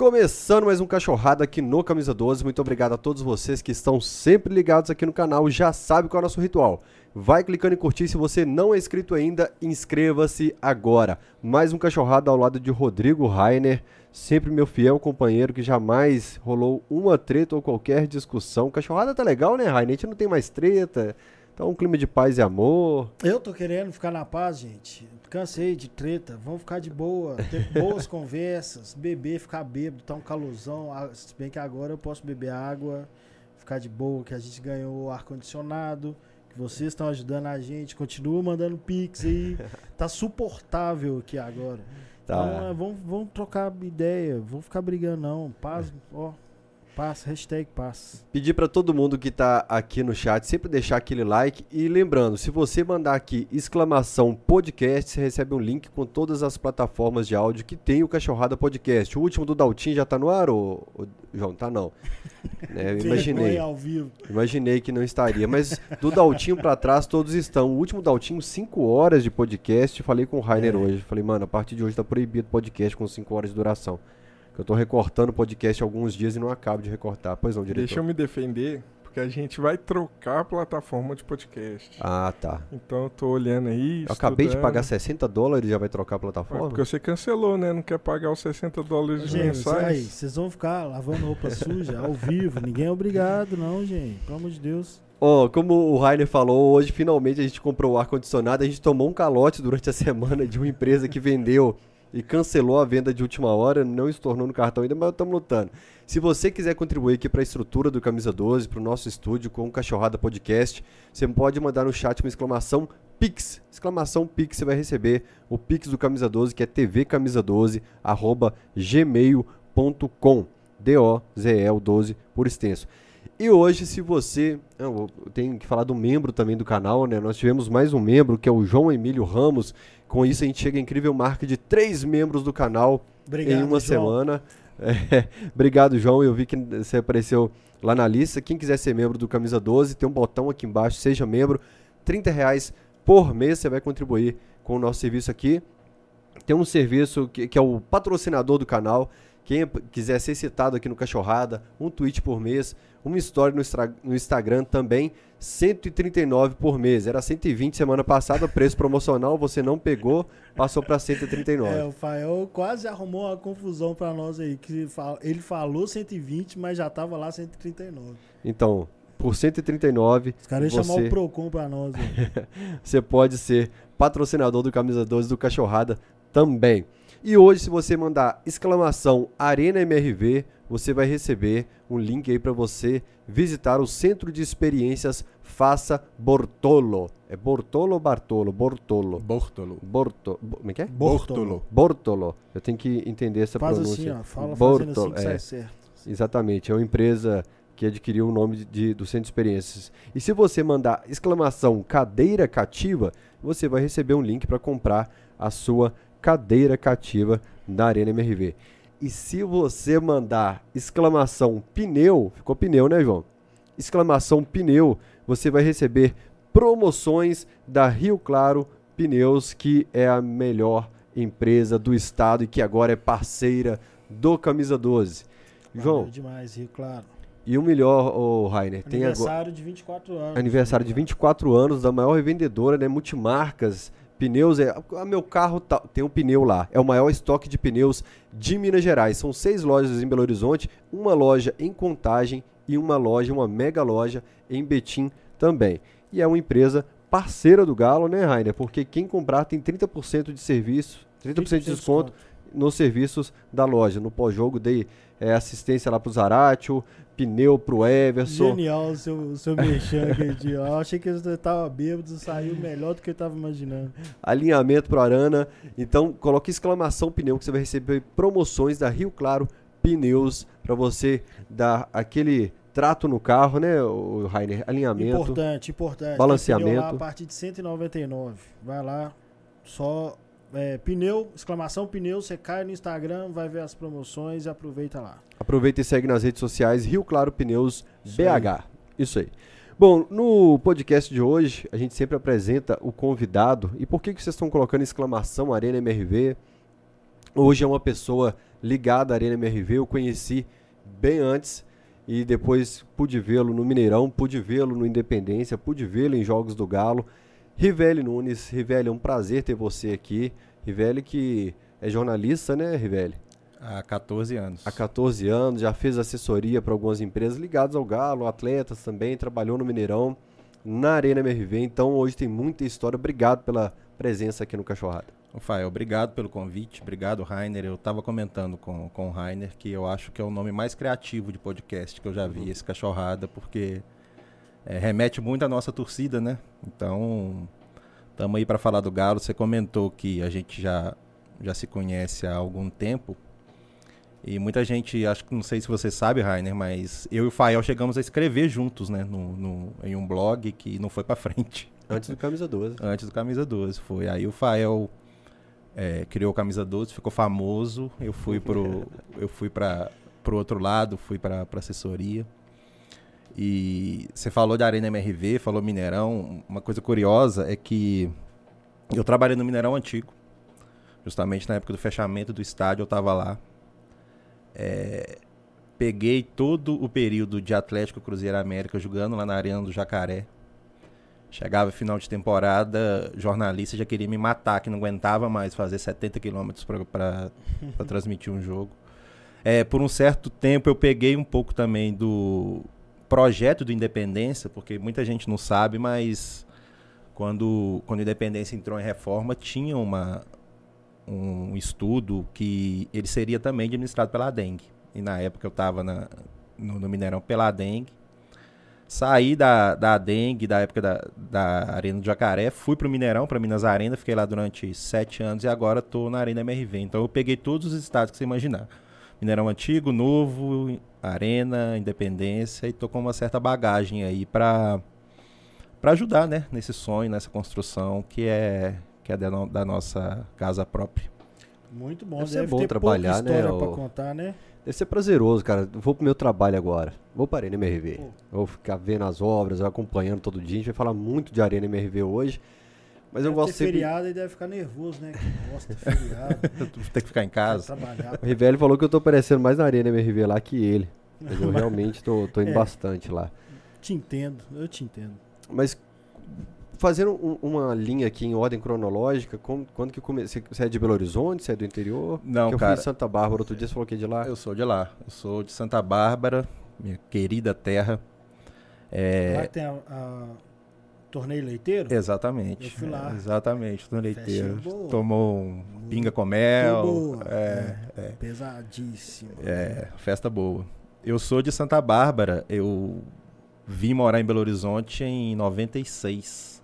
Começando mais um Cachorrada aqui no Camisa 12. Muito obrigado a todos vocês que estão sempre ligados aqui no canal. Já sabe qual é o nosso ritual. Vai clicando em curtir. Se você não é inscrito ainda, inscreva-se agora. Mais um Cachorrada ao lado de Rodrigo Rainer. Sempre meu fiel companheiro que jamais rolou uma treta ou qualquer discussão. Cachorrada tá legal, né, Rainer? A gente não tem mais treta. Tá um clima de paz e amor. Eu tô querendo ficar na paz, gente. Cansei de treta. Vamos ficar de boa, ter boas conversas, beber, ficar bêbado, tá um calorzão. Ah, Se bem que agora eu posso beber água, ficar de boa, que a gente ganhou ar-condicionado, que vocês estão ajudando a gente. Continua mandando pix aí. Tá suportável aqui agora. Tá. Então, é, vamos, vamos trocar ideia, vamos ficar brigando não. Paz, ó. Paz, hashtag paz. Pedir para todo mundo que tá aqui no chat sempre deixar aquele like e lembrando, se você mandar aqui exclamação podcast, você recebe um link com todas as plataformas de áudio que tem o Cachorrada Podcast. O último do Daltin já tá no ar, ô, ô, João? Tá não. É, eu imaginei. Vergonha ao vivo. Imaginei que não estaria, mas do Daltinho pra trás todos estão. O último Daltinho, 5 horas de podcast. Falei com o Rainer É. hoje. Falei, mano, a partir de hoje tá proibido podcast com 5 horas de duração. Que eu tô recortando o podcast há alguns dias e não acabo de recortar. Pois não, diretor. Deixa eu me defender, porque a gente vai trocar a plataforma de podcast. Ah, tá. Então eu tô olhando aí. Eu acabei de pagar 60 dólares e já vai trocar a Ué, plataforma? Porque você cancelou, né? Não quer pagar os 60 dólares Gente, aí, mensais. vocês vão ficar lavando roupa suja ao vivo. Ninguém é obrigado, não, gente. Pelo amor de Deus. Ó, como o Rainer falou, hoje finalmente a gente comprou o ar-condicionado. A gente tomou um calote durante a semana de uma empresa que vendeu e cancelou a venda de última hora. Não estornou no cartão ainda, mas estamos lutando. Se você quiser contribuir aqui para a estrutura do Camisa 12, para o nosso estúdio com o Cachorrada Podcast, você pode mandar no chat uma exclamação Pix. Exclamação Pix, você vai receber o Pix do Camisa 12, que é tvcamisa12, arroba gmail.com. D-O-Z-E-L 12 por extenso. E hoje, se você. Eu tenho que falar do membro também do canal, né? Nós tivemos mais um membro, que é o João Emílio Ramos. Com isso, a gente chega à incrível marca de três membros do canal Obrigado, em uma João. semana. É, obrigado, João. Eu vi que você apareceu lá na lista. Quem quiser ser membro do Camisa 12, tem um botão aqui embaixo, seja membro. 30 reais por mês você vai contribuir com o nosso serviço aqui. Tem um serviço que, que é o patrocinador do canal. Quem quiser ser citado aqui no Cachorrada, um tweet por mês, uma história no, no Instagram também, 139 por mês. Era 120 semana passada, preço promocional, você não pegou, passou para 139. É, o Fael quase arrumou uma confusão pra nós aí. Que ele falou 120, mas já tava lá 139. Então, por 139, Os caras iam chamar você, o Procon pra nós. você pode ser patrocinador do Camisa 12 do Cachorrada também. E hoje, se você mandar exclamação Arena MRV, você vai receber um link aí para você visitar o Centro de Experiências Faça Bortolo. É Bortolo ou Bartolo? Bortolo. Bortolo. Borto, bo- como é que é? Bortolo. Bortolo. Eu tenho que entender essa Faz assim, pronúncia. ó. Fala Bortolo, fazendo assim que é. sai certo. Exatamente, é uma empresa que adquiriu o nome de- de- do Centro de Experiências. E se você mandar exclamação cadeira cativa, você vai receber um link para comprar a sua cadeira cativa da Arena MRV. E se você mandar exclamação pneu, ficou pneu, né, João? Exclamação pneu, você vai receber promoções da Rio Claro Pneus, que é a melhor empresa do estado e que agora é parceira do Camisa 12. João, Valeu demais, Rio, claro. e o melhor, ô Rainer, tem agora Aniversário de 24 anos. aniversário de Rio 24 anos da maior revendedora, né, multimarcas, pneus, é, ah, meu carro tá- tem um pneu lá, é o maior estoque de pneus de Minas Gerais. São seis lojas em Belo Horizonte, uma loja em Contagem e uma loja, uma mega loja em Betim também. E é uma empresa parceira do Galo, né, Rainer? Porque quem comprar tem 30% de serviço, 30% de desconto nos serviços da loja. No pós-jogo dei é, assistência lá pro Zaratio, pneu pro Everson. Genial o seu, o seu mexendo aquele dia. Eu achei que ele tava bêbado, saiu melhor do que eu tava imaginando. alinhamento pro Arana. Então, coloque exclamação pneu que você vai receber promoções da Rio Claro Pneus para você dar aquele trato no carro, né, o Rainer? Alinhamento. Importante, importante. balanceamento. Lá a partir de 199. Vai lá, só é, pneu, exclamação pneu, você cai no Instagram, vai ver as promoções e aproveita lá. Aproveita e segue nas redes sociais Rio Claro Pneus Isso BH. Isso aí. Bom, no podcast de hoje, a gente sempre apresenta o convidado. E por que, que vocês estão colocando exclamação Arena MRV? Hoje é uma pessoa ligado à Arena MRV. Eu conheci bem antes e depois pude vê-lo no Mineirão, pude vê-lo no Independência, pude vê-lo em Jogos do Galo. Rivelli Nunes, Rivelli, é um prazer ter você aqui. Rivelli que é jornalista, né, Rivelli? Há 14 anos. Há 14 anos, já fez assessoria para algumas empresas ligadas ao Galo, atletas também, trabalhou no Mineirão, na Arena MRV, então hoje tem muita história. Obrigado pela presença aqui no Cachorrada. Rafael, obrigado pelo convite, obrigado, Rainer. Eu estava comentando com, com o Rainer que eu acho que é o nome mais criativo de podcast que eu já vi, uhum. esse Cachorrada, porque é, remete muito à nossa torcida, né? Então, estamos aí para falar do Galo. Você comentou que a gente já, já se conhece há algum tempo. E muita gente, acho que não sei se você sabe, Rainer, mas eu e o Fael chegamos a escrever juntos, né? No, no em um blog que não foi para frente. Antes do Camisa 12. Antes do Camisa 12, foi. Aí o Fael é, criou o Camisa 12, ficou famoso. Eu fui pro, eu fui para pro outro lado, fui para assessoria. E você falou da Arena MRV, falou Mineirão. Uma coisa curiosa é que eu trabalhei no Mineirão antigo. Justamente na época do fechamento do estádio, eu estava lá. É, peguei todo o período de Atlético Cruzeiro América jogando lá na Arena do Jacaré. Chegava final de temporada, jornalista já queria me matar, que não aguentava mais fazer 70 quilômetros para transmitir um jogo. É, por um certo tempo eu peguei um pouco também do projeto do Independência, porque muita gente não sabe, mas quando, quando a Independência entrou em reforma, tinha uma, um estudo que ele seria também administrado pela Dengue. E na época eu estava no, no Mineirão pela Dengue. Saí da, da Dengue, da época da, da Arena do Jacaré, fui para o Mineirão, para Minas Arena, fiquei lá durante sete anos e agora estou na Arena MRV. Então eu peguei todos os estados que você imaginar. Mineirão Antigo, Novo, Arena, Independência e estou com uma certa bagagem aí para para ajudar, né, nesse sonho, nessa construção que é que é da, no, da nossa casa própria. Muito bom, deve, deve ser bom trabalhar, né? Pra contar, né? Deve ser prazeroso, cara. Vou pro meu trabalho agora. Vou para a Arena MRV. Pô. Vou ficar vendo as obras, acompanhando todo dia. A gente vai falar muito de Arena MRV hoje. Mas deve eu gosto ter sempre... feriado e deve ficar nervoso, né? Que gosta de feriado. Tem que ficar em casa. O Rivelli falou que eu tô aparecendo mais na Arena MRV lá que ele. Mas eu realmente tô, tô indo é, bastante lá. Te entendo, eu te entendo. Mas fazendo um, uma linha aqui em ordem cronológica, como, quando que comecei? Você é de Belo Horizonte? Você é do interior? Não, eu cara. Eu fui em Santa Bárbara outro dia, você falou que é de lá? Eu sou de lá. Eu sou de Santa Bárbara, minha querida terra. É... Lá tem a, a torneio leiteiro? Exatamente. Eu fui lá. É, exatamente, torneio leiteiro. Tomou um pinga com mel. Boa. É, é, é. Pesadíssimo. É, festa boa. Eu sou de Santa Bárbara. Eu vim morar em Belo Horizonte em 96.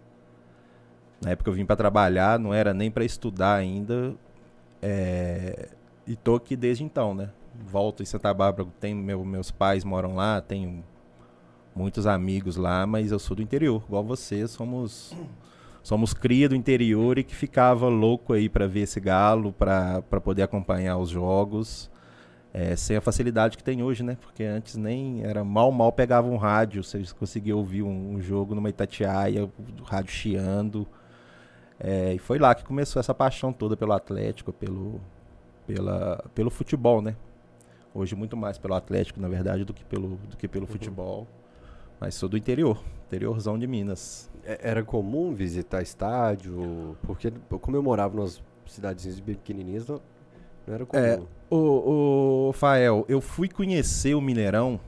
Na época eu vim para trabalhar, não era nem para estudar ainda. É... E tô aqui desde então, né? Volto em Santa Bárbara, tem meu, meus pais moram lá, tenho muitos amigos lá, mas eu sou do interior, igual você, somos somos cria do interior e que ficava louco aí para ver esse galo, para poder acompanhar os jogos. É, sem a facilidade que tem hoje, né? Porque antes nem era mal, mal pegava um rádio, você conseguia ouvir um, um jogo numa Itatiaia, o rádio chiando. É, e foi lá que começou essa paixão toda pelo Atlético, pelo, pela, pelo futebol, né? Hoje muito mais pelo Atlético, na verdade, do que pelo, do que pelo uhum. futebol. Mas sou do interior, interiorzão de Minas. É, era comum visitar estádio? Porque como eu morava nas cidadezinhas bem pequenininhas, não, não era comum. É, o, o Fael, eu fui conhecer o Mineirão,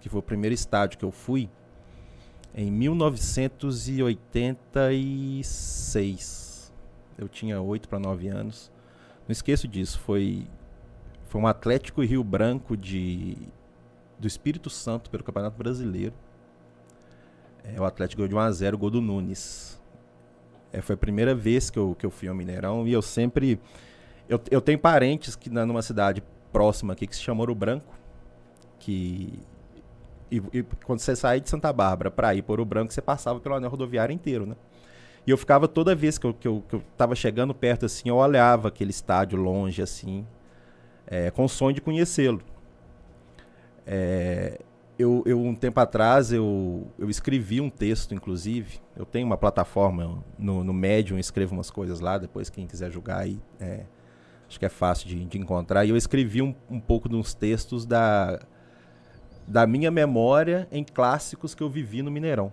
que foi o primeiro estádio que eu fui, em 1986. Eu tinha 8 para 9 anos. Não esqueço disso. Foi, foi um Atlético Rio Branco de, do Espírito Santo pelo Campeonato Brasileiro. É, o Atlético ganhou de 1 a 0 gol do Nunes. É, foi a primeira vez que eu, que eu fui ao Mineirão e eu sempre. Eu, eu tenho parentes que numa cidade próxima aqui que se chama Ouro Branco, que e, e, quando você saía de Santa Bárbara para ir por o Branco, você passava pelo anel rodoviário inteiro, né? E eu ficava toda vez que eu, que eu, que eu tava chegando perto, assim, eu olhava aquele estádio longe, assim, é, com o sonho de conhecê-lo. É, eu, eu, um tempo atrás, eu, eu escrevi um texto, inclusive. Eu tenho uma plataforma no, no Medium, escrevo umas coisas lá, depois quem quiser julgar aí, é, Acho que é fácil de, de encontrar. E eu escrevi um, um pouco de uns textos da, da minha memória em clássicos que eu vivi no Mineirão.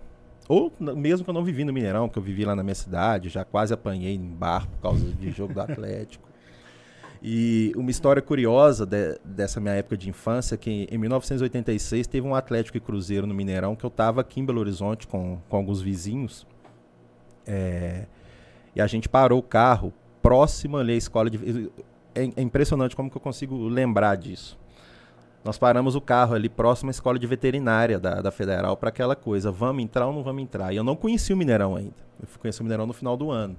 Ou mesmo que eu não vivi no Mineirão, que eu vivi lá na minha cidade, já quase apanhei em bar por causa de jogo do Atlético. E uma história curiosa de- dessa minha época de infância, que em 1986 teve um Atlético e Cruzeiro no Mineirão, que eu estava aqui em Belo Horizonte com, com alguns vizinhos. É, e a gente parou o carro próximo ali à escola de... É, é impressionante como que eu consigo lembrar disso. Nós paramos o carro ali próximo à escola de veterinária da, da Federal para aquela coisa, vamos entrar ou não vamos entrar? E eu não conhecia o Mineirão ainda. Eu fui conhecer o Mineirão no final do ano.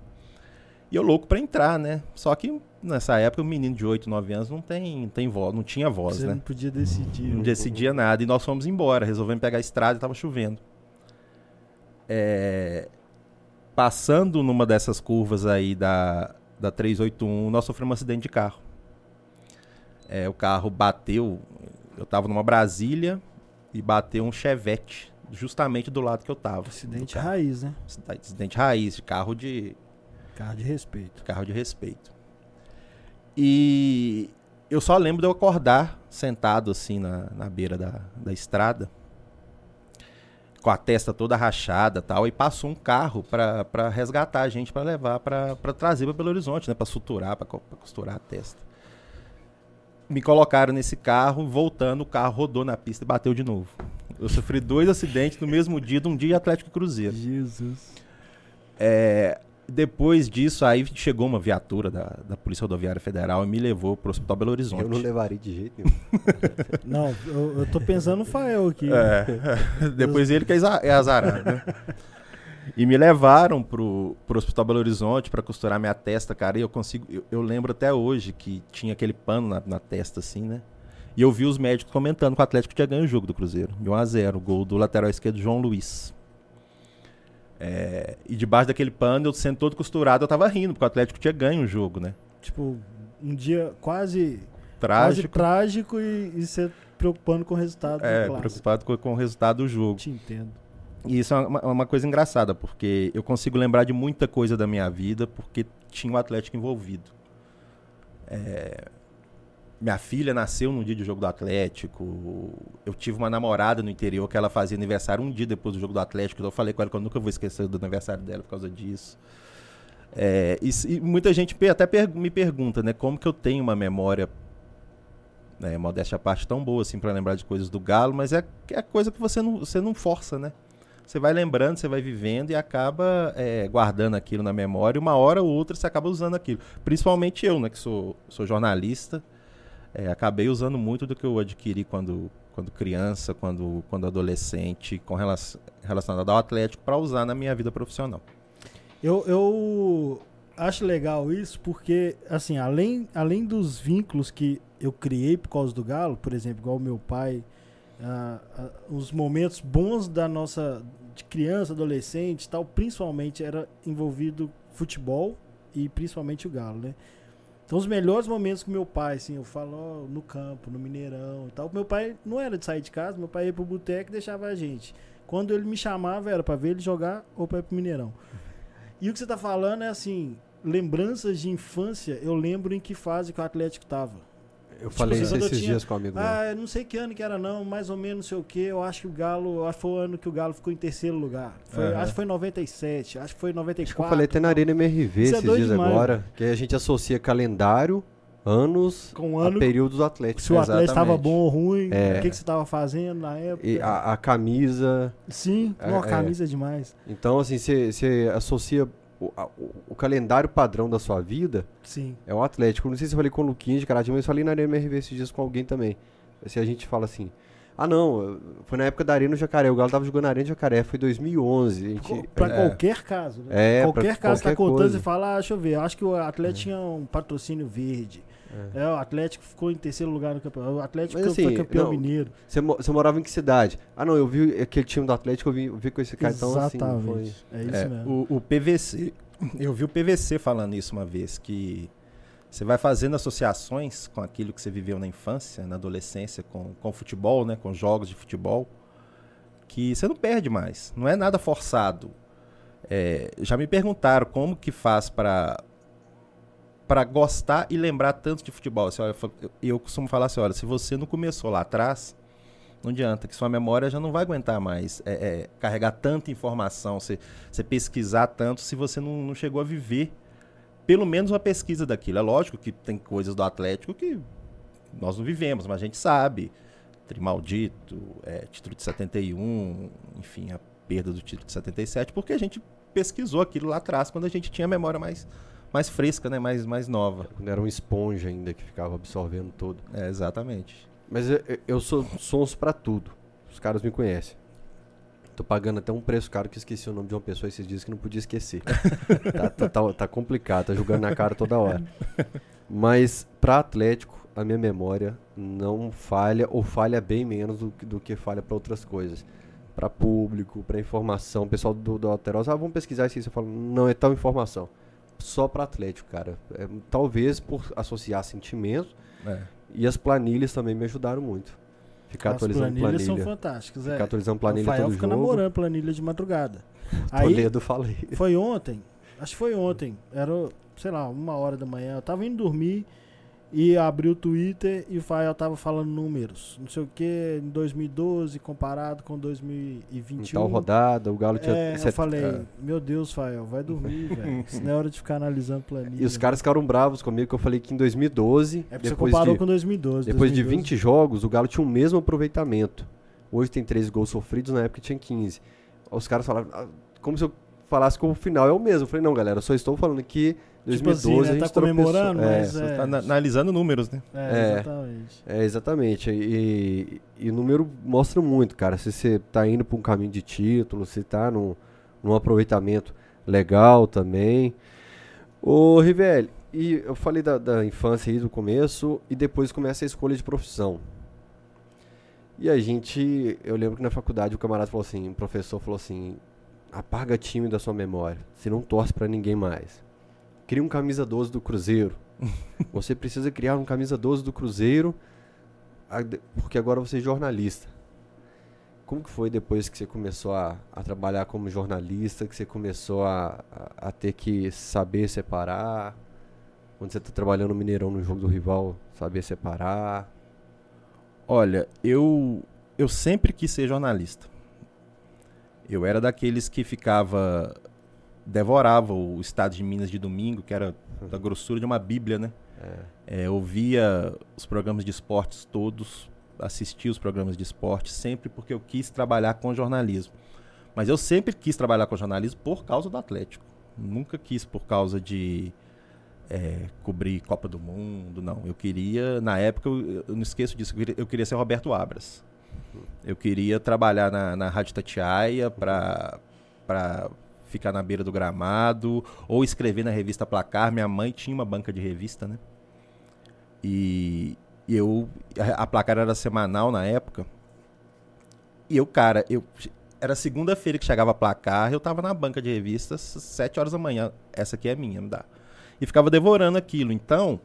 E eu louco para entrar, né? Só que nessa época o menino de 8, 9 anos não tem, tem voz, não tinha voz, Você né? não podia decidir. Não decidia nada. E nós fomos embora. Resolvemos pegar a estrada e tava chovendo. É, Passando numa dessas curvas aí da, da 381, nós sofremos um acidente de carro. É, o carro bateu. Eu tava numa Brasília e bateu um Chevette justamente do lado que eu tava. Acidente raiz, né? Acidente raiz, carro de, Carro de respeito. carro de respeito. E eu só lembro de eu acordar sentado assim na, na beira da, da estrada, com a testa toda rachada tal, e passou um carro pra resgatar a gente, pra levar, pra trazer pra Belo Horizonte, né, Pra suturar, pra costurar a testa. Me colocaram nesse carro, voltando, o carro rodou na pista e bateu de novo. Eu sofri dois acidentes no mesmo dia, de um dia Atlético Cruzeiro. Jesus. É, depois disso, aí chegou uma viatura da, da Polícia Rodoviária Federal e me levou pro Hospital Belo Horizonte. Eu não levaria de jeito nenhum. Não, eu, eu tô pensando no Fael aqui. É, depois ele que é é azarado, né? E me levaram pro, pro Hospital Belo Horizonte pra costurar minha testa, cara. E eu consigo. Eu, eu lembro até hoje que tinha aquele pano na, na testa, assim, né? E eu vi os médicos comentando que o Atlético tinha ganho o jogo do Cruzeiro. De 1x0. Gol do lateral esquerdo João Luiz. É, e debaixo daquele pano, eu sendo todo costurado, eu tava rindo, porque o Atlético tinha ganho o jogo, né? Tipo, um dia quase quase Trágico. trágico e, e você preocupando com o resultado É, preocupado com, com o resultado do jogo. Te entendo. E isso é uma, uma coisa engraçada, porque eu consigo lembrar de muita coisa da minha vida porque tinha o Atlético envolvido. É, minha filha nasceu no dia do jogo do Atlético. Eu tive uma namorada no interior que ela fazia aniversário um dia depois do jogo do Atlético. então Eu falei com ela que eu nunca vou esquecer do aniversário dela por causa disso. É, e, e muita gente até per- me pergunta, né, como que eu tenho uma memória, né, modéstia à parte, tão boa assim para lembrar de coisas do Galo, mas é, é coisa que você não, você não força, né? Você vai lembrando, você vai vivendo e acaba é, guardando aquilo na memória. Uma hora ou outra você acaba usando aquilo. Principalmente eu, né, que sou, sou jornalista, é, acabei usando muito do que eu adquiri quando, quando criança, quando, quando adolescente, com relação, relacionado ao Atlético, para usar na minha vida profissional. Eu, eu acho legal isso porque, assim, além, além dos vínculos que eu criei por causa do Galo, por exemplo, igual meu pai, ah, ah, os momentos bons da nossa de criança, adolescente tal, principalmente era envolvido futebol e principalmente o Galo, né? Então os melhores momentos com meu pai, assim, eu falo ó, no campo, no Mineirão e tal. Meu pai não era de sair de casa, meu pai ia pro boteco e deixava a gente. Quando ele me chamava era pra ver ele jogar ou pra ir pro Mineirão. E o que você tá falando é assim, lembranças de infância, eu lembro em que fase que o Atlético tava. Eu Tipo falei isso esses tinha- dias com um amigo meu. Ah, eu não sei que ano que era não, mais ou menos não sei o que. Eu acho que o Galo, acho que foi o ano que o Galo ficou em terceiro lugar. Foi- Aham. Acho que foi em 97, acho que foi em 94. Acho que eu falei até na Arena MRV é esses doido dias demais, agora. Que a gente associa calendário, anos, Com o a ano, períodos atléticos. se o Atlético estava bom ou ruim, É. o que, que você estava fazendo na época. E a, a camisa. Sim, É, uma é. camisa é demais. Então, assim, você associa o, a- o- o calendário padrão da sua vida Sim. é o Atlético. Não sei se eu falei com o Luquinhas de Caratinho, mas eu falei na Arena MRV esses dias com alguém também. Se a gente fala assim. Ah, não, foi na época da Arena Jacaré. O Galo tava jogando na Arena Jacaré, foi 2011. A gente, Pra É. qualquer caso, né? É, qualquer caso tá qualquer contando, coisa. você fala, ah, deixa eu ver, acho que o Atlético tinha um patrocínio verde. É. o Atlético ficou em terceiro lugar no campeonato. O Atlético Mas, foi assim, campeão não, mineiro. Você, mo- você morava em que cidade? Ah, não, eu vi aquele time do Atlético, eu vi, eu vi com esse cara. Então, assim, foi... Exatamente. É isso É, mesmo. o, o PVC, eu vi o PVC falando isso uma vez, que você vai fazendo associações com aquilo que você viveu na infância, na adolescência, com, com futebol, né, com jogos de futebol, que você não perde mais, não é nada forçado. É, já me perguntaram como que faz para para gostar e lembrar tanto de futebol. Assim, olha, eu, costumo falar assim, olha, se você não começou lá atrás, não adianta, que sua memória já não vai aguentar mais é, é, carregar tanta informação, você, você pesquisar tanto, se você não, não chegou a viver pelo menos uma pesquisa daquilo. É lógico que tem coisas do Atlético que nós não vivemos, mas a gente sabe. Trimaldito, é, título de 71, enfim, a perda do título de 77, porque a gente pesquisou aquilo lá atrás, quando a gente tinha memória mais, mais fresca, né? mais, mais nova. Quando era uma esponja ainda que ficava absorvendo tudo. É, exatamente. Mas eu, eu sou sonso para tudo. Os caras me conhecem. Tô pagando até um preço caro que esqueci o nome de uma pessoa esses dias que não podia esquecer. tá, tá, tá, tá, complicado, tá jogando na cara toda hora. Mas pra Atlético, a minha memória não falha ou falha bem menos do, do que falha para outras coisas. Para público, para informação, o pessoal do, do Alterosa, ah, vamos pesquisar isso aí. Você fala, não é tal informação. Só para Atlético, cara. É, talvez por associar sentimentos. É. E as planilhas também me ajudaram muito. Ficar as atualizando planilhas planilha. são fantásticas, Ficar é. atualizando planilha o todo fica jogo. namorando planilha de madrugada. Aí, Toledo falei. Foi ontem, acho que foi ontem, era, sei lá, uma hora da manhã, eu tava indo dormir, e abri o Twitter e o Fael tava falando números. Não sei o que, em 2012 comparado com 2021. Em tal rodada, o Galo tinha. É, eu falei, é. meu Deus, Fael, vai dormir, velho. Isso não é hora de ficar analisando planilha. E os caras ficaram bravos comigo, que eu falei que em 2012. É porque você comparou de, com 2012. Depois 2012. de 20 jogos, o Galo tinha o mesmo aproveitamento. Hoje tem 13 gols sofridos, na época tinha 15. Os caras falaram, ah, como se eu falasse que o final é o mesmo. Eu falei, não, galera, só estou falando que 2012 tipo assim, né? a gente tá comemorando, é, mas é... Tá analisando números, né? É, é, exatamente. É, exatamente. E, e, o número mostra muito, cara. Se você tá indo para um caminho de título, se tá num, num aproveitamento legal também. Ô, Rivelli, e eu falei da, da infância aí do começo e depois começa a escolha de profissão. E a gente, eu lembro que na faculdade o camarada falou assim, o professor falou assim, apaga time da sua memória, você não torce para ninguém mais cria um camisa 12 do Cruzeiro. você precisa criar um camisa 12 do Cruzeiro, porque agora você é jornalista. Como que foi depois que você começou a, a trabalhar como jornalista, que você começou a, a, a ter que saber separar? Quando você está trabalhando no Mineirão no jogo do rival, saber separar? Olha, eu, eu sempre quis ser jornalista. Eu era daqueles que ficava devorava o estado de Minas de domingo, que era da grossura de uma bíblia, né? É. É, ouvia os programas de esportes todos, assistia os programas de esporte sempre porque eu quis trabalhar com jornalismo. Mas eu sempre quis trabalhar com jornalismo por causa do Atlético. Nunca quis por causa de é, cobrir Copa do Mundo, não. Eu queria, na época, eu, eu não esqueço disso, eu queria, eu queria, ser Roberto Abras. Eu queria trabalhar na, na Rádio Tatiaia para ficar na beira do gramado ou escrever na revista Placar. Minha mãe tinha uma banca de revista, né? E, eu a Placar era semanal na época. E eu, cara, eu era segunda-feira que chegava a Placar, eu tava na banca de revistas, sete horas da manhã. Essa aqui é minha, me dá. E ficava devorando aquilo. Então,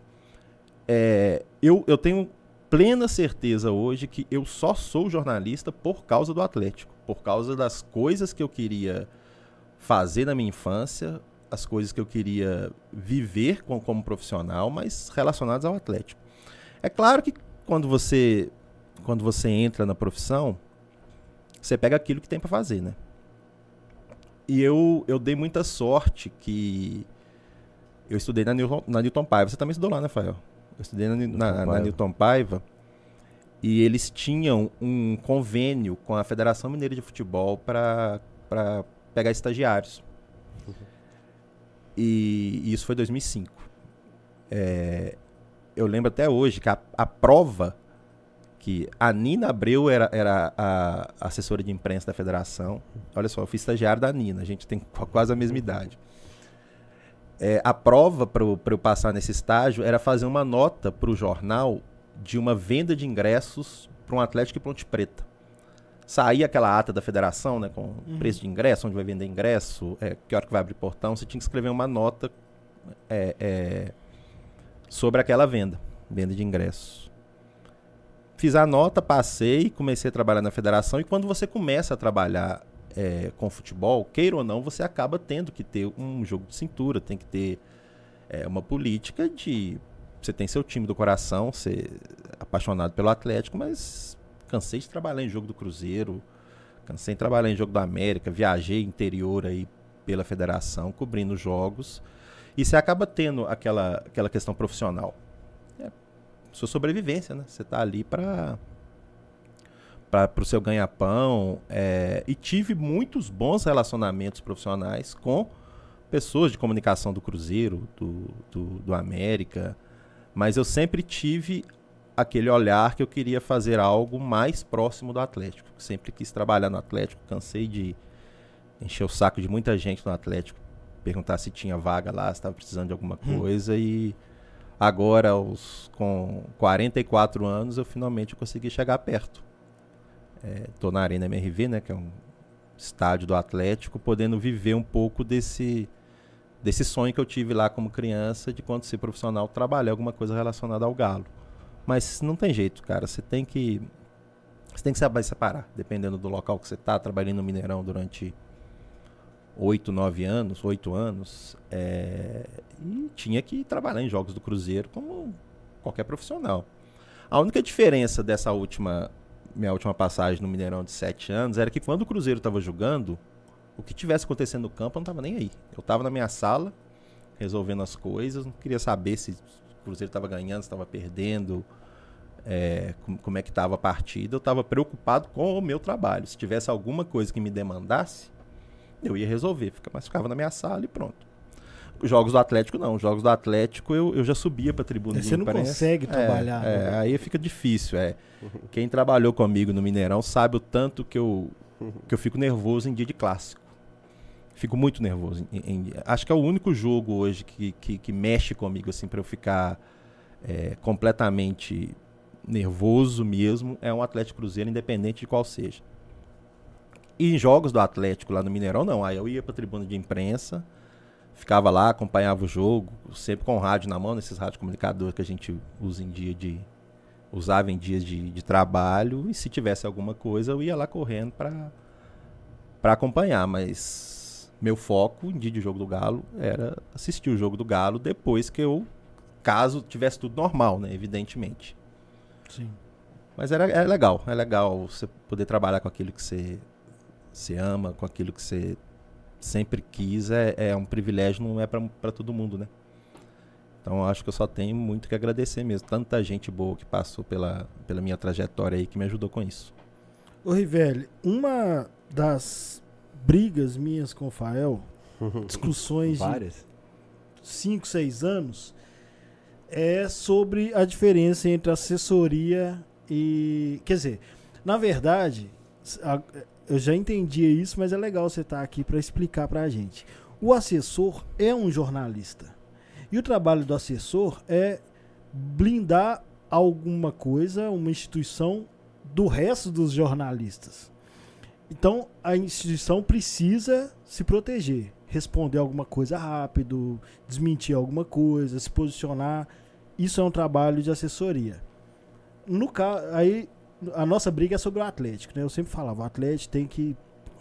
é, eu, eu tenho plena certeza hoje que eu só sou jornalista por causa do Atlético, por causa das coisas que eu queria fazer na minha infância, as coisas que eu queria viver como, como profissional, mas relacionadas ao Atlético. É claro que quando você quando você entra na profissão, você pega aquilo que tem para fazer, né? E eu, eu dei muita sorte que eu estudei na Newton, na Newton Paiva. Você também estudou lá, né, Fael? Eu estudei na, na, na Newton Paiva. E eles tinham um convênio com a Federação Mineira de Futebol para pegar estagiários. Uhum. E, e, isso foi 2005. É, eu lembro até hoje que a, a, prova que a Nina Abreu era, era a assessora de imprensa da federação. Olha só, eu fui estagiário da Nina, a gente tem quase a mesma idade. É, a prova para eu passar nesse estágio era fazer uma nota para o jornal de uma venda de ingressos para um Atlético e Ponte Preta saía aquela ata da federação, né, com uhum. preço de ingresso, onde vai vender ingresso, é, que hora que vai abrir portão, você tinha que escrever uma nota é, é, sobre aquela venda, venda de ingressos. Fiz a nota, passei, comecei a trabalhar na federação e quando você começa a trabalhar é, com futebol, queira ou não, você acaba tendo que ter um jogo de cintura, tem que ter É uma política de. Você tem seu time do coração, ser apaixonado pelo Atlético, mas cansei de trabalhar em jogo do Cruzeiro, cansei de trabalhar em jogo do América, viajei interior aí pela federação, cobrindo jogos. E você acaba tendo aquela, aquela questão profissional. É sua sobrevivência, né? Você tá ali para para o seu ganha-pão. É, e tive muitos bons relacionamentos profissionais com pessoas de comunicação do Cruzeiro, do, do, do América. Mas eu sempre tive aquele olhar que eu queria fazer algo mais próximo do Atlético. Sempre quis trabalhar no Atlético, cansei de encher o saco de muita gente no Atlético, perguntar se tinha vaga lá, se estava precisando de alguma hum. coisa hum. e agora aos, com 44 anos eu finalmente consegui chegar perto. Estou é, na Arena MRV, né, que é um estádio do Atlético, podendo viver um pouco desse desse sonho que eu tive lá como criança de quando ser profissional trabalhar alguma coisa relacionada ao galo. Mas não tem jeito, cara. Você tem que você tem que saber separar, dependendo do local que você está, trabalhando no Mineirão durante oito, nove anos, oito anos, é... e tinha que trabalhar em jogos do Cruzeiro como qualquer profissional. A única diferença dessa última minha última passagem no Mineirão de sete anos era que quando o Cruzeiro estava jogando, o que tivesse acontecendo no campo eu não estava nem aí. Eu estava na minha sala, resolvendo as coisas, não queria saber se o Cruzeiro estava ganhando, estava perdendo, é, como, é que estava a partida. Eu estava preocupado com o meu trabalho. Se tivesse alguma coisa que me demandasse, eu ia resolver, mas ficava na minha sala e pronto jogos do Atlético não. Jogos do Atlético eu, eu já subia pra tribuna é, Você não consegue trabalhar. É, né? aí fica difícil. É. Quem trabalhou comigo no Mineirão sabe o tanto que eu, que eu fico nervoso em dia de clássico. Fico muito nervoso. Em, em, acho que é o único jogo hoje que, que, que mexe comigo, assim, para eu ficar é, completamente nervoso mesmo. É um Atlético Cruzeiro, independente de qual seja. E em jogos do Atlético lá no Mineirão, não. Aí eu ia pra tribuna de imprensa ficava lá, acompanhava o jogo, sempre com o rádio na mão, nesses rádios comunicadores que a gente usa em dia de usava em dias de, de trabalho e se tivesse alguma coisa eu ia lá correndo para para acompanhar, mas meu foco em dia de jogo do Galo era assistir o jogo do Galo depois que eu caso tivesse tudo normal, né, evidentemente. Sim. Mas era, é legal, é legal você poder trabalhar com aquilo que você, você ama, com aquilo que você sempre quis, é, é um privilégio, não é para todo mundo, né? Então acho que eu só tenho muito que agradecer mesmo. Tanta gente boa que passou pela, pela minha trajetória aí que me ajudou com isso. Ô Rivelli, uma das brigas minhas com o Fael, discussões Várias. de 5, 6 anos, é sobre a diferença entre assessoria e. Quer dizer, na verdade, eu já entendi isso, mas é legal você estar tá aqui para explicar para a gente. O assessor é um jornalista. E o trabalho do assessor é blindar alguma coisa, uma instituição, do resto dos jornalistas. Então, a instituição precisa se proteger, responder alguma coisa rápido, desmentir alguma coisa, se posicionar. Isso é um trabalho de assessoria. No caso, aí a nossa briga é sobre o Atlético, né? Eu sempre falava, o Atlético tem que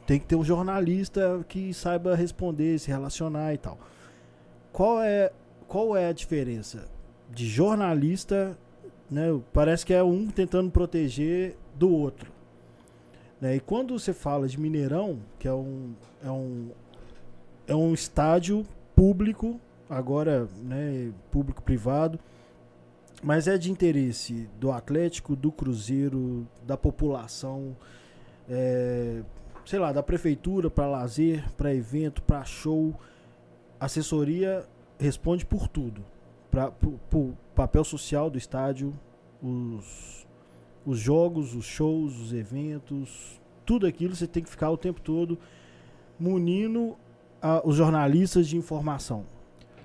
tem que ter um jornalista que saiba responder, se relacionar e tal. Qual é qual é a diferença de jornalista, né? Parece que é um tentando proteger do outro. Né? E quando você fala de Mineirão, que é um é um é um estádio público, agora, né, público privado, mas é de interesse do Atlético, do Cruzeiro, da população, é, sei lá, da prefeitura para lazer, para evento, para show. Assessoria responde por tudo. Para o papel social do estádio, os, os jogos, os shows, os eventos, tudo aquilo você tem que ficar o tempo todo munindo a, os jornalistas de informação.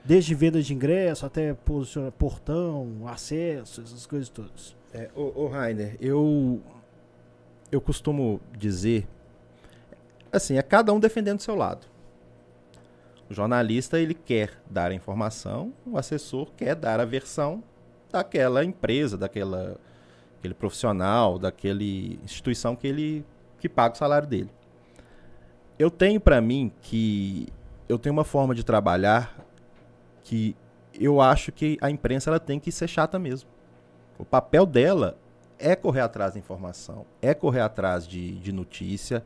Desde venda de ingresso até posiciona, portão, acesso, essas coisas todas. É, ô, ô Rainer, eu, eu costumo dizer, assim, é cada um defendendo o seu lado. O jornalista, ele quer dar a informação, o assessor quer dar a versão daquela empresa, daquela aquele profissional, daquele instituição que ele que paga o salário dele. Eu tenho para mim que eu tenho uma forma de trabalhar que eu acho que a imprensa ela tem que ser chata mesmo. O papel dela é correr atrás da informação, é correr atrás de, de notícia,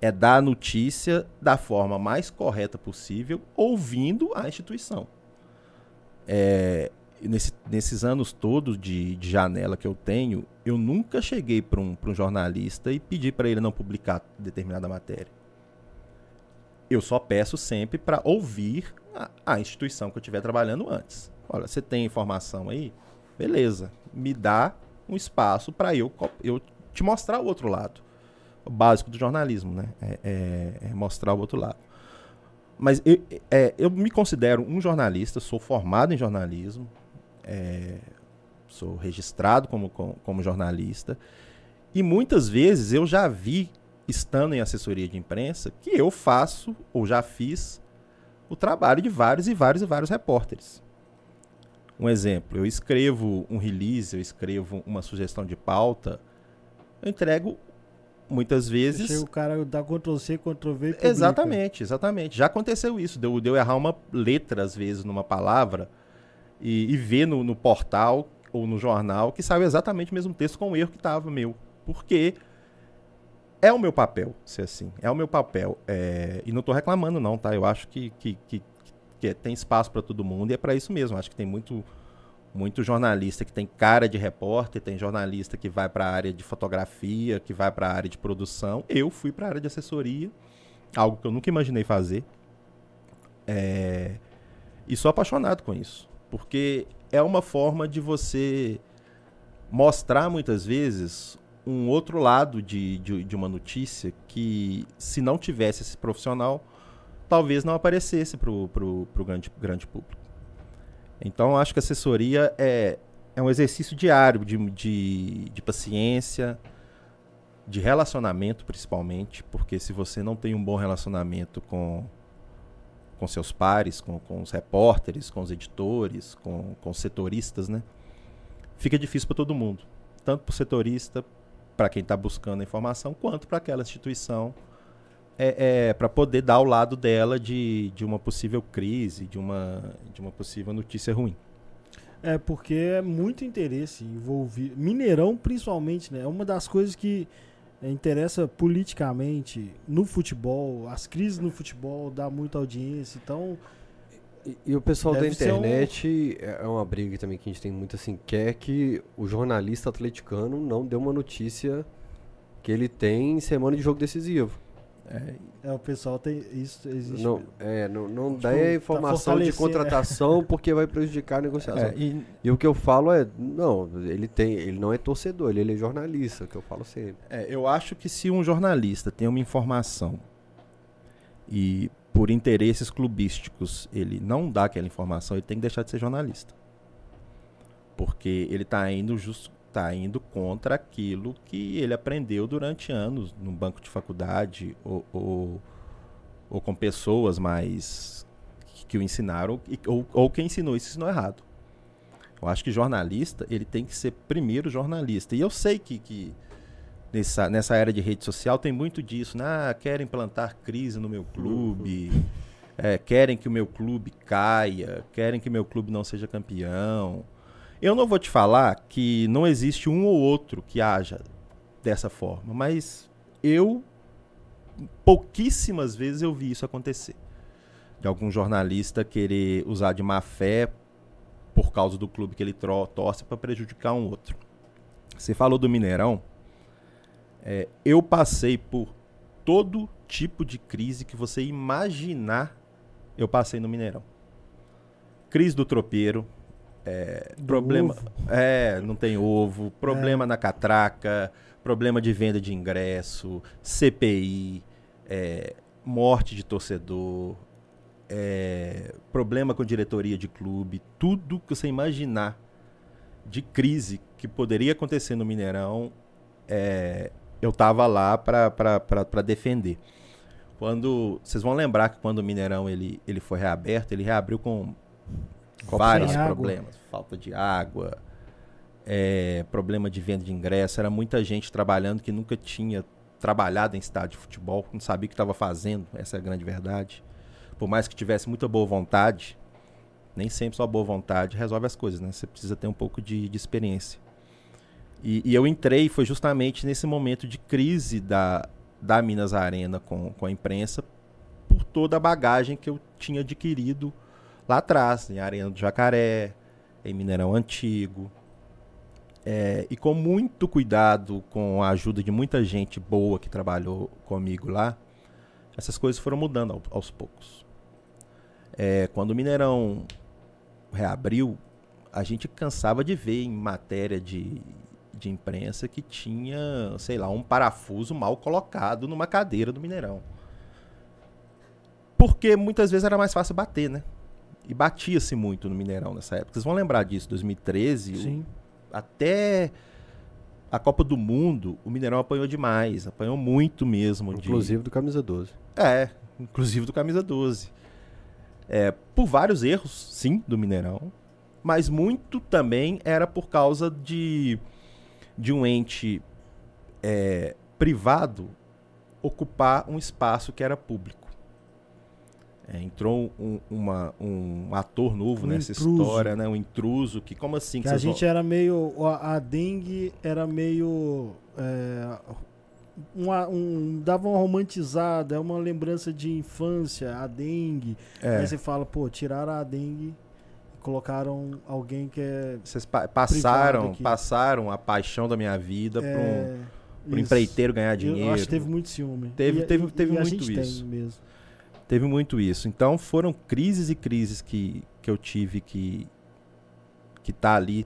é dar a notícia da forma mais correta possível, ouvindo a instituição. É, nesse, nesses anos todos de, de, janela que eu tenho, eu nunca cheguei para um, um jornalista e pedi para ele não publicar determinada matéria. Eu só peço sempre para ouvir a, a, instituição que eu estiver trabalhando antes. Olha, você tem informação aí? Beleza. Me dá um espaço para eu, eu te mostrar o outro lado. O básico do jornalismo, né? É, é, é mostrar o outro lado. Mas eu, é, eu me considero um jornalista, sou formado em jornalismo, é, sou registrado como, como, jornalista, e muitas vezes eu já vi, estando em assessoria de imprensa, que eu faço ou já fiz o trabalho de vários e vários e vários repórteres. Um exemplo, eu escrevo um release, eu escrevo uma sugestão de pauta, eu entrego muitas vezes. Chega o cara dá Ctrl C, Ctrl V. Exatamente, exatamente. Já aconteceu isso, deu, deu errar uma letra às vezes numa palavra e, e ver no, no, portal ou no jornal que saiu exatamente o mesmo texto com o erro que estava meu. Porque é o meu papel, se assim. É o meu papel. É... E não estou reclamando, não, tá? Eu acho que, que, que que tem espaço para todo mundo e é para isso mesmo. Acho que tem muito muito jornalista que tem cara de repórter, tem jornalista que vai para a área de fotografia, que vai para a área de produção. Eu fui para a área de assessoria, algo que eu nunca imaginei fazer. É... E sou apaixonado com isso, porque é uma forma de você mostrar muitas vezes um outro lado de, de, de uma notícia que, se não tivesse esse profissional, talvez não aparecesse para o grande, grande público. Então, acho que a assessoria é, é um exercício diário de, de, de paciência, de relacionamento, principalmente, porque se você não tem um bom relacionamento com, com seus pares, com, com os repórteres, com os editores, com, com os setoristas, né? Fica difícil para todo mundo. Tanto para o setorista, para quem está buscando a informação, quanto para aquela instituição é, é para poder dar ao lado dela de, de uma possível crise, de uma, de uma possível notícia ruim. É, porque é muito interesse envolvido. Mineirão, principalmente, né? É uma das coisas que interessa politicamente no futebol. As crises no futebol dá muita audiência. Então. E, e o pessoal da internet um... é uma briga também que a gente tem muito assim. Quer que o jornalista atleticano não dê uma notícia que ele tem em semana de jogo decisivo. É, é, o pessoal tem isso existe. Não, é, não, não tipo, dá tá informação tá de contratação porque vai prejudicar a negociação. É, e, e, o que eu falo é, não, ele tem, ele não é torcedor, ele, ele é jornalista, que eu falo sempre. É, eu acho que se um jornalista tem uma informação e por interesses clubísticos ele não dá aquela informação, ele tem que deixar de ser jornalista. Porque ele está indo just, está indo contra aquilo que ele aprendeu durante anos no banco de faculdade ou, ou, ou com pessoas mais que, o ensinaram ou, ou quem ensinou isso ensinou errado. Eu acho que jornalista ele tem que ser primeiro jornalista. E eu sei que, que nessa, nessa era de rede social tem muito disso. Né? Ah, querem plantar crise no meu clube, uhum. é, querem que o meu clube caia, querem que meu clube não seja campeão. Eu não vou te falar que não existe um ou outro que haja dessa forma, mas eu pouquíssimas vezes eu vi isso acontecer. De algum jornalista querer usar de má fé por causa do clube que ele torce para prejudicar um outro. Você falou do Mineirão. É, eu passei por todo tipo de crise que você imaginar, eu passei no Mineirão. Crise do tropeiro, é, problema. Ovo. É, não tem ovo. Problema é. na catraca. Problema de venda de ingresso. CPI. É, morte de torcedor. É, problema com diretoria de clube. Tudo que você imaginar de crise que poderia acontecer no Mineirão, é, eu tava lá para defender. Quando vocês vão lembrar que quando o Mineirão ele, ele foi reaberto, ele reabriu com vários problemas. Falta de água, é, problema de venda de ingresso. Era muita gente trabalhando que nunca tinha trabalhado em estádio de futebol, não sabia o que estava fazendo. Essa é a grande verdade. Por mais que tivesse muita boa vontade, Nem sempre só boa vontade resolve as coisas, né? Você precisa ter um pouco de, de experiência. E, e, eu entrei, foi justamente nesse momento de crise da, da Minas Arena com, com a imprensa, por toda a bagagem que eu tinha adquirido lá atrás, em Arena do Jacaré, em Mineirão Antigo. É, e com muito cuidado, com a ajuda de muita gente boa que trabalhou comigo lá, essas coisas foram mudando ao, aos poucos. É, quando o Mineirão reabriu, a gente cansava de ver em matéria de, de imprensa que tinha, sei lá, um parafuso mal colocado numa cadeira do Mineirão. Porque muitas vezes era mais fácil bater, né? E batia-se muito no Mineirão nessa época. Vocês vão lembrar disso, 2013. Sim. O, até a Copa do Mundo, o Mineirão apanhou demais. Apanhou muito mesmo. Inclusive de... do Camisa 12. É, inclusive do Camisa 12. É, por vários erros, sim, do Mineirão. Mas muito também era por causa de de um ente é, privado ocupar um espaço que era público. É, entrou um, uma, um ator novo Um nessa intruso. história, né? Um intruso que como assim? Que que a vocês vão- gente era meio. A, a dengue era meio. é, uma- um, dava uma romantizada, é uma lembrança de infância, a dengue. É, Aí você fala, pô, tiraram a dengue e colocaram alguém que é. vocês pa- passaram, passaram a paixão da minha vida para um, é, pra um isso. empreiteiro ganhar dinheiro. Eu acho que teve muito ciúme. Teve- E- teve- e- teve e muito gente isso. Mesmo. Teve muito isso. Então foram crises e crises que, que eu tive que que tá ali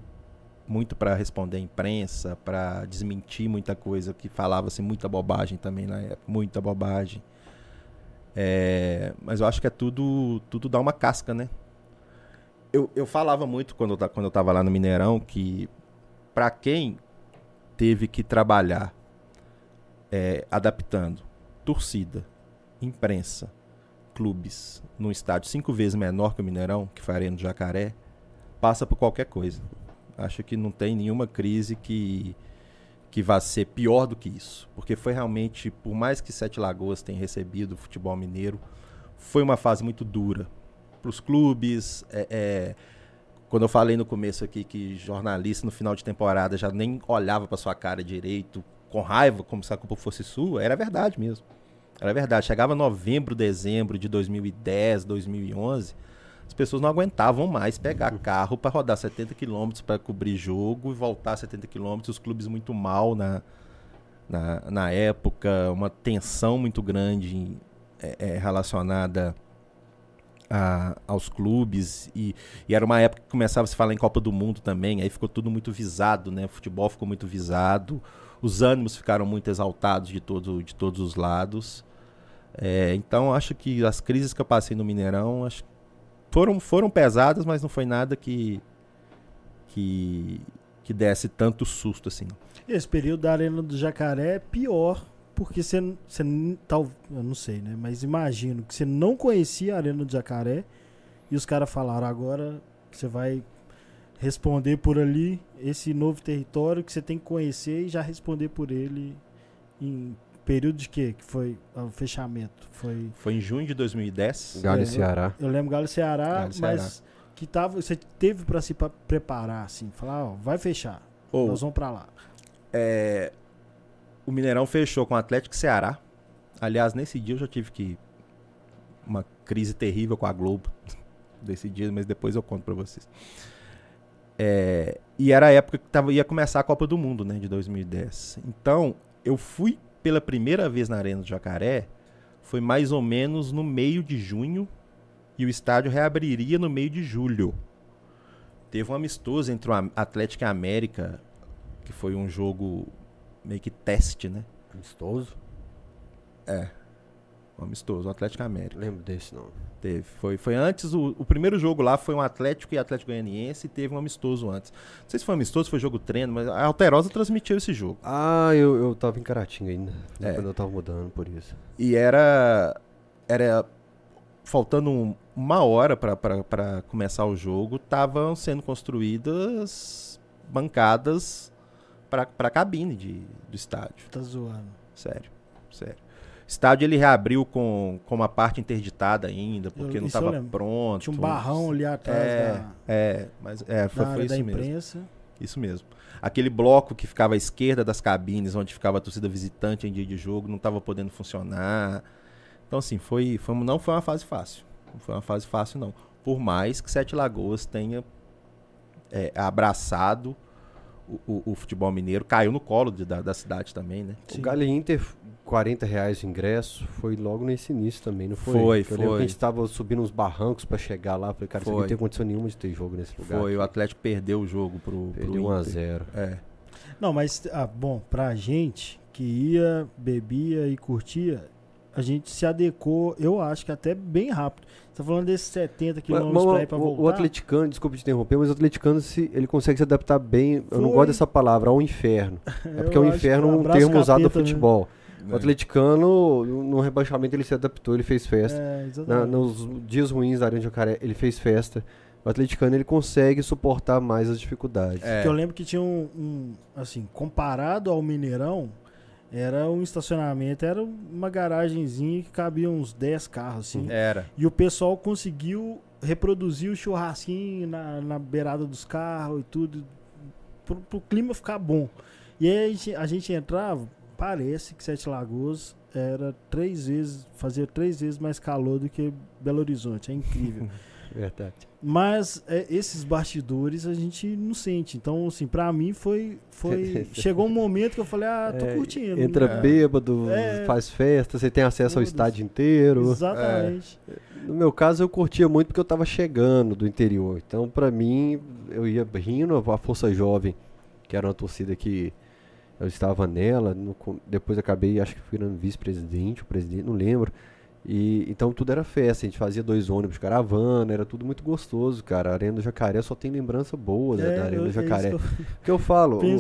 muito para responder à imprensa, para desmentir muita coisa que falava-se muita bobagem também na época, muita bobagem. É, mas eu acho que é tudo tudo dá uma casca, né? Eu, eu falava muito quando eu, quando eu tava lá no Mineirão que para quem teve que trabalhar é, adaptando torcida, imprensa, clubes num estádio cinco vezes menor que o Mineirão, que foi a Arena do Jacaré, passa por qualquer coisa. Acho que não tem nenhuma crise que que vá ser pior do que isso, porque foi realmente, por mais que Sete Lagoas tenha recebido o futebol mineiro, foi uma fase muito dura para os clubes. é, é, quando eu falei no começo aqui que jornalista no final de temporada já nem olhava para sua cara direito, com raiva, como se a culpa fosse sua, era verdade mesmo. Era verdade. Chegava novembro, dezembro de 2010, 2011, as pessoas não aguentavam mais pegar carro para rodar 70 quilômetros para cobrir jogo e voltar 70 quilômetros. Os clubes muito mal na, na, na época, uma tensão muito grande é, é, relacionada a- aos clubes. E, e era uma época que começava a se falar em Copa do Mundo também, aí ficou tudo muito visado, né? O futebol ficou muito visado, os ânimos ficaram muito exaltados de, todo, de todos os lados. É, então acho que as crises que eu passei no Mineirão acho, foram, foram pesadas, mas não foi nada que, que, que desse tanto susto assim. Esse período da Arena do Jacaré é pior, porque você, você tal, eu não sei, né? Mas imagino que você não conhecia a Arena do Jacaré e os caras falaram agora você vai responder por ali esse novo território que você tem que conhecer e já responder por ele em período de quê? Que foi o fechamento. Foi Foi em junho de 2010. Galho É, e Ceará. eu lembro Galo e Ceará, Galo Ceará. mas que tava, você teve pra se pa- preparar assim, falar, ó, vai fechar. Ou, Nós vamos pra lá. é, o Mineirão fechou com o Atlético e Ceará. Aliás, nesse dia eu já tive que uma crise terrível com a Globo desse dia, mas depois eu conto pra vocês. É, e era a época que tava, ia começar a Copa do Mundo, né, de 2010. Então, eu fui pela primeira vez na Arena do Jacaré, foi mais ou menos no meio de junho, e o estádio reabriria no meio de julho. Teve um amistoso entre o Atlético e a América, que foi um jogo meio que teste, né? Amistoso? Um amistoso, o Atlético América. Lembro desse, não. Teve. Foi, foi antes, o, o primeiro jogo lá foi um Atlético e Atlético Goianiense e teve um amistoso antes. Não sei se foi amistoso, foi jogo treino, mas a Alterosa transmitiu esse jogo. Ah, eu, eu tava em Caratinga ainda. É. Quando eu tava mudando, por isso. E era. Era. Faltando um- uma hora pra- pra pra começar o jogo, estavam sendo construídas bancadas para a cabine de, do estádio. Tá zoando. Sério, sério. Estádio ele reabriu com, com uma parte interditada ainda, porque Eu- não estava pronto. Tinha um barrão ali atrás É, da, é, mas é, foi, foi isso mesmo. imprensa. Isso mesmo. Aquele bloco que ficava à esquerda das cabines, onde ficava a torcida visitante em dia de jogo, não estava podendo funcionar. Então, assim, foi, foi, não foi uma fase fácil. Não foi uma fase fácil, não. Por mais que Sete Lagoas tenha é, abraçado o, o- o futebol mineiro, caiu no colo de- da, da cidade também, né? O Galo Inter, 40 reais o ingresso, foi logo nesse início também, não foi? Foi, Eu lembro que foi. a gente tava subindo uns barrancos pra chegar lá, falei, cara, isso aqui Foi. não tem condição nenhuma de ter jogo nesse lugar. Foi, o Atlético perdeu o jogo pro, pro Perdeu 1 a Inter. 0 É. Não, mas, ah, bom, pra gente que ia, bebia e curtia, a gente se adequou, eu acho que até bem rápido. Você tá falando desses 70 Mas, quilômetros pra ir pra o- voltar? o atleticano, desculpa te interromper, mas o atleticano se, ele consegue se adaptar bem, eu não Foi. gosto dessa palavra, ao inferno. É porque o inferno é um termo usado no né? futebol. O É. atleticano, no rebaixamento, ele se adaptou, ele fez festa. É, Na- exatamente. nos dias ruins da Arena de Jacaré, ele fez festa. O atleticano, ele consegue suportar mais as dificuldades. É. Porque eu lembro que tinha um, um, assim, comparado ao Mineirão, era um estacionamento, era uma garagenzinha que cabia uns 10 carros, assim. Era. E o pessoal conseguiu reproduzir o churrasquinho na, na beirada dos carros e tudo, pro, pro clima ficar bom. E aí a gente, a gente entrava, parece que Sete Lagoas era três vezes, fazia três vezes mais calor do que Belo Horizonte, é incrível. Verdade. Mas é, esses bastidores a gente não sente. Então, assim, pra mim foi. foi chegou um momento que eu falei, ah, tô É, curtindo. Entra né? bêbado, É. faz festa, você tem acesso ao estádio inteiro. Exatamente. No meu caso, eu curtia muito porque eu tava chegando do interior. Então, pra mim, eu ia rindo. A Força Jovem, que era uma torcida que eu estava nela. no depois acabei, acho que virando vice-presidente, o presidente, não lembro. E, então tudo era festa, a gente fazia dois ônibus caravana, era tudo muito gostoso, cara. A Arena do Jacaré só tem lembrança boa da- É, da Arena do é Jacaré. que eu que eu falo, o-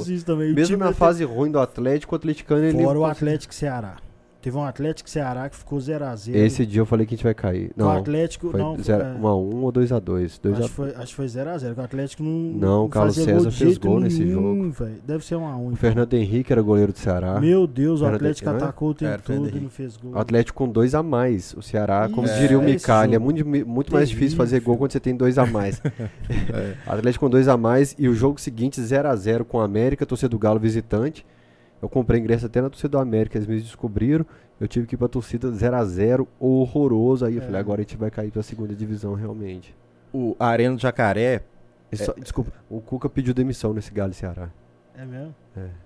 mesmo na fase ruim do Atlético, o atleticano ele Fora o Atlético Ceará. Teve um Atlético Ceará que ficou 0x0. Esse dia eu falei que a gente vai cair. O Não, Atlético. foi não, 0 é, 1 a 1 ou 2 a 2, 2 acho, a que foi, acho que foi 0x0. O Atlético não. Não, o Carlos fazia César fez gol nesse nenhum, velho. Deve ser 1x1. O Fernando Henrique era goleiro do Ceará. Meu Deus, o Fernando Atlético Henrique, não é? atacou o tempo Era, Fernando todo e não Henrique. fez gol. O Atlético com dois a mais. O Ceará, como Isso, diria o é Micali, é jogo. muito, muito mais difícil fazer gol quando você tem dois a mais. É. Atlético com dois a mais e o jogo seguinte 0 a 0 com a América, torcida do Galo visitante. Eu comprei ingresso até na torcida do América, eles me descobriram. Eu tive que ir pra torcida 0 a 0 horroroso. Aí eu É. falei, agora a gente vai cair pra segunda divisão realmente. O a Arena do Jacaré. E só- Desculpa, o Cuca pediu demissão nesse Galo Ceará. É mesmo?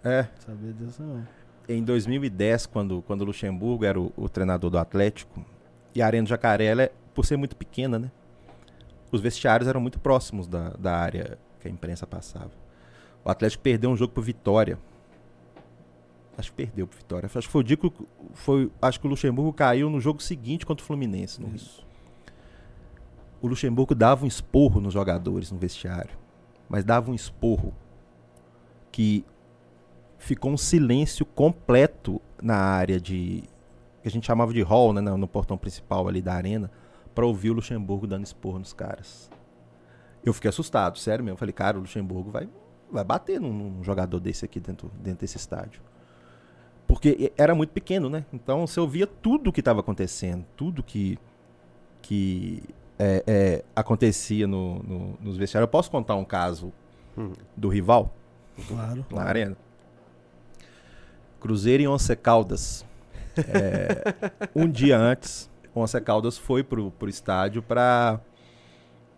É. Sabia disso não. Em 2010, quando, quando o Luxemburgo era o, o treinador do Atlético, e a Arena do Jacaré, ela é- por ser muito pequena, né? Os vestiários eram muito próximos da, da área que a imprensa passava. O Atlético perdeu um jogo pro Vitória. Acho que perdeu pro Vitória. Acho que foi o dia que foi, acho que o Luxemburgo caiu no jogo seguinte contra o Fluminense. No Rio. O Luxemburgo dava um esporro nos jogadores no vestiário. Mas dava um esporro que ficou um silêncio completo na área de. que a gente chamava de hall, né? No, portão principal ali da arena, pra ouvir o Luxemburgo dando esporro nos caras. Eu fiquei assustado, sério mesmo. Eu falei, cara, o Luxemburgo vai, vai bater num, num jogador desse aqui dentro, dentro desse estádio. Porque era muito pequeno, né? Então você ouvia tudo que estava acontecendo, tudo que, que é, é, acontecia no, no- nos vestiários. Eu posso contar um caso Hum. do rival? Claro. na arena. Cruzeiro e Once Caldas. É, um dia antes, Once Caldas foi pro, pro estádio pra,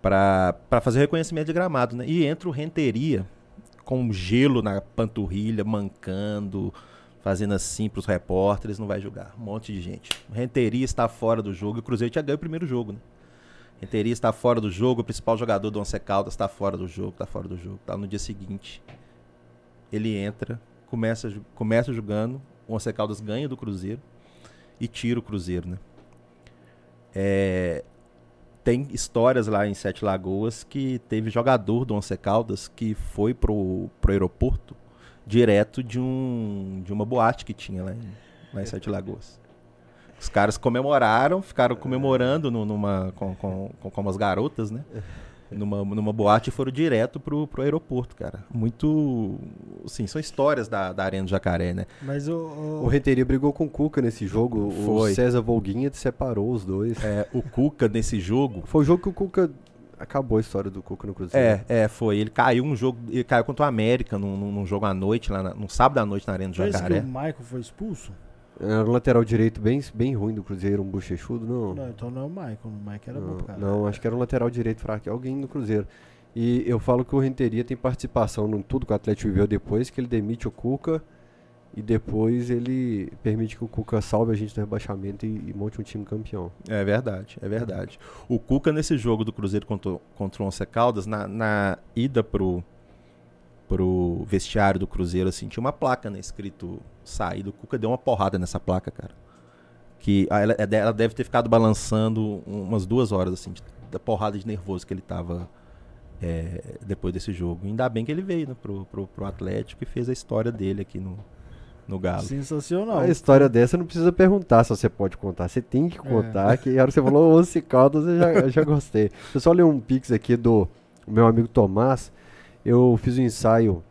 pra fazer reconhecimento de gramado, né? E entra o Renteria com gelo na panturrilha, mancando, fazendo assim pros repórteres, não vai jogar. Um monte de gente. O Renteria está fora do jogo e o Cruzeiro tinha ganho o primeiro jogo, né? Renteria está fora do jogo, o principal jogador do Once Caldas está fora do jogo, está fora do jogo. Tá no dia seguinte, ele entra, começa, começa jogando, o Once Caldas ganha do Cruzeiro e tira o Cruzeiro, né? É, tem histórias lá em Sete Lagoas que teve jogador do Once Caldas que foi pro, pro aeroporto direto de, um, de uma boate que tinha lá em, lá em Sete Lagoas. Os caras comemoraram, ficaram comemorando no- numa, com, com, com, com umas garotas, né? numa, numa boate e foram direto pro, pro aeroporto, cara. Muito. Sim, são histórias da, da Arena do Jacaré, né? Mas o. o- O Renteria brigou com o Cuca nesse jogo. Foi. O César Volguinha separou os dois. É, o Cuca nesse jogo. Foi o jogo que o Cuca. Acabou a história do Cuca no Cruzeiro. É, é, foi. Ele caiu um jogo. Ele caiu contra o América num, num- jogo à noite, lá na, num sábado à noite na Arena do foi esse que Jacaré. o Michael foi expulso? Era um lateral direito bem, bem ruim do Cruzeiro, um bochechudo, não. Não, então não é o Michael. O Michael era bom Não, pro cara. não, acho que era um lateral direito fraco, alguém no Cruzeiro. E eu falo que o Renteria tem participação em tudo que o Atlético viveu depois, que ele demite o Cuca e depois ele permite que o Cuca salve a gente do rebaixamento e, e monte um time campeão. É verdade, é verdade. O Cuca, nesse jogo do Cruzeiro contra, contra o Once Caldas, na, na ida pro, pro vestiário do Cruzeiro, assim, tinha uma placa, né, escrito saída. O Cuca deu uma porrada nessa placa, cara. Que ela, ela deve ter ficado balançando umas duas horas, assim, de- da porrada de nervoso que ele tava é, depois desse jogo. Ainda bem que ele veio né, pro, pro, pro Atlético e fez a história dele aqui no, no Galo. Sensacional. A história dessa não precisa perguntar se você pode contar, você tem que contar, que a hora que você falou Once Caldas eu já, eu já gostei. Eu só ler um pix aqui do meu amigo Tomás, eu fiz um ensaio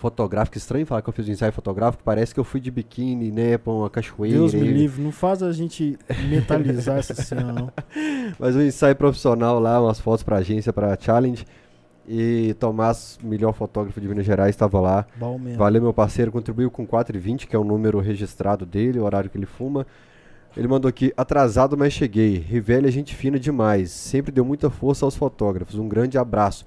fotográfico, estranho falar que eu fiz um ensaio fotográfico, parece que eu fui de biquíni, né, pra uma cachoeira. Deus me livre, não faz a gente mentalizar essa cena, não. Mas um ensaio profissional lá, umas fotos pra agência, pra Challenge. E Tomás, melhor fotógrafo de Minas Gerais, estava lá. Bom mesmo. Valeu, meu parceiro. Contribuiu com 4,20, que é o número registrado dele, o horário que ele fuma. Ele mandou aqui, atrasado, mas cheguei. Rivelli é gente fina demais. Sempre deu muita força aos fotógrafos. Um grande abraço.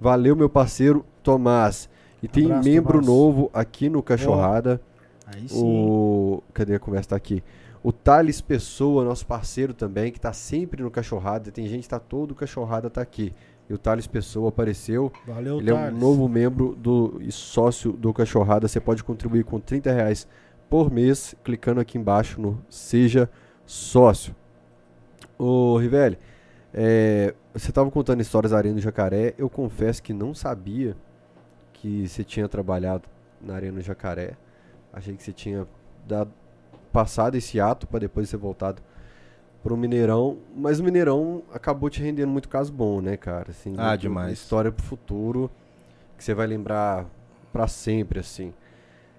Valeu, meu parceiro Tomás. E tem Abraço, membro Tomás. novo aqui no Cachorrada. Aí sim. O. Cadê a conversa? Tá aqui. O Thales Pessoa, nosso parceiro também, que tá sempre no Cachorrada. Tem gente que tá todo Cachorrada, tá aqui. E o Thales Pessoa apareceu. Valeu, Ele é um Thales. novo membro do e sócio do Cachorrada. Você pode contribuir com 30 reais por mês, clicando aqui embaixo no Seja Sócio. Ô, Rivelli, é, você estava contando histórias da Arena do Jacaré. Eu confesso que não sabia que você tinha trabalhado na Arena do Jacaré. Achei que você tinha dado, passado esse ato para depois ser voltado pro Mineirão. Mas o Mineirão acabou te rendendo muito caso bom, né, cara? Assim, Ah, muito- demais. História pro futuro que você vai lembrar para sempre, assim.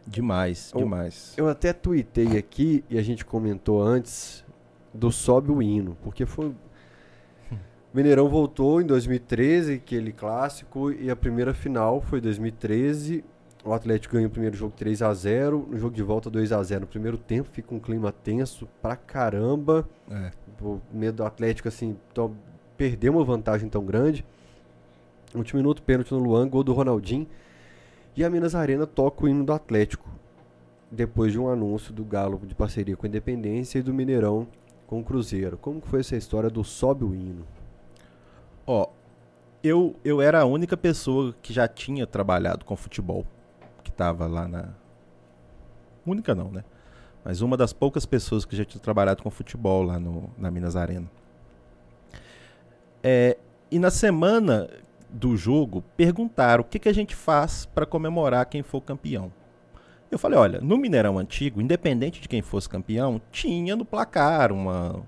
Demais, O- demais. Eu até tuitei aqui e a gente comentou antes do Sobe o Hino, porque foi. O Mineirão voltou em 2013, aquele clássico, e a primeira final foi em 2013. O Atlético ganha o primeiro jogo 3 a 0 no jogo de volta 2 a 0 No primeiro tempo fica um clima tenso pra caramba. É. O medo do Atlético, assim, to- perdeu uma vantagem tão grande. Último minuto, pênalti no Luan, gol do Ronaldinho. E a Minas Arena toca o hino do Atlético. Depois de um anúncio do Galo de parceria com a Independência e do Mineirão com o Cruzeiro. Como que foi essa história do Sobe o Hino? Ó, eu, eu era a única pessoa que já tinha trabalhado com futebol. Que tava lá na. Única não, né? Mas uma das poucas pessoas que já tinha trabalhado com futebol lá no, na Minas Arena. É, e na semana do jogo, perguntaram o que, que a gente faz para comemorar quem for campeão. Eu falei, olha, no Mineirão Antigo, independente de quem fosse campeão, tinha no placar uma,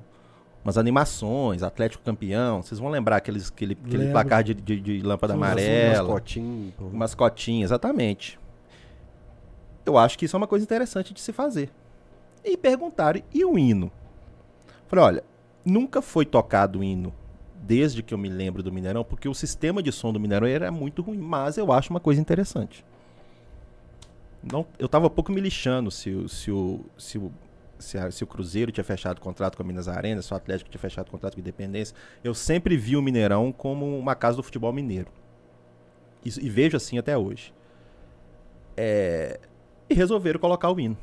umas animações, Atlético campeão. Vocês vão lembrar aqueles, aquele, aquele Lembro. placar de, de, de lâmpada Sim, amarela, Mascotinho. mascotinha, exatamente. Eu acho que isso é uma coisa interessante de se fazer. E perguntaram, e o hino? Falei, olha, nunca foi tocado o hino desde que eu me lembro do Mineirão, porque o sistema de som do Mineirão era muito ruim, mas eu acho uma coisa interessante. Não, eu tava pouco me lixando se, se, o, se, o, se, a- se o Cruzeiro tinha fechado contrato com a Minas Arena, se o Atlético tinha fechado contrato com a Independência. Eu sempre vi o Mineirão como uma casa do futebol mineiro. E vejo assim até hoje. É, e resolveram colocar o hino.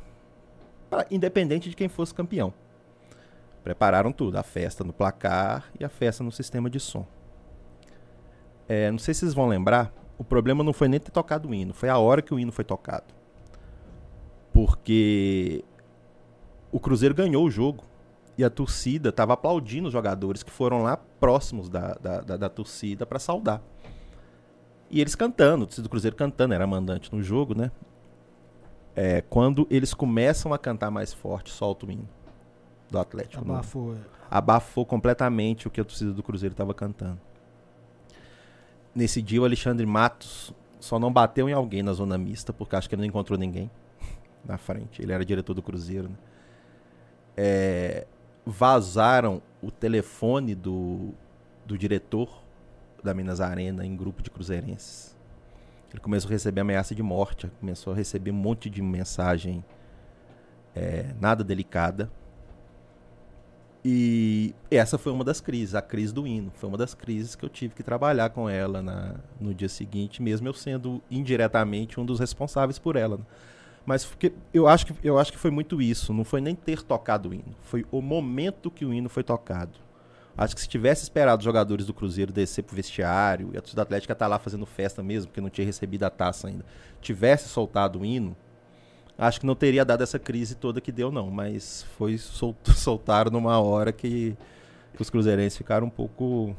Pra- independente de quem fosse campeão. Prepararam tudo, a festa no placar e a festa no sistema de som. É, não sei se vocês vão lembrar, o problema não foi nem ter tocado o hino, foi a hora que o hino foi tocado. Porque o Cruzeiro ganhou o jogo e a torcida estava aplaudindo os jogadores que foram lá próximos da, da, da- da torcida para saudar. E eles cantando, o do Cruzeiro cantando, era mandante no jogo, né? É, quando eles começam a cantar mais forte, solta o hino do Atlético. no- Abafou. abafou completamente o que a torcida do Cruzeiro estava cantando. nesse dia o Alexandre Matos só não bateu em alguém na zona mista, porque acho que ele não encontrou ninguém na frente. Ele era diretor do Cruzeiro, né? É, vazaram o telefone do, do diretor da Minas Arena em grupo de cruzeirenses. Ele começou a receber ameaça de morte, começou a receber um monte de mensagem é, nada delicada. E essa foi uma das crises, a crise do hino. Foi uma das crises que eu tive que trabalhar com ela na, no dia seguinte, mesmo eu sendo indiretamente um dos responsáveis por ela. Mas eu acho, que, eu acho que foi muito isso. Não foi nem ter tocado o hino. Foi o momento que o hino foi tocado. Acho que se tivesse esperado os jogadores do Cruzeiro descer pro vestiário e a torcida Atlética tá lá fazendo festa mesmo, porque não tinha recebido a taça ainda, tivesse soltado o hino, acho que não teria dado essa crise toda que deu, não. Mas foi sol soltaram numa hora que, que, os cruzeirenses ficaram um pouco.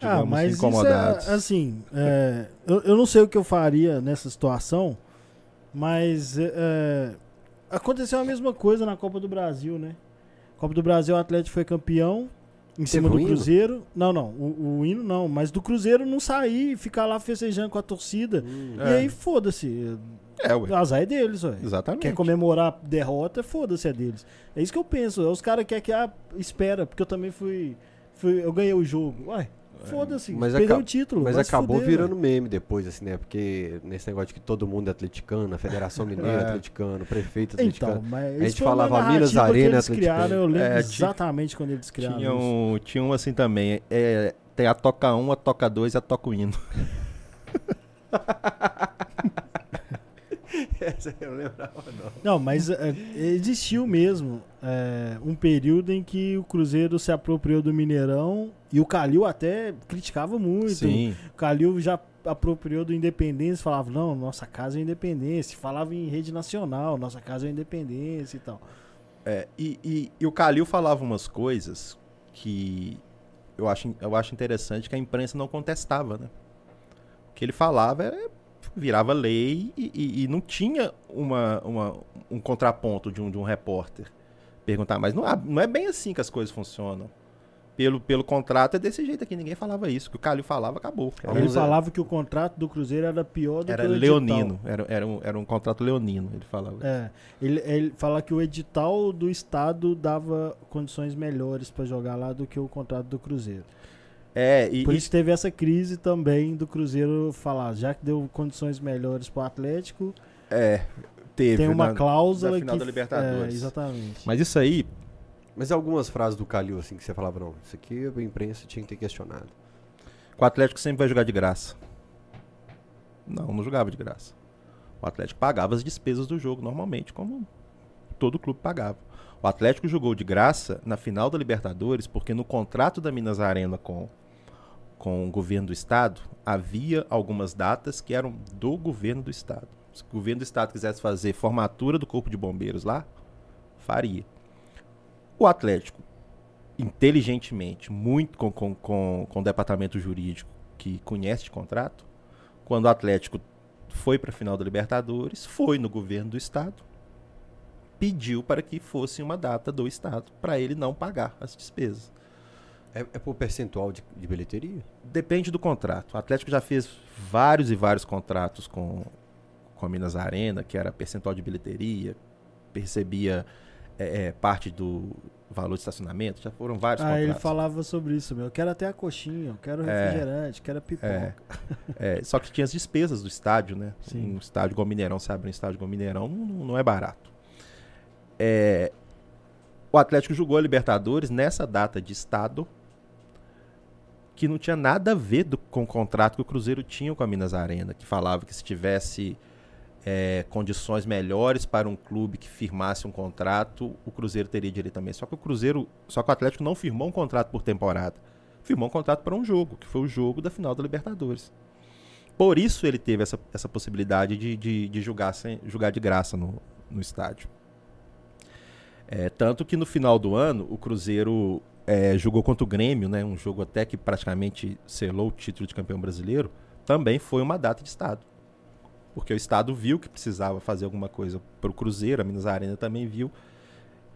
ah, mas incomodados. Isso é, assim, é, eu, eu não sei o que eu faria nessa situação, mas é, é, aconteceu a mesma coisa na Copa do Brasil, né? Copa do Brasil, o Atlético foi campeão em cima do Cruzeiro. Não, não, o, o, hino não, mas do Cruzeiro não sair e ficar lá festejando com a torcida. Hum, e é. aí, foda-se. É, ué. Azar é deles, ué. Exatamente. Quer comemorar a derrota, foda-se é deles. É isso que eu penso. É os caras querem que, ah, espera, porque eu também fui, fui. Eu ganhei o jogo. Ué, foda-se. Mas perdeu o título. Mas acabou fuder, virando meme depois, assim, né? Porque nesse negócio de que todo mundo é atleticano, a Federação Mineira é atleticano, o prefeito é então, atleticano. Então, mas a gente falava Minas Arena eles criaram, Eu lembro é, exatamente quando eles criaram. Tinha um, tinha um assim também. É, tem a Toca 1, a Toca 2 e a Toca Hino. Essa eu não lembrava, não. Não, mas é, existiu mesmo é, um período em que o Cruzeiro se apropriou do Mineirão e o Calil até criticava muito. Sim. O Calil já apropriou do Independência, falava, não, nossa casa é Independência. Falava em rede nacional, nossa casa é Independência e tal. É, e, e, e o Calil falava umas coisas que eu acho, eu acho interessante que a imprensa não contestava, né? O que ele falava é virava lei e, e, e não tinha uma, uma, um contraponto de um, de um repórter perguntar, mas não, não é bem assim que as coisas funcionam. Pelo, pelo contrato é desse jeito aqui, ninguém falava isso. O que o Calil falava, acabou. Ele falava que o contrato do Cruzeiro era pior do era que o edital. leonino, era, era, um, era um contrato leonino, ele falava. É, ele, ele fala que o edital do Estado dava condições melhores para jogar lá do que o contrato do Cruzeiro. É, e, Por isso teve essa crise também do Cruzeiro falar, já que deu condições melhores para o Atlético. É, teve. Tem uma na, cláusula na final que, da Libertadores. É, exatamente. Mas isso aí. Mas algumas frases do Calil assim que você falava, não, isso aqui a imprensa tinha que ter questionado. O Atlético sempre vai jogar de graça. Não, não jogava de graça. O Atlético pagava as despesas do jogo normalmente, como todo clube pagava. O Atlético jogou de graça na final da Libertadores porque no contrato da Minas Arena com com o governo do estado, havia algumas datas que eram do governo do estado. Se o governo do estado quisesse fazer formatura do corpo de bombeiros lá, faria. O Atlético, inteligentemente, muito com, com, com, com o departamento jurídico que conhece de contrato, quando o Atlético foi para a final da Libertadores, foi no governo do estado, pediu para que fosse uma data do estado, para ele não pagar as despesas. É, é por percentual de, de, bilheteria? Depende do contrato. O Atlético já fez vários e vários contratos com, com a Minas Arena, que era percentual de bilheteria, percebia é, é, parte do valor de estacionamento, já foram vários ah, contratos. ele falava sobre isso, meu. Eu quero até a coxinha, eu quero é. refrigerante, quero a pipoca. É, é, só que tinha as despesas do estádio, né? Sim. Um estádio igual Mineirão, se abre um estádio igual Mineirão, não, não é barato. É, o Atlético jogou a Libertadores nessa data de estado, que não tinha nada a ver do, com o contrato que o Cruzeiro tinha com a Minas Arena, que falava que se tivesse é, condições melhores para um clube que firmasse um contrato, o Cruzeiro teria direito também. Só que o Cruzeiro, só que o Atlético não firmou um contrato por temporada. Firmou um contrato para um jogo, que foi o jogo da final da Libertadores. Por isso ele teve essa, essa possibilidade de, de, de jogar, sem, jogar de graça no, no estádio. É, tanto que no final do ano, o Cruzeiro é, jogou contra o Grêmio, né, um jogo até que praticamente selou o título de campeão brasileiro, também foi uma data de Estado. Porque o Estado viu que precisava fazer alguma coisa para o Cruzeiro, a Minas Arena também viu,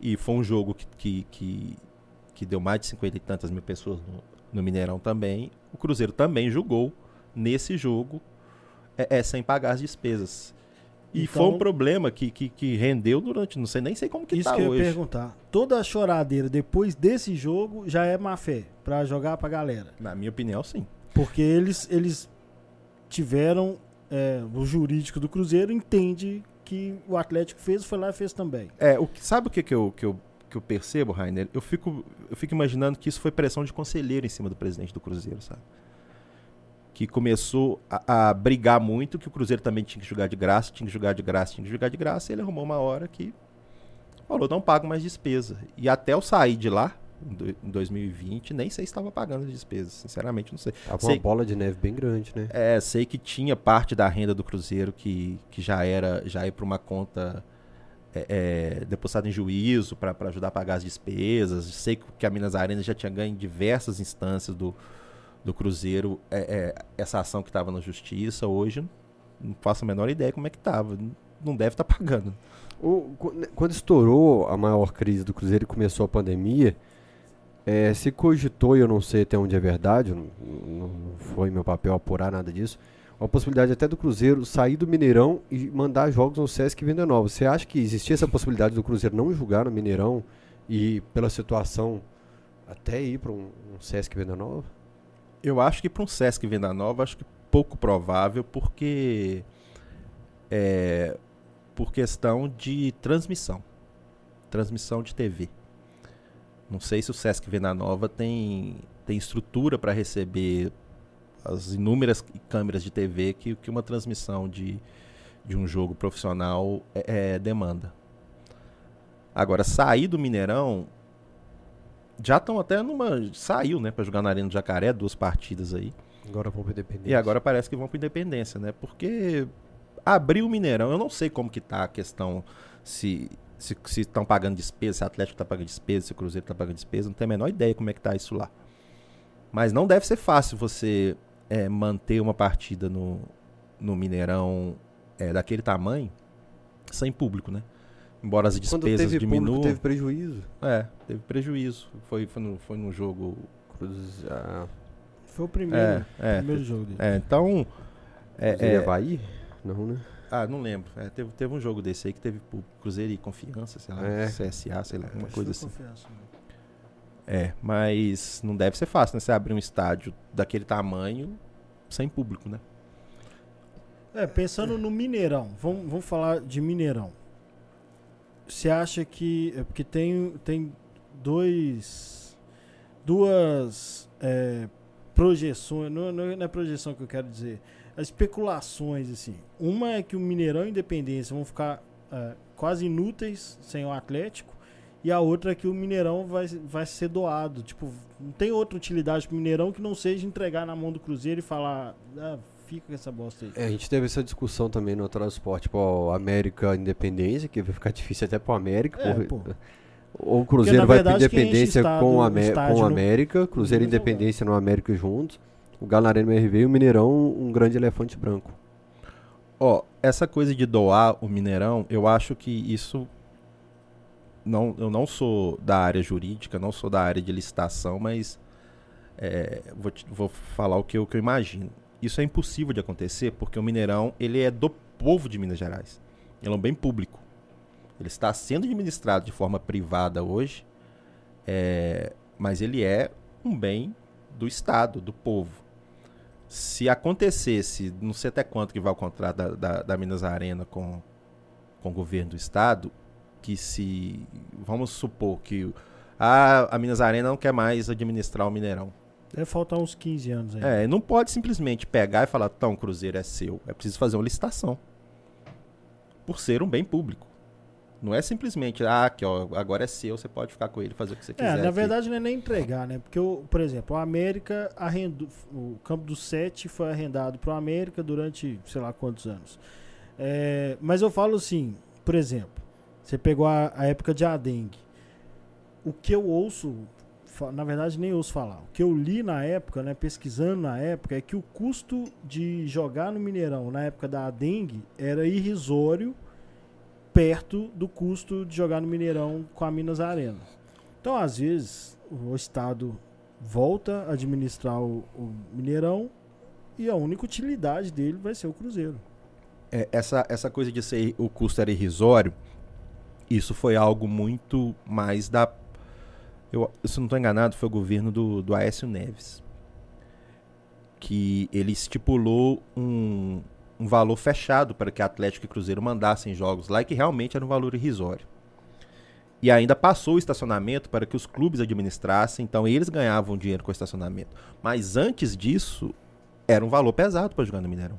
e foi um jogo que, que, que, que deu mais de 50 e tantas mil pessoas no, no Mineirão também. O Cruzeiro também jogou nesse jogo é, é sem pagar as despesas. E Então- foi um problema que, que, que rendeu durante, não sei nem sei como que Isso tá que eu ia hoje. perguntar. Toda a choradeira depois desse jogo já é má fé pra jogar pra galera. Na minha opinião, sim. Porque eles, eles tiveram. é, o jurídico do Cruzeiro entende que o Atlético fez, foi lá e fez também. É, o que, sabe o que, que, eu, que, eu, que eu percebo, Rainer? Eu fico, eu fico imaginando que isso foi pressão de conselheiro em cima do presidente do Cruzeiro, sabe? Que começou a, a brigar muito, que o Cruzeiro também tinha que jogar de graça, tinha que jogar de graça, tinha que jogar de graça, e ele arrumou uma hora que falou, não pago mais despesa. E até eu sair de lá, em do- em 2020, nem sei se estava pagando as despesas, sinceramente não sei. Tava Sei- uma bola de neve bem grande, né? É, sei que tinha parte da renda do Cruzeiro que, que já era já ia para uma conta é, é, depositada em juízo para ajudar a pagar as despesas. Sei que que a Minas Arena já tinha ganho em diversas instâncias do, do Cruzeiro é, é, essa ação que estava na justiça. Hoje não faço a menor ideia como é que estava. Não deve estar pagando. O- né, quando estourou a maior crise do Cruzeiro e começou a pandemia, é, se cogitou, e eu não sei até onde é verdade, não, não- foi meu papel apurar nada disso, a possibilidade até do Cruzeiro sair do Mineirão e mandar jogos no Sesc Venda Nova. Você acha que existia essa possibilidade do Cruzeiro não jogar no Mineirão e, pela situação, até ir para um, um Sesc Venda Nova? Eu acho que para um Sesc Venda Nova, acho que pouco provável, porque é por questão de transmissão, transmissão de TV. Não sei se o Sesc Venda Nova tem, tem estrutura para receber as inúmeras câmeras de TV que, que uma transmissão de, de um jogo profissional é, é, demanda. Agora, sair do Mineirão, já estão até numa. Saiu, né, para jogar na Arena do Jacaré, duas partidas aí. Agora vamos para Independência. E agora parece que vão para Independência, né? Porque abriu o Mineirão, eu não sei como que tá a questão se se estão pagando despesa, se o Atlético tá pagando despesa, se o Cruzeiro tá pagando despesa, não tenho a menor ideia como é que tá isso lá. Mas não deve ser fácil você é, manter uma partida no, no Mineirão é, daquele tamanho sem público, né? Embora as Quando despesas teve diminuam. público, teve prejuízo. É, teve prejuízo. Foi, foi, no, foi no jogo. Cruz, ah, Foi o primeiro, É, é. primeiro jogo dele. É, então. É, Cruzeiro é, Havaí? Não, né? Ah, não lembro. É, teve, teve um jogo desse aí que teve. Cruzeiro e Confiança, sei lá, É. CSA, sei lá, uma coisa assim. confiança, né? É, mas não deve ser fácil, né? Você abrir um estádio daquele tamanho sem público, né? É, pensando no Mineirão, vamos, vamos falar de Mineirão. Você acha que. É porque tem, tem dois. Duas é, projeções. Não, não é projeção que eu quero dizer. As especulações, assim. Uma é que o Mineirão e Independência vão ficar é, quase inúteis sem o Atlético. E a outra é que o Mineirão vai, vai ser doado. Tipo, não tem outra utilidade pro Mineirão que não seja entregar na mão do Cruzeiro e falar. Ah, fica com essa bosta aí. É, a gente teve essa discussão também no Natural Sport, tipo, ó, América Independência, que vai ficar difícil até pro América. É, por- pô. Ou o Cruzeiro vai pro verdade, enche Independência estado- com, Amé- estádio com o no- América, Cruzeiro e. Independência no América juntos, o Galo na Arena MRV e o Mineirão um grande elefante branco. Ó, essa coisa de doar o Mineirão, eu acho que isso. Não, eu não sou da área jurídica, não sou da área de licitação, mas é, vou, te- vou falar o que, eu- que eu imagino. Isso é impossível de acontecer porque o Mineirão ele é do povo de Minas Gerais. Ele é um bem público. Ele está sendo administrado de forma privada hoje, é, mas ele é um bem do Estado, do povo. Se acontecesse, não sei até quanto que vai o contrato da, da, da Minas Arena com, com o governo do Estado, que se. Vamos supor que a, a Minas Arena não quer mais administrar o Mineirão. Deve faltar uns 15 anos aí. É, não pode simplesmente pegar e falar, então, Cruzeiro é seu. É preciso fazer uma licitação. Por ser um bem público. Não é simplesmente, ah, aqui, ó, agora é seu, você pode ficar com ele e fazer o que você quiser. É, na aqui. verdade não é nem entregar, né? Porque, o, por exemplo, o América arrendou. O campo do Sete foi arrendado para o América durante sei lá quantos anos. É, mas eu falo assim, por exemplo, você pegou a, a época de Adengue. O que eu ouço, na verdade nem ouço falar, o que eu li na época, né, pesquisando na época, é que o custo de jogar no Mineirão na época da Adengue era irrisório perto do custo de jogar no Mineirão com a Minas Arena. Então, às vezes, o Estado volta a administrar o, o Mineirão e a única utilidade dele vai ser o Cruzeiro. É, essa, essa coisa de ser o custo era irrisório, isso foi algo muito mais da. Eu, se não estou enganado, foi o governo do, do Aécio Neves. Que ele estipulou um, um valor fechado para que Atlético e Cruzeiro mandassem jogos lá e que realmente era um valor irrisório. E ainda passou o estacionamento para que os clubes administrassem, então eles ganhavam dinheiro com o estacionamento. Mas antes disso, era um valor pesado para jogar no Mineirão.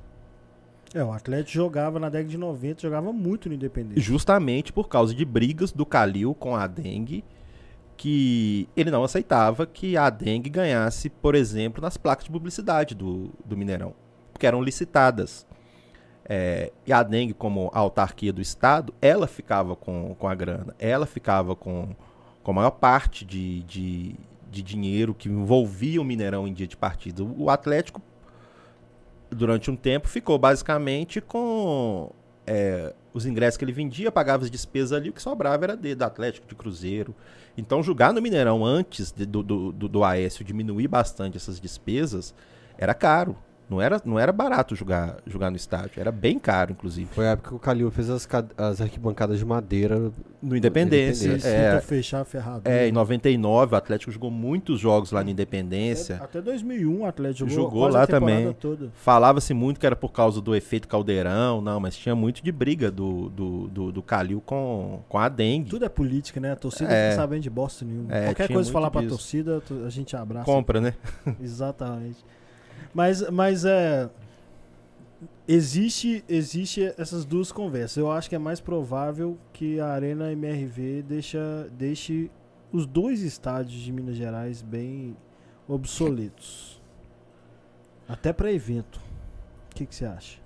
É, o Atlético jogava na década de 90, jogava muito no Independente. Justamente por causa de brigas do Calil com a Dengue, que ele não aceitava que a Dengue ganhasse, por exemplo, nas placas de publicidade do, do Mineirão, porque eram licitadas. É, e a Dengue, como a autarquia do Estado, ela ficava com, com a grana, ela ficava com, com a maior parte de, de, de dinheiro que envolvia o Mineirão em dia de partida. O Atlético durante um tempo, ficou basicamente com é, os ingressos que ele vendia, pagava as despesas ali, o que sobrava era dele, do Atlético, de Cruzeiro. Então, jogar no Mineirão antes de, do, do, do Aécio diminuir bastante essas despesas era caro. Não era, não era barato jogar, jogar no estádio, era bem caro, inclusive. Foi a época que o Calil fez as, as arquibancadas de madeira no Independência. Independência. É, fechar ferrado. É, em 99 o Atlético jogou muitos jogos lá no Independência. Até, até 2001 o Atlético jogou, jogou lá também. Falava-se muito que era por causa do efeito caldeirão, não, mas tinha muito de briga do, do, do, do Calil com, com a dengue. Tudo é política, né? A torcida é, não sabendo de bosta nenhuma. É, Qualquer coisa falar disso. pra torcida, a gente abraça. Compra, né? Exatamente. Mas, mas é existe existe essas duas conversas. Eu acho que é mais provável que a Arena MRV deixa, deixe os dois estádios de Minas Gerais bem obsoletos. Até para evento. O que, que você acha?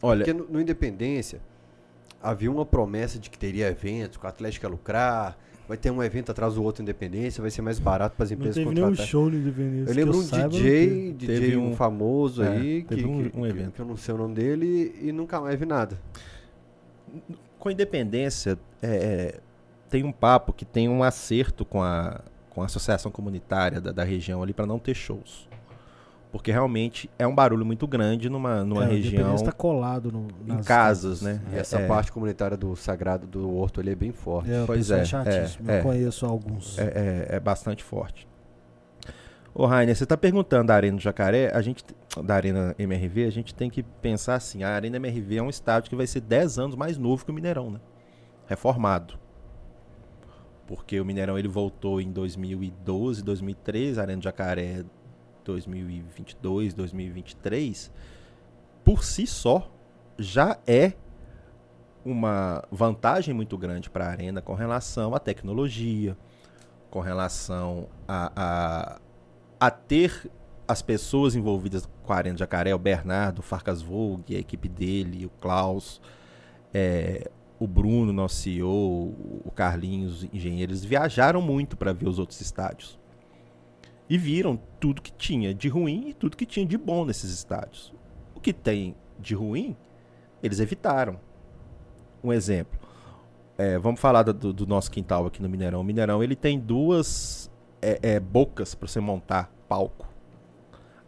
Olha, porque no, no Independência havia uma promessa de que teria eventos, que o Atlético ia lucrar, vai ter um evento atrás do outro Independência, vai ser mais barato para as empresas não teve contratar. nenhum show no Independência. Eu lembro um DJ, DJ um, famoso é, aí, que, um, um evento. Que, eu não sei o nome dele e nunca mais vi nada. Com a Independência, é, é, tem um papo que tem um acerto com a, com a associação comunitária da, da região ali para não ter shows porque realmente é um barulho muito grande numa, numa é, região. está colado no, em casas, né? E essa é. parte comunitária do Sagrado do Horto ali é bem forte. É, pois é, é, é, Eu conheço alguns. É, é, é, bastante forte. Ô Rainer, você está perguntando da Arena do Jacaré, a gente, da Arena MRV, a gente tem que pensar assim, a Arena MRV é um estádio que vai ser 10 anos mais novo que o Mineirão, né? Reformado. Porque o Mineirão ele voltou em 2012, 2013, a Arena do Jacaré 2022, 2023, por si só, já é uma vantagem muito grande para a Arena com relação à tecnologia, com relação a, a, a ter as pessoas envolvidas com a Arena Jacaré, o Bernardo, o Farcas Vogue, a equipe dele, o Klaus, é, o Bruno, nosso CEO, o Carlinhos, engenheiros, viajaram muito para ver os outros estádios e viram tudo que tinha de ruim e tudo que tinha de bom nesses estádios. O que tem de ruim, eles evitaram. Um exemplo. É, vamos falar do, do, nosso quintal aqui no Mineirão. O Mineirão ele tem duas é, é, bocas para você montar palco.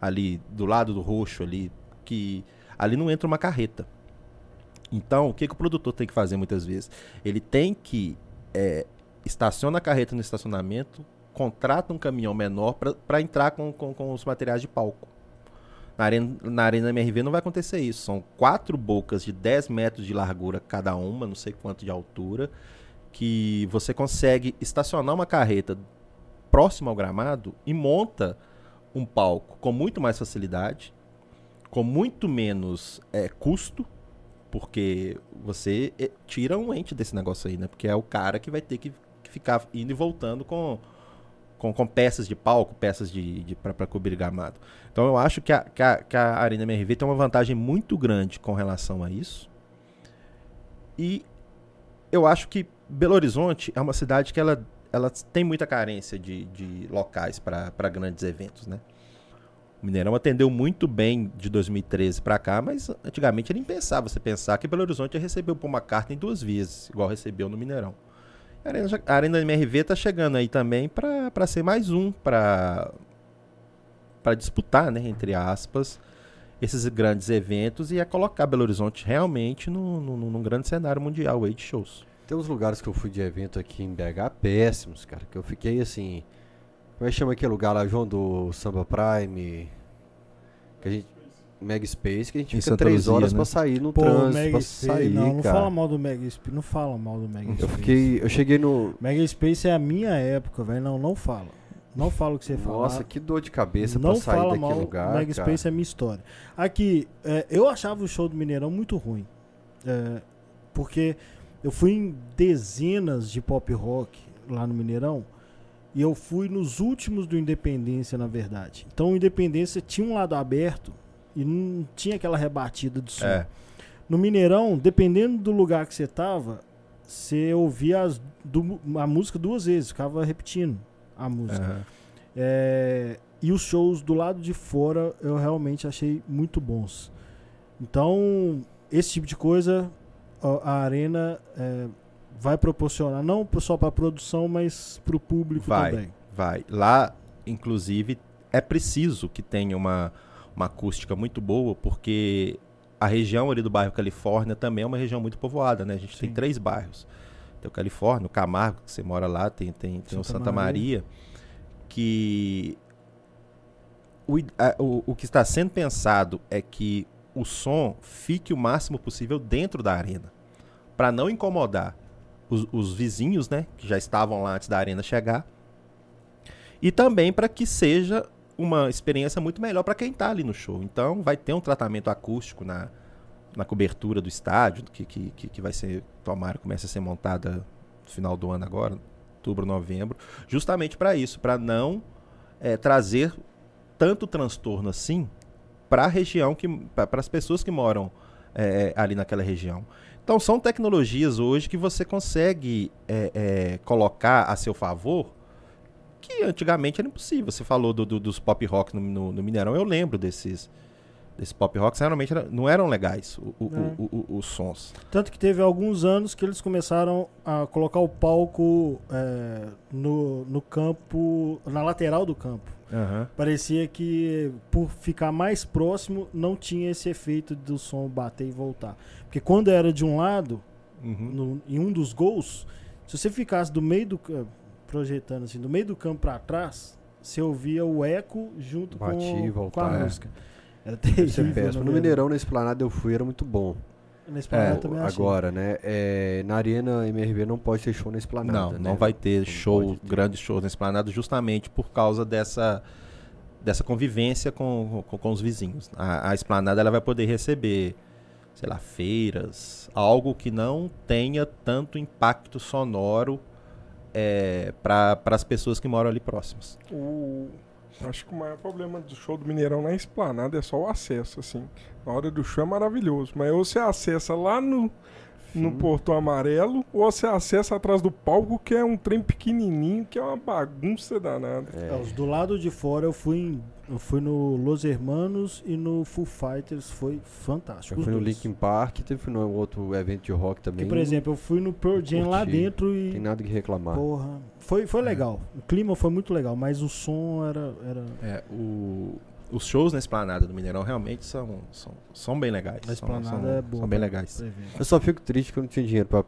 Ali do lado do roxo ali, que ali não entra uma carreta. Então, o que, que o produtor tem que fazer muitas vezes? Ele tem que é, estaciona a carreta no estacionamento, contrata um caminhão menor para entrar com, com, com, os materiais de palco. Na arena, na arena MRV não vai acontecer isso. São quatro bocas de 10 metros de largura cada uma, não sei quanto de altura, que você consegue estacionar uma carreta próximo ao gramado e monta um palco com muito mais facilidade, com muito menos é, custo, porque você é, tira um ente desse negócio aí, né? Porque é o cara que vai ter que ficar indo e voltando com com, com peças de palco, peças de, de para cobrir gramado. Então eu acho que a, que a, que, a, Arena MRV tem uma vantagem muito grande com relação a isso. E eu acho que Belo Horizonte é uma cidade que ela, ela tem muita carência de, de locais para grandes eventos, né? O Mineirão atendeu muito bem de 2013 para cá, mas antigamente era impensável você pensar que Belo Horizonte recebeu por uma carta em duas vezes, igual recebeu no Mineirão. A Arena, a Arena MRV tá chegando aí também para ser mais um para disputar, né, entre aspas, esses grandes eventos e é colocar Belo Horizonte realmente no, no, num grande cenário mundial aí de shows. Tem uns lugares que eu fui de evento aqui em BH péssimos, cara, que eu fiquei assim. Como é que chama aquele lugar lá, João, do Samba Prime? Que a gente. Mega Space, que a gente Em fica Santa três Luzia, horas né? pra sair no Pô, trânsito, pra sair, não, não cara. fala mal do Mega Space, não fala mal do Eu Space. fiquei. Eu cheguei no. Mega Space é a minha época, velho, não, não fala. Não fala o que você fala. Nossa, que dor de cabeça não pra sair fala daquele mal, lugar. Mega cara. Space é minha história. Aqui, é, eu achava o show do Mineirão muito ruim. É, porque eu fui em dezenas de pop rock lá no Mineirão. E eu fui nos últimos do Independência, na verdade. Então o Independência tinha um lado aberto e não tinha aquela rebatida de som. É. No Mineirão, dependendo do lugar que você tava, você ouvia as du- a música duas vezes, ficava repetindo a música. Aham. É, e os shows do lado de fora eu realmente achei muito bons. Então, esse tipo de coisa a, a Arena é, vai proporcionar, não só para a produção, mas para o público Vai. também. Vai. Lá, inclusive, é preciso que tenha uma, uma acústica muito boa, porque a região ali do bairro Califórnia também é uma região muito povoada, né? A gente tem Sim. três bairros. Tem o Califórnia, o Camargo, que você mora lá, tem, tem, tem o Santa Santa Maria, que o, a- o, o que está sendo pensado é que o som fique o máximo possível dentro da arena, para não incomodar os, os vizinhos, né, que já estavam lá antes da arena chegar, e também para que seja uma experiência muito melhor para quem está ali no show. Então, vai ter um tratamento acústico na, na cobertura do estádio, que, que, que, vai ser, tomara, comece a ser montada no final do ano agora, outubro, novembro, justamente para isso, para não eh, trazer tanto transtorno assim para a região, que para as pessoas que moram eh, ali naquela região. Então, são tecnologias hoje que você consegue eh, eh, colocar a seu favor que antigamente era impossível. Você falou do- do- dos pop rock no, no- no Mineirão, eu lembro desses, desses pop rocks, realmente era- não eram legais o- o- É. o- o- os sons. Tanto que teve alguns anos que eles começaram a colocar o palco é, no, no campo, na lateral do campo. Parecia que por ficar mais próximo não tinha esse efeito do som bater e voltar. Porque quando era de um lado, Uhum. no- em um dos gols, se você ficasse do meio do campo, projetando assim, do meio do campo pra trás, você ouvia o eco junto Batia e com, com a É. música. Era terrível. péssimo. na No. Mineirão, na Esplanada eu fui, era muito bom. Na Esplanada É, também achei. Agora, né? é, na Arena MRV não pode ter show na Esplanada. Não, né? não vai ter Não show, grandes shows na Esplanada justamente por causa dessa, dessa convivência com, com, com os vizinhos. A, a Esplanada ela vai poder receber, sei lá, feiras, algo que não tenha tanto impacto sonoro para as pessoas que moram ali próximas. O... Acho que o maior problema do show do Mineirão na Esplanada é só o acesso, assim. Na hora do show é maravilhoso, mas ou você acessa lá no, no Porto Amarelo, ou você acessa atrás do palco, que é um trem pequenininho, que é uma bagunça danada. É, os do lado de fora eu fui em- eu fui no Los Hermanos e no Foo Fighters, foi fantástico. Eu fui no. Linkin Park, teve no outro evento de rock também. Que, por exemplo, eu fui no Pearl Jam lá dentro Não tem e nada que reclamar. porra, foi foi legal. O clima foi muito legal, mas o som era era É, o- os shows na Esplanada do Mineirão realmente são, são, são bem legais. a São- esplanada são, é boa. São bem legais. Eu só fico triste que eu não tinha dinheiro pra,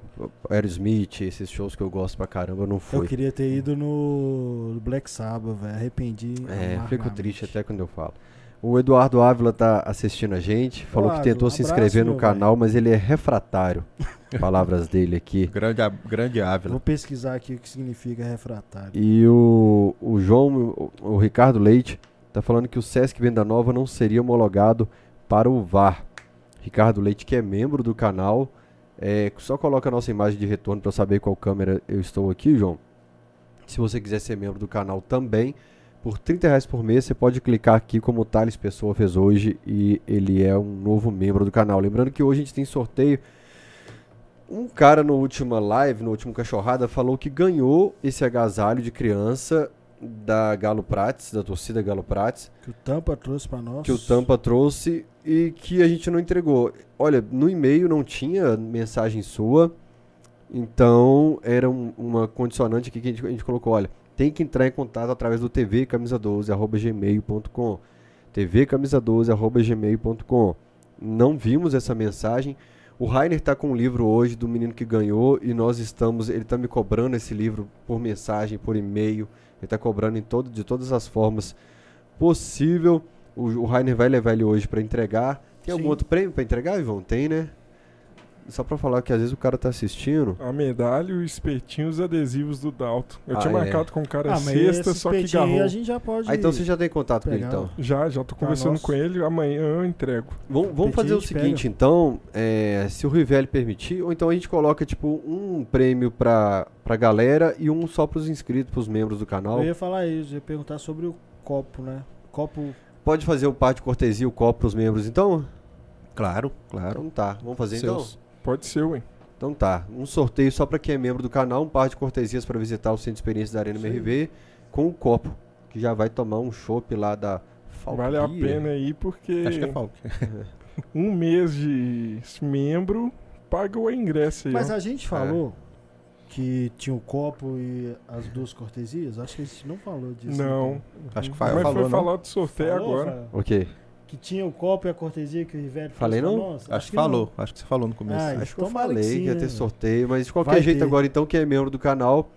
Aerosmith, esses shows que eu gosto pra caramba, eu não Eu fui. queria ter ido no Black Sabbath, velho. Arrependi. É, fico triste até quando eu falo. O Eduardo Ávila tá assistindo a gente, falou que Eduardo, tentou se abraço, inscrever no canal, mas ele é refratário. Palavras dele aqui. Grande, grande Ávila. Vou pesquisar aqui o que significa refratário. E o, o João, o, o Ricardo Leite, tá falando que o Sesc Venda Nova não seria homologado para o VAR. Ricardo Leite, que é membro do canal, é, só coloca a nossa imagem de retorno para saber qual câmera eu estou aqui, João. Se você quiser ser membro do canal também, por 30 reais por mês, você pode clicar aqui como o Thales Pessoa fez hoje e ele é um novo membro do canal. Lembrando que hoje a gente tem sorteio. Um cara no última live, no último cachorrada, falou que ganhou esse agasalho de criança da Galo Prates, da torcida Galo Prates, Que o Tampa trouxe pra nós. que o Tampa trouxe e que a gente não entregou. Olha, no e-mail não tinha mensagem sua, então era um- uma condicionante aqui que a gente, a gente colocou, olha, tem que entrar em contato através do tvcamisa12@gmail.com. tvcamisa12@gmail.com. Não vimos essa mensagem. O Rainer está com um livro hoje do menino que ganhou e nós estamos, ele está me cobrando esse livro por mensagem, por e-mail. Ele está cobrando em todo, de todas as formas possível. O, o Rainer vai levar ele hoje para entregar. Tem algum Sim. outro prêmio para entregar, Ivão? Tem, né? Só para falar que às vezes o cara tá assistindo. A medalha, o espetinho e os adesivos do Dalton. Eu Ah, tinha é. marcado com o cara Ah, mas sexta, só que garrou. a gente já pode... Ah, então você já tem contato com ele, pegar. então. Já, já tô conversando nosso. com ele, amanhã eu entrego. Vamos, vamos fazer o seguinte, então, é, se o Rivelli permitir, ou então a gente coloca, tipo, um prêmio pra, pra galera e um só pros inscritos, pros membros do canal. Eu ia falar isso, eu ia perguntar sobre o copo, né? Copo... Pode fazer o par de cortesia, o copo pros membros, então? Claro, claro. Então tá, vamos fazer Seus- então? Pode ser, ué. Então tá, um sorteio só pra quem é membro do canal, um par de cortesias pra visitar o Centro de Experiência da Arena Sim. MRV, com um copo, que já vai tomar um chopp lá da Falk Vale a pena aí, porque Acho que é Falk. um mês de membro paga o ingresso aí. Mas ó. a gente falou que tinha o copo e as duas cortesias? Acho que a gente não falou disso. Não. né? Acho que o Fael Mas falou, foi não? falar do sorteio Falou, agora. O quê? Que tinha o copo e a cortesia que o Rivelli Falei não? nós? Acho que não. falou. Acho que você falou no começo. Ah, Acho que eu tomara que falei que, sim, ia né, ter sorteio, mas de qualquer Vai jeito ter. agora, então, quem é membro do canal,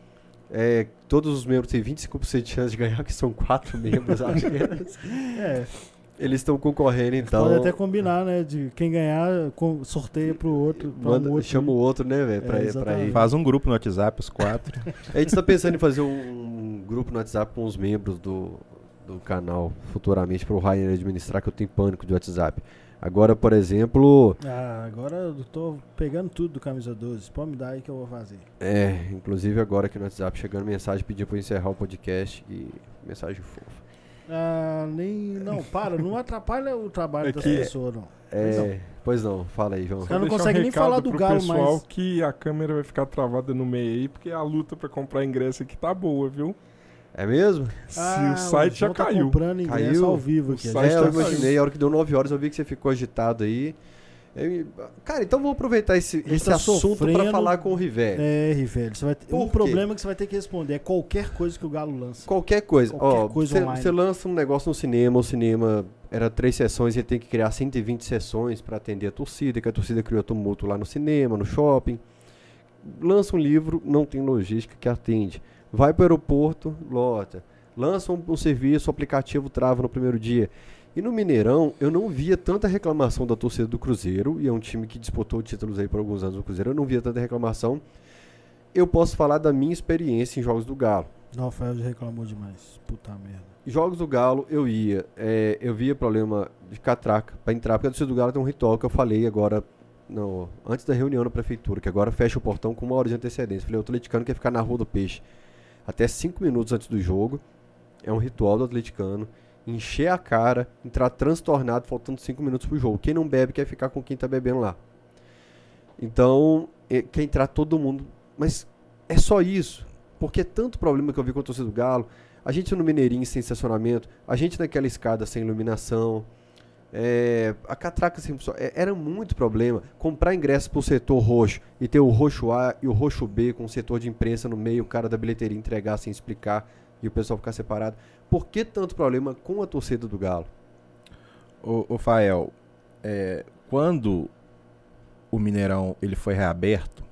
é, todos os membros têm 25% de chance de ganhar, que são quatro membros apenas. É, Eles estão concorrendo, então. pode até combinar, né? De quem ganhar, sorteia pro outro. Manda, um outro chama o outro, né, velho, pra, É, pra ir. Faz um grupo no WhatsApp, os quatro. A gente tá pensando em fazer um, grupo no WhatsApp com os membros do, do canal futuramente para o Ryan administrar, que eu tenho pânico de WhatsApp. Agora, por exemplo, Ah, agora eu tô pegando tudo do camisa 12. Pode me dar aí que eu vou fazer. é, inclusive agora aqui no WhatsApp chegando mensagem pedindo para eu encerrar o podcast e mensagem fofa. Ah, nem. Não, para, não atrapalha o trabalho É das que- pessoas, não. É, pois não, fala aí, João. Cara, não Deixar um consegue nem falar do pro Galo pessoal mais. que a câmera vai ficar travada no meio aí, porque a luta pra comprar ingresso aqui tá boa, viu? É mesmo? Se Ah, o site já tá caiu. comprando ingresso Caiu? ao vivo aqui. O site É, eu imaginei, a hora que deu 9 horas eu vi que você ficou agitado aí. Eu- cara, então vamos aproveitar esse, esse tá assunto para falar com o Rivelli. É, Rivelli, você vai ter... Por um quê? problema que você vai ter que responder é qualquer coisa que o Galo lança. Qualquer coisa. Qualquer Ó, coisa você, você lança um negócio no cinema, o cinema era três sessões, ele tem que criar 120 sessões para atender a torcida, que a torcida criou tumulto lá no cinema, no shopping. Lança um livro, não tem logística que atende. Vai para o aeroporto, lota. Lança um, um serviço, o aplicativo trava no primeiro dia. E no Mineirão, eu não via tanta reclamação da torcida do Cruzeiro, e é um time que disputou títulos aí por alguns anos no Cruzeiro, eu não via tanta reclamação. Eu posso falar da minha experiência em jogos do Galo. Rafael já reclamou demais. Puta merda. Jogos do Galo, eu ia. é, eu via problema de catraca pra entrar, porque a torcida do Galo tem um ritual que eu falei agora, no, antes da reunião na prefeitura, que agora fecha o portão com uma hora de antecedência. Falei, o atleticano quer ficar na Rua do Peixe até cinco minutos antes do jogo. É um ritual do atleticano. Encher a cara, entrar transtornado, faltando cinco minutos pro jogo. Quem não bebe quer ficar com quem tá bebendo lá. Então, quer entrar todo mundo. Mas é só isso. Porque é tanto problema que eu vi com a torcida do Galo. A gente no Mineirinho sem estacionamento, a gente naquela escada sem iluminação, é, a catraca pessoa, é, era muito problema. Comprar ingresso pro setor roxo e ter o roxo A e o roxo B com o setor de imprensa no meio, o cara da bilheteria entregar sem explicar e o pessoal ficar separado. Por que tanto problema com a torcida do Galo? Ô, ô Fael, é, quando o Mineirão ele foi reaberto,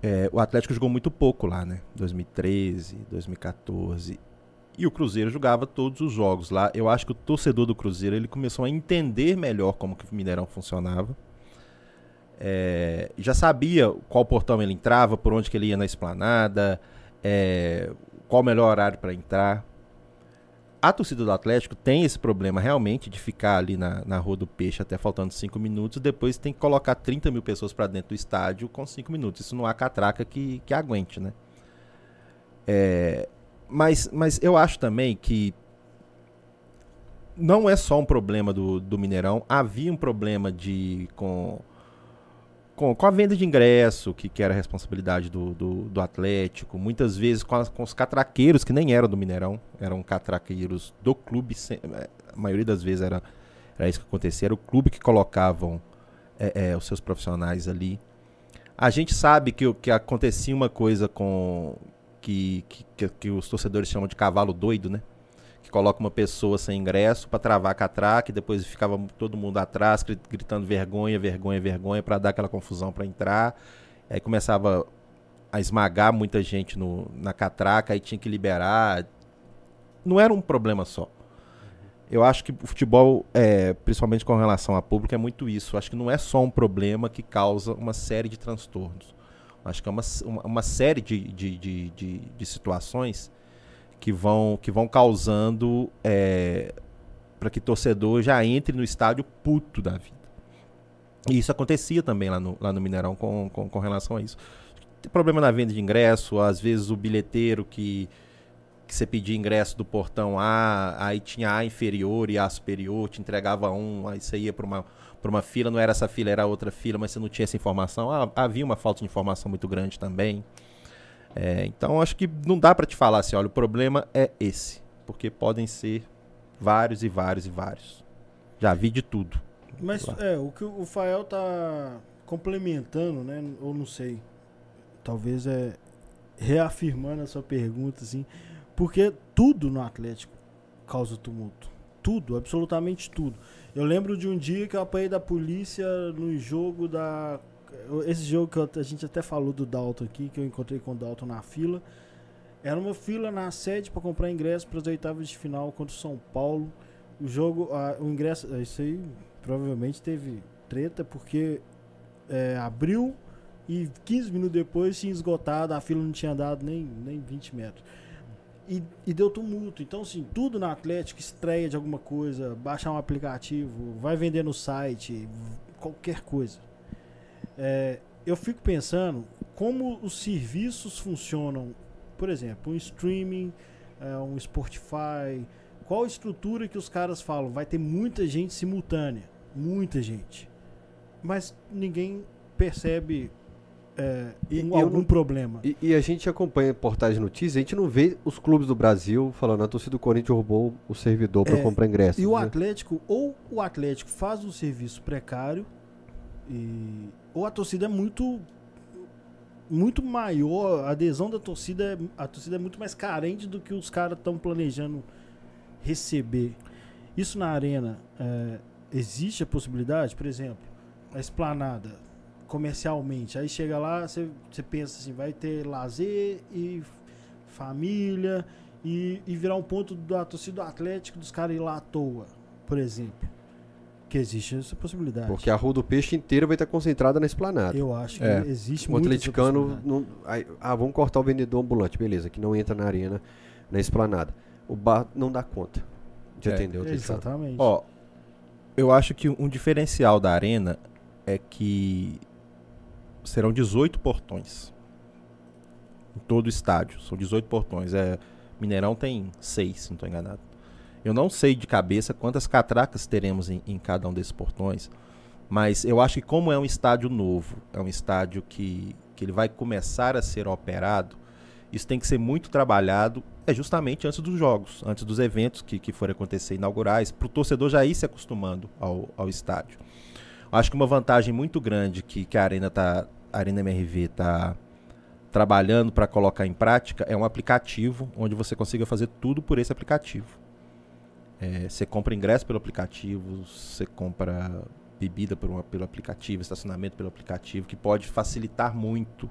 é, o Atlético jogou muito pouco lá, né? 2013, 2014. E o Cruzeiro jogava todos os jogos lá. Eu acho que o torcedor do Cruzeiro ele começou a entender melhor como que o Mineirão funcionava. É, já sabia qual portão ele entrava, por onde que ele ia na esplanada, é, qual o melhor horário para entrar. A torcida do Atlético tem esse problema realmente de ficar ali na, na Rua do Peixe até faltando 5 minutos, depois tem que colocar 30 mil pessoas para dentro do estádio com 5 minutos. Isso não há catraca que, que aguente, né? É, mas, mas eu acho também que não é só um problema do, do Mineirão, havia um problema de com, com, com a venda de ingresso, que, que era responsabilidade do, do, do Atlético, muitas vezes com, as- com os catraqueiros que nem eram do Mineirão, eram catraqueiros do clube, eh, a maioria das vezes era, era isso que acontecia, era o clube que colocavam eh, eh, os seus profissionais ali. A gente sabe que, que acontecia uma coisa com. Que que, que, os torcedores chamam de cavalo doido, né? Que coloca uma pessoa sem ingresso para travar a catraca e depois ficava todo mundo atrás gritando vergonha, vergonha, vergonha para dar aquela confusão para entrar. Aí começava a esmagar muita gente no, na catraca, aí tinha que liberar. Não era um problema só. Eu acho que o futebol, é, principalmente com relação a público, é muito isso. Eu acho que não é só um problema que causa uma série de transtornos. Acho que é uma, uma, uma série de, de, de, de, de situações que vão, que vão causando é, para que torcedor já entre no estádio puto da vida. E isso acontecia também lá no, lá no Mineirão com, com, com relação a isso. Tem problema na venda de ingresso, às vezes o bilheteiro que que você pedia ingresso do portão A, aí tinha A inferior e A superior, te entregava um, aí você ia para uma, uma fila, não era essa fila, era outra fila, mas você não tinha essa informação. Ah, havia uma falta de informação muito grande também. É, então acho que não dá para te falar assim, olha, o problema é esse, porque podem ser vários e vários e vários. Já vi de tudo. Mas é, o que o Fael tá complementando, né? Ou não sei. Talvez é reafirmando a sua pergunta, assim. Porque tudo no Atlético causa tumulto. Tudo, absolutamente tudo. Eu lembro de um dia que eu apanhei da polícia no jogo da. Esse jogo que a gente até falou do Dalton aqui, que eu encontrei com o Dalton na fila. Era uma fila na sede para comprar ingresso para as oitavas de final contra o São Paulo. O jogo, a, o ingresso, isso aí provavelmente teve treta, porque é, abriu e 15 minutos depois tinha esgotado, a fila não tinha dado nem, nem 20 metros. E, e, deu tumulto. Então, assim, tudo na Atlético, estreia de alguma coisa, baixar um aplicativo, vai vender no site, qualquer coisa. É, eu fico pensando como os serviços funcionam. Por exemplo, um streaming, é, um Spotify. Qual estrutura que os caras falam? Vai ter muita gente simultânea. Muita gente. Mas ninguém percebe é, e, um, algum não, problema. E, e, a gente acompanha portais de notícias, a gente não vê os clubes do Brasil falando a torcida do Corinthians roubou o servidor para é, comprar ingressos. E o né? Atlético, ou o Atlético faz um serviço precário, e, ou a torcida é muito muito maior, a adesão da torcida é, a torcida é muito mais carente do que os caras estão planejando receber. Isso na arena é, existe a possibilidade, por exemplo, a esplanada comercialmente. Aí chega lá, você pensa assim, vai ter lazer e família e, e virar um ponto da torcida do Atlético dos caras ir lá à toa, por exemplo. Que existe essa possibilidade. Porque a Rua do Peixe inteira vai estar concentrada na esplanada. Eu acho que é. existe o muito atleticano não, aí, Ah, vamos cortar o vendedor ambulante, beleza, que não entra na arena, na esplanada. O bar não dá conta de é. atender o Exatamente. Ó, eu acho que um diferencial da arena é que serão 18 portões. Em todo o estádio. São 18 portões. É, Mineirão tem 6, se não estou enganado. Eu não sei de cabeça quantas catracas teremos em, em, cada um desses portões. Mas eu acho que como é um estádio novo, é um estádio que, que ele vai começar a ser operado, isso tem que ser muito trabalhado é justamente antes dos jogos, antes dos eventos que, que forem acontecer inaugurais, para o torcedor já ir se acostumando ao, ao estádio. Acho que uma vantagem muito grande que, que a Arena tá, a Arena MRV está trabalhando para colocar em prática é um aplicativo onde você consiga fazer tudo por esse aplicativo. É, você compra ingresso pelo aplicativo, você compra bebida por pelo aplicativo, estacionamento pelo aplicativo, que pode facilitar muito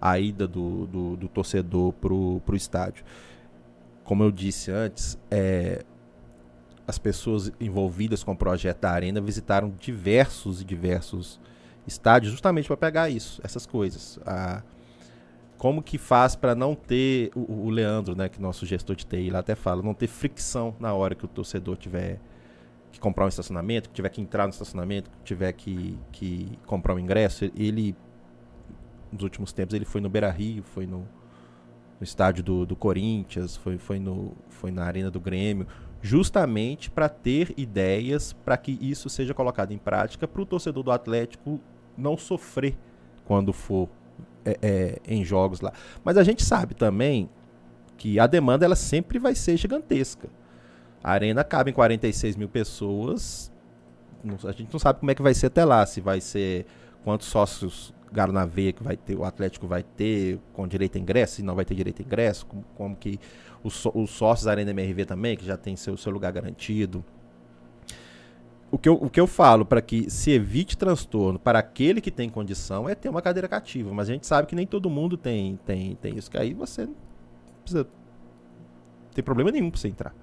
a ida do, do, do torcedor para o estádio. Como eu disse antes, é, as pessoas envolvidas com o projeto da Arena visitaram diversos e diversos estádios justamente para pegar isso, essas coisas. A, como que faz para não ter o, o, Leandro, né, que nosso gestor de TI lá até fala, não ter fricção na hora que o torcedor tiver que comprar um estacionamento, que tiver que entrar no estacionamento, que tiver que, que comprar um ingresso, ele nos últimos tempos ele foi no Beira Rio, foi no, no estádio do, do Corinthians, foi, foi, no, foi na arena do Grêmio justamente para ter ideias para que isso seja colocado em prática para o torcedor do Atlético não sofrer quando for é, é, em jogos lá. Mas a gente sabe também que a demanda ela sempre vai ser gigantesca. A arena cabe em 46 mil pessoas. A gente não sabe como é que vai ser até lá, se vai ser quantos sócios galo na veia que vai ter, o Atlético vai ter com direito a ingresso, se não vai ter direito a ingresso, como, como que os, os sócios da Arena MRV também, que já tem seu, seu lugar garantido. O que eu, o que eu falo para que se evite transtorno para aquele que tem condição é ter uma cadeira cativa, mas a gente sabe que nem todo mundo tem, tem, tem isso, que aí você não precisa ter problema nenhum para você entrar.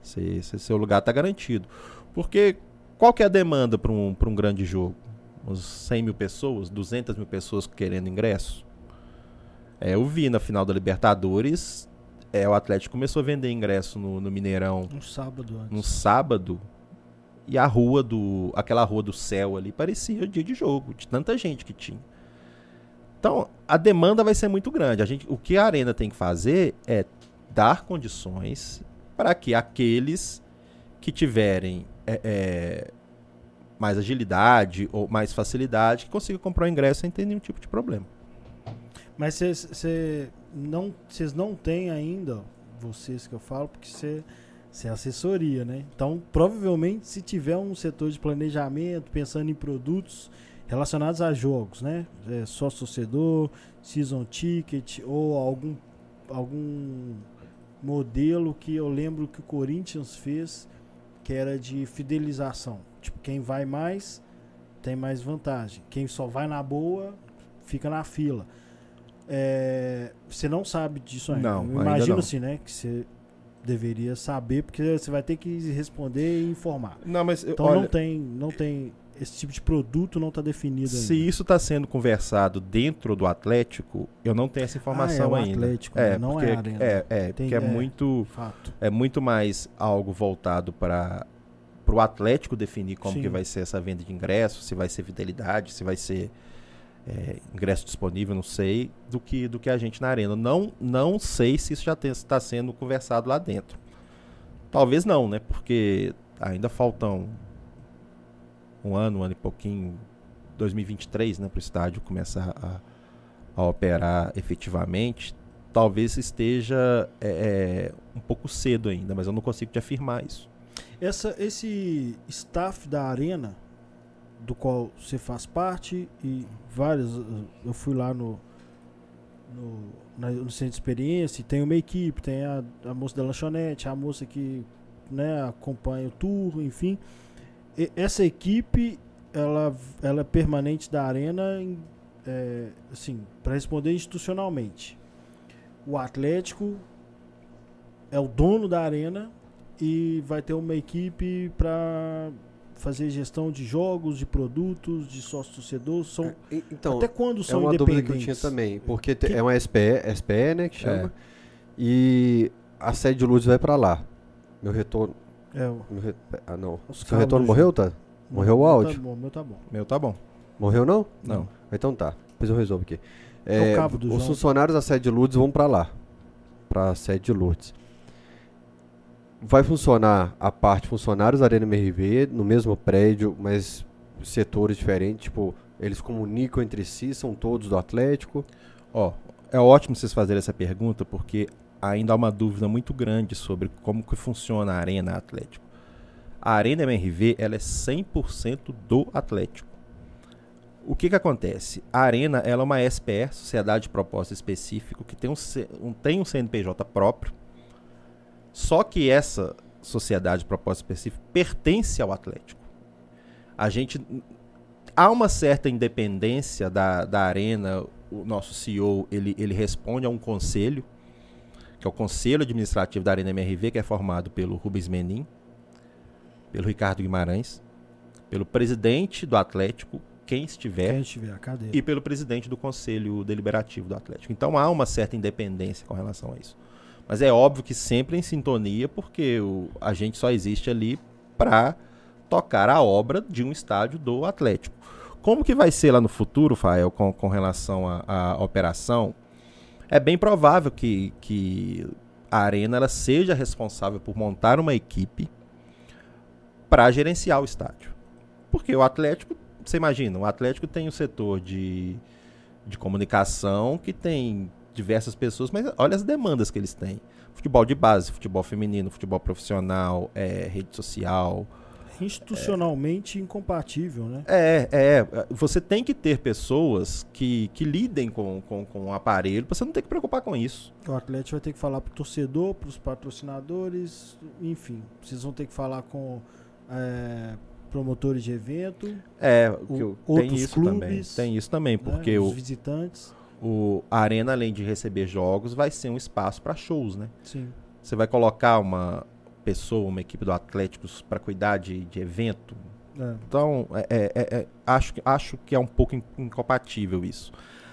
Se, se seu lugar está garantido. Porque qual que é a demanda para um, um grande jogo? Uns 100 mil pessoas, 200 mil pessoas querendo ingresso? É, eu vi na final da Libertadores, é, o Atlético começou a vender ingresso no, no Mineirão. Um sábado antes. No sábado. E a rua do. aquela rua do céu ali parecia dia de jogo, de tanta gente que tinha. Então, a demanda vai ser muito grande. A gente, o que a Arena tem que fazer é dar condições para que aqueles que tiverem é, é, mais agilidade ou mais facilidade consigam comprar o ingresso sem ter nenhum tipo de problema. Mas vocês não, não têm ainda, vocês que eu falo, porque você é assessoria, né? Então, provavelmente, se tiver um setor de planejamento, pensando em produtos relacionados a jogos, né? É, só torcedor, season ticket ou algum, algum modelo que eu lembro que o Corinthians fez, que era de fidelização. Tipo, quem vai mais tem mais vantagem. Quem só vai na boa fica na fila. É, você não sabe disso ainda. Não, eu imagino assim, né? Que você deveria saber, porque você vai ter que responder e informar. Não, mas então olha, não tem, não tem esse tipo de produto não está definido Se ainda. isso está sendo conversado dentro do Atlético, eu não tenho essa informação ah, é ainda. Atlético, é, não porque, é arena. É, é tem, porque é, é, muito fato. é muito mais algo voltado para para o Atlético definir como Sim. que vai ser essa venda de ingressos, se vai ser fidelidade, se vai ser é, ingresso disponível, não sei, do que do que a gente na arena. Não não sei se isso já está sendo conversado lá dentro. Talvez não, né? Porque ainda faltam um ano, um ano e pouquinho, 2023, né, para o estádio começar a, a, operar efetivamente, talvez esteja é, é, um pouco cedo ainda, mas eu não consigo te afirmar isso. Essa, esse staff da arena, do qual você faz parte, e vários, eu fui lá no, no, na, no centro de experiência, tem uma equipe, tem a, a moça da lanchonete, a moça que né, acompanha o tour, enfim. Essa equipe ela, ela é permanente da arena é, assim para responder institucionalmente. O Atlético é o dono da arena e vai ter uma equipe para fazer gestão de jogos, de produtos, de sócio torcedor. São é, então, até quando são é uma dúvida que eu tinha também, porque que... é uma SPE, SPE, né, que chama. É. E a sede de Luz vai para lá. Meu retorno é, o... Re... Ah, não. O seu retorno morreu, tá? Morreu o áudio? Tá bom, meu tá bom. Meu tá bom. Morreu não? Não. Então tá. Depois eu resolvo aqui. É, é os João. funcionários da sede de Lourdes vão para lá. Pra sede de Lourdes. Vai funcionar a parte funcionários da Arena MRV no mesmo prédio, mas setores diferentes, tipo, eles comunicam entre si, são todos do Atlético. Ó, é ótimo vocês fazerem essa pergunta, porque ainda há uma dúvida muito grande sobre como que funciona a Arena Atlético. A Arena MRV ela é 100% do Atlético. O que, que acontece? A Arena ela é uma SPE, Sociedade de Propósito Específico, que tem um, tem um CNPJ próprio. Só que essa sociedade de propósito específico pertence ao Atlético. A gente. Há uma certa independência da, da Arena. O nosso CEO ele, ele responde a um conselho que é o Conselho Administrativo da Arena MRV, que é formado pelo Rubens Menin, pelo Ricardo Guimarães, pelo presidente do Atlético, quem estiver, quem estiver e pelo presidente do Conselho Deliberativo do Atlético. Então há uma certa independência com relação a isso. Mas é óbvio que sempre em sintonia, porque o, a gente só existe ali para tocar a obra de um estádio do Atlético. Como que vai ser lá no futuro, Fael, com, com relação à operação? é bem provável que, que a Arena ela seja responsável por montar uma equipe para gerenciar o estádio. Porque o Atlético, você imagina, o Atlético tem o setor de, de comunicação que tem diversas pessoas, mas olha as demandas que eles têm. Futebol de base, futebol feminino, futebol profissional, é, rede social, institucionalmente incompatível, né? É, é. Você tem que ter pessoas que, que lidem com, com, com o aparelho pra você não ter que preocupar com isso. O Atlético vai ter que falar pro torcedor, pros patrocinadores, enfim. Vocês vão ter que falar com é, promotores de evento, É, O- outros tem isso também. clubes, Tem isso também, né, porque os o, visitantes. O a Arena, além de receber jogos, vai ser um espaço para shows, né? Sim. Você vai colocar uma pessoa, uma equipe do Atlético para cuidar de, de evento. É. Então, é- é- é- é- acho, que- acho que é um pouco in- incompatível isso.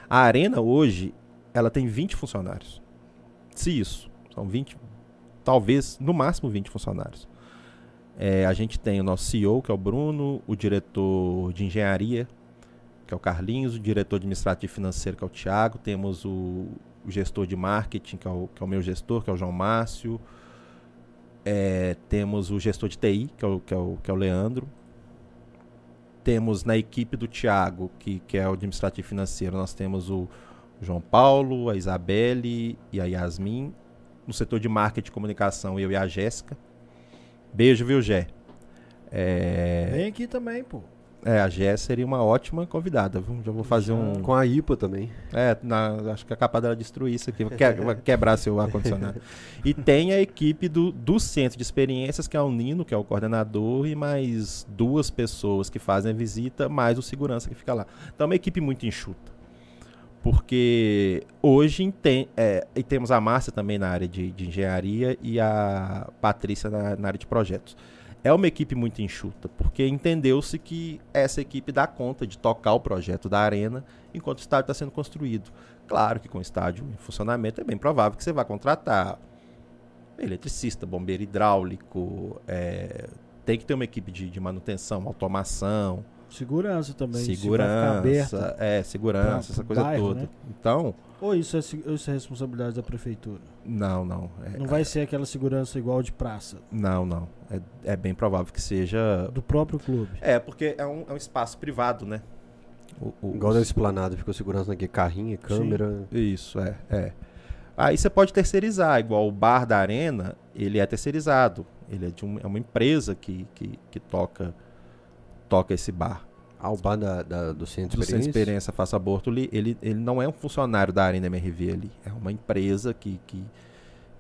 A Arena hoje, ela tem 20 funcionários. Se isso. São 20, talvez no máximo 20 funcionários. É, a gente tem o nosso CEO, que é o Bruno, o diretor de engenharia, que é o Carlinhos, o diretor administrativo financeiro, que é o Thiago, temos o, o gestor de marketing, que é o, que é o meu gestor, que é o João Márcio, É, temos o gestor de TI, que é o, que é o, que é o Leandro, temos na equipe do Thiago, que, que é o administrativo financeiro, nós temos o João Paulo, a Isabelle e a Yasmin. No setor de marketing e comunicação, eu e a Jéssica. Beijo, viu, Gé? É, Vem aqui também, pô. É, a Gé seria uma ótima convidada? Já vou fazer um. Com a IPA também. É, na- acho que é capaz dela destruir isso aqui, vai que- quebrar seu ar-condicionado. E tem a equipe do, do centro de experiências, que é o Nino, que é o coordenador, e mais duas pessoas que fazem a visita, mais o segurança que fica lá. Então é uma equipe muito enxuta. Porque hoje tem, é, e temos a Márcia também na área de, de engenharia e a Patrícia na, na área de projetos. É uma equipe muito enxuta, porque entendeu-se que essa equipe dá conta de tocar o projeto da arena enquanto o estádio está sendo construído. Claro que com o estádio em funcionamento é bem provável que você vá contratar eletricista, bombeiro hidráulico, é, tem que ter uma equipe de, de manutenção, automação, Segurança também. se vai ficar aberta. segurança, é, segurança, pra- essa coisa bairro, toda. né? Então, Ou isso é, isso é responsabilidade da prefeitura? não, não. é- Não vai ser aquela segurança igual de praça, Não, não. É, é bem provável que seja. do próprio clube. É, porque é um, é um espaço privado, né? O- o- Igual os- da esplanada, ficou segurança aqui, carrinho, câmera. Isso, é, é. Aí você pode terceirizar, igual o bar da arena, ele é terceirizado. Ele é de um- é uma empresa que, que, que toca, toca esse bar. Ah, o bar da, da- do centro Do de experiência. de Experiência Faça Aborto, ele, ele, não é um funcionário da Arena MRV ali. É uma empresa que, que,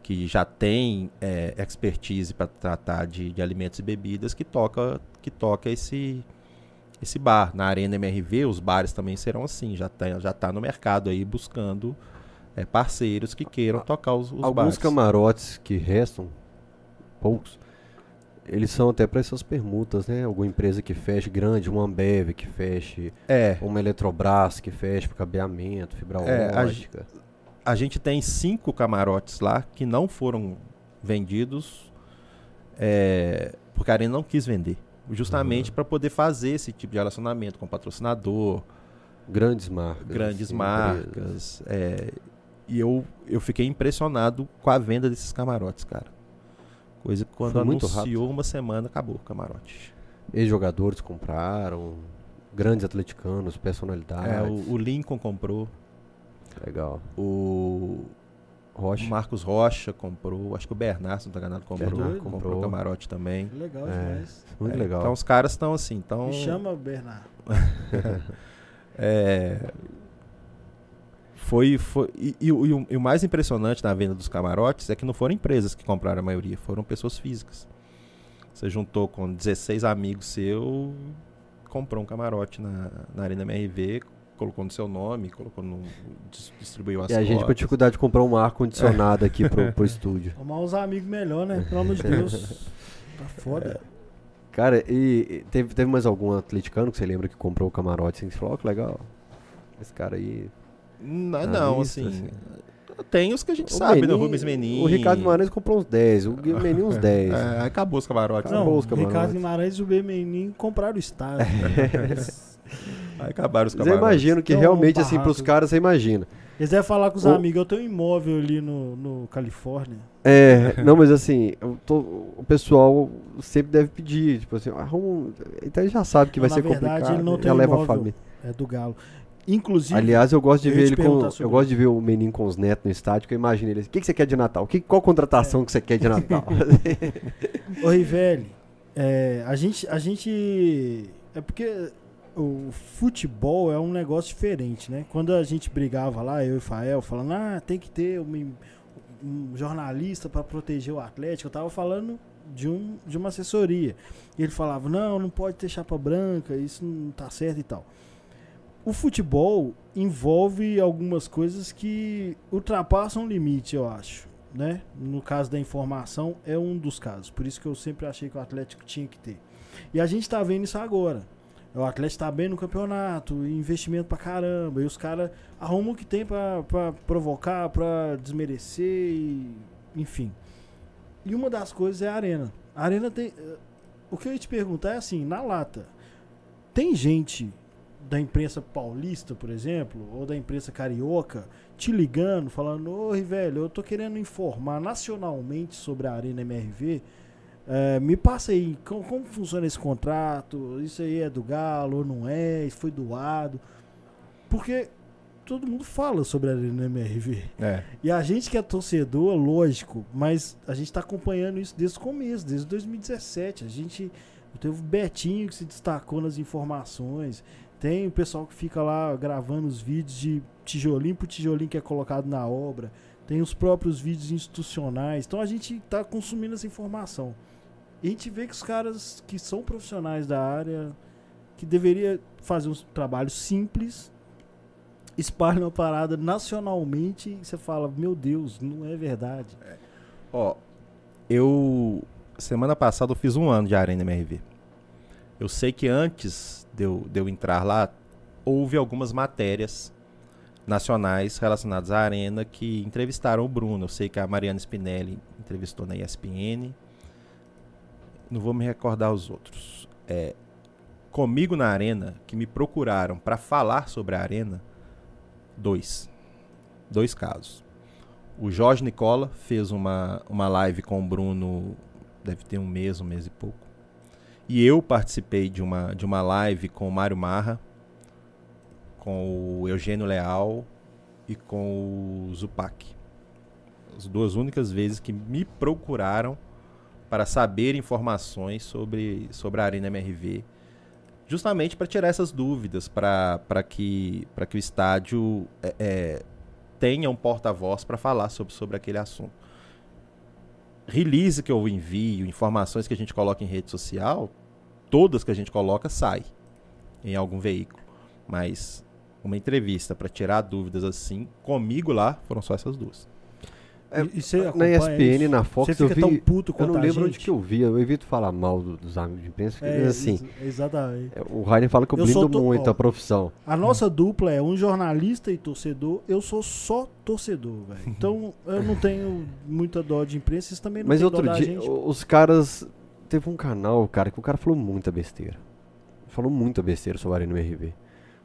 que já tem é, expertise para tratar de, de alimentos e bebidas que toca, que toca esse, esse bar. Na Arena MRV, os bares também serão assim. Já está já tá no mercado aí buscando é, parceiros que queiram tocar os, os Alguns bares. camarotes que restam, poucos, eles são até para essas permutas, né? Alguma empresa que feche grande, uma Ambev que feche, É, uma Eletrobras que feche para cabeamento, fibra É, a ótica. a gente tem cinco camarotes lá que não foram vendidos é, porque a Arena não quis vender. Justamente para poder fazer esse tipo de relacionamento com patrocinador, Grandes marcas. grandes empresas. marcas. é, e eu, eu fiquei impressionado com a venda desses camarotes, cara. Coisa que quando Foi anunciou uma semana, acabou o camarote. Ex-jogadores compraram, grandes atleticanos, personalidades. É, o, o Lincoln comprou, Legal. o Rocha. o Marcos Rocha comprou, acho que o Bernardo, se não tá enganado, comprou, Bernardo comprou, comprou. camarote também. Legal É. demais. Muito É, legal. Então os caras estão assim, então Me chama, Bernardo. é, foi, foi e, e o- e o, e o mais impressionante na venda dos camarotes é que não foram empresas que compraram a maioria, foram pessoas físicas. Você juntou com 16 amigos seu, comprou um camarote na, na Arena MRV, colocou no seu nome, colocou no dis- distribuiu as E a gente com dificuldade de comprar um ar-condicionado aqui pro, pro estúdio. Arrumar uns amigos melhor, né? Pelo amor de Deus. Tá foda. Cara, e, e teve, teve mais algum atleticano que você lembra que comprou o camarote assim? que Você falou, ó, que legal. Esse cara aí. Não, na não, lista, assim, Tem os que a gente O sabe, né? O Menin- Rubens Menin. O Ricardo Guimarães comprou uns 10, o Menin uns 10. É, acabou os camarotes. Acabou Não, os o camarotes. Ricardo Guimarães e o Bemenin compraram o estádio. Aí acabaram os Mas eu camarotes. imagino que Então, realmente, assim, pros caras, você imagina. Eles devem falar com os O- amigos, eu tenho um imóvel ali no, no Califórnia. É, não, mas assim, eu tô- o pessoal sempre deve pedir, tipo assim, arruma. um- Então ele já sabe que Não, vai na ser verdade, complicado. ele não já tem leva a imóvel. família. É do Galo. Inclusive, Aliás, eu gosto de eu ver ele com. Eu gosto de ver o menino com os netos no estádio, que eu imagino ele assim, o que, que você quer de Natal? Que, qual contratação que você quer de Natal? ô Rivelli, É, a gente. A gente. É porque o futebol é um negócio diferente, né? Quando a gente brigava lá, eu e o Fael, falando, ah, tem que ter um, um jornalista para proteger o Atlético, eu tava falando de, um, de uma assessoria. E ele falava, não, não pode ter chapa branca, isso não tá certo e tal. O futebol envolve algumas coisas que ultrapassam o limite, eu acho. Né? No caso da informação, é um dos casos. Por isso que eu sempre achei que o Atlético tinha que ter. E a gente tá vendo isso agora. O Atlético tá bem no campeonato, investimento pra caramba. E os caras arrumam o que tem pra, pra provocar, pra desmerecer, e, enfim. E uma das coisas é a arena. A arena tem. Eh, o que eu ia te perguntar é assim, na lata, tem gente da imprensa paulista, por exemplo, ou da imprensa carioca, te ligando, falando, ô velho, eu tô querendo informar nacionalmente sobre a Arena MRV. É, me passa aí, como, como, funciona esse contrato? Isso aí é do Galo ou não é? Isso foi doado? Porque todo mundo fala sobre a Arena MRV. É. E a gente que é torcedor, lógico, mas a gente está acompanhando isso desde o começo, desde 2017. A gente teve o Betinho que se destacou nas informações. Tem o pessoal que fica lá gravando os vídeos de tijolinho por tijolinho que é colocado na obra. Tem os próprios vídeos institucionais. Então a gente está consumindo essa informação. E a gente vê que os caras que são profissionais da área, que deveria fazer um trabalho simples, espalham a parada nacionalmente e você fala, meu Deus, não é verdade. É. Ó, eu semana passada eu fiz um ano de Arena MRV. Eu sei que antes de eu, de eu entrar lá, houve algumas matérias nacionais relacionadas à Arena que entrevistaram o Bruno. Eu sei que a Mariana Spinelli entrevistou na ESPN não vou me recordar os outros. É, comigo na arena, que me procuraram para falar sobre a arena, dois. Dois casos. O Jorge Nicola fez uma, uma live com o Bruno, deve ter um mês, um mês e pouco. E eu participei de uma, de uma live com o Mário Marra, com o Eugênio Leal e com o Zupac. As duas únicas vezes que me procuraram para saber informações sobre, sobre a Arena MRV, justamente para tirar essas dúvidas, para que, que o estádio é, é, tenha um porta-voz para falar sobre, sobre aquele assunto. Release que eu envio, informações que a gente coloca em rede social, todas que a gente coloca sai em algum veículo. Mas uma entrevista para tirar dúvidas assim, comigo lá, foram só essas duas. É, na ESPN, isso? na Fox, eu vi. Tão puto eu não lembro onde que eu vi. Eu evito falar mal do, dos amigos de imprensa, é, assim. Exatamente. É, o Rainer fala que eu, eu blindo muito ó, a profissão. A nossa dupla é um jornalista e torcedor. Eu sou só torcedor, velho. Então eu não tenho muita dó de imprensa. Vocês também não Mas outro dia, gente. os caras. Teve um canal, cara, que o cara falou muita besteira. Falou muita besteira sobre a Arena MRV.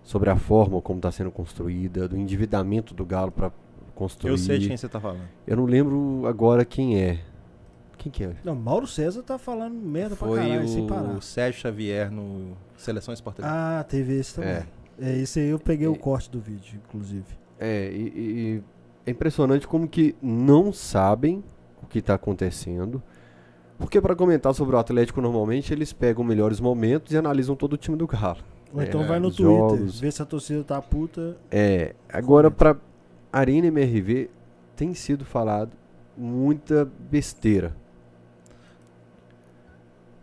Sobre a forma como está sendo construída, do endividamento do Galo para construir. Eu sei de quem você tá falando. Eu não lembro agora quem é. Quem que é? Não, Mauro César tá falando merda Foi pra caralho, sem parar. o Sérgio Xavier no Seleção Esportiva. Ah, teve esse também. É, é esse aí eu peguei o corte do vídeo, inclusive. É, e, e é impressionante como que não sabem o que tá acontecendo. Porque para comentar sobre o Atlético, normalmente eles pegam melhores momentos e analisam todo o time do Galo. Ou então é, vai no Twitter, jogos. vê se a torcida tá puta. É, agora para Arena MRV tem sido falado muita besteira.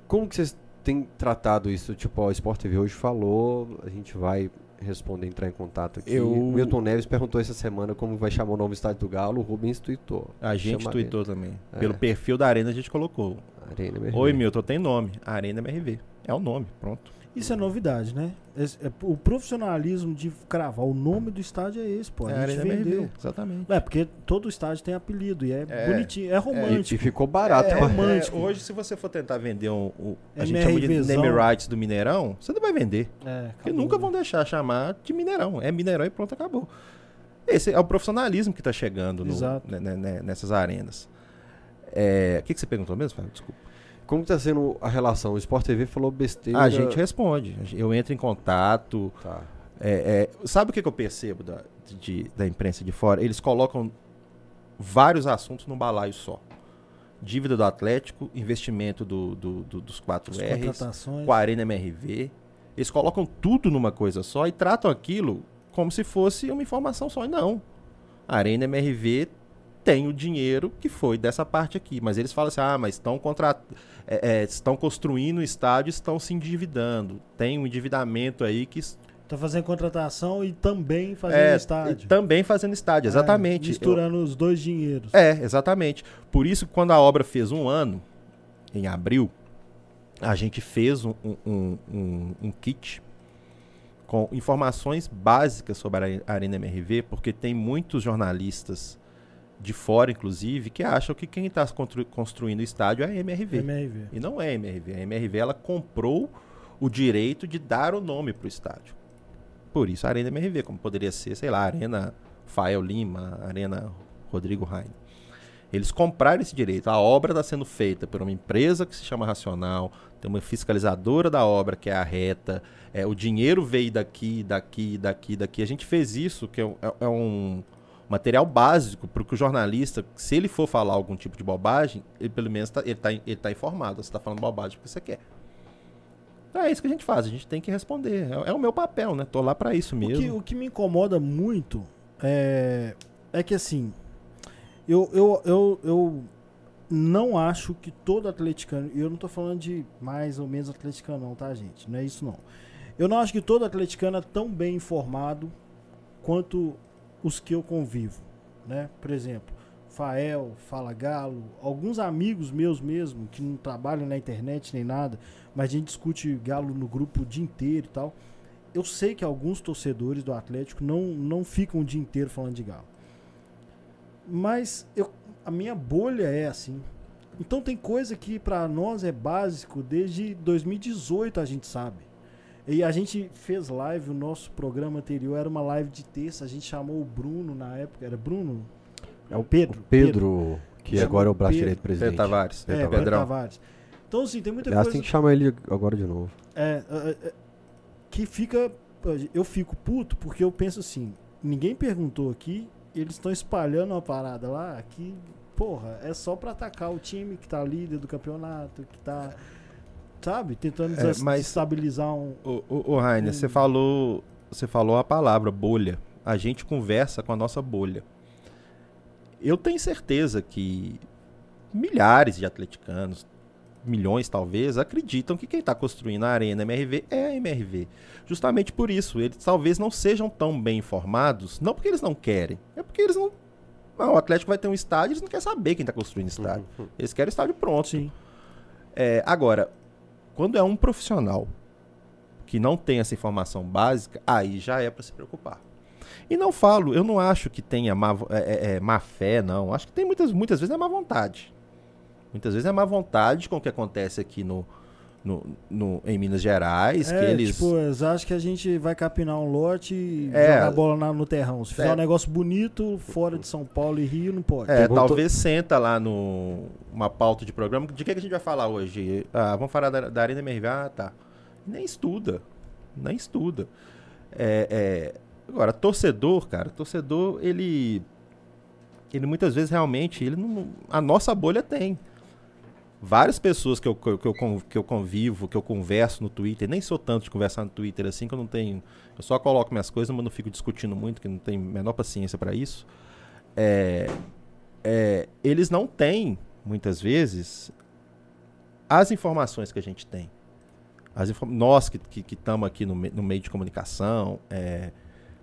Como que vocês têm tratado isso? Tipo, o Sport TV hoje falou, a gente vai responder, entrar em contato aqui. Eu... O Milton Neves perguntou essa semana como vai chamar o novo estádio do Galo, o Rubens tweetou. A gente Chama tweetou também. É. Pelo perfil da Arena a gente colocou. Arena MRV. Oi, Milton, tem nome. Arena MRV. É o nome, pronto. Isso é novidade, né? É, o profissionalismo de cravar o nome do estádio é esse, pô. A é, gente vendeu. exatamente. É, porque todo estádio tem apelido e é, é bonitinho, é romântico. É, e, ficou barato. É, é romântico. hoje, se você for tentar vender um, um a gente chama de name rights do Mineirão, você não vai vender. É, porque nunca vão deixar chamar de Mineirão. É Mineirão e pronto, acabou. Esse é o profissionalismo que está chegando no, né, né, nessas arenas. O que, que você perguntou mesmo, Fábio? Desculpa. Como está sendo a relação? O Sport TV falou besteira. A gente responde. Eu entro em contato. Tá. É, é, sabe o que, que eu percebo da, de, da imprensa de fora? Eles colocam vários assuntos num balaio só. dívida do Atlético, investimento do, do- do- dos 4 As R's, contratações. com a Arena MRV. Eles colocam tudo numa coisa só e tratam aquilo como se fosse uma informação só. E não. A Arena MRV tem o dinheiro que foi dessa parte aqui. Mas eles falam assim: ah, mas estão contra... é, é, estão construindo o estádio, estão se endividando. Tem um endividamento aí que Tá fazendo contratação e também fazendo é, estádio. também fazendo estádio, exatamente. É, misturando os dois dinheiros. É, exatamente. Por isso, quando a obra fez um ano, em abril, a gente fez um, um- um- um kit com informações básicas sobre a Arena MRV, porque tem muitos jornalistas de fora, inclusive, que acham que quem está construindo o estádio é a MRV. MRV. E não é a MRV. A MRV ela comprou o direito de dar o nome para o estádio. Por isso a Arena MRV, como poderia ser, sei lá, Arena Fael Lima, Arena Rodrigo Raine. Eles compraram esse direito. A obra está sendo feita por uma empresa que se chama Racional, tem uma fiscalizadora da obra que é a Reta. É, o dinheiro veio daqui, daqui, daqui, daqui. A gente fez isso, que é, é- é um material básico para que o jornalista, se ele for falar algum tipo de bobagem, ele pelo menos tá, ele está ele tá informado. Você está falando bobagem porque você quer. Então é isso que a gente faz, a gente tem que responder. É, é o meu papel, né? Tô lá para isso O mesmo. que, o que me incomoda muito é, é que assim, eu, eu, eu, eu não acho que todo atleticano, e eu não tô falando de mais ou menos atleticano não, tá gente? Não é isso não. Eu não acho que todo atleticano é tão bem informado quanto os que eu convivo, né? Por exemplo, Fael, Fala Galo, alguns amigos meus mesmo, que não trabalham na internet nem nada, mas a gente discute Galo no grupo o dia inteiro e tal eu sei que alguns torcedores do Atlético não, não ficam o dia inteiro falando de Galo. Mas eu, a minha bolha é assim. Então tem coisa que pra nós é básico desde 2018 a gente sabe. E a gente fez live, o nosso programa anterior era uma live de terça, a gente chamou o Bruno na época, era Bruno? É o Pedro. Pedro, que Chama agora é o braço Pedro. direito do Pedro presidente. Tavares. É, Pedro Pedrão. Tavares. Então assim, tem muita Aliás, coisa tem que chamar ele agora de novo. É, é, é, que fica. Eu fico puto porque eu penso assim: ninguém perguntou aqui, eles estão espalhando uma parada lá que, porra, é só pra atacar o time que tá líder do campeonato, que tá. Sabe? Tentando É, mas- desestabilizar um. Ô, ô, ô Rainer, você Hum. falou, você falou a palavra bolha. A gente conversa com a nossa bolha. Eu tenho certeza que milhares de atleticanos, milhões talvez, acreditam que quem está construindo a Arena MRV é a MRV. Justamente por isso, eles talvez não sejam tão bem informados, não porque eles não querem, é porque eles não. Ah, o Atlético vai ter um estádio, eles não querem saber quem está construindo o estádio. Eles querem o estádio pronto. Sim. É, agora, quando é um profissional que não tem essa informação básica, aí já é para se preocupar. E não falo, eu não acho que tenha má, é, é, é, má fé, não. Acho que tem muitas, muitas vezes é má vontade. Muitas vezes é má vontade com o que acontece aqui no, no, no- em Minas Gerais, que É, eles. tipo, eles acham que a gente vai capinar um lote e É. jogar a bola na- no terrão. Se fizer É. um negócio bonito, fora de São Paulo e Rio, não pode. É, Perguntou- talvez senta lá no uma pauta de programa. De que, que a gente vai falar hoje? Ah, vamos falar da, da Arena MRV? Ah, tá. Nem estuda. Nem estuda. É, é, agora, torcedor, cara, torcedor, ele. Ele muitas vezes realmente. Ele não, a nossa bolha tem. Várias pessoas que eu, que, eu, que eu convivo, que eu converso no Twitter, nem sou tanto de conversar no Twitter assim, que eu não tenho. Eu só coloco minhas coisas, mas não fico discutindo muito, que não tenho a menor paciência para isso. É, é, eles não têm, muitas vezes, as informações que a gente tem. As nós que estamos aqui no, me- no meio de comunicação, é,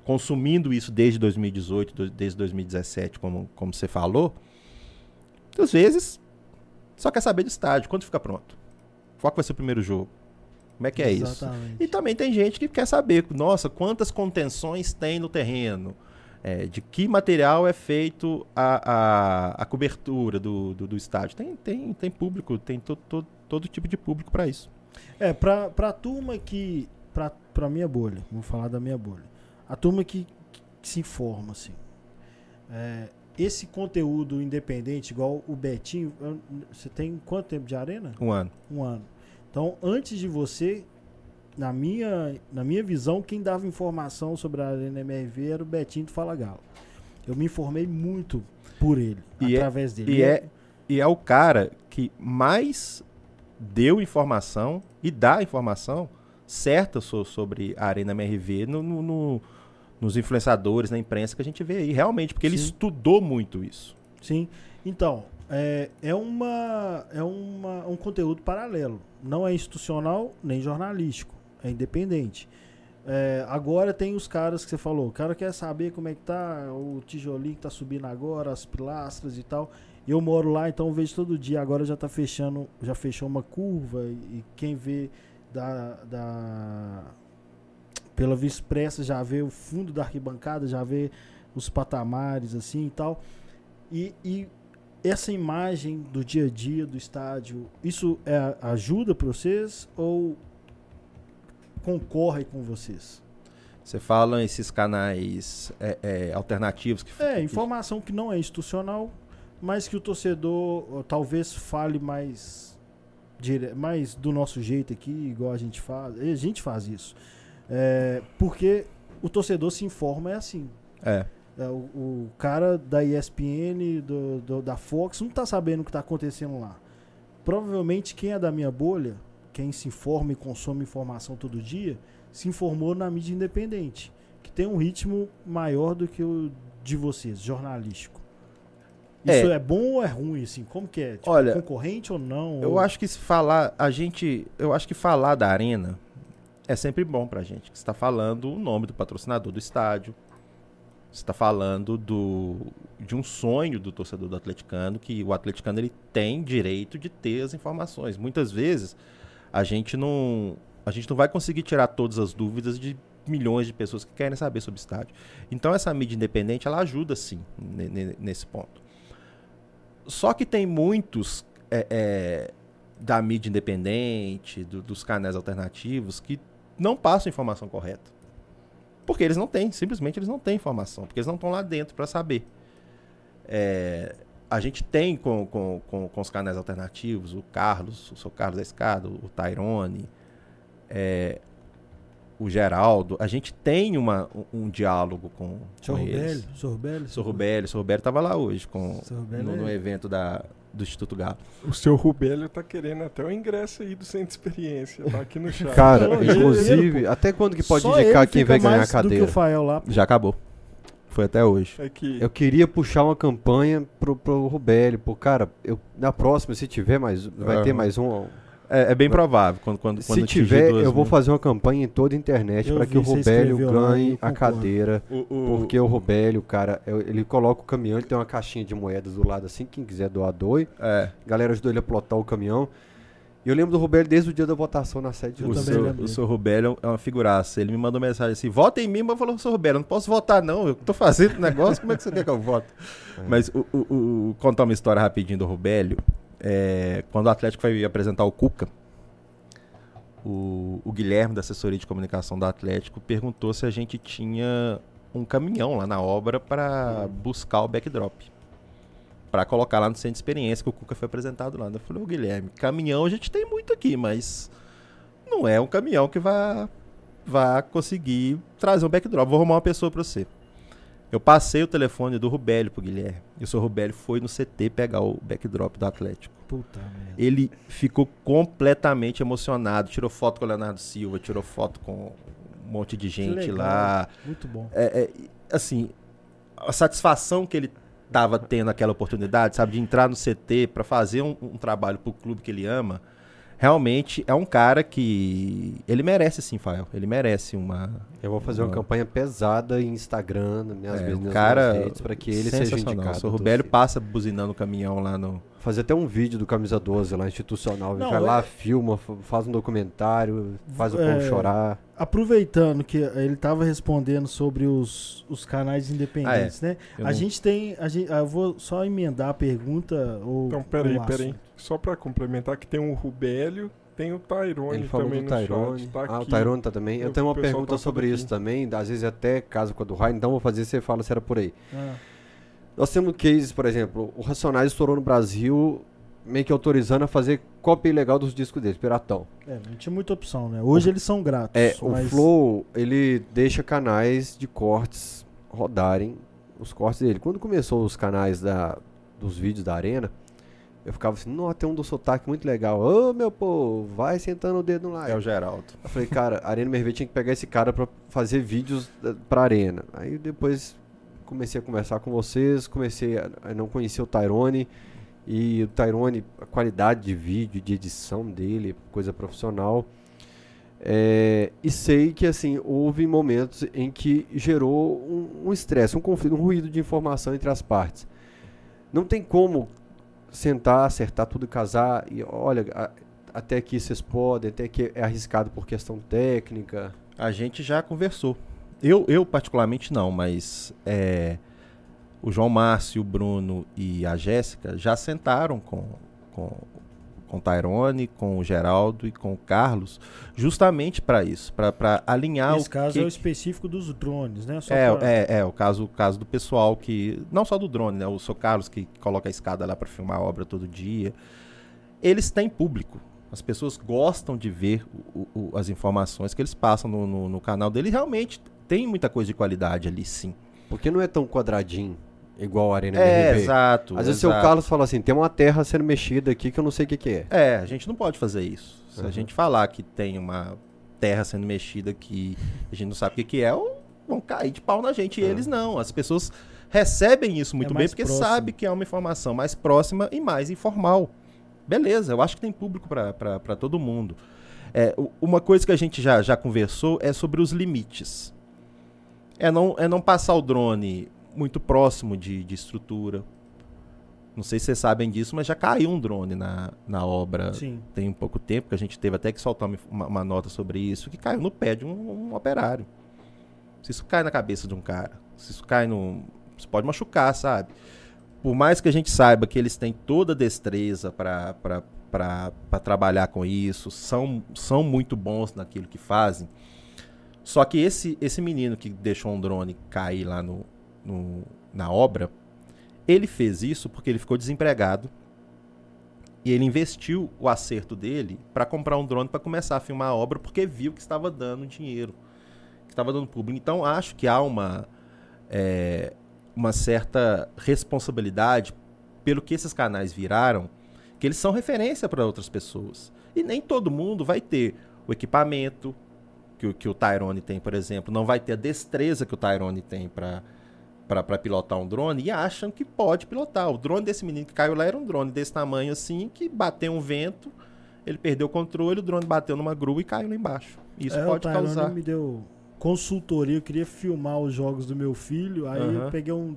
consumindo isso desde 2018, do- desde 2017, como, como você falou, às vezes só quer saber do estádio, quando fica pronto. Qual vai ser o primeiro jogo? Como é que é isso? Exatamente. E também tem gente que quer saber, nossa, quantas contenções tem no terreno? É, de que material é feito a, a, a cobertura do, do, do estádio? Tem, tem, tem público, tem to, to- todo tipo de público para isso. É, pra, pra turma que. Pra, pra minha bolha, vamos falar da minha bolha. A turma que, que se informa, assim. É, esse conteúdo independente, igual o Betinho. Você tem quanto tempo de arena? Um ano. Um ano. Então, antes de você, na minha, na minha visão, quem dava informação sobre a Arena MRV era o Betinho do Fala Galo. Eu me informei muito por ele, E é- através dele. e é- e é o cara que mais deu informação e dá informação certa so- sobre a Arena MRV no, no- no- nos influenciadores, na imprensa que a gente vê aí, realmente, porque ele Sim. estudou muito isso. Sim. Então, é, é, uma, é uma, um conteúdo paralelo. Não é institucional nem jornalístico. É independente. É, agora tem os caras que você falou. O cara quer saber como é que tá o tijolinho que tá subindo agora, as pilastras e tal. Eu moro lá, então vejo todo dia. Agora já tá fechando, já fechou uma curva. E quem vê da, da pela Via Expressa já vê o fundo da arquibancada, já vê os patamares assim e tal. E, e essa imagem do dia a dia do estádio, isso é, ajuda para vocês ou concorre com vocês? Você fala esses canais é, é, alternativos que É, informação que não é institucional, mas que o torcedor talvez fale mais, dire... mais do nosso jeito aqui, igual a gente faz. A gente faz isso. É, porque o torcedor se informa é assim. É. É, o, o cara da ESPN, do, do- da Fox, não tá sabendo o que tá acontecendo lá. Provavelmente quem é da minha bolha, quem se informa e consome informação todo dia, se informou na mídia independente, que tem um ritmo maior do que o de vocês, jornalístico. É. Isso é, bom ou é ruim, assim? Como que é? Tipo, Olha, concorrente ou não? Eu Ou- acho que se falar, a gente, eu acho que falar da arena é sempre bom pra gente. Você está falando o nome do patrocinador do estádio. Você está falando do, de um sonho do torcedor do atleticano, que o atleticano ele tem direito de ter as informações. Muitas vezes a gente não, a gente não vai conseguir tirar todas as dúvidas de milhões de pessoas que querem saber sobre o estádio. Então essa mídia independente ela ajuda sim ne- ne- nesse ponto. Só que tem muitos é, é, da mídia independente, do- dos canais alternativos, que não passam informação correta. Porque eles não têm, simplesmente eles não têm informação, porque eles não estão lá dentro para saber. É, a gente tem com, com, com, com os canais alternativos, o Carlos, o seu Carlos da Escada, o Tyrone, é, o Geraldo, a gente tem uma, um, um diálogo com, Sr. com eles. Sr. Rubélio, Sou Rubélio estava lá hoje com, Sr. No, no é- evento da, do Instituto Galo. O seu Rubélio tá querendo até o ingresso aí do Centro de Experiência, tá aqui no chat. Cara, Ele- inclusive, ele- até quando que pode indicar quem vai ganhar a mais do que cadeira? o Fael lá. Já acabou. Foi até hoje. É que Eu queria puxar uma campanha pro, pro Rubélio, pô, cara, eu, na próxima, se tiver mais, vai ter mais um. É, é bem provável. Quando, quando, Se quando tiver, eu vou fazer uma campanha em toda a internet para que o e ganhe a cadeira. O- o- Porque o Rubélio, cara, ele coloca o caminhão, ele tem uma caixinha de moedas do lado assim, quem quiser doar, doe. É, A galera ajudou ele a plotar o caminhão. E eu lembro do Rubélio desde o dia da votação na sede Eu o, do também seu, lembro o seu Rubélio é uma figuraça. Ele me mandou mensagem assim: vota em mim, mas eu falei, seu Rubélio, eu não posso votar, não. Eu tô fazendo negócio, como é que você quer que eu vote? Mas o, o- o- contar uma história rapidinho do Rubélio. É, quando o Atlético foi apresentar o Cuca, o, o Guilherme, da assessoria de comunicação do Atlético, perguntou se a gente tinha um caminhão lá na obra para buscar o backdrop. Para colocar lá no centro de experiência que o Cuca foi apresentado lá. Eu falei, ô Guilherme, caminhão a gente tem muito aqui, mas não é um caminhão que vai, vai conseguir trazer um backdrop. Vou arrumar uma pessoa para você. Eu passei o telefone do Rubélio pro Guilherme. E o seu Rubélio foi no CT pegar o backdrop do Atlético. Puta merda. Ele ficou completamente emocionado. Tirou foto com o Leonardo Silva, tirou foto com um monte de gente lá. Muito bom. É, é, assim, a satisfação que ele tava tendo aquela oportunidade, sabe, de entrar no CT para fazer um, um trabalho pro clube que ele ama, realmente é um cara que ele merece sim, Fael. Ele merece uma Eu vou fazer uma uma- campanha pesada em Instagram, nas minhas, É, vezes, um cara minhas redes, para que ele seja indicado. O Rubélio passa buzinando o caminhão lá no Fazer até um vídeo do Camisa 12 lá, institucional. Ele Não, vai é- lá, filma, fa- faz um documentário, faz o povo É, chorar. Aproveitando que ele estava respondendo sobre os, os canais independentes, né? Eu A não- gente tem. A gente, ah, eu vou só emendar a pergunta. Ou, Então, peraí, peraí. Só pra complementar que tem o Rubélio, tem o Tyrone Ele falou também do no Tyrone. chat. Tá ah, o. Tyrone tá também. Eu O tenho uma pergunta tá sobre isso aqui. também. Às vezes até casa com a do Raio, então vou fazer você fala se era por aí. Ah, Nós temos cases, por exemplo, o Racionais estourou no Brasil, meio que autorizando a fazer cópia ilegal dos discos deles, piratão. é, não tinha muita opção, né? Hoje eles são gratos. É, o mas- Flow, ele deixa canais de cortes rodarem os cortes dele. Quando começou os canais da, dos vídeos da Arena, Eu ficava assim, nossa, tem um do sotaque muito legal. Ô, meu povo, vai sentando o dedo no like. É o Geraldo. Eu falei, cara, a Arena MRV tinha que pegar esse cara pra fazer vídeos eh, pra Arena. Aí depois comecei a conversar com vocês, comecei a, não conhecer o Tyrone. E o Tyrone, a qualidade de vídeo, de edição dele, coisa profissional. É, e sei que assim houve momentos em que gerou um um estresse, um, conflito, um ruído de informação entre as partes. Não tem como sentar, acertar tudo, casar e olha, a- até aqui vocês podem, até que é arriscado por questão técnica. A gente já conversou. Eu, eu particularmente não, mas é, o João Márcio, o Bruno e a Jéssica já sentaram com, com, com o Tyrone, com o Geraldo e com o Carlos, justamente para isso, para alinhar Esse o caso que, é o específico dos drones, né? Só é, pra- é, é, o caso, o caso do pessoal que. Não só do drone, né? O seu Carlos que coloca a escada lá para filmar a obra todo dia. Eles têm público. As pessoas gostam de ver o- o- as informações que eles passam no, no, no canal dele. E realmente tem muita coisa de qualidade ali, sim. Porque não é tão quadradinho igual a Arena É, MRV. exato. Às vezes o seu exato. Carlos fala assim, tem uma terra sendo mexida aqui que eu não sei o que, que é. É, a gente não pode fazer isso. Se Uhum. a gente falar que tem uma terra sendo mexida que a gente não sabe o que, que é, vão cair de pau na gente. E Uhum. eles não. As pessoas recebem isso muito É bem porque próximo. sabe que é uma informação mais próxima e mais informal. Beleza, eu acho que tem público para todo mundo. É, uma coisa que a gente já, já conversou é sobre os limites. É não, é não passar o drone muito próximo de, de estrutura. Não sei se vocês sabem disso, mas já caiu um drone na, na obra Sim. tem um pouco tempo, que a gente teve até que soltar uma, uma- nota sobre isso, que caiu no pé de um, um operário. Se isso cai na cabeça de um cara, se isso cai no. Isso pode machucar, sabe? Por mais que a gente saiba que eles têm toda a destreza para trabalhar com isso, são, são muito bons naquilo que fazem. Só que esse, esse menino que deixou um drone cair lá no, no- na obra, ele fez isso porque ele ficou desempregado e ele investiu o acerto dele para comprar um drone para começar a filmar a obra porque viu que estava dando dinheiro, que estava dando público. Então acho que há uma é, uma certa responsabilidade pelo que esses canais viraram, que eles são referência para outras pessoas. E nem todo mundo vai ter o equipamento que, o- que o Tyrone tem, por exemplo, não vai ter a destreza que o Tyrone tem para para pilotar um drone e acham que pode pilotar. O drone desse menino que caiu lá era um drone desse tamanho assim, que bateu um vento, ele perdeu o controle, o drone bateu numa grua e caiu lá embaixo. Isso É, o pode Tyrone causar. me deu consultoria, eu queria filmar os jogos do meu filho, aí eu Aham. peguei um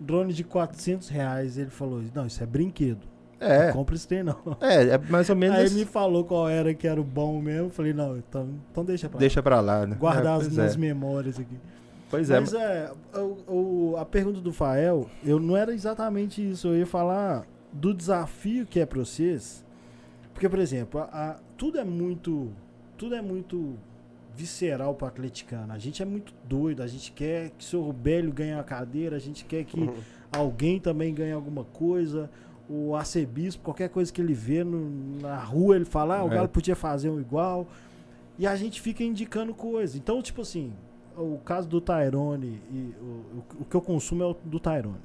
drone de 400 reais, ele falou, não, isso é brinquedo, É, não compra isso não. é, é mais ou menos. Aí esse- me falou qual era que era o bom mesmo, eu falei, não, então, então deixa pra Deixa pra lá, né? lá. guardar é, as minhas é. memórias aqui. Pois é. Mas é, o- o- a pergunta do Fael, eu não era exatamente isso. Eu ia falar do desafio que é para vocês. Porque, por exemplo, a- a- tudo é muito. Tudo é muito visceral para atleticano. A gente é muito doido. A gente quer que o seu Rubélio ganhe a cadeira. A gente quer que alguém também ganhe alguma coisa. O arcebispo, qualquer coisa que ele vê no- na rua, ele fala, ah, o É. Galo podia fazer um igual. E a gente fica indicando coisa. Então, tipo assim, o caso do Tyrone e o, o, o que eu consumo é o do Tyrone.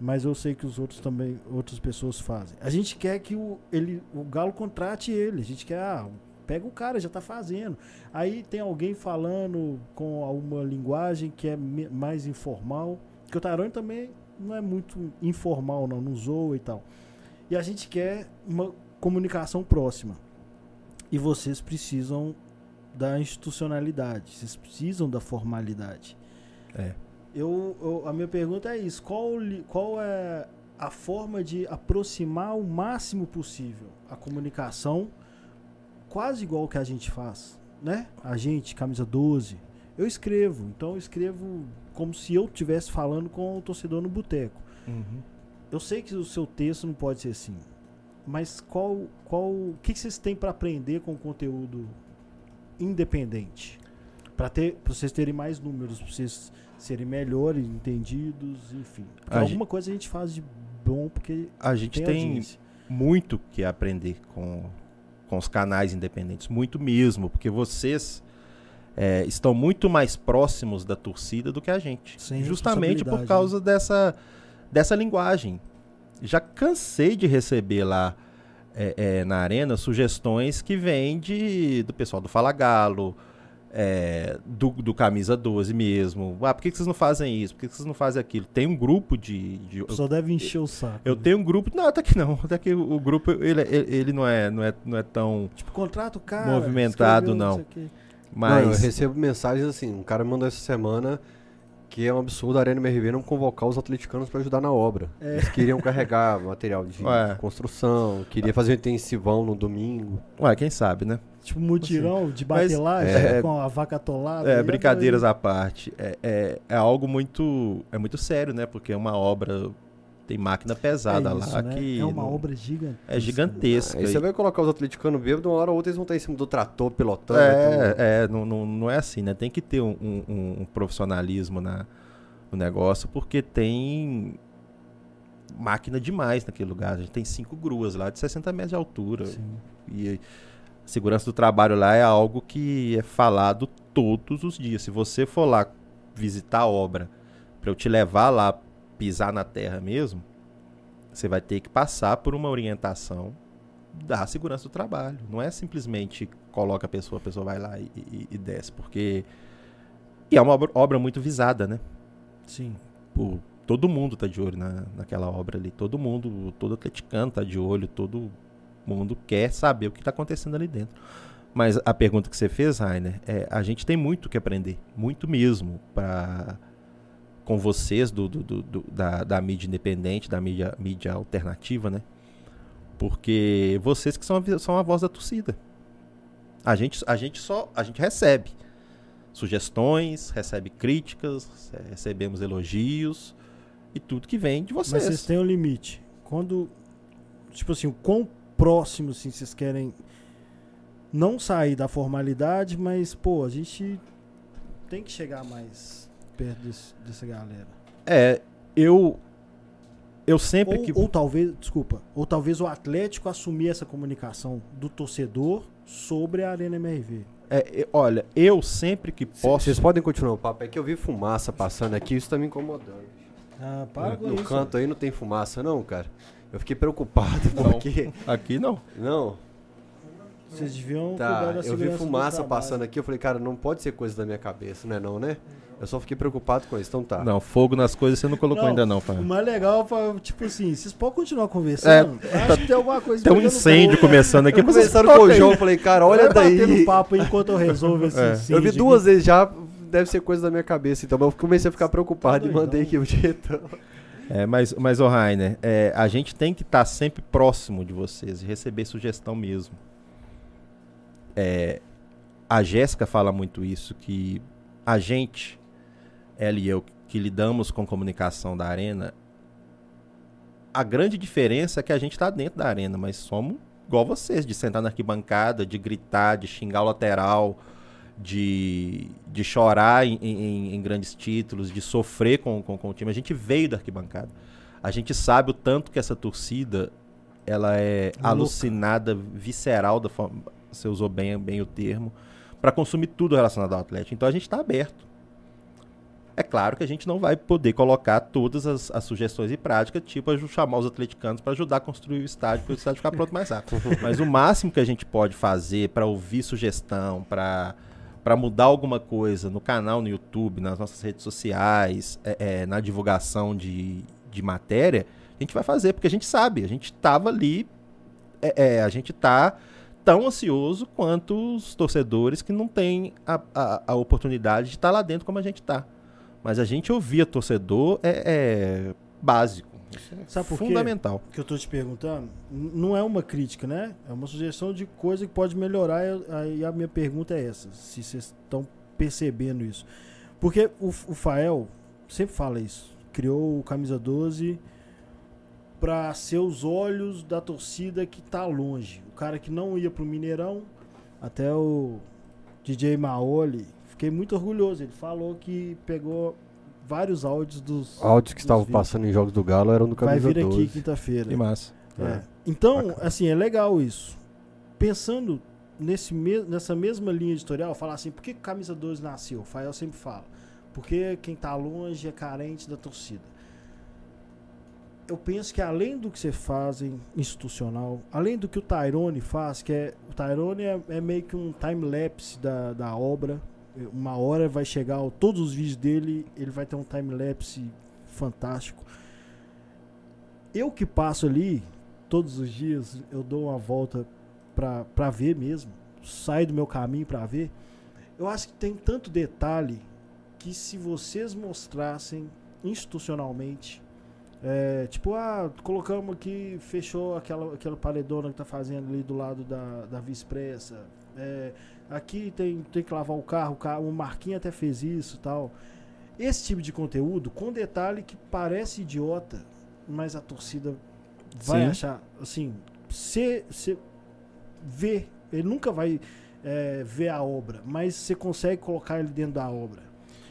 Mas eu sei que os outros também, outras pessoas fazem. A gente quer que o, ele, o Galo contrate ele. A gente quer, ah, pega o cara, já tá fazendo. Aí tem alguém falando com uma linguagem que é mais informal. Que o Tyrone também não é muito informal, não, não zoa e tal. E a gente quer uma comunicação próxima. E vocês precisam da institucionalidade, vocês precisam da formalidade. É. Eu, eu- a minha pergunta é isso: qual, qual é a forma de aproximar o máximo possível a comunicação, quase igual que a gente faz, né? A gente, camisa 12, eu escrevo, então eu escrevo como se eu estivesse falando com o torcedor no boteco. Uhum. Eu sei que o seu texto não pode ser assim, mas qual, qual, o que que vocês têm para aprender com o conteúdo independente? Para ter, para vocês terem mais números, para vocês serem melhores, entendidos, enfim. Alguma coisa a gente faz de bom porque A gente tem, tem, audiência. muito que aprender com, com os canais independentes, muito mesmo, porque vocês é, estão muito mais próximos da torcida do que a gente. Sem Justamente por responsabilidade, causa dessa, dessa linguagem. já cansei de receber lá é, é, na arena sugestões que vêm de, do pessoal do Fala Galo, é, do, do Camisa 12 mesmo. Ah, por que, que vocês não fazem isso? Por que, que vocês não fazem aquilo? Tem um grupo de. de Só deve encher o saco. eu né? tenho um grupo. Não, até que não. Até que o grupo ele, ele, ele não, é, não, é, não é tão. Tipo, contrato o cara. Movimentado, escreveu, não. sei o quê. Não, eu Mas. recebo mensagens assim, um cara mandou essa semana que é um absurdo a Arena MRV não convocar os atleticanos para ajudar na obra. É. Eles queriam carregar material de Ué. construção, queria fazer um intensivão no domingo. Ué, quem sabe, né? Tipo, mutirão de batelagem é- com a vaca atolada. É, aí brincadeiras à parte. É, é, é algo muito. É muito sério, né? Porque é uma obra. Tem máquina pesada é isso, lá né? que. É uma não- obra gigante. É gigantesca. Aí você vai colocar os atleticanos bêbados, uma hora ou outra eles vão estar em cima do trator pilotando. então- É, é não, não, não é assim, né? Tem que ter um, um- um profissionalismo na, no negócio, porque tem máquina demais naquele lugar. A gente tem cinco gruas lá de 60 metros de altura. Sim. E a segurança do trabalho lá é algo que é falado todos os dias. Se você for lá visitar a obra para eu te levar lá pisar na terra mesmo, você vai ter que passar por uma orientação da segurança do trabalho. Não é simplesmente coloca a pessoa, a pessoa vai lá e, e- e desce, porque e é uma obra, muito visada, né? Sim. Pô, todo mundo tá de olho na, naquela obra ali. Todo mundo, todo atleticano tá de olho, todo mundo quer saber o que tá acontecendo ali dentro. Mas a pergunta que você fez, Rainer, é, a gente tem muito que aprender, muito mesmo, para com vocês do, do- do- do- da, da mídia independente, da mídia, mídia alternativa, né? Porque vocês que são a, são a voz da torcida. A gente, a gente só a gente recebe sugestões, recebe críticas, eh, recebemos elogios e tudo que vem de Mas vocês. vocês têm um limite. Quando. Tipo assim, o quão próximo assim, vocês querem não sair da formalidade, mas, pô, a gente tem que chegar mais perto desse- dessa galera. É, eu eu sempre Ou, que ou talvez, desculpa, ou talvez o Atlético assumir essa comunicação do torcedor sobre a Arena MRV. é, olha, eu sempre que posso Vocês podem continuar o papo, é que eu vi fumaça passando aqui, isso tá me incomodando. Ah, para com no isso. canto aí não tem fumaça não, cara. Eu fiquei preocupado Não. porque... aqui não. Não, Vocês deviam cuidar tá, da eu vi fumaça passando aqui, eu falei, cara, não pode ser coisa da minha cabeça, não é não, né? Eu só fiquei preocupado com isso, então tá. Não, fogo nas coisas você não colocou Não, ainda não, O Fábio. mais legal foi, tipo assim, vocês podem continuar conversando? Acho que tem alguma coisa Tem um incêndio fogo. começando aqui, Eu conversando com o. João, eu falei, cara, olha batendo daí. papo enquanto eu resolvo esse É. incêndio Eu vi aqui. duas vezes já, deve ser coisa da minha cabeça, então mas eu comecei a ficar preocupado Tá e mandei aqui o diretor. É, mas, mas ô Rainer, é, a gente tem que estar sempre próximo de vocês e receber sugestão mesmo. É, a Jéssica fala muito isso, que a gente, ela e eu, que lidamos com comunicação da arena, a grande diferença é que a gente está dentro da arena, mas somos igual vocês, de sentar na arquibancada, de gritar, de xingar o lateral, de, de chorar em, em- em grandes títulos, de sofrer com, com, com o time. A gente veio da arquibancada. A gente sabe o tanto que essa torcida ela é Louca. alucinada, visceral, da forma, você usou bem, bem o termo, para consumir tudo relacionado ao Atlético. Então a gente está aberto. É claro que a gente não vai poder colocar todas as, as sugestões em prática, tipo chamar os atleticanos para ajudar a construir o estádio, para o estádio ficar pronto mais rápido. Mas o máximo que a gente pode fazer para ouvir sugestão, para para mudar alguma coisa no canal no YouTube, nas nossas redes sociais, é, é, na divulgação de, de matéria, a gente vai fazer, porque a gente sabe, a gente estava ali, é, é, a gente está tão ansioso quanto os torcedores que não têm a, a, a oportunidade de estar lá dentro como a gente está. Mas a gente ouvir a torcedor é, é básico. É Sabe por quê? fundamental. que eu tô te perguntando, não é uma crítica, né? É uma sugestão de coisa que pode melhorar. e- Aí a minha pergunta é essa: se vocês estão percebendo isso. Porque o, o Fael sempre fala isso. Criou o Camisa 12 para ser os olhos da torcida que tá longe. O cara que não ia pro Mineirão, até o DJ Maoli, fiquei muito orgulhoso. Ele falou que pegou vários áudios dos. Áudios que dos estavam vídeos. passando em jogos do Galo eram do Vai Camisa vir 12. aqui quinta-feira. Que massa. É. Então, Bacana. assim, é legal isso. Pensando nesse me nessa mesma linha editorial, falar assim, por que que Camisa 12 nasceu? O Fael sempre fala. Porque quem tá longe é carente da torcida. eu penso que além do que você faz em institucional, além do que o Tyrone faz, que é. O Tyrone é, é meio que um time-lapse da, da obra. Uma hora vai chegar, todos os vídeos dele, ele vai ter um time-lapse fantástico. Eu que passo ali, todos os dias, eu dou uma volta pra, pra ver mesmo. Saio do meu caminho pra ver. Eu acho que tem tanto detalhe que se vocês mostrassem institucionalmente é, tipo, ah, colocamos aqui, fechou aquela, aquela paredona que tá fazendo ali do lado da, da Via Expressa. É, aqui tem, tem que lavar o carro, o, carro, o Marquinhos até fez isso tal. Esse tipo de conteúdo, com detalhe que parece idiota, mas a torcida vai Sim. achar, assim, você vê, ele nunca vai é, ver a obra, mas você consegue colocar ele dentro da obra.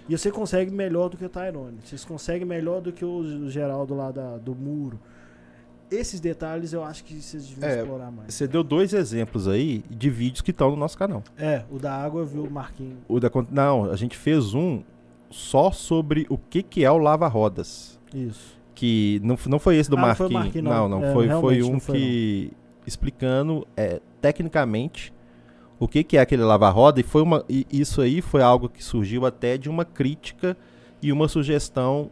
E você consegue melhor do que o Tyrone. Vocês conseguem melhor do que o, Geraldo lá da, do muro. Esses detalhes eu acho que vocês deviam É, explorar mais. Você deu dois exemplos aí de vídeos que estão no nosso canal. É, o da água eu vi o Marquinhos. O da, não, a gente fez um só sobre o que, que é o lava-rodas. Isso. Que não, não foi esse do Ah, não foi o Marquinhos. Marquinhos, não, não. não. É, foi, foi um não foi, que. explicando é, tecnicamente o que, que é aquele lava-roda. E, foi uma, e isso aí foi algo que surgiu até de uma crítica e uma sugestão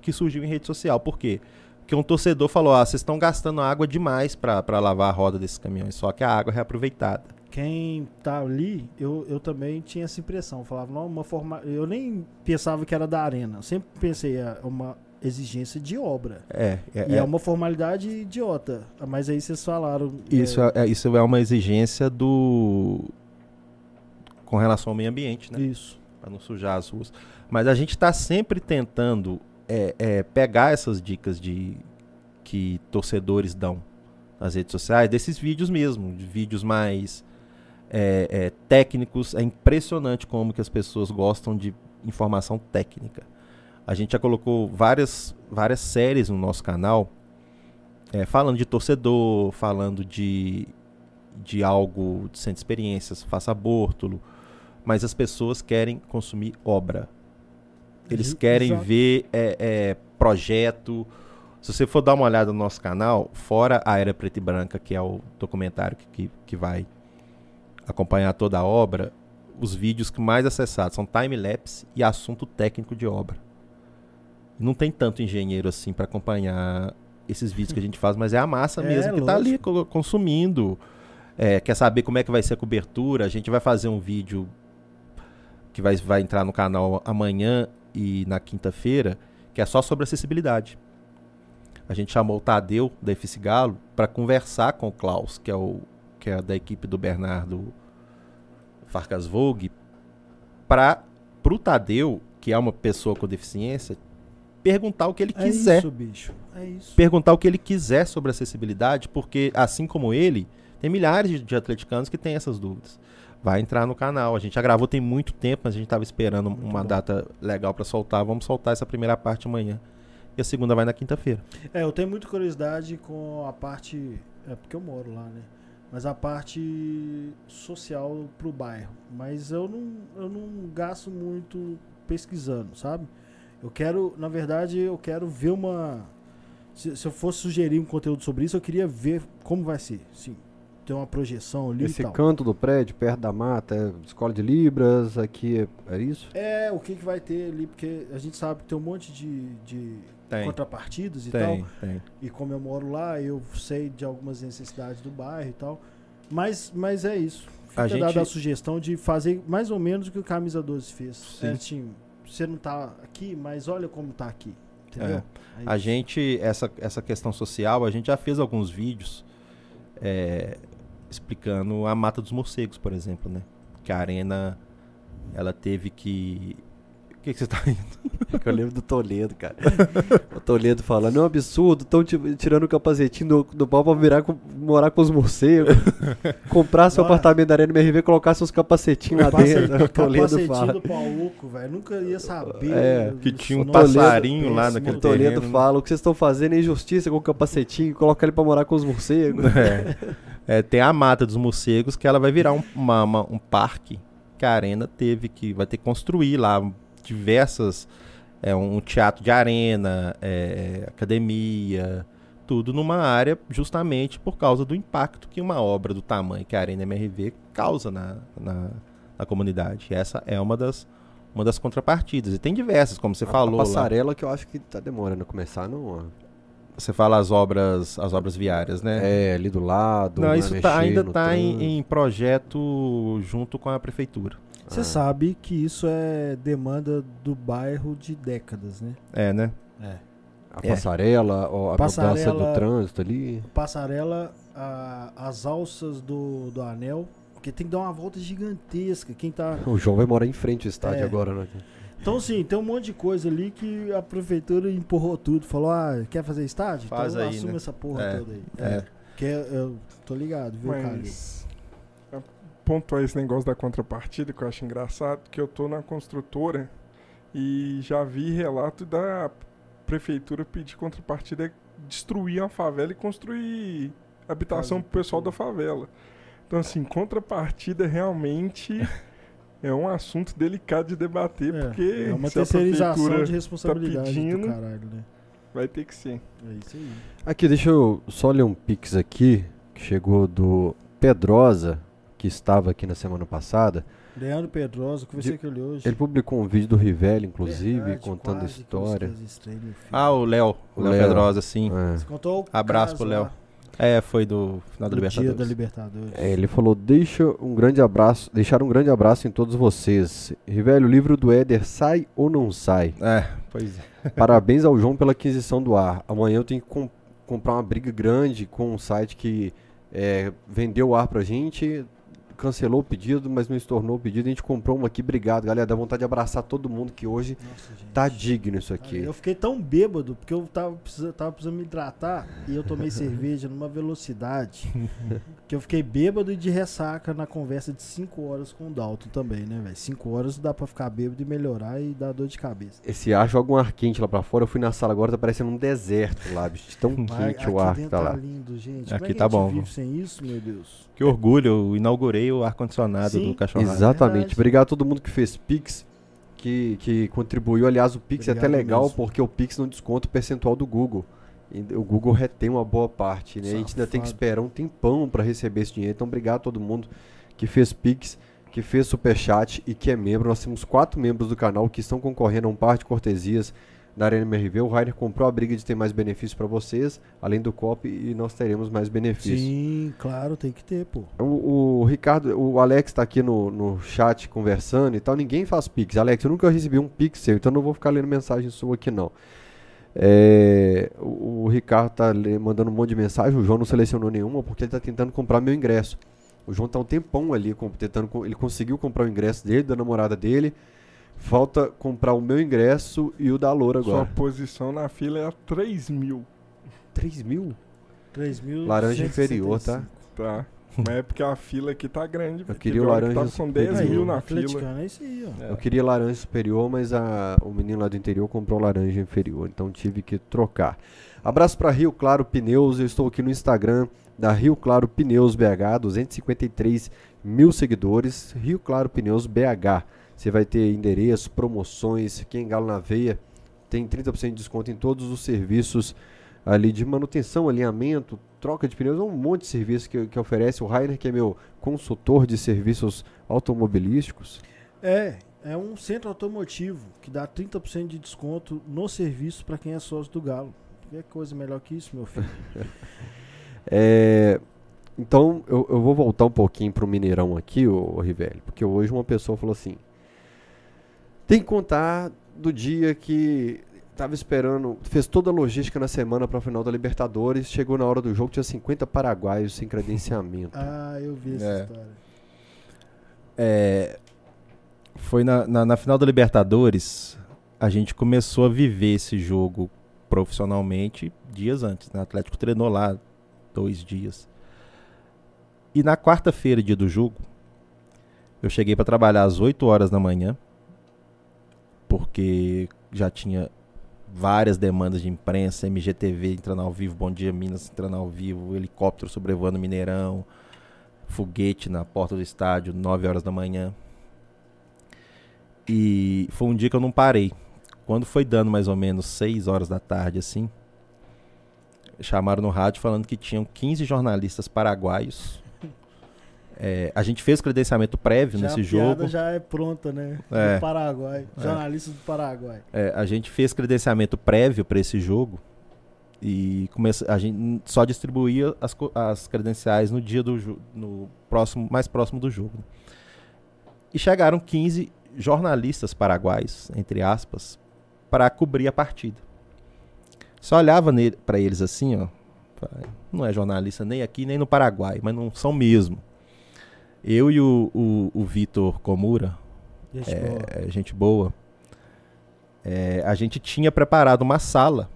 que surgiu em rede social. Por quê? Porque um torcedor falou: ah, vocês estão gastando água demais para lavar a roda desses caminhões, só que a água é reaproveitada. Quem tá ali, eu, eu também tinha essa impressão. Eu falava, não, uma forma. Eu nem pensava que era da arena. Eu sempre pensei, é uma exigência de obra. É, é, E é, é- uma formalidade idiota. Mas aí vocês falaram. Isso é, é- isso é uma exigência do. com relação ao meio ambiente, né? Isso. Para não sujar as ruas. Mas a gente está sempre tentando é, é, pegar essas dicas de que torcedores dão nas redes sociais, desses vídeos mesmo, de vídeos mais é, é, técnicos. É impressionante como que as pessoas gostam de informação técnica. A gente já colocou várias, várias séries no nosso canal é, falando de torcedor, falando de, de algo de centro de experiências, faça aborto, mas as pessoas querem consumir obra. Eles querem exato. ver é, é, projeto. Se você for dar uma olhada no nosso canal, fora a Era Preta e Branca, que é o documentário que, que, que vai acompanhar toda a obra, os vídeos que mais acessados são time-lapse e assunto técnico de obra. Não tem tanto engenheiro assim para acompanhar esses vídeos que a gente faz, mas é a massa É, mesmo que tá ali consumindo. É, quer saber como é que vai ser a cobertura? A gente vai fazer um vídeo que vai, vai entrar no canal amanhã e na quinta-feira, que é só sobre acessibilidade. A gente chamou o Tadeu da Efice Galo para conversar com o Klaus, que é o que é da equipe do Bernardo Farcas Vogue, para pro Tadeu, que é uma pessoa com deficiência, perguntar o que ele É quiser isso, bicho. É isso. perguntar o que ele quiser sobre acessibilidade, porque assim como ele, tem milhares de atleticanos que têm essas dúvidas. Vai entrar no canal. A gente já gravou tem muito tempo, mas a gente estava esperando uma bom. data legal para soltar. Vamos soltar essa primeira parte amanhã. E a segunda vai na quinta-feira. É, eu tenho muita curiosidade com a parte. É porque eu moro lá, né? Mas a parte social pro bairro. Mas eu não, eu não gasto muito pesquisando, sabe? Eu quero, na verdade, eu quero ver uma. Se, se eu fosse sugerir um conteúdo sobre isso, eu queria ver como vai ser. Sim. Ter uma projeção ali Esse e tal. canto do prédio, perto da mata, é escola de Libras, aqui é, é isso? É, o que, que vai ter ali, porque a gente sabe que tem um monte de, de Tem. contrapartidas e tal. Tem, tem. E como eu moro lá, eu sei de algumas necessidades do bairro e tal. Mas, mas é isso. Fica A dada gente- a sugestão de fazer mais ou menos o que o Camisa 12 fez. Sim. É, assim, você não tá aqui, mas olha como tá aqui. Entendeu? É A gente, essa, essa questão social, a gente já fez alguns vídeos é, explicando a Mata dos Morcegos, por exemplo, né? Que a arena, ela teve que... O que, que você tá rindo? É que eu lembro do Toledo, cara. o Toledo falando, é um absurdo, estão tirando o capacetinho do, do pau pra virar com- morar com os morcegos. comprar seu Nossa. apartamento da Arena MRV e colocar seus capacetinhos lá Capacete- dentro. O Toledo capacetinho fala. do Pauco, velho. Nunca ia saber. É, que tinha um passarinho lá naquele O Toledo terreno, né? fala, o que vocês estão fazendo é injustiça com o capacetinho, coloca ele pra morar com os morcegos. É. É, tem a Mata dos Morcegos, que ela vai virar um, uma- uma- um parque que a Arena teve que. vai ter que construir lá diversas É um teatro de arena, é, academia, tudo numa área justamente por causa do impacto que uma obra do tamanho que a Arena MRV causa na, na, na comunidade. Essa é uma das, uma das contrapartidas. E tem diversas, como você a, falou. A passarela lá. que eu acho que tá demorando a começar, não. Você fala as obras, as obras viárias, né? É, ali do lado. Não, isso tá, ainda está em, em, projeto junto com a prefeitura. Você ah. sabe que isso é demanda do bairro de décadas, né? É, né? É. A é. passarela, a passarela, mudança do trânsito ali. Passarela, a, as alças do, do anel, porque tem que dar uma volta gigantesca. Quem tá... O João vai morar em frente ao estádio é. agora, né? Então, sim, tem um monte de coisa ali que a prefeitura empurrou tudo. Falou, ah, quer fazer estádio? Faz então aí, assume né? essa porra é, toda aí. É. é. Que é, eu tô ligado, viu, Mas, cara? Pontuar esse negócio da contrapartida, que eu acho engraçado, que eu tô na construtora e já vi relato da prefeitura pedir contrapartida destruir a favela e construir habitação pro pessoal da favela. Então, assim, contrapartida realmente é um assunto delicado de debater, é, porque é uma terceirização de responsabilidade tá pedindo, do caralho, né? Vai ter que ser. É isso aí. Aqui, deixa eu só ler um pix aqui, que chegou do Pedrosa, que estava aqui na semana passada. Leandro Pedrosa, conversei com ele hoje. Ele publicou um vídeo do Rivelli, inclusive, Verdade, contando a história. Ah, o Léo. O Léo Pedrosa, sim. É. Você contou o Abraço pro Léo. É, foi do final do, do Libertadores. Dia da Libertadores. É, ele falou: deixa um grande abraço, deixar um grande abraço em todos vocês. Rivelli, o livro do Éder sai ou não sai? É, pois é. Parabéns ao João pela aquisição do ar. Amanhã eu tenho que comp comprar uma briga grande com um site que é, vendeu o ar pra gente cancelou o pedido, mas não estornou o pedido. A gente comprou uma aqui. Obrigado, galera. Dá vontade de abraçar todo mundo que hoje Nossa, tá digno isso aqui. Eu fiquei tão bêbado porque eu tava precisando, tava precisando me hidratar e eu tomei cerveja numa velocidade que eu fiquei bêbado e de ressaca na conversa de 5 horas com o Dalton também, né, velho? 5 horas dá pra ficar bêbado e melhorar e dar dor de cabeça. Esse ar joga um ar quente lá pra fora. Eu fui na sala agora, tá parecendo um deserto lá, bicho. Tão quente o ar que tá, tá lá. lindo, gente. Aqui Como é tá bom. vive sem isso, meu Deus? Que orgulho, eu inaugurei o ar-condicionado do cachorro. Exatamente. Verdade. Obrigado a todo mundo que fez Pix, que, que contribuiu. Aliás, o Pix Obrigado é até legal mesmo. porque o Pix não desconta o percentual do Google. E o Google retém uma boa parte, né? A gente ainda tem que esperar um tempão para receber esse dinheiro. Então, obrigado a todo mundo que fez Pix, que fez Superchat e que é membro. Nós temos quatro membros do canal que estão concorrendo a um par de cortesias da Arena MRV. O Rainer comprou a briga de ter mais benefícios para vocês, além do COP, e nós teremos mais benefícios. Sim, claro, tem que ter, pô. O, o Ricardo, o Alex está aqui no, no chat conversando e tal. Ninguém faz Pix. Alex, eu nunca recebi um Pix seu, então não vou ficar lendo mensagem sua aqui, não. É, o, o, Ricardo tá mandando um monte de mensagem, o João não selecionou nenhuma porque ele está tentando comprar meu ingresso. O João tá um tempão ali tentando, ele conseguiu comprar o ingresso dele, da namorada dele. Falta comprar o meu ingresso e o da Loura agora. Sua posição na fila é a 3 mil. 3 mil? 3 mil. Laranja inferior, tá? Tá. Mas é porque a fila aqui tá grande. Eu queria o laranja tá com 10 mil na fila. É isso aí, ó. É. Eu queria laranja superior, mas a, o menino lá do interior comprou laranja inferior. Então tive que trocar. Abraço para Rio Claro Pneus. Eu estou aqui no Instagram da Rio Claro Pneus BH. 253 mil seguidores. Rio Claro Pneus BH. Você vai ter endereço, promoções. Quem galo na veia tem 30% de desconto em todos os serviços ali de manutenção, alinhamento, troca de pneus, um monte de serviços que, que oferece o Rainer, que é meu consultor de serviços automobilísticos. É, é um centro automotivo que dá 30% de desconto no serviço para quem é sócio do Galo. Que coisa melhor que isso, meu filho. é, então, eu, eu, vou voltar um pouquinho para o Mineirão aqui, o, o Rivelli, porque hoje uma pessoa falou assim: tem que contar do dia que tava esperando, fez toda a logística na semana para o final da Libertadores, chegou na hora do jogo, tinha 50 paraguaios sem credenciamento. ah, eu vi essa é. história. É, foi na, na, na, final da Libertadores, a gente começou a viver esse jogo profissionalmente dias antes. Né? O Atlético treinou lá dois dias. E na quarta-feira, dia do jogo, eu cheguei para trabalhar às 8 horas da manhã, porque já tinha várias demandas de imprensa, MGTV entrando ao vivo, Bom Dia Minas entrando ao vivo, helicóptero sobrevoando Mineirão, foguete na porta do estádio, 9 horas da manhã. E foi um dia que eu não parei. quando foi dando mais ou menos 6 horas da tarde, assim, chamaram no rádio falando que tinham 15 jornalistas paraguaios. É, a gente fez credenciamento prévio Já nesse a jogo. já é pronta, né? É. Do Paraguai. É. Jornalistas do Paraguai. É, a gente fez credenciamento prévio para esse jogo e começa, a gente só distribuía as, as credenciais no dia do no próximo, mais próximo do jogo. E chegaram 15 jornalistas paraguaios, entre aspas, para cobrir a partida. Só olhava para eles assim, ó. Não é jornalista nem aqui nem no Paraguai, mas não são mesmo. Eu e o, o, o Vitor Komura, Gente, boa. é, gente boa. É, a gente tinha preparado uma sala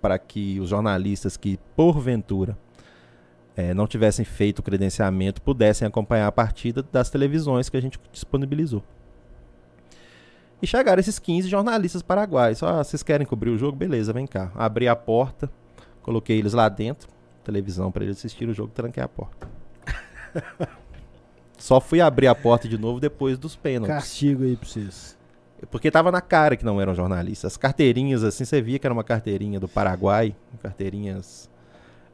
para que os jornalistas que, porventura, é, não tivessem feito o credenciamento pudessem acompanhar a partida das televisões que a gente disponibilizou. E chegaram esses 15 jornalistas paraguaios. Ah, vocês querem cobrir o jogo? Beleza, vem cá. Abri a porta, coloquei eles lá dentro, televisão para eles assistirem o jogo, tranquei a porta. Só fui abrir a porta de novo depois dos pênaltis. Castigo aí pra vocês. Porque tava na cara que não eram jornalistas. As carteirinhas, assim, você via que era uma carteirinha do Paraguai, carteirinhas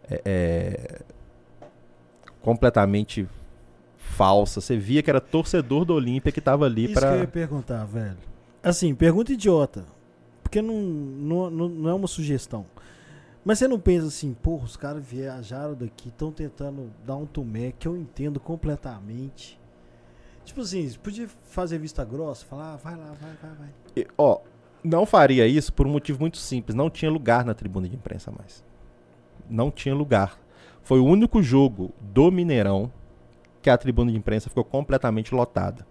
é, é, completamente falsas. Você via que era torcedor do Olímpia que tava ali Isso que eu pra. ia perguntar, velho. Assim, pergunta idiota. Porque não, não, não é uma sugestão. Mas você não pensa assim, porra, os caras viajaram daqui, estão tentando dar um tumé que eu entendo completamente. Tipo assim, podia fazer vista grossa, falar, ah, vai lá, vai, vai, vai. E, Ó, não faria isso por um motivo muito simples. Não tinha lugar na tribuna de imprensa mais. Não tinha lugar. Foi o único jogo do Mineirão que a tribuna de imprensa ficou completamente lotada.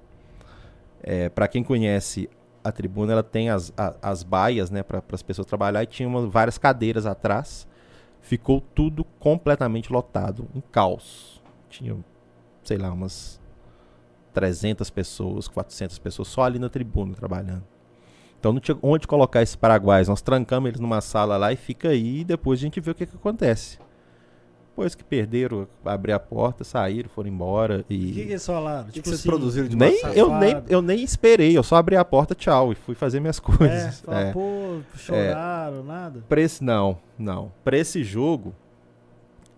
É, para quem conhece a tribuna, ela tem as, a- as baias, né, para as pessoas trabalhar e tinha umas, várias cadeiras atrás. Ficou tudo completamente lotado, um caos. Tinha, sei lá, umas 300 pessoas, 400 pessoas só ali na tribuna trabalhando. Então não tinha onde colocar esses paraguaios. Nós trancamos eles numa sala lá e fica aí e depois a gente vê o que, que acontece. Depois que perderam, abrir a porta, saíram, foram embora O que, que e. eles falaram? O que, tipo que vocês assim, produziram de Nem, eu, nem, eu nem esperei, eu só abri a porta, tchau, e fui fazer minhas É, coisas. fala, É. pô, choraram, nada. Pra esse, não, não. Pra esse jogo,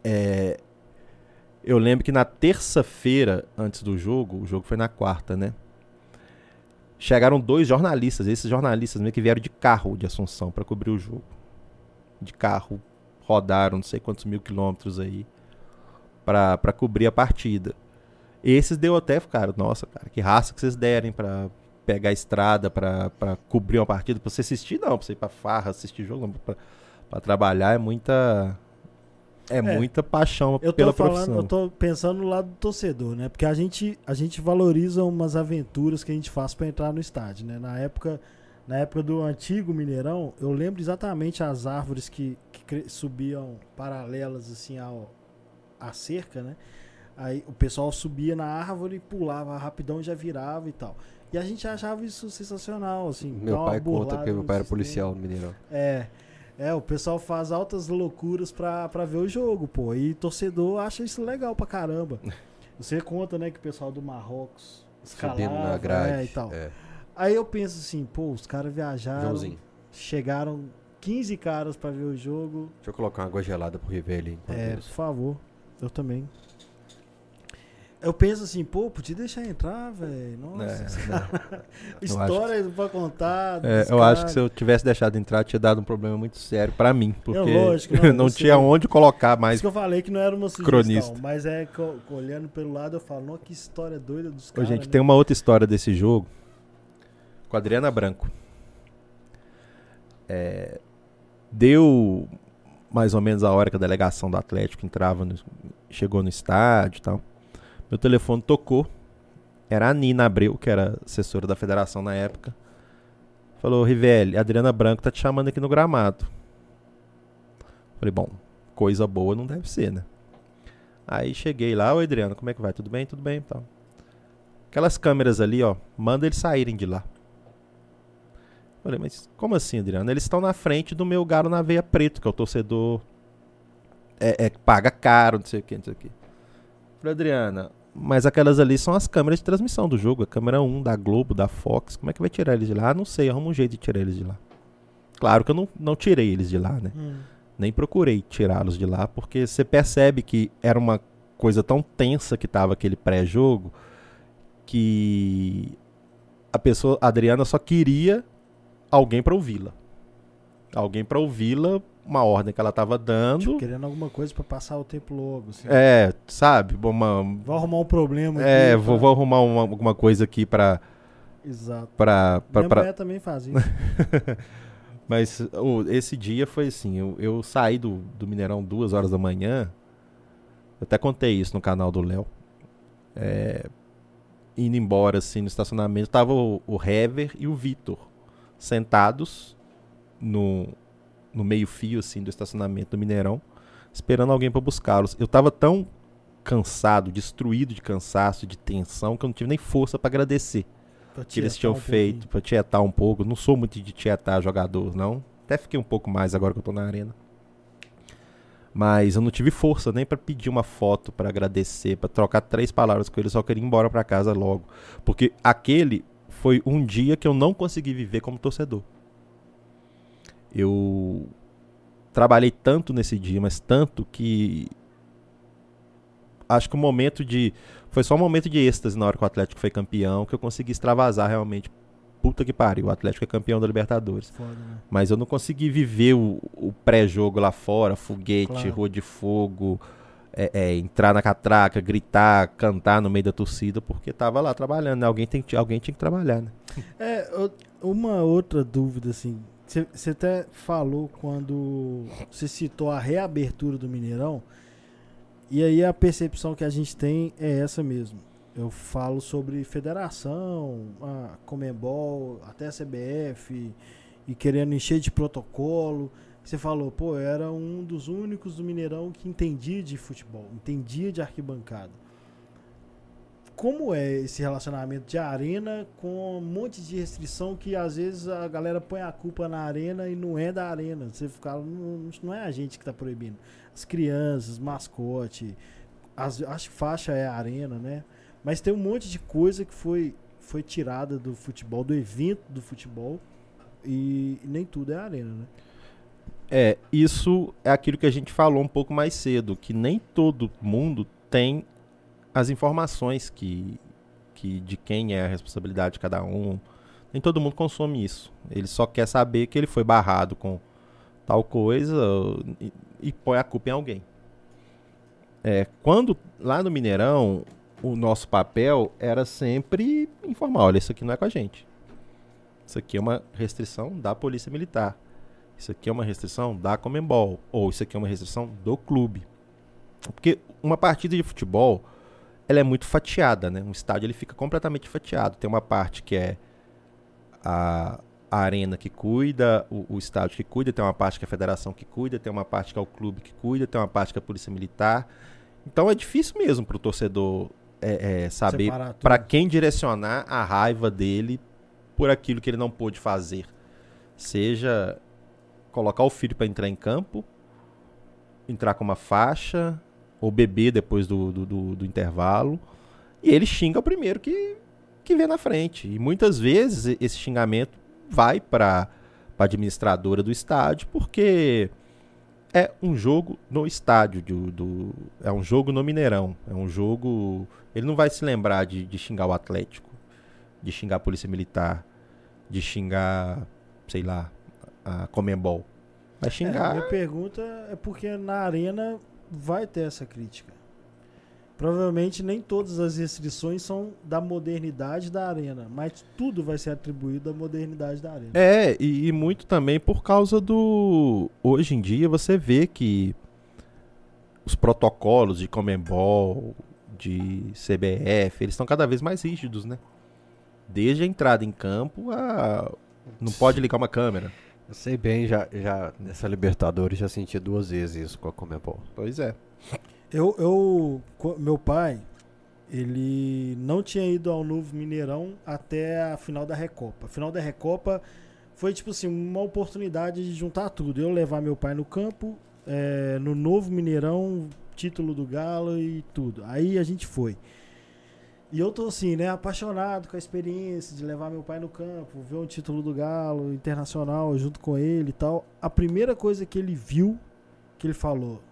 é, eu lembro que na terça-feira, antes do jogo, o jogo foi na quarta, né? Chegaram dois jornalistas, esses jornalistas mesmo que vieram de carro de Assunção pra cobrir o jogo. De carro, rodaram não sei quantos mil quilômetros aí pra pra cobrir a partida. Esses deu até, cara, nossa, cara, que raça que vocês derem pra pegar a estrada pra pra cobrir uma partida. Pra você assistir, não, pra você ir pra farra, assistir jogo, pra trabalhar é muita. É, muita paixão Eu tô pela falando, profissão. eu tô pensando no lado do torcedor, né? Porque a gente, a gente valoriza umas aventuras que a gente faz pra entrar no estádio, né? Na época, na época do antigo Mineirão, eu lembro exatamente as árvores que, que subiam paralelas assim ao à cerca, né? Aí o pessoal subia na árvore, pulava rapidão e já virava e tal. E a gente achava isso sensacional, assim. Meu pai conta porque meu pai era policial no Mineirão. É. É, o pessoal faz altas loucuras pra, pra ver o jogo, pô. E torcedor acha isso legal pra caramba. Você conta, né, que o pessoal do Marrocos escalava, Subindo na grade. né, e tal. É. Aí eu penso assim, pô, os caras viajaram, Joãozinho, chegaram 15 caras pra ver o jogo. deixa eu colocar uma água gelada pro Rivelli. enquanto É, isso. por favor. Eu também. Eu penso assim, pô, podia deixar entrar, velho. Nossa, É, história pra contar. É, eu acho que se eu tivesse deixado entrar, tinha dado um problema muito sério pra mim. Porque lógico, não, não tinha onde colocar Por mais. isso que eu falei que não era uma sugestão, cronista. mas é que olhando pelo lado eu falo, não, que história doida dos caras. gente, né? tem uma outra história desse jogo com a Adriana Branco. É, deu mais ou menos a hora que a delegação do Atlético entrava, no- chegou no estádio e tal. Meu telefone tocou. Era a Nina Abreu, que era assessora da federação na época. Falou, Rivelli, Adriana Branco tá te chamando aqui no gramado. Falei, bom, coisa boa não deve ser, né? Aí cheguei lá, oi Adriana, como é que vai? Tudo bem? Tudo bem, tal. Aquelas câmeras ali, ó, manda eles saírem de lá. Falei, mas como assim, Adriano? Eles estão na frente do meu galo na veia preto, que é o torcedor. É, é, que paga caro, não sei o que, não sei o que. Falei, Adriana, mas aquelas ali são as câmeras de transmissão do jogo. A câmera 1 da Globo, da Fox. Como é que vai tirar eles de lá? Ah, não sei, arruma um jeito de tirar eles de lá. Claro que eu não, não tirei eles de lá, né? Hum. Nem procurei tirá-los de lá, porque você percebe que era uma coisa tão tensa que tava aquele pré-jogo que a pessoa, a Adriana só queria alguém pra ouvi-la. Alguém pra ouvi-la, uma ordem que ela tava dando. Tipo, querendo alguma coisa pra passar o tempo logo. Assim. É, sabe? Uma, Vou arrumar um problema é, aqui vou, pra- vou arrumar uma- alguma coisa aqui pra. Exato. pra, pra, Minha pra- mulher também faz isso. Mas o- esse dia foi assim: eu, eu saí do, do Mineirão duas horas da manhã. Eu até contei isso no canal do Léo. É, indo embora assim no estacionamento, tava o, o Hever e o Vitor sentados no, no meio-fio assim, do estacionamento do Mineirão, esperando alguém para buscá-los. Eu tava tão cansado, destruído de cansaço, de tensão, que eu não tive nem força para agradecer Pra que eles tinham um feito pra tietar um pouco. Não sou muito de tietar jogador, não. Até fiquei um pouco mais agora que eu tô na arena. Mas eu não tive força nem pra pedir uma foto pra agradecer, pra trocar três palavras com ele, só queria ir embora pra casa logo, porque aquele foi um dia que eu não consegui viver como torcedor. Eu trabalhei tanto nesse dia, mas tanto que acho que o momento de foi só um momento de êxtase na hora que o Atlético foi campeão, que eu consegui extravasar realmente. Puta que pariu, o Atlético é campeão da Libertadores. Foda, né? Mas eu não consegui viver o, o pré-jogo lá fora, foguete, Claro. rua de fogo, é, é, entrar na catraca, gritar, cantar no meio da torcida, porque tava lá trabalhando, né? Alguém, tem, alguém tinha que trabalhar, né? É, uma outra dúvida, assim. Você até falou quando você citou a reabertura do Mineirão. E aí a percepção que a gente tem é essa mesmo. Eu falo sobre federação, a Comembol, até a CBF, e querendo encher de protocolo. Você falou, pô, eu era um dos únicos do Mineirão que entendia de futebol, entendia de arquibancada. Como é esse relacionamento de arena com um monte de restrição que às vezes a galera põe a culpa na arena e não é da arena? Você fica, não, não é a gente que tá proibindo. As crianças, mascote, as, que faixa é a arena, né? Mas tem um monte de coisa que foi, foi tirada do futebol, do evento do futebol, e nem tudo é arena, né? É, isso é aquilo que a gente falou um pouco mais cedo, que nem todo mundo tem as informações que, que de quem é a responsabilidade de cada um. Nem todo mundo consome isso. Ele só quer saber que ele foi barrado com tal coisa e, e põe a culpa em alguém. É, quando lá no Mineirão, o nosso papel era sempre informar, olha, isso aqui não é com a gente. Isso aqui é uma restrição da Polícia Militar. Isso aqui é uma restrição da Comembol. Ou isso aqui é uma restrição do clube. Porque uma partida de futebol, ela é muito fatiada, né? Um estádio ele fica completamente fatiado. Tem uma parte que é a, a arena que cuida, o, o estádio que cuida, tem uma parte que é a federação que cuida, tem uma parte que é o clube que cuida, tem uma parte que é a polícia militar. Então é difícil mesmo para o torcedor é, é, saber para quem direcionar a raiva dele por aquilo que ele não pôde fazer. Seja colocar o filho para entrar em campo, entrar com uma faixa, ou beber depois do, do, do- do intervalo. E ele xinga o primeiro que, que vê na frente. E muitas vezes esse xingamento vai para a administradora do estádio, porque é um jogo no estádio, do, do- é um jogo no Mineirão. É um jogo. Ele não vai se lembrar de, de xingar o Atlético, de xingar a Polícia Militar, de xingar, sei lá, a Comembol. Vai É, xingar. minha pergunta é porque na arena vai ter essa crítica. Provavelmente nem todas as restrições são da modernidade da arena, mas tudo vai ser atribuído à modernidade da arena. É, e, e muito também por causa do. Hoje em dia você vê que os protocolos de Comembol, de CBF, eles estão cada vez mais rígidos, né? Desde a entrada em campo a. Não pode ligar uma câmera. Eu sei bem, já, já nessa Libertadores já senti duas vezes isso com a Comebol. Pois é. Eu, eu, meu pai, ele não tinha ido ao Novo Mineirão até a final da Recopa. A final da Recopa foi tipo assim uma oportunidade de juntar tudo. Eu levar meu pai no campo, é, no Novo Mineirão, título do Galo e tudo. Aí a gente foi. E eu tô assim, né, apaixonado com a experiência de levar meu pai no campo, ver um título do Galo internacional junto com ele e tal. A primeira coisa que ele viu, que ele falou,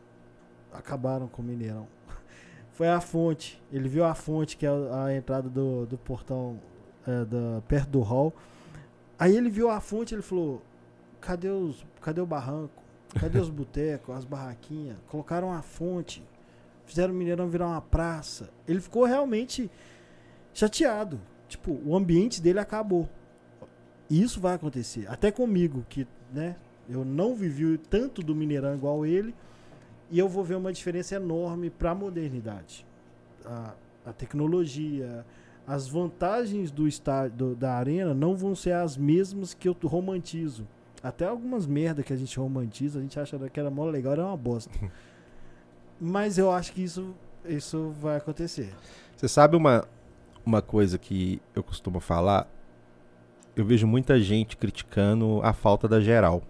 acabaram com o Mineirão. Foi a fonte. Ele viu a fonte, que é a, entrada do, do portão é, da, perto do hall. Aí ele viu a fonte ele falou: cadê, os, cadê o barranco? Cadê os botecos, as barraquinhas? Colocaram a fonte, fizeram o Mineirão virar uma praça. Ele ficou realmente chateado. Tipo, o ambiente dele acabou. Isso vai acontecer. Até comigo, que né, eu não vivi tanto do Mineirão igual ele e eu vou ver uma diferença enorme para a modernidade. A tecnologia, as vantagens do estádio, da arena não vão ser as mesmas que eu romantizo. Até algumas merda que a gente romantiza, a gente acha que era mó legal, era uma bosta. Mas eu acho que isso, isso vai acontecer. Você sabe uma, uma coisa que eu costumo falar? Eu vejo muita gente criticando a falta da geral.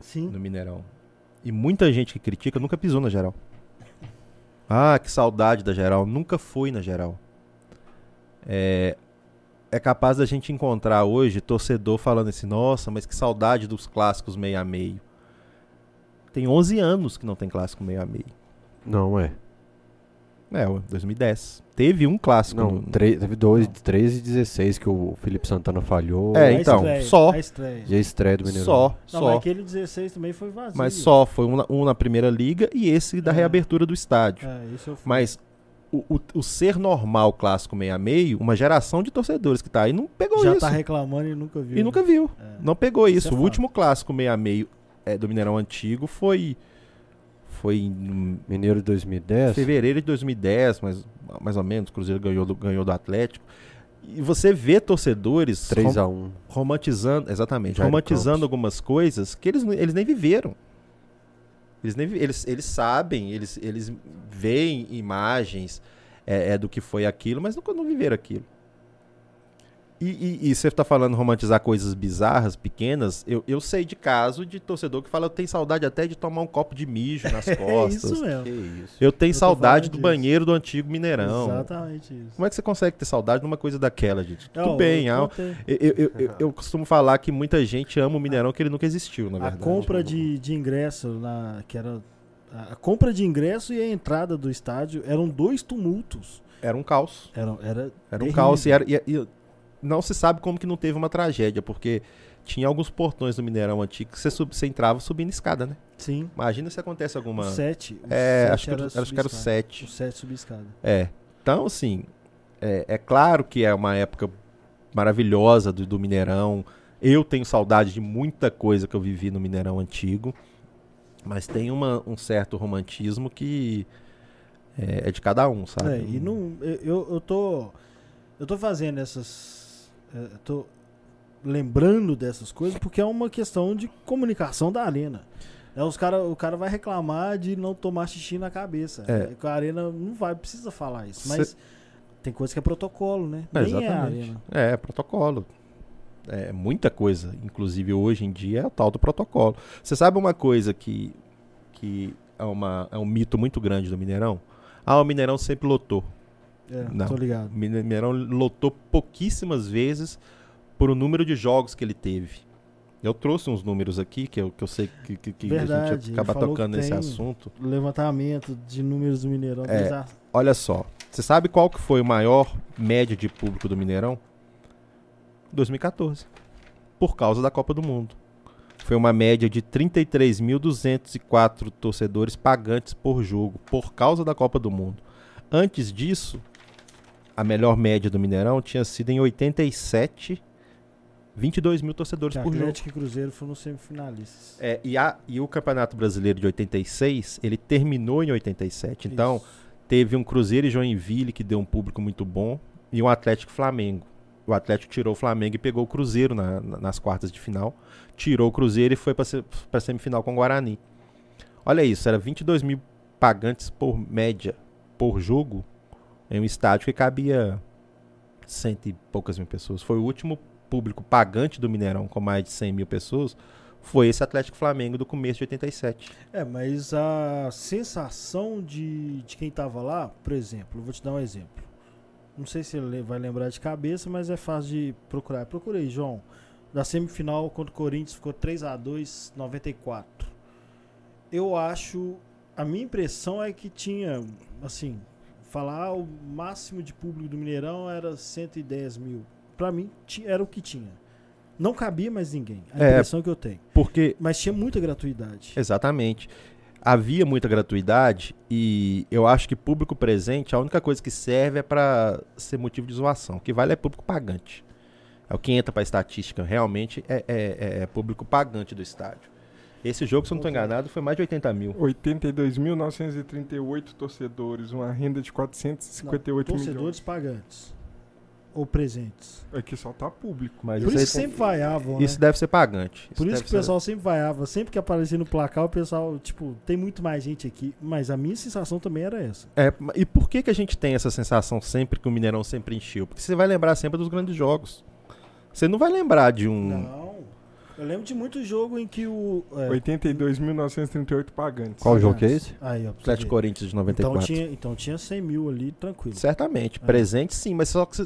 Sim. No Mineirão. E muita gente que critica nunca pisou na geral. Ah, que saudade da geral. Nunca fui na geral. É, é capaz da gente encontrar hoje torcedor falando assim: nossa, mas que saudade dos clássicos meio a meio. Tem 11 anos que não tem clássico meio a meio. Não é. É, 2010. Teve um clássico. Não, no... teve dois, 13 e 16 que o Felipe Santana falhou. É, então, estreia, só. A estreia. E a estreia do Mineirão. Só, Não, só. mas aquele 16 também foi vazio. Mas só, foi um na, um na primeira liga e esse da É. reabertura do estádio. É, isso eu fui. Mas o, o, o ser normal clássico meio a meio, uma geração de torcedores que tá aí não pegou Já isso. tá reclamando e nunca viu. E nunca viu. É. Não pegou Isso isso. é o último clássico meio a meio é, do Mineirão Antigo foi. Foi em Mineiro de 2010. fevereiro de 2010, mais, mais ou menos. O Cruzeiro ganhou do, ganhou do Atlético. E você vê torcedores rom- 3x1. romantizando, exatamente, Jair romantizando Campos. algumas coisas que eles, eles nem viveram. Eles, nem, eles, eles sabem, eles, eles veem imagens é, é, do que foi aquilo, mas nunca não viveram aquilo. E, e, e você tá falando romantizar coisas bizarras, pequenas, eu, eu sei de caso de torcedor que fala, eu tenho saudade até de tomar um copo de mijo nas É costas. isso mesmo. Que isso. Eu tenho Eu saudade do disso. banheiro do antigo Mineirão. Exatamente isso. Como é que você consegue ter saudade de uma coisa daquela, gente? Não, Tudo bem, eu ah, eu, eu, eu- eu- eu costumo falar que muita gente ama o Mineirão que ele nunca existiu, na A verdade. compra de, de ingresso, na, que era. A a compra de ingresso e a entrada do estádio eram dois tumultos. Era um caos. Era, era, Era um terrível. caos e, era- e- e não se sabe como que não teve uma tragédia, porque tinha alguns portões do Mineirão antigo que você, sub- você entrava subindo escada, né? Sim. Imagina se acontece alguma... O 7. O É, sete acho que, era, acho que era o. 7. O 7 subescada. É. Então, assim, é, é claro que é uma época maravilhosa do, do Mineirão. Eu tenho saudade de muita coisa que eu vivi no Mineirão antigo. Mas tem uma- um certo romantismo que é, é de cada um, sabe? É, e não, eu, eu tô. Eu tô fazendo essas. É, eu tô lembrando dessas coisas porque é uma questão de comunicação da arena. É, os cara, o cara vai reclamar de não tomar xixi na cabeça. É. É, a arena não vai, precisa falar isso. Cê- Mas tem coisa que é protocolo, né? É, é exatamente. arena. É, protocolo. É muita coisa. Inclusive hoje em dia é o tal do protocolo. Você sabe uma coisa que, que é, uma, é um mito muito grande do Mineirão? Ah, o Mineirão sempre lotou. É, Não. tô ligado. Mineirão lotou pouquíssimas vezes por o número de jogos que ele teve. Eu trouxe uns números aqui que eu, que eu sei que, que, que a Verdade, gente ele acaba tocando nesse assunto. Levantamento de números do Mineirão. É. a- Olha só, você sabe qual que foi o maior média de público do Mineirão? 2014. Por causa da Copa do Mundo. Foi uma média de 33.204 torcedores pagantes por jogo, por causa da Copa do Mundo. Antes disso, a melhor média do Mineirão tinha sido em 87, 22 mil torcedores que por jogo. Atlético e Cruzeiro foram semifinalistas. É, e, a- e o Campeonato Brasileiro de 86, ele terminou em 87. Então, Isso. teve um Cruzeiro e Joinville que deu um público muito bom e um Atlético Flamengo. O Atlético tirou o Flamengo e pegou o Cruzeiro na- na- nas quartas de final. Tirou o Cruzeiro e foi para a semifinal com o Guarani. Olha isso, era 22 mil pagantes por média por jogo em um estádio que cabia cento e poucas mil pessoas. Foi o último público pagante do Mineirão com mais de 100 mil pessoas. Foi esse Atlético Flamengo do começo de 87. É, mas a sensação de, de quem tava lá, por exemplo, vou te dar um exemplo. Não sei se ele vai lembrar de cabeça, mas é fácil de procurar. Procurei, João. Da semifinal contra o Corinthians ficou 3 a 2 94. Eu acho. A minha impressão é que tinha, assim, falar o máximo de público do Mineirão era 110 mil. Pra mim, era o que tinha. Não cabia mais ninguém. A É. impressão que eu tenho. Porque Mas tinha muita gratuidade. Exatamente. Havia muita gratuidade e eu acho que público presente, a única coisa que serve é para ser motivo de zoação. O que vale é público pagante. É o que entra para estatística. Realmente é, é- é- é público pagante do estádio. Esse jogo, se eu não estou enganado, foi mais de 80 mil. 82.938 torcedores, uma renda de 458 Torcedores milhões. pagantes. Ou presentes. Aqui só tá público. Mas Por isso, isso que sempre vaiavam, né? isso deve ser pagante. Por isso que o ser- pessoal sempre vaiava. Sempre que aparecia no placar, o pessoal, tipo, tem muito mais gente aqui. Mas a minha sensação também era essa. É, e por que, que a gente tem essa sensação sempre que o Mineirão sempre encheu? Porque você vai lembrar sempre dos grandes jogos. Você não vai lembrar de um. Não. Eu lembro de muito jogo em que o. É, 82.938 pagantes. Qual jogo que é esse? Aí, ó. Atlético ver. Corinthians de 94. Então tinha, então tinha 100 mil ali, tranquilo. Certamente. É. Presente sim, mas só que você,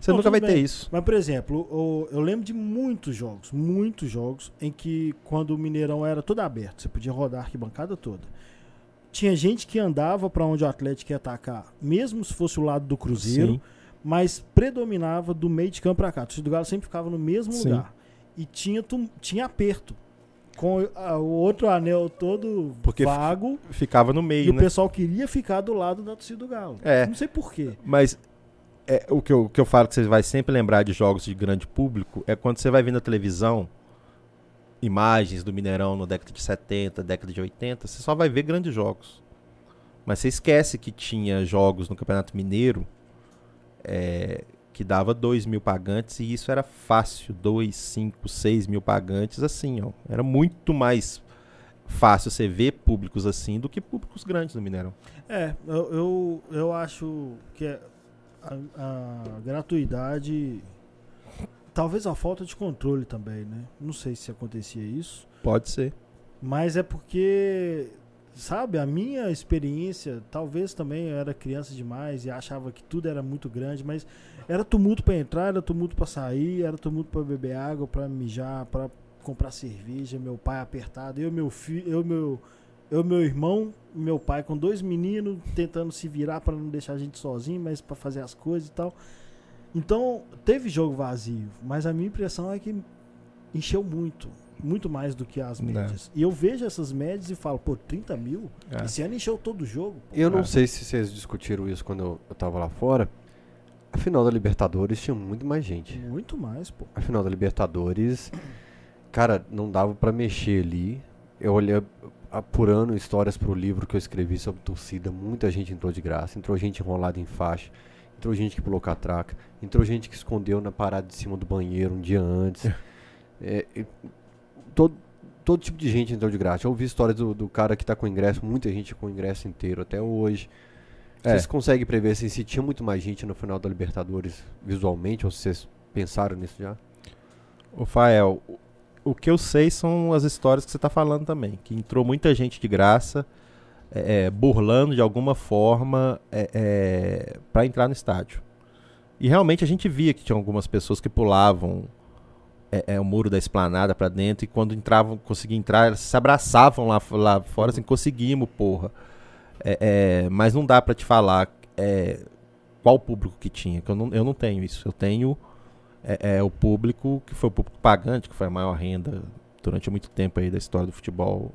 você Não, nunca vai tudo ter bem. isso. Mas, por exemplo, o- eu lembro de muitos jogos, muitos jogos, em que quando o Mineirão era todo aberto, você podia rodar a arquibancada toda. Tinha gente que andava para onde o Atlético ia atacar, mesmo se fosse o lado do Cruzeiro, Sim. mas predominava do meio de campo para cá. O do Galo sempre ficava no mesmo Sim. lugar. E tinha, tinha aperto. Com a- o outro anel todo Porque vago, Ficava no e meio, o né? pessoal queria ficar do lado da torcida do Galo. É. Não sei porquê. Mas é, o, que eu, o que eu falo que você vai sempre lembrar de jogos de grande público é quando você vai ver na televisão imagens do Mineirão na década de 70, década de 80, você só vai ver grandes jogos. Mas você esquece que tinha jogos no Campeonato Mineiro é, que dava 2 mil pagantes e isso era fácil, 2, 5, 6 mil pagantes, assim, ó. Era muito mais fácil você ver públicos assim do que públicos grandes no Mineirão. É, eu, eu, eu acho que é a, a gratuidade. Talvez a falta de controle também, né? Não sei se acontecia isso. Pode ser. Mas é porque, sabe, a minha experiência, talvez também eu era criança demais e achava que tudo era muito grande, mas era tumulto pra entrar, era tumulto pra sair, era tumulto pra beber água, pra mijar, pra comprar cerveja, meu pai apertado, eu meu filho, eu meu eu meu irmão, meu pai com dois meninos tentando se virar pra não deixar a gente sozinho, mas pra fazer as coisas e tal. Então, teve jogo vazio, mas a minha impressão é que encheu muito. Muito mais do que as Não. médias. E eu vejo essas médias e falo, pô, 30 mil? É. Esse ano encheu todo o jogo. Eu não É. sei se vocês discutiram isso quando eu, eu tava lá fora. A final da Libertadores tinha muito mais gente. Muito mais, pô. A final da Libertadores, cara, não dava pra mexer ali. Eu olhei apurando histórias pro livro que eu escrevi sobre torcida. Muita gente entrou de graça. Entrou gente enrolada em faixa. Entrou gente que pulou catraca. Entrou gente que escondeu na parada de cima do banheiro um dia antes. É, todo, todo tipo de gente entrou de graça. Eu ouvi histórias do, do cara que tá com ingresso, muita gente com ingresso inteiro até hoje. É. Vocês conseguem prever assim, se tinha muito mais gente no final da Libertadores visualmente, ou vocês pensaram nisso já? Ô, Fael, o- que eu sei são as histórias que você está falando também. Que entrou muita gente de graça, é, é, burlando de alguma forma é, para entrar no estádio. E realmente a gente via que tinha algumas pessoas que pulavam é, é, o muro da esplanada para dentro e quando entravam, conseguiam entrar, elas se abraçavam lá, lá fora assim, conseguimos, porra. É, é, mas não dá para te falar é, qual público que tinha, que eu não, eu não tenho isso. Eu tenho é, é o público que foi o público pagante, que foi a maior renda durante muito tempo aí da história do futebol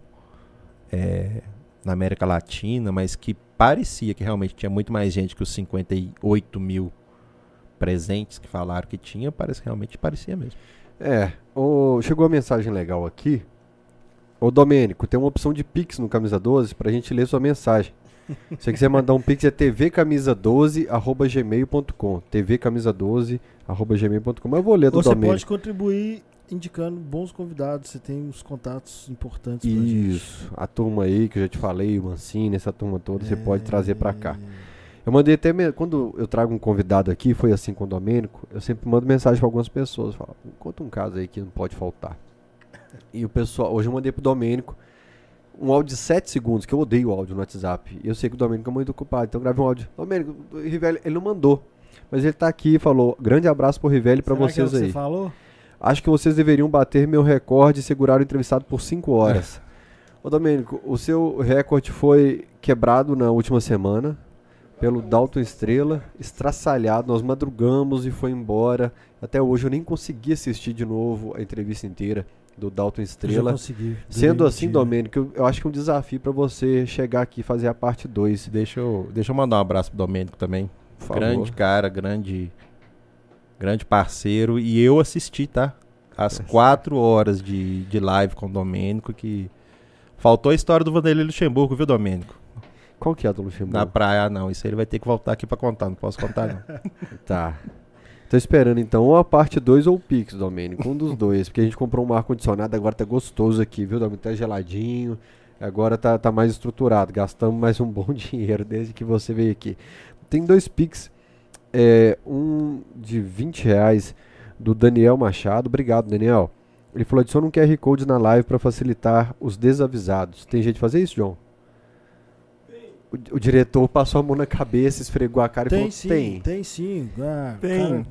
na América Latina, mas que parecia que realmente tinha muito mais gente que os 58 mil presentes que falaram que tinha, parece realmente parecia mesmo. É, ô, chegou uma mensagem legal aqui. Ô Domênico, tem uma opção de Pix no Camisa 12 pra gente ler sua mensagem. Se você quiser mandar um Pix é tvcamisa12.gmail.com tvcamisa12.gmail.com Eu vou ler do você Domênico. pode contribuir indicando bons convidados. Você tem uns contatos importantes pra gente. Isso, a turma aí que eu já te falei, o Mancini, essa turma toda, você pode É, trazer pra cá. Eu mandei até, quando eu trago um convidado aqui, foi assim com o Domênico, eu sempre mando mensagem pra algumas pessoas, falo, conta um caso aí que não pode faltar. E o pessoal, hoje eu mandei pro Domênico, um áudio de 7 segundos, que eu odeio áudio no WhatsApp. E eu sei que o Domênico é muito ocupado, então eu gravei um áudio. Domênico, o Rivelli, ele não mandou. Mas ele tá aqui e falou: grande abraço pro Rivelli pra Será que é o vocês que aí. Você falou? Acho que vocês deveriam bater meu recorde e segurar o entrevistado por 5 horas. Ô Domênico, o seu recorde foi quebrado na última semana pelo Dalton Estrela, estraçalhado, nós madrugamos e foi embora. Até hoje eu nem consegui assistir de novo a entrevista inteira do Dalton Eu já Estrela. consegui. Sendo assim. Domênico, eu, eu acho que é um desafio pra você chegar aqui e fazer a parte 2. Deixa eu, deixa eu mandar um abraço pro Domênico também. Por favor. Grande cara, grande grande parceiro. E eu assisti, tá? As quatro horas de, de live com o Domênico, que faltou a história do Vanderlei Luxemburgo, viu, Domênico? Qual que é a do Luxemburgo? Na praia, não. Isso aí ele vai ter que voltar aqui pra contar, não posso contar, não. Tá. Tô esperando então ou a parte 2 ou o Pix, Domênico. Um dos dois. Porque a gente comprou um ar-condicionado, agora tá gostoso aqui, viu, Domênico? Tá geladinho. Agora tá, tá mais estruturado. Gastamos mais um bom dinheiro desde que você veio aqui. Tem dois Pix. É, um de 20 reais do Daniel Machado. Obrigado, Daniel. Ele falou: adiciona um QR Code na live para facilitar os desavisados. Tem jeito de fazer isso, João? O, o diretor passou a mão na cabeça, esfregou a cara e Tem falou: sim, tem. tem, sim. Ah, Tem. cara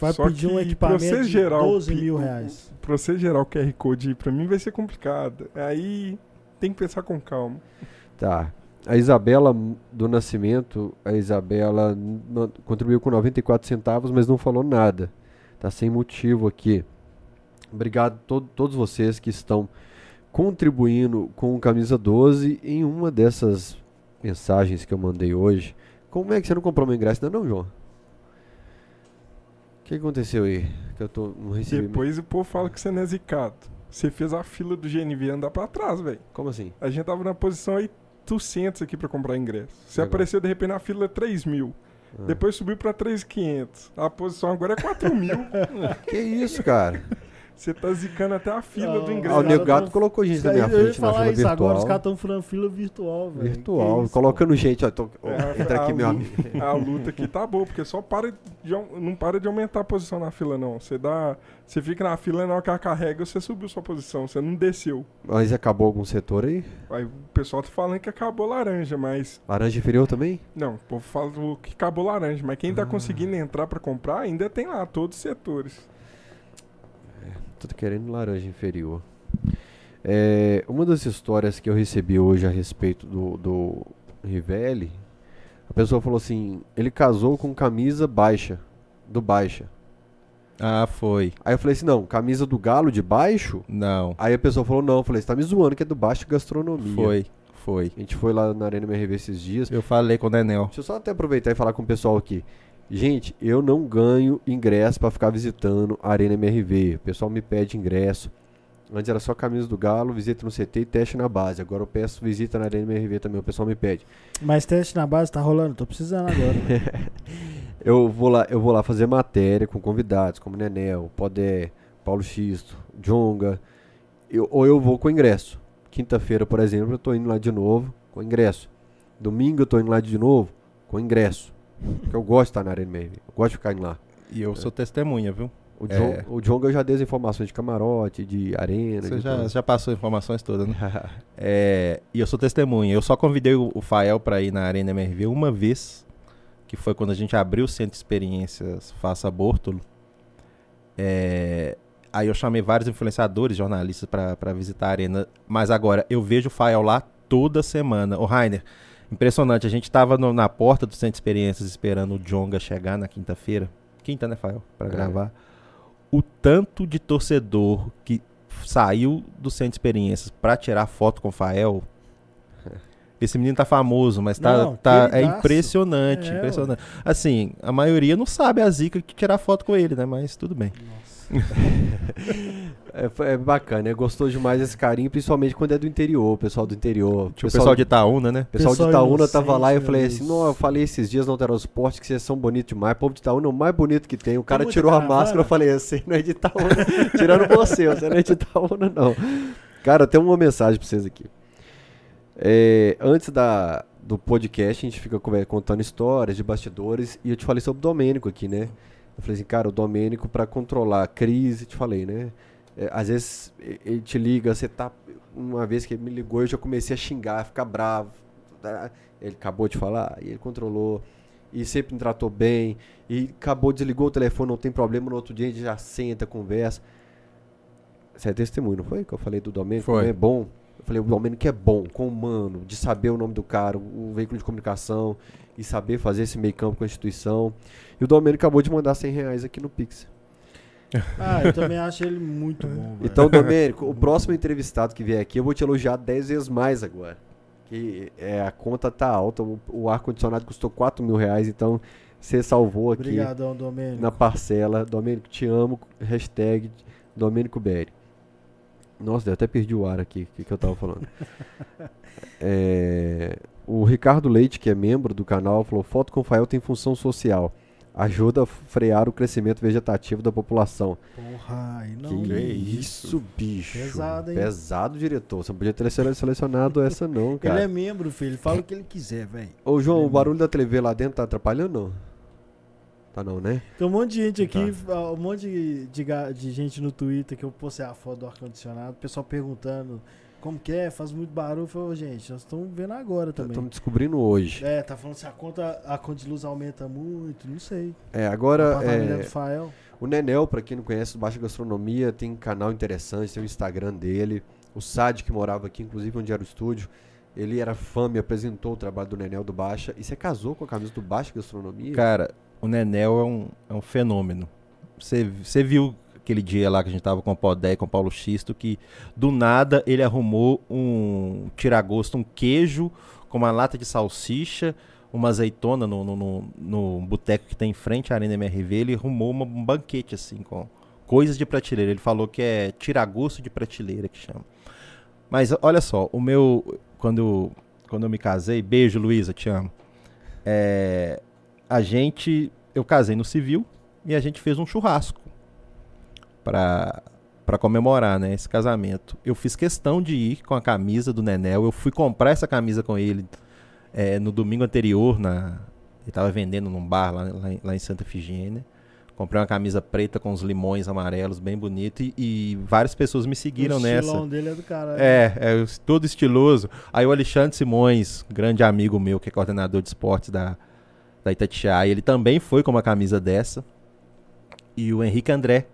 vai Só pedir um que equipamento você de gerar o 12 pi- mil reais. Pra você gerar o QR Code pra mim vai ser complicado. Aí tem que pensar com calma. Tá. A Isabela do Nascimento, a Isabela contribuiu com 94 centavos, mas não falou nada. Tá sem motivo aqui. Obrigado a to- todos vocês que estão contribuindo com o Camisa 12 em uma dessas mensagens que eu mandei hoje. Como é que você não comprou meu ingresso ainda não, João? O que aconteceu aí? Que eu tô, não recebi. Depois o povo fala que você não é zicado. Você fez a fila do GNV andar pra trás, velho. Como assim? A gente tava na posição 800 aqui pra comprar ingresso. Você Legal. apareceu de repente na fila 3 mil. Ah. Depois subiu pra 3.500. A posição agora é 4 mil. Que isso, cara? Você tá zicando até a fila Ah, do Ah, ingresso. o cara Nego tão- Gato colocou gente na minha frente na falar fila isso agora, os virtual. caras estão furando fila virtual, velho. Virtual, isso, colocando gente, ó, tô- É, entra aqui a meu luta- amigo. A luta aqui tá boa, porque só para de, não para de aumentar a posição na fila, não. Você dá. Você fica na fila na hora que ela carrega, você subiu sua posição, você não desceu. Mas acabou algum setor aí? Aí o pessoal tá falando que acabou laranja, mas. Laranja inferior também? Não, o povo falou que acabou laranja, mas quem tá Ah. conseguindo entrar pra comprar ainda tem lá todos os setores. Tô querendo laranja inferior. É, uma das histórias que eu recebi hoje a respeito do, do Rivelli, a pessoa falou assim, ele casou com camisa baixa, do baixa. Ah, foi. Aí eu falei assim, não, camisa do galo de baixo? Não. Aí a pessoa falou, não, eu falei, você tá me zoando que é do baixo gastronomia. Foi. Foi. A gente foi lá na Arena MRV esses dias. Eu falei com o Nenel. Deixa eu só até aproveitar e falar com o pessoal aqui. Gente, eu não ganho ingresso pra ficar visitando a Arena MRV. O pessoal me pede ingresso. Antes era só camisa do Galo, visita no CT e teste na base. Agora eu peço visita na Arena MRV também, o pessoal me pede. Mas teste na base tá rolando, tô precisando agora. Eu vou lá, eu vou lá fazer matéria com convidados, como Nenel, Podé, Paulo Xisto, Jonga. Eu- ou eu vou com ingresso. Quinta-feira, por exemplo, eu tô indo lá de novo com ingresso. Domingo eu tô indo lá de novo com ingresso. Porque eu gosto de estar na Arena MRV. Eu gosto de ficar indo lá. E eu sou testemunha, viu? O, É. Jon, o Jonga eu já dei as informações de camarote, de arena. Você de já, já passou informações todas, né? É, e eu sou testemunha. Eu só convidei o, o Fael pra ir na Arena MRV uma vez, que foi quando a gente abriu o Centro de Experiências Faça Bórtolo. É, aí eu chamei vários influenciadores, jornalistas pra visitar a Arena. Mas agora, eu vejo o Fael lá toda semana. Ô, Rainer, impressionante. A gente tava no- na porta do Centro de Experiências esperando o Jonga chegar na quinta-feira. Quinta, né, Fael? Pra É. gravar. O tanto de torcedor que saiu do Centro de Experiências pra tirar foto com o Fael. Esse menino tá famoso, mas tá, Não, tá é impressionante, É, impressionante. Assim, a maioria não sabe a zica que tirar foto com ele, né? Mas tudo bem. É, é bacana, é gostoso demais esse carinho, principalmente quando é do interior, o pessoal do interior. Tinha o pessoal de Itaúna, né? O pessoal de Pessoal Itaúna tava lá e eu falei assim, não, eu falei esses dias no Alterosport que vocês são bonitos demais. O povo de Itaúna é o mais bonito que tem. O cara muita tirou a máscara, eu falei, você não é de Itaúna. Tirando você, você não é de Itaúna, não. Cara, eu tenho uma mensagem pra vocês aqui. É, antes da, do podcast, a gente fica contando histórias de bastidores e eu te falei sobre o Domênico aqui, né? Eu falei assim, cara, o Domênico, pra controlar a crise, te falei, né? É, às vezes ele te liga, você tá. Uma vez que ele me ligou, eu já comecei a xingar, a ficar bravo. tá? Ele acabou de falar, e ele controlou. E sempre me tratou bem. E acabou, desligou o telefone, não tem problema. No outro dia a gente já senta, conversa. Você é testemunho, não foi? Que eu falei do Domênico? Foi. É bom. Eu falei, o Domênico é bom, com o humano, de saber o nome do cara, o veículo de comunicação e saber fazer esse meio campo com a instituição. E o Domênico acabou de mandar 100 reais aqui no Pix. Ah, eu também acho ele muito bom. Então, Domênico, o próximo entrevistado que vier aqui, eu vou te elogiar 10 vezes mais agora. Que é, a conta tá alta, o, o ar-condicionado custou 4 mil reais, então você salvou aqui Obrigadão, Domênico. na parcela. Domênico, te amo. Hashtag Domênico Berry. Nossa, eu até perdi o ar aqui, o que, que eu tava falando. É, o Ricardo Leite, que é membro do canal, falou: Foto com Fael tem função social. Ajuda a frear o crescimento vegetativo da população. Porra, aí não. que que isso, bicho. Pesado, hein? Pesado, diretor. Você não podia ter sele- selecionado essa, não, Ele cara. é membro, filho. Ele fala o que ele quiser, velho. Ô, João, ele é o barulho da TV lá dentro tá atrapalhando, não? Tá não, né? Tem um monte de gente aqui, Tá. ah, um monte de, de, de gente no Twitter que eu postei a foto do ar-condicionado, o pessoal perguntando como que é, faz muito barulho. Eu falei, "Ô, gente, nós estamos vendo agora também. Estamos descobrindo hoje. É, tá falando se a conta, a conta de luz aumenta muito, não sei. É, agora. É, Fael. O Nenel, pra quem não conhece, do Baixa Gastronomia, tem um canal interessante, tem o Instagram dele. O Sad, que morava aqui, inclusive onde era o estúdio, ele era fã, me apresentou o trabalho do Nenel do Baixa. E você casou com a camisa do Baixa Gastronomia? Cara, o Nenel é um, é um fenômeno. Você você viu aquele dia lá que a gente tava com o Podé e com o Paulo Xisto, que do nada ele arrumou um tiragosto, um queijo com uma lata de salsicha, uma azeitona no, no, no, no boteco que tem em frente à Arena MRV. Ele arrumou uma- um banquete assim, com coisas de prateleira. Ele falou que é tiragosto de prateleira que chama. Mas olha só, o meu. Quando, quando eu me casei, beijo Luísa, te amo. É, a gente. Eu casei no civil e a gente fez um churrasco pra, pra comemorar né, esse casamento. Eu fiz questão de ir com a camisa do Nenel. Eu fui comprar essa camisa com ele é, no domingo anterior. Na, ele tava vendendo num bar lá, lá em- lá em Santa Efigênia. Comprei uma camisa preta com os limões amarelos, bem bonito. E, e várias pessoas me seguiram o nessa. estilão dele é do caralho. É, é os- todo estiloso. Aí o Alexandre Simões, grande amigo meu, que é coordenador de esportes da, da Itatiaia, ele também foi com uma camisa dessa. E o Henrique André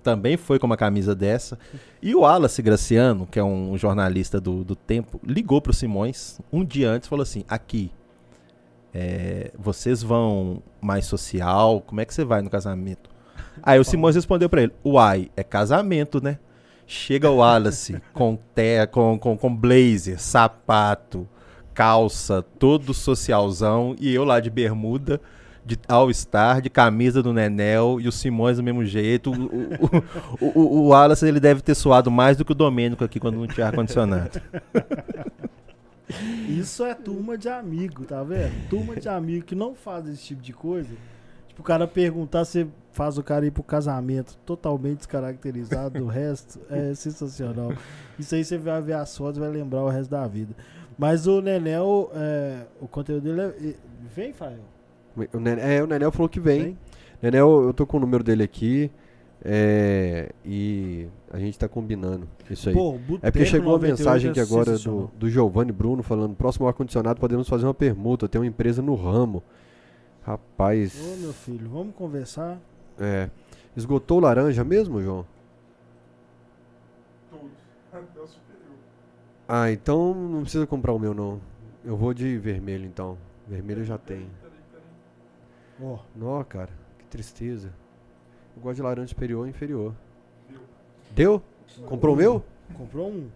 também foi com uma camisa dessa. E o Wallace Graciano, que é um jornalista do, do Tempo, ligou pro Simões um dia antes e falou assim: aqui, é, vocês vão mais social? Como é que você vai no casamento? Aí o Simões respondeu pra ele: Uai, é casamento, né? Chega o Wallace com, te, com, com, com blazer, sapato, calça, todo socialzão, e eu lá de bermuda, de All-Star, de camisa do Nenel, e o Simões do mesmo jeito. O, o, o, o, o Wallace ele deve ter suado mais do que o Domênico aqui quando não tinha ar-condicionado. Isso é turma de amigo, tá vendo? Turma de amigo que não faz esse tipo de coisa. Tipo, o cara perguntar, você faz o cara ir pro casamento totalmente descaracterizado do resto. É sensacional. Isso aí você vai ver as fotos vai lembrar o resto da vida. Mas o Nenel, é, o conteúdo dele é. Vem, Fael. O Nenel, é, o Nenel falou que vem. Vem. Nenel, eu tô com o número dele aqui. é, e a gente tá combinando isso aí. Pô, É porque chegou uma 98 mensagem aqui agora do, do Giovanni Bruno falando: próximo ar-condicionado podemos fazer uma permuta. Tem uma empresa no ramo. Rapaz, Ô, meu filho, vamos conversar. é. Esgotou o laranja mesmo, João? Tudo. Até o superior. Ah, então não precisa comprar o meu, não. Eu vou de vermelho, então. Vermelho eu já tenho. Ó, Nó, cara, que tristeza. Eu gosto de laranja superior e inferior. Deu? Comprou o meu? comprou um.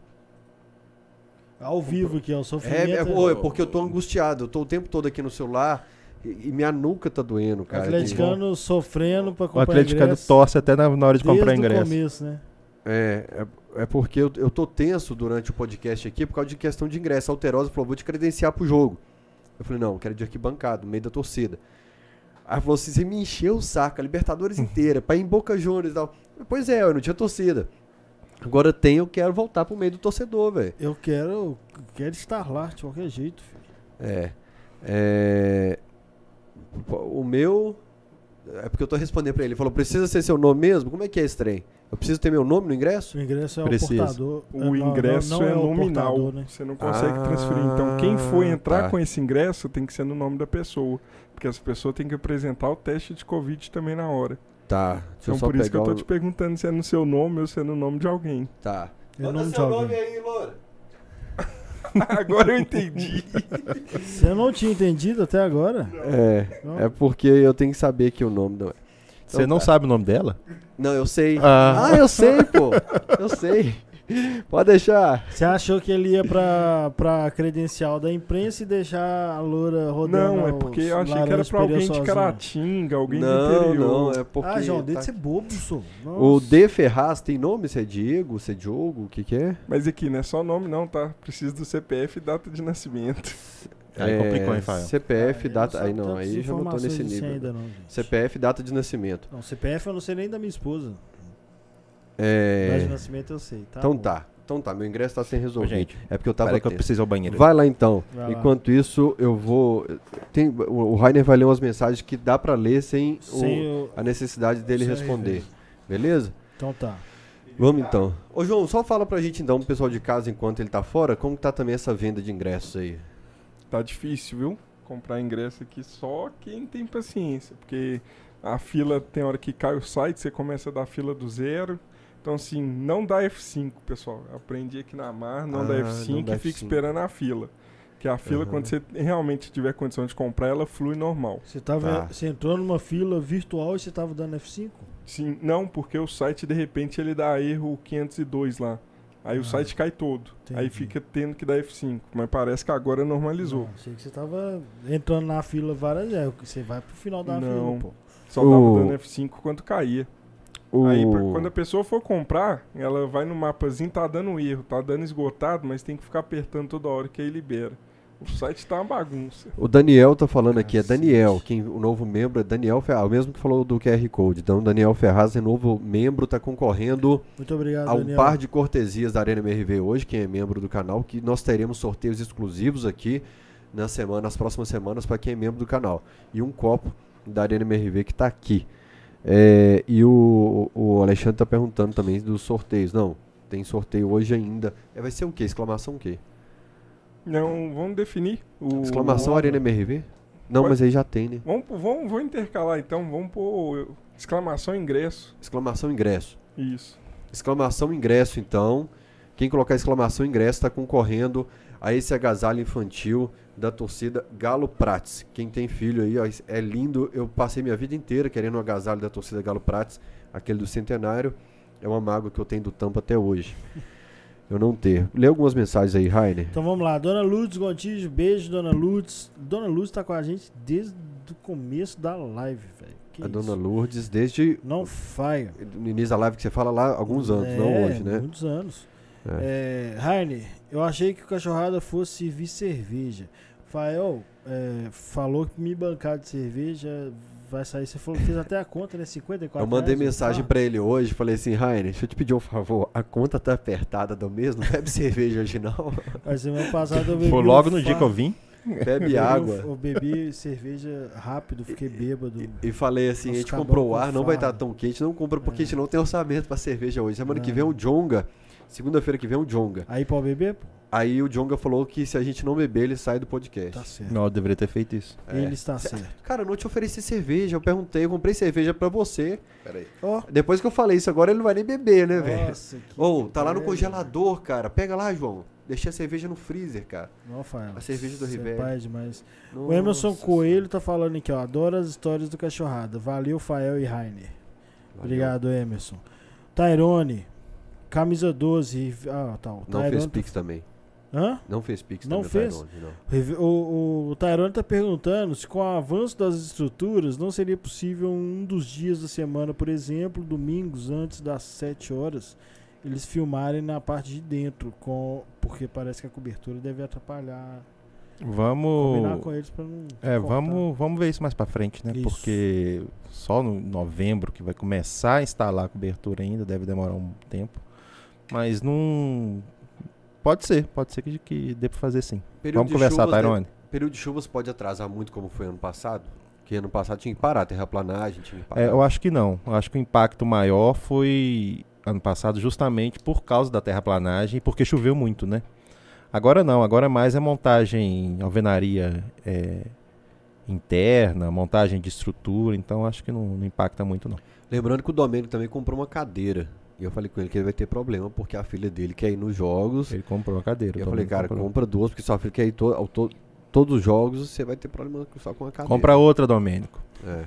Ao vivo aqui, ó. O É, sofrimento. é, ô, é porque eu tô angustiado. Eu tô o tempo todo aqui no celular e, e minha nuca tá doendo, O cara. atleticano sofrendo pra O comprar atleticano ingresso torce até na, na hora de comprar desde o ingresso. começo, né? É, é, é porque eu, eu tô tenso durante o podcast aqui por causa de questão de ingresso. A Alterosa falou, vou te credenciar pro jogo. Eu falei, não, eu quero de arquibancada, no meio da torcida. Aí falou assim, você me encheu o saco, a Libertadores inteira, pra ir em Boca Juniors e tal. Pois é, eu não tinha torcida. Agora tem, eu quero voltar pro meio do torcedor, velho. Eu quero, quero estar lá de qualquer jeito, filho. É. É. O meu. É porque eu tô respondendo pra ele. Ele falou: precisa ser seu nome mesmo? Como é que é esse trem? Eu preciso ter meu nome no ingresso? O ingresso é Precisa. o portador. O Não, não- ingresso não é, o nominal. portador, né? Você não consegue Ah, transferir. Então, quem for entrar tá. com esse ingresso tem que ser no nome da pessoa. Porque essa pessoa tem que apresentar o teste de Covid também na hora. Tá. Deixa Então, eu só por isso que eu tô o- te perguntando se é no seu nome ou se é no nome de alguém. Tá. É o Manda seu alguém. nome aí, Loura. Agora eu entendi. Você não tinha entendido até agora? É, Não? é porque eu tenho que saber que o nome não é. Você Então não tá. sabe o nome dela? Não, eu sei. Ah. Ah, eu sei, pô. Eu sei. Pode deixar. Você achou que ele ia pra, pra credencial da imprensa e deixar a loura rodando Não, é porque eu achei que era pra alguém de sozinho? Caratinga, alguém do Não, interior. não, é porque. Ah, João, tá- dele ser bobo, sou. O D Ferraz tem nome? Se é Diego, se é Diogo, o que que é? Mas aqui, não é só nome não, tá? Preciso do CPF e data de nascimento. Aí É, complicou, hein, Fael? CPF, data. Aí não, aí já não tô nesse nível. Ainda não, gente. CPF, data de nascimento. Não, CPF eu não sei nem da minha esposa. É. De nascimento eu sei, tá? Então bom. tá. Então tá, meu ingresso tá sem resolver. Gente, é porque eu tava que eu preciso ir ao banheiro. Vai lá então. Vai lá. Enquanto isso, eu vou. Tem, o o Rainer vai ler umas mensagens que dá pra ler sem, o- Sem o... a necessidade dele Sem responder. Beleza? Então tá. Vamos então. Ô João, só fala pra gente então, pro pessoal de casa, enquanto ele tá fora, como tá também essa venda de ingressos aí? Tá difícil, viu? Comprar ingresso aqui só quem tem paciência. Porque a fila tem hora que cai o site, você começa a dar fila do zero. Então, assim, não dá F5, pessoal. Eu aprendi aqui na mar, não dá Ah, F5 não dá e fica F5. esperando a fila. Que a fila, Aham. quando você realmente tiver condição de comprar, ela flui normal. Você, tava, Tá. você entrou numa fila virtual e você tava dando F5? Sim, não, porque o site, de repente, ele dá erro 502 lá. Aí Ah, o site cai todo. Aí entendi. fica tendo que dar F5. Mas parece que agora normalizou. Não, achei que você tava entrando na fila várias vezes. Você vai pro final da Não. fila, pô. Só tava O- dando F5 quando caía. O... Aí, pra- quando a pessoa for comprar, ela vai no mapazinho, tá dando erro, tá dando esgotado, mas tem que ficar apertando toda hora que aí libera. O site tá uma bagunça. O Daniel tá falando aqui, é Cacete. Daniel, quem, o novo membro é Daniel Ferraz, o mesmo que falou do QR Code. Então, Daniel Ferraz é novo membro, tá concorrendo Muito obrigado, a um Daniel. par de cortesias da Arena MRV hoje, quem é membro do canal, que nós teremos sorteios exclusivos aqui na semana, nas próximas semanas para quem é membro do canal. E um copo da Arena MRV que tá aqui. É, e o, o Alexandre tá perguntando também dos sorteios. Não, tem sorteio hoje ainda. É, vai ser o quê? Exclamação o quê? Não, vamos definir o. Exclamação Arena MRV? Não, mas aí já tem, né? Vamos, vamos intercalar então, vamos pôr exclamação ingresso. Exclamação ingresso. Isso. Exclamação ingresso, então. Quem colocar exclamação ingresso está concorrendo a esse agasalho infantil da torcida Galo Prates. Quem tem filho aí, ó, é lindo. Eu passei minha vida inteira querendo um agasalho da torcida Galo Prates, aquele do centenário. É uma mágoa que eu tenho do Tampa até hoje. Eu não ter. Lê algumas mensagens aí, Rainer. Então vamos lá. Dona Lourdes Gontijo, beijo, Dona Lourdes. Dona Lourdes tá com a gente desde o começo da live, velho. A isso? dona Lourdes, desde Não faia. no início da live que você fala lá, alguns anos, não É, hoje, né? Muitos anos. É. Rainer, eu achei que o cachorrada fosse servir cerveja. Fael é, falou que me bancar de cerveja vai sair. Você falou que fez até a conta, né? 54 Eu mandei reais, mensagem tá? pra ele hoje, falei assim, Rainer, deixa eu te pedir um favor, a conta tá apertada do mês, não bebe cerveja hoje não, Mas semana passada eu bebi. Foi um logo no fa- dia que eu vim. bebe água. um- Eu bebi cerveja rápido, fiquei bêbado. E falei assim, a gente comprou o com ar, não vai estar fardo. tão quente, não compra porque É. a gente não tem orçamento pra cerveja hoje. Semana que É. vem o Jonga, segunda-feira que vem o Jonga. Aí pode beber, pô? Aí o Jonga falou que se a gente não beber, ele sai do podcast. Tá certo. Não, eu deveria ter feito isso. É. Ele está certo. Cara, eu não te ofereci cerveja, eu perguntei, eu comprei cerveja pra você. Peraí. Ó, Depois que eu falei isso, agora ele não vai nem beber, né, velho? nossa, que Ô, tá lá no congelador, cara. Pega lá, João. Deixei a cerveja no freezer, cara. Não, Fael. A cerveja do é Rivelli. pai demais. O Emerson Coelho tá falando aqui, ó. Adoro as histórias do cachorrada. Valeu, Fael e Rainer. Valeu. Obrigado, Emerson. Tyrone, camisa 12. Ah, tá. O Não Tyrone fez tá- pix também. Hã? Não fez pix Não também, fez? Tyrone, não. O, o Tyrone tá perguntando se com o avanço das estruturas não seria possível um dos dias da semana, por exemplo, domingos antes das 7 horas, eles filmarem na parte de dentro, com, porque parece que a cobertura deve atrapalhar. Combinar Vamos. com eles pra não. É, cortar. vamos, vamos ver isso mais pra frente, né? Isso. Porque só no novembro que vai começar a instalar a cobertura ainda, deve demorar um tempo. Mas não. Pode ser, pode ser que, que dê pra fazer sim. Período vamos de conversar, chuvas, né? Tyrone. Período de chuvas pode atrasar muito como foi ano passado? Porque ano passado tinha que parar, terraplanagem, tinha que parar. É, eu acho que não. Eu acho que o impacto maior foi ano passado justamente por causa da terraplanagem porque choveu muito, né? Agora não, agora mais é montagem, alvenaria é, interna, montagem de estrutura, então acho que não, não impacta muito não. Lembrando que o Domênico também comprou uma cadeira. E eu falei com ele que ele vai ter problema, porque a filha dele quer ir nos jogos. Ele comprou uma cadeira. E eu falei, cara, comprou. compra duas, porque sua filha quer ir to ao to todos os jogos, você vai ter problema só com a cadeira. Compra outra, Domênico. É.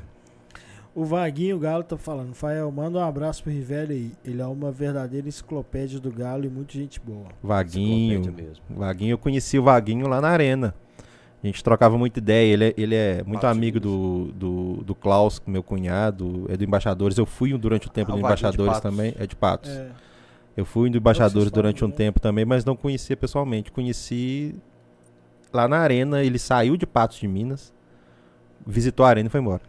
O Vaguinho Galo tá falando. Fael, manda um abraço pro Rivelli aí. Ele é uma verdadeira enciclopédia do Galo e muita gente boa. Vaguinho. Vaguinho, eu conheci o Vaguinho lá na arena. A gente trocava muita ideia. Ele é, ele é muito amigo do, do, do Klaus, meu cunhado, é do Embaixadores. Eu fui durante o tempo Ah, do Embaixadores também. É de Patos. É, Eu fui do Embaixadores durante um né? tempo também, mas não conhecia pessoalmente. Conheci lá na arena. Ele saiu de Patos de Minas, visitou a arena e foi embora.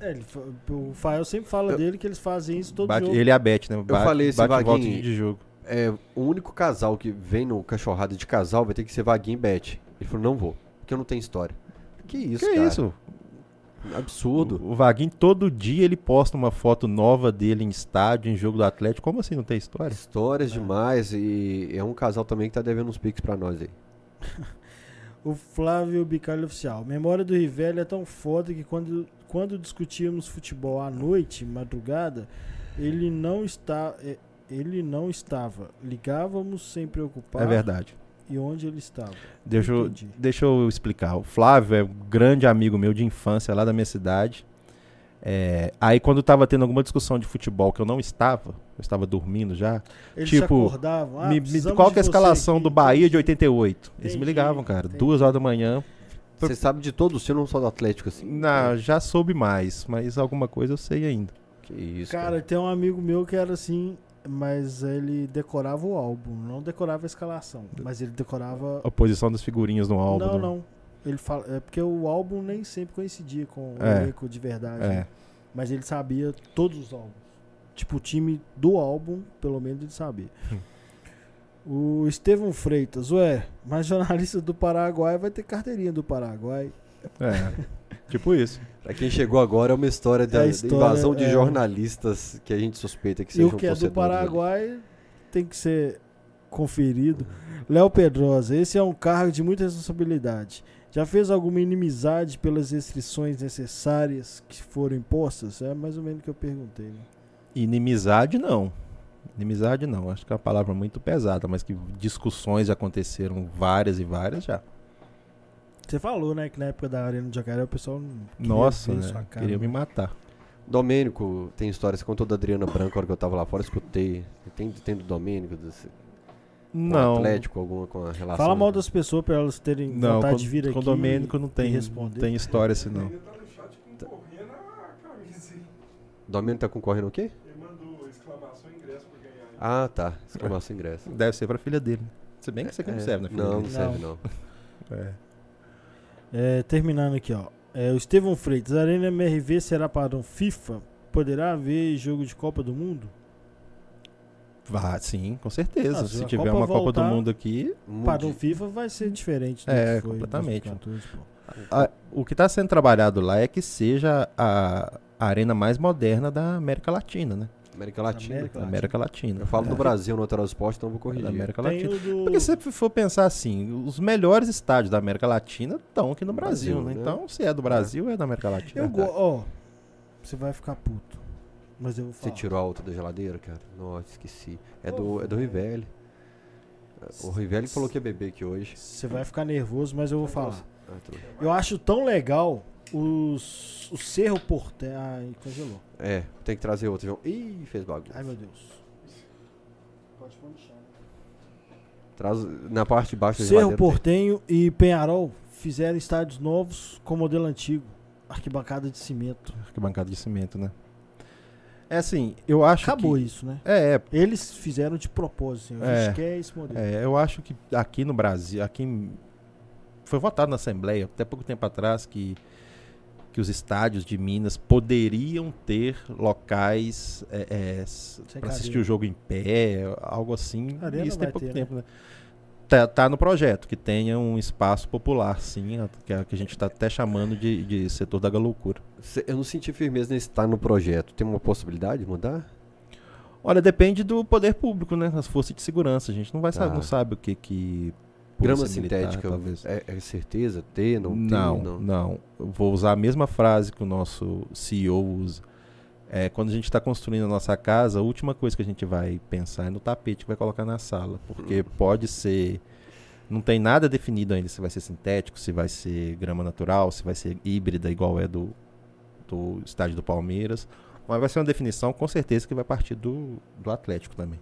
é, ele o Fael sempre fala Eu- dele que eles fazem isso todo Bate- jogo. ele e a Beth, né? Bate, falei esse bate volta Vaguinho- de jogo. É, o único casal que vem no cachorrada de casal vai ter que ser Vaguinho e Beth. Ele falou, não vou, porque eu não tenho história. Que isso, que cara? isso? Absurdo. O, o Vaguinho, todo dia, ele posta uma foto nova dele em estádio, em jogo do Atlético. Como assim não tem história? Histórias demais e é um casal também que tá devendo uns piques pra nós aí. O Flávio Bicalho Oficial. Memória do Rivelli é tão foda que quando, quando discutíamos futebol à noite, madrugada, ele não está. é, Ele não estava. Ligávamos sem preocupar. É verdade. E onde ele estava. Deixa eu, Entendi. deixa eu explicar. O Flávio é um grande amigo meu de infância lá da minha cidade. É, aí quando tava tendo alguma discussão de futebol que eu não estava, eu estava dormindo já, Eles Tipo, se acordavam. Ah, me- me- qual de que é a escalação aqui. do Bahia de 88? Eles me Entendi, ligavam, cara, entendi. duas horas da manhã. Você sabe de todos, você não só do Atlético assim? Não, já soube mais, mas alguma coisa eu sei ainda. Que isso, Cara, tem um amigo meu que era assim, mas ele decorava o álbum, não decorava a escalação, mas ele decorava. A posição das figurinhas no álbum. não, né? não. Ele fala, é porque o álbum nem sempre coincidia com o É. elenco de verdade, É. né? mas ele sabia todos os álbuns. Tipo, o time do álbum, pelo menos ele sabia. o Estevão Freitas, ué, mas jornalista do Paraguai vai ter carteirinha do Paraguai. É. tipo isso. Pra quem chegou agora é uma história da, É a da história, invasão de é. jornalistas que a gente suspeita que E sejam o que é do. Paraguai tem que ser conferido. Léo Pedrosa, esse é um cargo de muita responsabilidade. Já fez alguma inimizade pelas restrições necessárias que foram impostas? É mais ou menos o que eu perguntei. Né? Inimizade não. Inimizade não. Acho que é uma palavra muito pesada, mas que discussões aconteceram várias e várias já. Você falou, né, que na época da Arena de Jacaré o pessoal não queria Nossa, né? sua cara, Queria me matar. Domênico tem história, você contou da Adriana Branco a hora que eu tava lá fora, escutei. Tem, tem do Domênico, desse, Não. Atlético, alguma com a relação. Fala mal das pessoas pra elas terem Não, vontade com, de vir aqui. com o Domênico não tem, não responder. tem história assim não. Ele tá no chat concorrendo a camisa. hein? Domênico tá concorrendo o quê? Ele mandou exclamação ingresso pra ganhar. Ah, tá. Exclamação ingresso. Deve ser pra filha dele. Se bem que isso aqui não É, serve, né? filha Não, não dele? serve não. É. É, terminando aqui, ó. É, o Estevão Freitas, a Arena MRV será padrão FIFA? Poderá haver jogo de Copa do Mundo? Vá, sim, com certeza. Ah, se Se tiver Copa uma Copa do Mundo aqui, Padrão FIFA vai ser diferente É, completamente. 2014, pô. a- o que está sendo trabalhado lá é que seja a, a arena mais moderna da América Latina, né? América Latina. América Da América Latina. Eu falo é. do Brasil no Lateral Esporte, então eu vou Da corrigir. América Tem Latina. do... Porque se você for pensar assim, os melhores estádios da América Latina estão aqui no Brasil, Brasil, né? né? Então, se é do Brasil, é da América Latina. Eu go... Ó, você vai ficar puto. Mas eu vou Você falar. tirou a outra da geladeira, cara? Nossa, esqueci. É do, é do Rivelli. O Rivelli falou que ia beber aqui hoje. Você vai ficar nervoso, mas eu vou falar. Ah, bem. Eu acho tão legal os... o Cerro Portenho... Ai, congelou. É, tem que trazer outro. João. Ih, fez bagunça. Ai, meu Deus. Pode pôr no chão. Traz na parte de baixo Cerro geladeira. tem- Portenho e Penharol fizeram estádios novos com modelo antigo. Arquibancada de cimento. Arquibancada de cimento, né? É assim, eu acho Acabou que... isso, né? É, é, Eles fizeram de propósito. Assim, a É. gente quer esse modelo. É, eu acho que aqui no Brasil, aqui foi votado na Assembleia até pouco tempo atrás que que os estádios de Minas poderiam ter locais é, Sem para assistir o jogo em pé, algo assim. Arena Isso tem pouco ter, tempo, né? Tá, tá no projeto que tenha um espaço popular, sim, que, a- que a gente está até chamando de, de setor da loucura. Cê- Eu não senti firmeza nesse estar no projeto. Tem uma possibilidade de mudar? Olha, depende do poder público, né? As forças de segurança. A gente não vai saber, Ah. não sabe o que que Grama sintética, talvez. é, é certeza? Ter, não ter? Não, não. não. Vou usar a mesma frase que o nosso CEO usa. É, quando a gente está construindo a nossa casa, a última coisa que a gente vai pensar é no tapete que vai colocar na sala. Porque pode ser. Não tem nada definido ainda se vai ser sintético, se vai ser grama natural, se vai ser híbrida, igual é do, do estádio do Palmeiras. Mas vai ser uma definição, com certeza, que vai partir do, do Atlético também.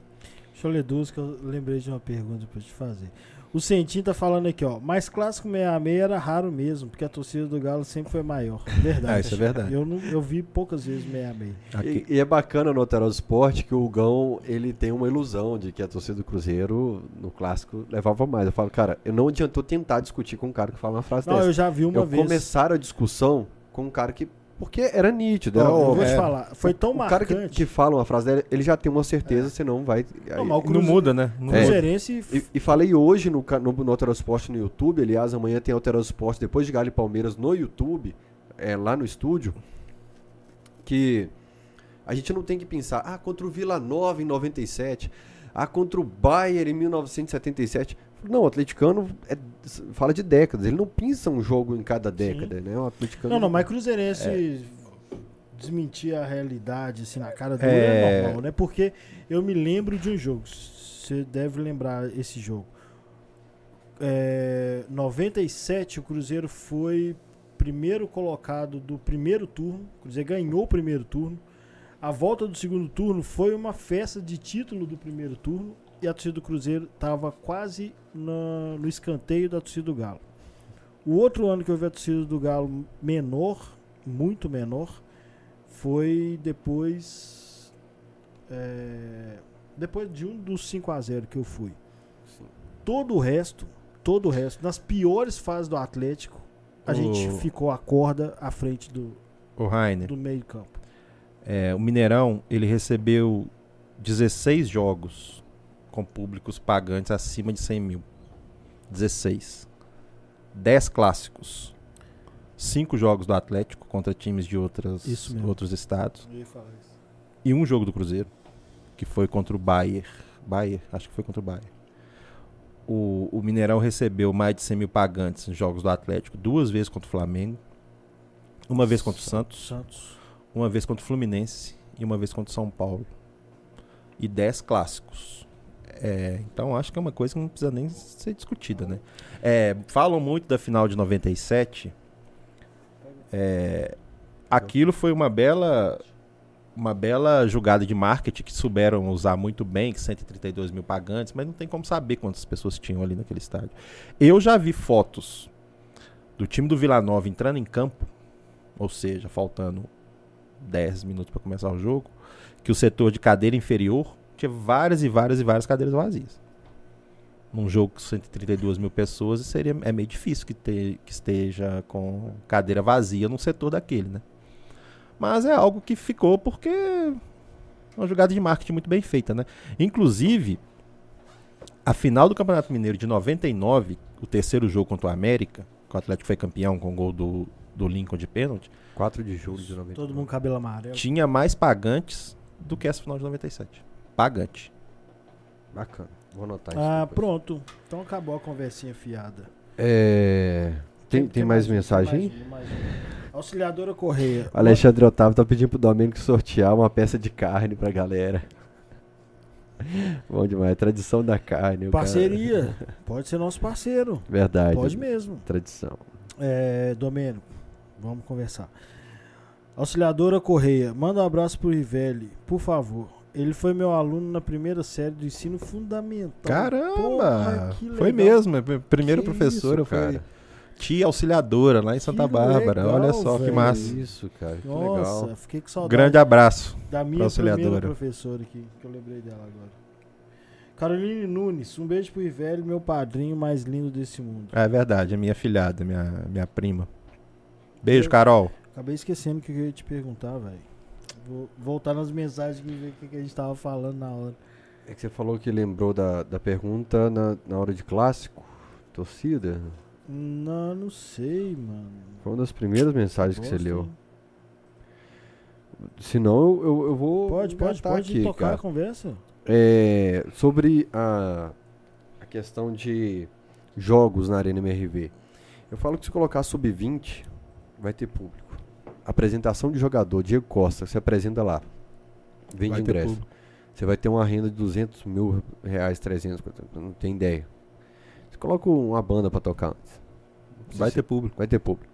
Deixa eu ler duas que eu lembrei de uma pergunta pra te fazer. O Centinho tá falando aqui, ó. Mais clássico 66 era raro mesmo, porque a torcida do Galo sempre foi maior. Verdade. Ah, isso é verdade. Eu, não, eu vi poucas vezes 66. Aqui- E, e é bacana no Alterosa Esporte que o Gão ele tem uma ilusão de que a torcida do Cruzeiro no clássico levava mais. Eu falo, cara, eu não adiantou tentar discutir com um cara que fala uma frase Não, dessa. eu já vi uma eu vez. começaram a discussão com um cara que. Porque era nítido, Ó, era eu vou óbvio. te É. falar, foi tão o cara marcante. que, que fala uma frase dela, ele já tem uma certeza, senão vai. Não, aí- o Não muda, né? Não É. Cruzeirense E, e falei hoje no, no, no Alterosa Esporte no YouTube, aliás, amanhã tem Alterosa Esporte depois de Galo e Palmeiras no YouTube, é, lá no estúdio, que a gente não tem que pensar, ah, contra o Vila Nova em 97, ah, contra o Bayern em 1977. Não, o atleticano é- fala de décadas, ele não pensa um jogo em cada década, né? O atleticano Não, não, mas Cruzeirense desmentir a realidade assim na cara dele É. é normal, né? Porque eu me lembro de um jogo. Você deve lembrar esse jogo. É, 97, o Cruzeiro foi primeiro colocado do primeiro turno. O Cruzeiro ganhou o primeiro turno. A volta do segundo turno foi uma festa de título do primeiro turno. E a torcida do Cruzeiro estava quase na- no escanteio da torcida do Galo. O outro ano que eu vi a torcida do Galo menor, muito menor, foi depois. é, depois de um dos 5 a 0 que eu fui. Todo o resto, todo o resto, nas piores fases do Atlético, a O- gente ficou a corda à frente do, do meio campo. É, o Mineirão, ele recebeu 16 jogos com públicos pagantes acima de 100 mil. 16. 10 clássicos. 5 jogos do Atlético contra times de outras, outros estados. E um jogo do Cruzeiro, que foi contra o Bayer. Bayer, acho que foi contra o Bayer. O, o Mineirão recebeu mais de 100 mil pagantes em jogos do Atlético, duas vezes contra o Flamengo, uma vez contra o Santos, Santos. uma vez contra o Fluminense e uma vez contra o São Paulo. E 10 clássicos. É, então acho que é uma coisa que não precisa nem ser discutida, né? É, falam muito da final de 97. É, aquilo foi uma bela uma bela jogada de marketing que souberam usar muito bem, que 132 mil pagantes, mas não tem como saber quantas pessoas tinham ali naquele estádio. Eu já vi fotos do time do Vila Nova entrando em campo, ou seja, faltando 10 minutos para começar o jogo, que o setor de cadeira inferior tinha várias e várias e várias cadeiras vazias. Num jogo com 132 mil pessoas, seria, é meio difícil que, te- que esteja com cadeira vazia num setor daquele, né? Mas é algo que ficou porque é uma jogada de marketing muito bem feita, né? Inclusive, a final do Campeonato Mineiro de 99, o terceiro jogo contra o América, que o Atlético foi campeão com o gol do, do Lincoln de pênalti, 4 de julho de 90. Todo mundo cabelo amarelo. tinha mais pagantes do que essa final de 97. Pagante. Bacana. Vou anotar isso. Ah, depois. pronto. Então acabou a conversinha fiada. É, Tem, tem, mais, mensagem? tem mais mais um. Auxiliadora Correia. Alexandre Otávio tá pedindo pro Domênico sortear uma peça de carne pra galera. Bom demais, tradição da carne. Parceria. Pode ser nosso parceiro. Verdade. Pode mesmo. Tradição. É, Domênico, vamos conversar. Auxiliadora Correia, manda um abraço pro Rivelli, por favor. Ele foi meu aluno na primeira série do ensino fundamental. Caramba! Porra, que foi mesmo. é a Primeira Que professora isso, foi cara. tia auxiliadora lá em Santa Que Bárbara. legal, Olha só que velho. massa. Isso, cara. Que Nossa, legal. fiquei com saudade Grande abraço. da minha pra auxiliadora. primeira professora aqui, que eu lembrei dela agora. Caroline Nunes, um beijo pro Rivelli, meu padrinho mais lindo desse mundo. É verdade, é minha filhada, minha, minha prima. Beijo, Carol. Acabei esquecendo o que eu ia te perguntar, velho. Vou voltar nas mensagens e ver o que a gente tava falando na hora. É que você falou que lembrou da, da pergunta na, na hora de clássico. Torcida? Não, não sei, mano. Foi uma das primeiras mensagens que você leu. hein? Senão eu, eu, eu vou. Pode, pode, pode aqui, tocar cara. a conversa. É, sobre a, a questão de jogos na Arena MRV. Eu falo que se colocar sub-20, vai ter público. Apresentação de jogador, Diego Costa, se apresenta lá. Vende Vai ingresso. Você vai ter uma renda de 200 mil reais, 300, não tem ideia. Você coloca uma banda pra tocar antes. Vai Você- ter público. Vai ter público.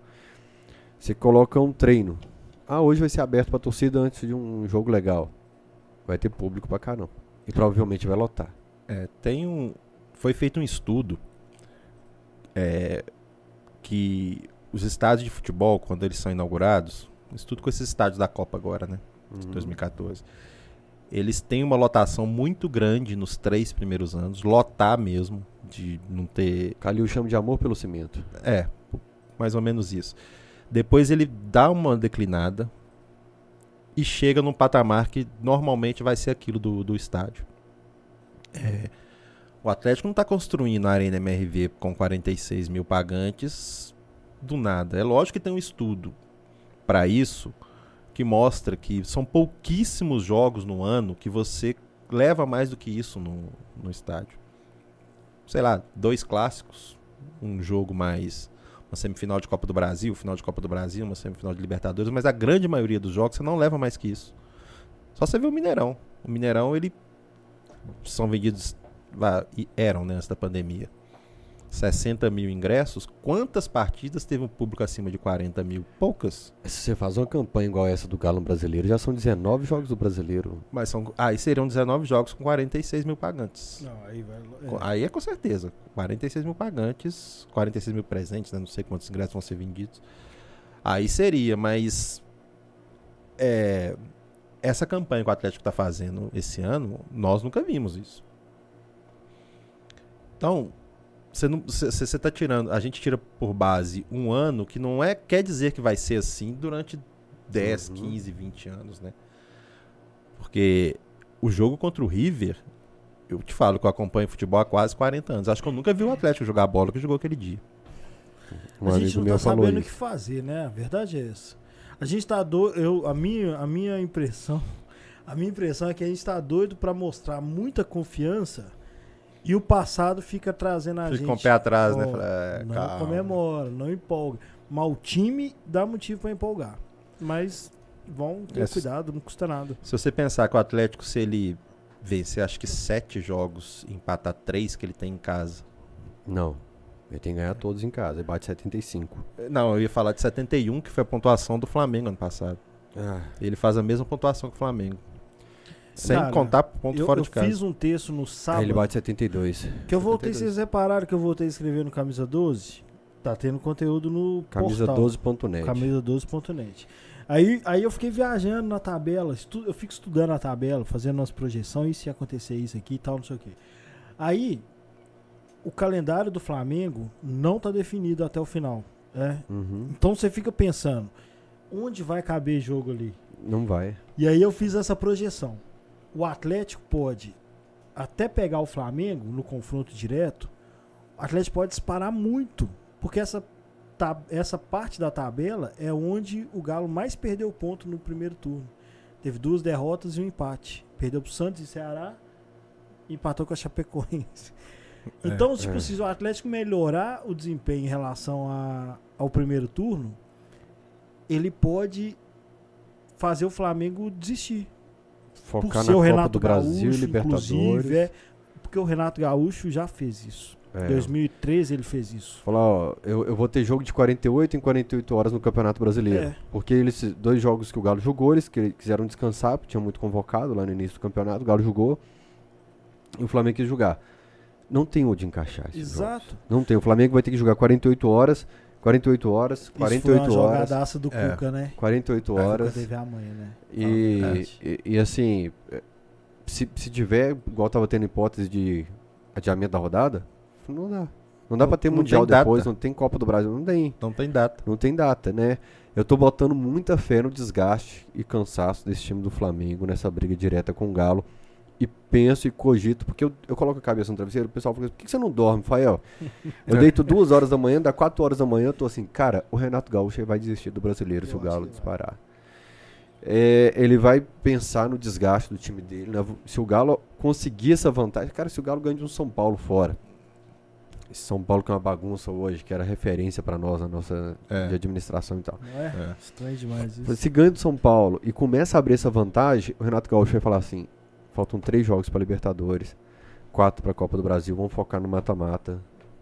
Você coloca um treino. Ah, hoje vai ser aberto pra torcida antes de um jogo legal. Vai ter público pra caramba. E provavelmente vai lotar. É, tem um. Foi feito um estudo é, que os estádios de futebol, quando eles são inaugurados, um estudo com esses estádios da Copa agora, né? De Uhum. 2014. Eles têm uma lotação muito grande nos três primeiros anos, lotar mesmo, de não ter. Calil chama de amor pelo cimento. É, mais ou menos isso. Depois ele dá uma declinada e chega num patamar que normalmente vai ser aquilo do, do estádio. É, o Atlético não está construindo a Arena MRV com 46 mil pagantes do nada. É lógico que tem um estudo para isso que mostra que são pouquíssimos jogos no ano que você leva mais do que isso no, no estádio. Sei lá, dois clássicos, um jogo mais uma semifinal de Copa do Brasil, final de Copa do Brasil, uma semifinal de Libertadores, mas a grande maioria dos jogos você não leva mais que isso. Só você vê o Mineirão. O Mineirão, ele são vendidos, eram né, antes da pandemia, 60 mil ingressos. Quantas partidas teve um público acima de 40 mil? Poucas. Se você faz uma campanha igual essa do Galo Brasileiro, já são 19 jogos do Brasileiro. Mas são, aí seriam 19 jogos com 46 mil pagantes. Não, aí vai. Co- Aí é com certeza. 46 mil pagantes, 46 mil presentes, né? Não sei quantos ingressos vão ser vendidos. Aí seria, mas. é, essa campanha que o Atlético está fazendo esse ano, nós nunca vimos isso. Então, você não, você- você você tá tirando, a gente tira por base um ano que não é quer dizer que vai ser assim durante 10, Uhum. 15, 20 anos, né? Porque o jogo contra o River, eu te falo que eu acompanho futebol há quase 40 anos. Acho que eu nunca vi o Atlético jogar a bola que jogou aquele dia. Um a gente não tá falou sabendo o que fazer, né? A verdade é essa. A gente tá doido. Eu, a, minha, a minha impressão. A minha impressão é que a gente tá doido pra mostrar muita confiança e o passado fica trazendo a Fica gente. com o pé atrás, né? Fala, é, não calma. comemora, não empolga. Mas o time dá motivo pra empolgar. Mas vão ter Essa- cuidado, não custa nada. Se você pensar que o Atlético, se ele vencer, acho que sete jogos, empatar três que ele tem em casa. Não. Ele tem que ganhar todos em casa. Ele bate 75. Não, eu ia falar de 71, que foi a pontuação do Flamengo ano passado. Ah, Ele faz a mesma pontuação que o Flamengo. Sem Cara, contar ponto Eu, fora eu de casa. fiz um texto no aí sábado. ele bate 72. Que eu voltei, 72. vocês repararam que eu voltei a escrever no Camisa 12? Tá tendo conteúdo no Camisa portal. 12.net. Camisa12.net. Aí, aí eu fiquei viajando na tabela, estu- eu fico estudando a tabela, fazendo as projeções, e se acontecer isso aqui e tal, não sei o quê. Aí, o calendário do Flamengo não tá definido até o final. né? Uhum. Então você fica pensando, onde vai caber jogo ali? Não vai. E aí eu fiz essa projeção. O Atlético pode até pegar o Flamengo no confronto direto. O Atlético pode disparar muito, porque essa essa parte da tabela é onde o Galo mais perdeu ponto no primeiro turno. Teve duas derrotas e um empate. Perdeu pro Santos e Ceará, e empatou com a Chapecoense. Então, tipo, é. se o Atlético melhorar o desempenho em relação a- ao primeiro turno, ele pode fazer o Flamengo desistir. Focar Por na o Copa Renato do Brasil, Gaúcho, Libertadores. é, porque o Renato Gaúcho já fez isso. É. Em 2013 ele fez isso. Falar, ó, eu, eu vou ter jogo de 48 em 48 horas no Campeonato Brasileiro. É. Porque eles, dois jogos que o Galo jogou, eles que- quiseram descansar, porque tinha muito convocado lá no início do campeonato. O Galo jogou e o Flamengo quis jogar. Não tem onde encaixar jogos. Exato. Não tem. O Flamengo vai ter que jogar 48 horas, 48 horas, Isso 48 foi uma horas, jogadaça do É. Cuca, né? 48 O Cuca horas. teve a né? E, e, e assim, se, se tiver, igual tava tendo hipótese de adiamento da rodada, não dá. Não dá pra ter não Mundial tem depois, data. não tem Copa do Brasil, não tem. Não tem data. Não tem data, né? Eu tô botando muita fé no desgaste e cansaço desse time do Flamengo nessa briga direta com o Galo. E penso e cogito, porque eu, eu coloco a cabeça no travesseiro, o pessoal fala, por que você não dorme, Fael? Eu deito duas horas da manhã, dá quatro horas da manhã, eu tô assim, cara, o Renato Gaúcho vai desistir do brasileiro se Eu o acho Galo disparar. é, ele vai pensar no desgaste do time dele. né? Se o Galo conseguir essa vantagem, cara, se o Galo ganha de um São Paulo fora, esse São Paulo que é uma bagunça hoje, que era referência pra nós, na nossa É. de administração e tal. Não é? É. Estranho demais isso. Se ganha do São Paulo e começa a abrir essa vantagem, o Renato Gaúcho vai falar assim: faltam três jogos pra Libertadores, quatro pra Copa do Brasil, vamos focar no mata-mata,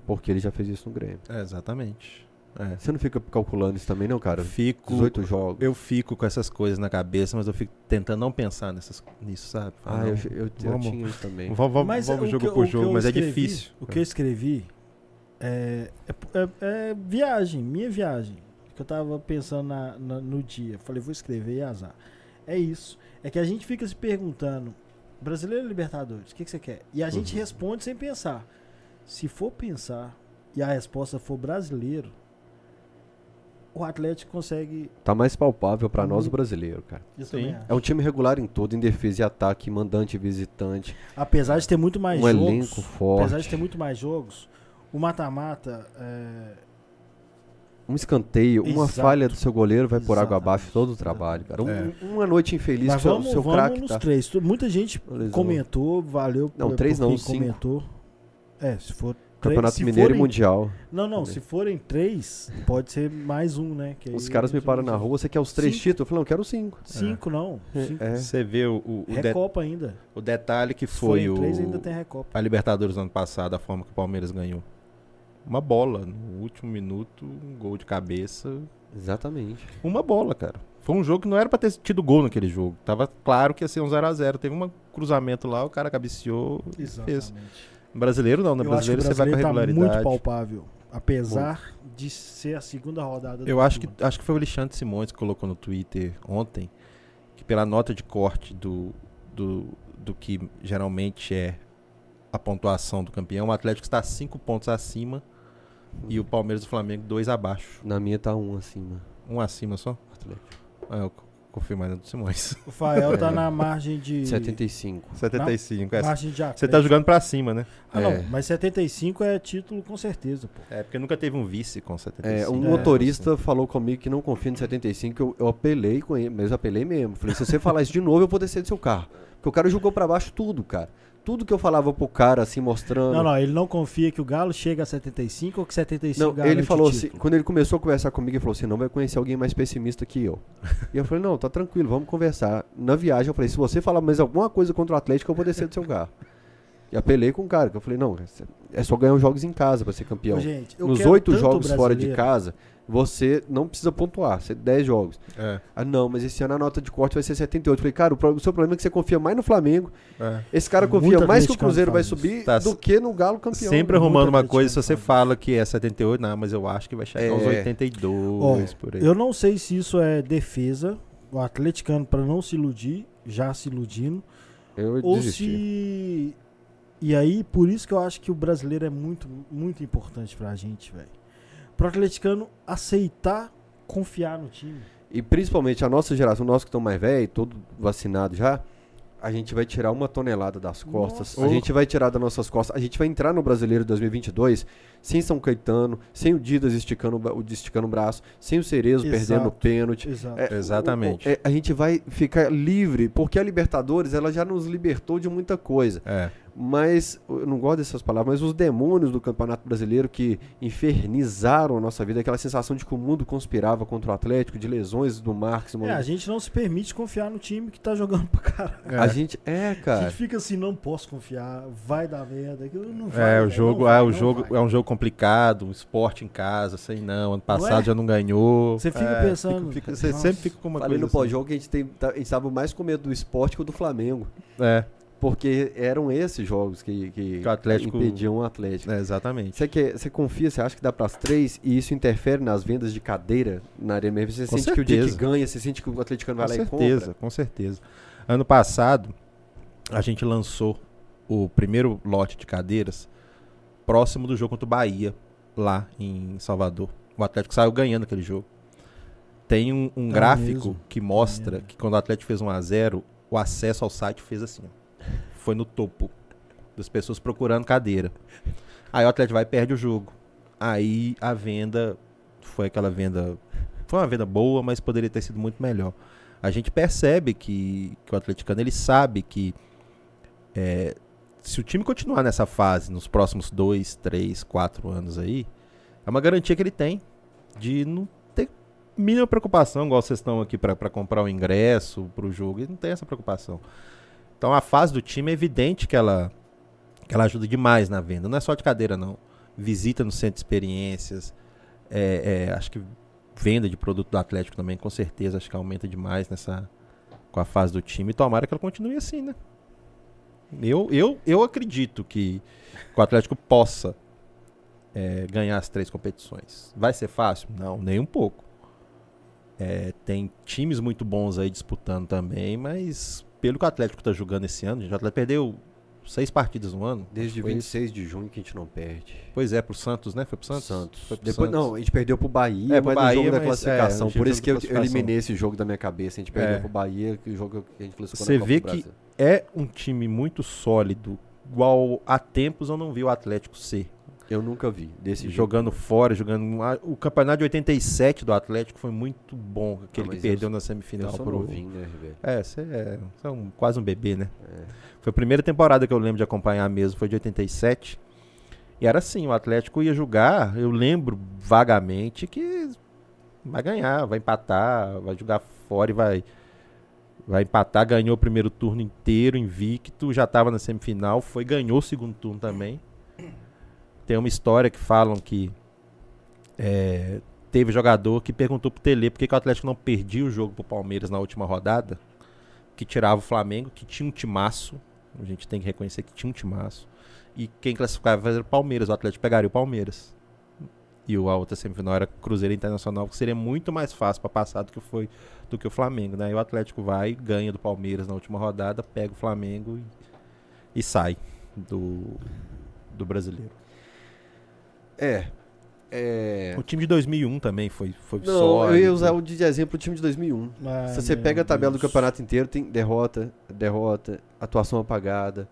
porque ele já fez isso no Grêmio. É, exatamente. É. Você não fica calculando isso também, não, cara? Fico, 18 jogos. eu fico com essas coisas na cabeça, mas eu fico tentando não pensar nessas, nisso, sabe? Ah, Não, eu, eu, eu vamos- tinha isso também. Vamos, vamos, Mas vamos jogo que- por jogo, eu mas é escrevi- difícil. O que eu escrevi é, é, é- é viagem, minha viagem. Que eu tava pensando na- na- no dia. Falei, vou escrever e azar. É isso. É que a gente fica se perguntando: Brasileiro ou Libertadores, o que, que você quer? E a gente Uhum. responde sem pensar. Se for pensar e a resposta for brasileiro, o Atlético consegue. Tá mais palpável pra nós o Muito. brasileiro, cara. eu Sim. É um time regular em todo, em defesa e ataque, mandante e visitante. Apesar de ter muito mais um jogos. elenco forte. Apesar de ter muito mais jogos, o mata-mata. é, Um escanteio, uma Exato. falha do seu goleiro vai por água abaixo todo o trabalho, cara. Um- É. Uma noite infeliz Mas que o seu- vamos, seu vamos craque nos tá. três. Muita gente Lesão. comentou, valeu Não, por- três por não, cinco. comentou. É, se for três, Campeonato se Mineiro forem- e Mundial. Não, não, Também. se forem três, pode ser mais um, né? que Os aí caras me param na rua, você quer os três Cinco. títulos? Eu falei, não, eu quero cinco. Cinco não. Cinco. É. Você vê o, o, o de- Recopa ainda. o detalhe que foi forem o, três, ainda tem Recopa. a Libertadores ano passado, a forma que o Palmeiras ganhou. Uma bola, no último minuto, um gol de cabeça. Exatamente. Uma bola, cara. Foi um jogo que não era pra ter tido gol naquele jogo. Tava claro que ia ser um 0x0. Teve um cruzamento lá, o cara cabeceou e fez. No brasileiro não, no Eu acho que brasileiro você vai com a brasileiro tá regularidade. muito palpável. Apesar de ser a segunda rodada do Eu acho que, turno. acho que foi o Alexandre Simões que colocou no Twitter ontem que pela nota de corte do, do, do que geralmente é a pontuação do campeão, o Atlético está cinco pontos acima e o Palmeiras e o Flamengo dois abaixo. Na minha tá um acima. Um acima só? Atlético. Ah, eu confio mais no do Simões. O Fael tá É. na margem de. 75. 75. É, Margem de você tá jogando pra cima, né? Ah, não, É. mas 75 é título com certeza, pô. É, porque nunca teve um vice com 75. É, um É, motorista falou comigo que não confia no 75, eu, eu apelei com ele, mas eu apelei mesmo. Falei, se você falar isso de novo, eu vou descer do seu carro. Porque o cara jogou pra baixo tudo, cara. Tudo que eu falava pro cara, assim, mostrando. Não, não, ele não confia que o Galo chega a 75 ou que 75 Não, garante ele falou assim, quando ele começou a conversar comigo, ele falou assim, não vai conhecer alguém mais pessimista que eu. e eu falei, não, tá tranquilo, vamos conversar. Na viagem eu falei, se você falar mais alguma coisa contra o Atlético, eu vou descer do seu carro. E apelei com o cara, que eu falei, não, é só ganhar os jogos em casa pra ser campeão. Gente, eu Nos oito jogos fora de casa, você não precisa pontuar, você 10 jogos. É, Ah, não, mas esse ano a nota de corte vai ser 78. Eu falei, cara, o, pro- o seu problema é que você confia mais no Flamengo. é. Esse cara confia mais que o Cruzeiro vai subir Tá do que no Galo campeão. Sempre arrumando uma coisa, se você fala que é 78, não, mas eu acho que vai chegar aos É. 82, por aí. Eu não sei se isso é defesa, o atleticano para não se iludir, já se iludindo, Eu ou desisti. se e aí por isso que eu acho que o brasileiro é muito muito importante pra gente, velho. Pro atleticano aceitar confiar no time. E principalmente a nossa geração, nós que estamos mais velhos, todo vacinado já, a gente vai tirar uma tonelada das costas. Nossa. A gente vai tirar das nossas costas. A gente vai entrar no Brasileiro 2022 sem São Caetano, sem o Didas esticando, o esticando o braço, sem o Cerezo Exato. perdendo o pênalti. Exato. É, Exatamente. o- o- é, a gente vai ficar livre, porque a Libertadores ela já nos libertou de muita coisa. É. Mas, eu não gosto dessas palavras, mas os demônios do Campeonato Brasileiro que infernizaram a nossa vida, aquela sensação de que o mundo conspirava contra o Atlético, de lesões do Marcos. É, a gente não se permite confiar no time que tá jogando pra caralho. A gente. É, A cara. gente fica assim, não posso confiar, vai dar merda. aquilo Não vai, É, o jogo, não vai, é, o jogo vai. é um jogo complicado, um esporte em casa, sei não. Ano passado Não é? já não ganhou. Você fica É, pensando, fica- fica- você nossa. sempre fica com uma Falei coisa no assim. pós-jogo que a gente, tem, tá- a gente tava mais com medo do esporte que o do Flamengo. É, Porque eram esses jogos que, que, Que o Atlético- impediam o Atlético. é, exatamente. Você, quer, você confia, você acha que dá para as três e isso interfere nas vendas de cadeira na Arena? Você Com sente que o dia que certeza. ganha, você sente que o atleticano vai Com lá e certeza, compra? com certeza. Ano passado, a gente lançou o primeiro lote de cadeiras próximo do jogo contra o Bahia, lá em Salvador. O Atlético saiu ganhando aquele jogo. Tem um, um Tá gráfico mesmo. que mostra mesmo. que quando o Atlético fez 1x0, o acesso ao site fez assim. ó. Foi no topo das pessoas procurando cadeira. Aí o Atlético vai e perde o jogo. Aí a venda foi aquela venda. Foi uma venda boa, mas poderia ter sido muito melhor. a gente percebe que, que o atleticano ele sabe que é, se o time continuar nessa fase nos próximos dois, três, quatro anos aí, é uma garantia que ele tem de não ter mínima preocupação, igual vocês estão aqui para comprar o ingresso para o jogo, ele não tem essa preocupação. Então a fase do time é evidente que ela, que ela ajuda demais na venda, não é só de cadeira não. Visita no centro de experiências, é, é, acho que venda de produto do Atlético também, com certeza, acho que aumenta demais nessa com a fase do time. Tomara que ela continue assim, né? Eu, eu, eu acredito que, o Atlético possa é, ganhar as três competições. Vai ser fácil? Não, nem um pouco. É, tem times muito bons aí disputando também, mas pelo que o Atlético está jogando esse ano, o Atlético perdeu seis partidas no ano. Desde 26 de junho que a gente não perde. Pois é, pro Santos, né? Foi pro Santos? Santos. Foi pro Depois, Santos. Não, a gente perdeu pro Bahia, É, mas pro no jogo Bahia, da mas, classificação. é, Por isso que eu da eliminei esse jogo da minha cabeça. A gente perdeu É. pro Bahia, que o jogo que a gente classificou Você vê que é um time muito sólido, igual há tempos eu não vi o Atlético ser. Eu nunca vi desse jogando fora, jogando. O campeonato de 87 do Atlético foi muito bom, aquele que perdeu eu- na Eu semifinal sou pro. novinho, né? É, você é, é um- quase um bebê, né? É. Foi a primeira temporada que eu lembro de acompanhar mesmo, foi de 87. E era assim, o Atlético ia jogar, eu lembro vagamente que vai ganhar, vai empatar, vai jogar fora e vai vai empatar, ganhou o primeiro turno inteiro, invicto, já estava na semifinal, foi ganhou o segundo turno também. Tem uma história que falam que é, teve jogador que perguntou pro Tele por que, que o Atlético não perdia o jogo pro Palmeiras na última rodada, que tirava o Flamengo, que tinha um timaço, a gente tem que reconhecer que tinha um timaço, e quem classificava era o Palmeiras, o Atlético pegaria o Palmeiras. E o- a outra semifinal era Cruzeiro Internacional, que seria muito mais fácil para passar do que foi do que o Flamengo, né? E o Atlético vai, ganha do Palmeiras na última rodada, pega o Flamengo e, e sai do, do brasileiro. É. É. O time de 2001 também foi, foi Não, sólido. eu ia usar o de exemplo o time de 2001. Ah, Se você pega a tabela Deus. do campeonato inteiro, tem derrota, derrota, atuação apagada.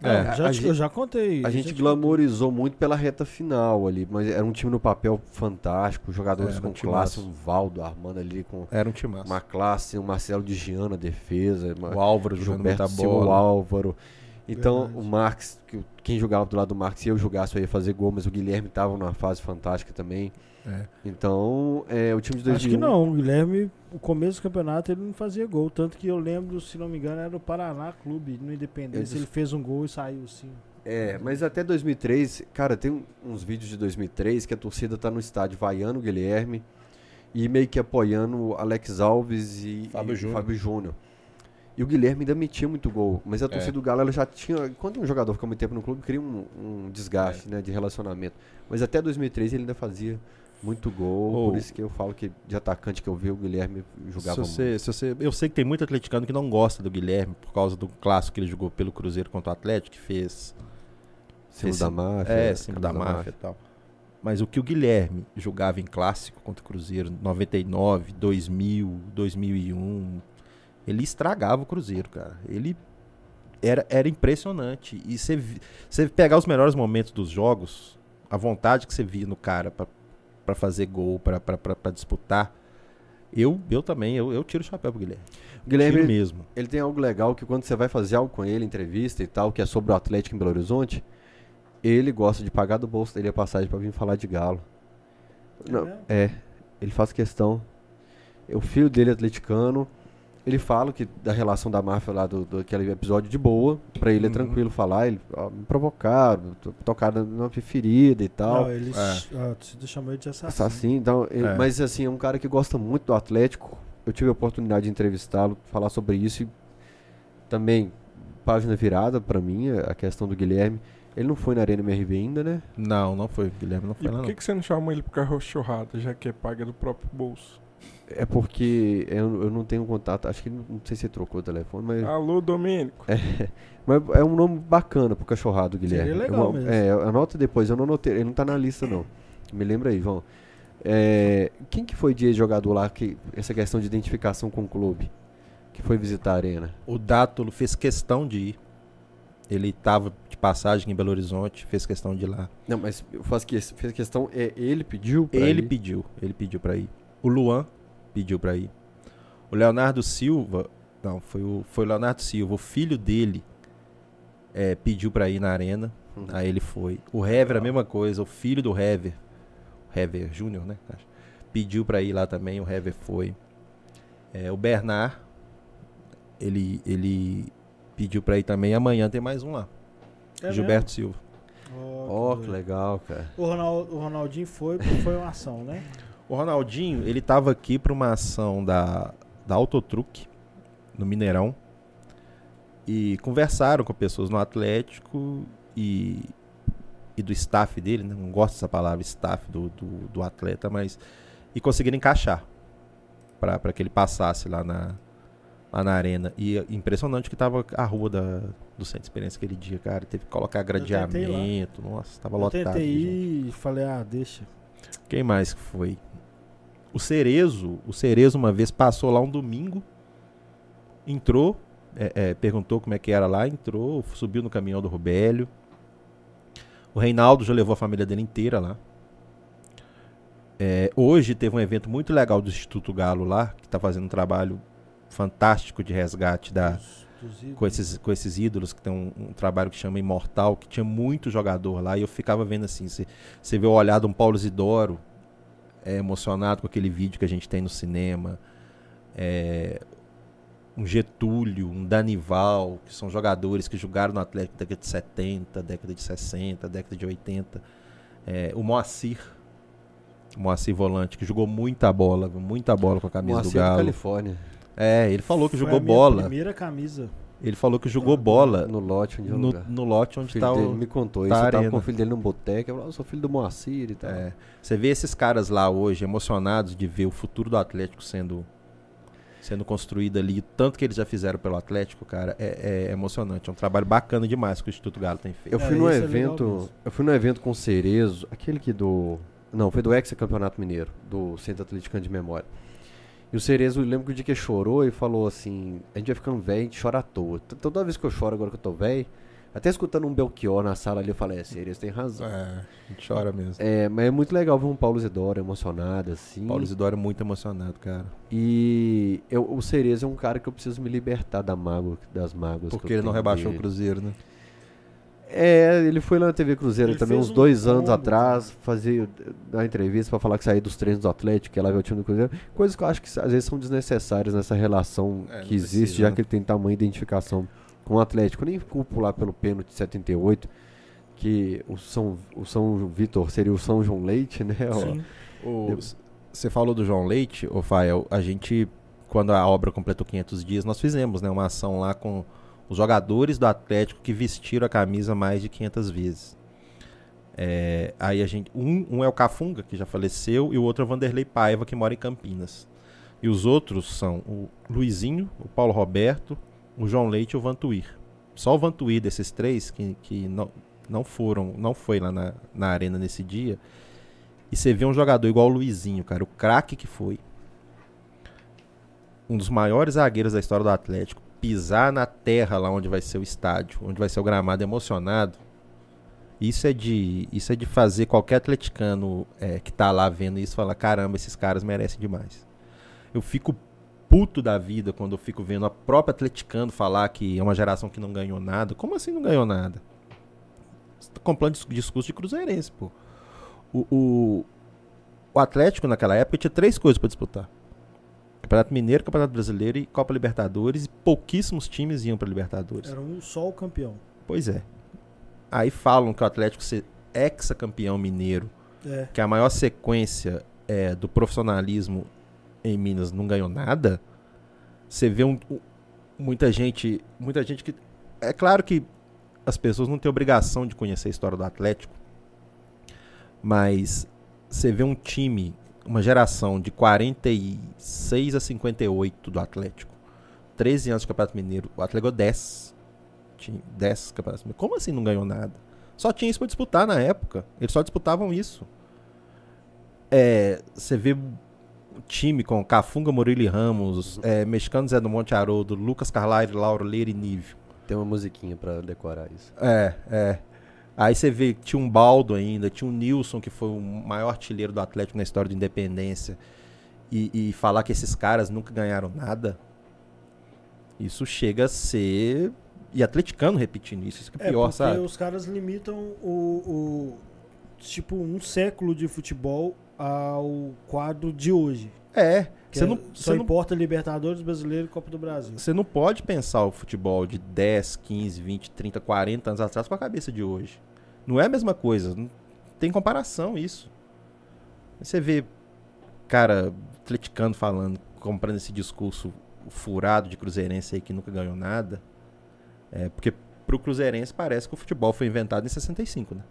Não, É, já a te- gente- eu já contei. A gente glamorizou muito pela reta final ali, mas era um time no papel fantástico, jogadores Era com um classe, um Valdo armando ali com Era um timaço. uma classe, um Marcelo de Giana defesa, uma- O Álvaro jogando Gilberto muita Silva, o bola. Álvaro. Então, Verdade. o Marx, que- quem jogava do lado do Marx, se eu jogasse, eu ia fazer gol, mas o Guilherme tava numa fase fantástica também. É. Então, é, o time de 2001... Acho que não, o Guilherme, o começo do campeonato ele não fazia gol. Tanto que eu lembro, se não me engano, era o Paraná Clube, no Independência. Eles- Ele fez um gol e saiu assim. É, mas até 2003, cara, tem uns vídeos de 2003 que a torcida tá no estádio vaiando o Guilherme e meio que apoiando Alex Alves e Fábio e Júnior. E o Guilherme ainda metia muito gol, mas a torcida É. do Galo ela já tinha, quando um jogador fica muito tempo no clube, cria um, um desgaste, né, de relacionamento. Mas até 2003 ele ainda fazia muito gol, Ou- por isso que eu falo que de atacante que eu vi o Guilherme jogava se você, se você, eu sei que tem muito atleticano que não gosta do Guilherme por causa do clássico que ele jogou pelo Cruzeiro contra o Atlético, que fez muito. Símbolo esse- da máfia. é, símbolo da camisa máfia e tal. Mas o que o Guilherme jogava em clássico contra o Cruzeiro, 99, 2000, 2001, ele estragava o Cruzeiro, cara. Ele era, era impressionante. E você pegar os melhores momentos dos jogos, a vontade que você via no cara pra pra fazer gol, pra disputar, eu, eu também, eu, eu tiro o chapéu pro Guilherme. O Guilherme, Tiro mesmo. Ele tem algo legal que quando você vai fazer algo com ele, entrevista e tal, que é sobre o Atlético em Belo Horizonte, ele gosta de pagar do bolso dele a passagem pra vir falar de Galo. Não, mesmo? é, ele faz questão. O filho dele é atleticano. Ele fala que da relação da máfia lá do, do aquele episódio de boa, pra ele é Uhum. tranquilo falar, ele ó, me provocaram, to- tocaram numa ferida e tal. Não, eles. É. Chamou ele de assassino. Assassino, então, ele- É. mas assim, é um cara que gosta muito do Atlético. Eu tive a oportunidade de entrevistá-lo, falar sobre isso e também página virada pra mim, a questão do Guilherme. Ele não foi na Arena MRV ainda, né? Não, não foi. O Guilherme não E foi lá, por não. que, que você não chama ele pro cachorrada, já que é paga do próprio bolso? É porque eu, eu não tenho contato, acho que não, não sei se ele trocou o telefone, mas Alô, Domênico. Mas é um nome bacana pro cachorrado, Guilherme. Seria legal Eu- mesmo. É, anota depois, eu não anotei, ele não tá na lista não. Me lembra aí, João. É, quem que foi de jogador lá que essa questão de identificação com o clube que foi visitar a arena? O Dátulo fez questão de ir. Ele estava de passagem em Belo Horizonte, fez questão de ir lá. Não, mas eu faço que fez questão é ele pediu pra Ele ir? pediu, ele pediu pra ir. O Luan pediu pra ir. O Leonardo Silva, não, foi o, foi o Leonardo Silva, o filho dele é, pediu pra ir na arena, Uhum. aí ele foi. O Hever, a mesma coisa, o filho do Hever, Hever Júnior, né? Pediu pra ir lá também, o Hever foi. É, o Bernard, ele, ele pediu pra ir também, amanhã tem mais um lá, É Gilberto Silva. mesmo? Ó, Ó, que doido. legal, cara. O, Ronald, o Ronaldinho foi, foi uma ação, né? O Ronaldinho, ele tava aqui pra uma ação da, da Autotruque, no Mineirão. E conversaram com pessoas no Atlético e, e do staff dele, né? Não gosto dessa palavra, staff do, do, do atleta, mas. E conseguiram encaixar pra pra que ele passasse lá na, lá na arena. E é impressionante que tava a rua da, do Centro de Experiência aquele dia, cara. Teve que colocar tentei gradeamento. Nossa, tava Eu lotado. tentei de gente. ir e falei, ah, deixa. Quem mais que foi? O Cerezo, o Cerezo uma vez passou lá um domingo, entrou, é, é, perguntou como é que era lá, entrou, subiu no caminhão do Rubélio. O Reinaldo já levou a família dele inteira lá. É, hoje teve um evento muito legal do Instituto Galo lá, que está fazendo um trabalho fantástico de resgate da, ídolos. Com esses, com esses ídolos que tem um, um trabalho que chama Imortal, que tinha muito jogador lá, e eu ficava vendo assim, você vê o olhar de um Paulo Isidoro é, emocionado com aquele vídeo que a gente tem no cinema, é, um Getúlio, um Danival, que são jogadores que jogaram no Atlético na década de 70, década de 60, década de 80, é, o Moacir, o Moacir Volante, que jogou muita bola, muita bola com a camisa Moacir do da Galo. Califórnia. É, ele falou que Foi jogou a minha bola. primeira camisa. Ele falou que jogou bola No lote onde eu no, no lote O onde filho tá dele o. me contou tá isso. a Eu tava arena. com o filho dele no boteco. Eu falei, ah, eu sou filho do Moacir e tal. É, você vê esses caras lá hoje emocionados de ver o futuro do Atlético sendo sendo construído ali, tanto que eles já fizeram pelo Atlético, cara, é, é emocionante. É um trabalho bacana demais que o Instituto Galo tem feito. Eu É, fui no esse é legal evento. mesmo. eu fui no evento com o Cerezo, aquele que do. Não, foi do Hexa Campeonato Mineiro, do Centro Atleticano de Memória. E o Cerezo, eu lembro que o dia que chorou e falou assim: a gente vai ficando velho, a gente chora à toa. Toda vez que eu choro agora que eu tô velho, até escutando um Belchior na sala ali, eu falei: é, Cerezo tem razão. É, a gente chora mesmo. É, mas é muito legal ver um Paulo Isidoro emocionado assim. Paulo Isidoro é muito emocionado, cara. E eu, o Cerezo é um cara que eu preciso me libertar da mágoa, das mágoas. que Porque eu ele não rebaixou dele. o Cruzeiro, né? É, ele foi lá na TV Cruzeiro Ele também uns um dois anos combo, atrás, fazer uma entrevista pra falar que saía dos treinos do Atlético, que ia lá ver o time do Cruzeiro. Coisas que eu acho que às vezes são desnecessárias nessa relação É, que existe, precisa, já né? que ele tem tamanha identificação com o Atlético. Eu nem culpo lá pelo pênalti de 78, que o São, o São Vitor seria o São João Leite, né? Sim. Você falou do João Leite, ô Fael, a gente, quando a obra completou 500 dias, nós fizemos né, uma ação lá com os jogadores do Atlético que vestiram a camisa mais de 500 vezes. É, aí a gente, um, um é o Cafunga, que já faleceu, e o outro é o Vanderlei Paiva, que mora em Campinas. E os outros são o Luizinho, o Paulo Roberto, o João Leite e o Vantuir. Só o Vantuir desses três que, que não, não foram, não foi lá na, na arena nesse dia. E você vê um jogador igual o Luizinho, cara, o craque que foi. Um dos maiores zagueiros da história do Atlético. Pisar na terra lá onde vai ser o estádio, onde vai ser o gramado emocionado. Isso é de, isso é de fazer qualquer atleticano é, que tá lá vendo isso falar: caramba, esses caras merecem demais. Eu fico puto da vida quando eu fico vendo a própria atleticano falar que é uma geração que não ganhou nada. Como assim não ganhou nada? Você tá comprando dis- discurso de cruzeirense, pô. O, o, o Atlético naquela época tinha três coisas pra disputar: Campeonato Mineiro, Campeonato Brasileiro e Copa Libertadores. E pouquíssimos times iam pra Libertadores. Era um só o campeão. Pois é. Aí falam que o Atlético ser ex-campeão mineiro, É. que a maior sequência é, do profissionalismo em Minas não ganhou nada. Você vê um- muita gente, muita gente que é claro que as pessoas não têm obrigação de conhecer a história do Atlético, mas você vê um time, uma geração de 46 a 58 do Atlético, 13 anos de Campeonato Mineiro, o Atlético ganhou 10. Tinha 10 campeonatos mineiros. Como assim não ganhou nada? Só tinha isso pra disputar na época. Eles só disputavam isso. É, você vê o time com Cafunga, Murilo e Ramos, é, Mexicano Zé do Monte Haroldo, Lucas Carlyle, Lauro Leira e Nível. Tem uma musiquinha pra decorar isso. É, é. Aí você vê que tinha um Baldo ainda, tinha um Nilson, que foi o maior artilheiro do Atlético na história de independência. e, e falar que esses caras nunca ganharam nada, isso chega a ser. E atleticano repetindo isso, isso que é É, pior, porque sabe? os caras limitam o, o- Tipo, um século de futebol ao quadro de hoje. É, você não, só você não importa Libertadores, Brasileiro e Copa do Brasil. Você não pode pensar o futebol de 10, 15, 20, 30, 40 anos atrás com a cabeça de hoje. Não é a mesma coisa. Não tem comparação isso. Você vê cara atleticano falando, comprando esse discurso furado de cruzeirense aí que nunca ganhou nada. É, porque pro cruzeirense parece que o futebol foi inventado em 65, né?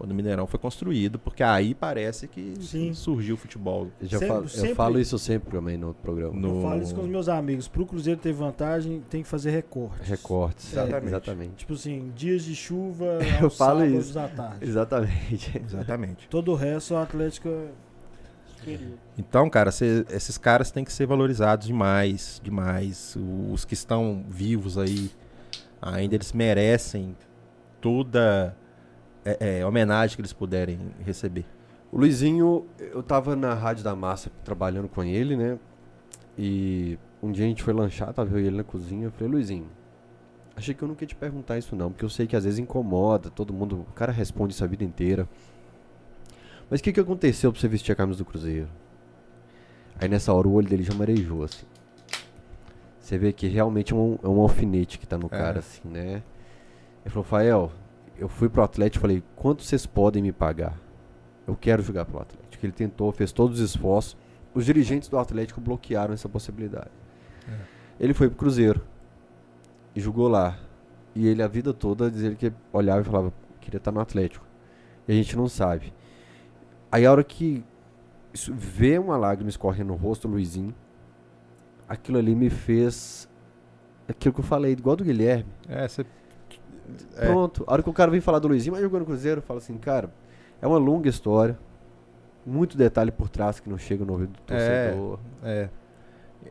Quando o Mineirão foi construído, porque aí parece que Sim. surgiu o futebol. Eu, já Sempre- falo, eu sempre- falo isso sempre também no outro programa. No- Eu falo isso com os meus amigos. Pro Cruzeiro ter vantagem, tem que fazer recortes. Recortes. Exatamente. Exatamente. Tipo assim, dias de chuva Eu aos falo sábados isso. à tarde. Exatamente. Exatamente. Todo o resto, o Atlético é. Então, cara, cê- esses caras têm que ser valorizados demais, demais. Os que estão vivos aí, ainda eles merecem toda é, é, homenagem que eles puderem receber. O Luizinho, eu tava na Rádio da Massa trabalhando com ele, né? E um dia a gente foi lanchar, tava eu e ele na cozinha. Eu falei, Luizinho, achei que eu nunca ia te perguntar isso não, porque eu sei que às vezes incomoda, todo mundo, o cara responde isso a vida inteira. Mas o que, que aconteceu pra você vestir a camisa do Cruzeiro? Aí nessa hora o olho dele já marejou, assim. Você vê que realmente é um, é um alfinete que tá no É. cara, assim, né? Ele falou, Fael, eu fui pro Atlético e falei, quanto vocês podem me pagar? Eu quero jogar pelo Atlético. Ele tentou, fez todos os esforços. Os dirigentes do Atlético bloquearam essa possibilidade. Ele foi pro Cruzeiro e jogou lá. E ele a vida toda dizia que olhava e falava, queria estar no Atlético. E a gente não sabe. Aí a hora que isso, vê uma lágrima escorrendo no rosto do Luizinho, aquilo ali me fez aquilo que eu falei, igual do Guilherme. É, você. Pronto. A hora que o cara vem falar do Luizinho, mas jogou no Cruzeiro, eu falo assim, cara, é uma longa história. Muito detalhe por trás que não chega no ouvido do É. torcedor. É,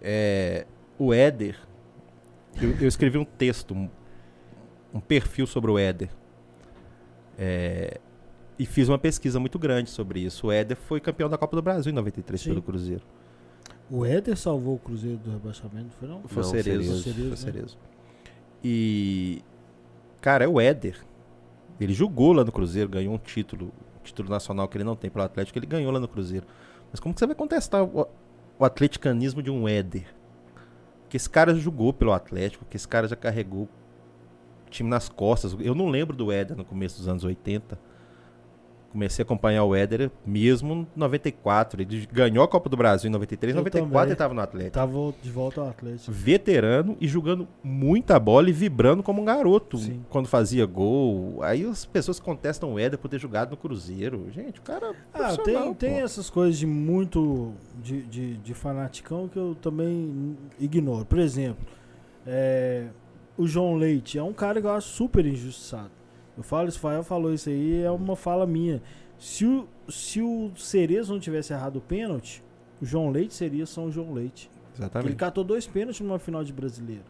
é, o Éder. Eu, eu escrevi um texto, um, um perfil sobre o Éder. É, e fiz uma pesquisa muito grande sobre isso. O Éder foi campeão da Copa do Brasil em 93 Sim. pelo Cruzeiro. O Éder salvou o Cruzeiro do rebaixamento, foi não? Foi Não, Cerezo. Cerezo, Foi né? Cerezo. E. Cara, é o Éder. Ele jogou lá no Cruzeiro, ganhou um título, um título nacional que ele não tem pelo Atlético, ele ganhou lá no Cruzeiro. Mas como que você vai contestar o, o atleticanismo de um Éder? Que esse cara jogou pelo Atlético, que esse cara já carregou o time nas costas. Eu não lembro do Éder no começo dos anos 80. Comecei a acompanhar o Éder mesmo em 94. Ele ganhou a Copa do Brasil em 93, em Eu 94 também. ele estava no Atlético Tava de volta ao Atlético. veterano e jogando muita bola e vibrando como um garoto Sim. quando fazia gol. Aí as pessoas contestam o Éder por ter jogado no Cruzeiro. Gente, o cara. é Ah, tem, tem essas coisas de muito de, de, de fanaticão que eu também ignoro. Por exemplo, é, o João Leite é um cara que eu acho super injustiçado. Eu falo, isso, Fael falou isso aí, é uma fala minha. Se o, se o Cerezo não tivesse errado o pênalti, o João Leite seria São João Leite. Ele Exatamente. catou dois pênaltis numa final de brasileiro.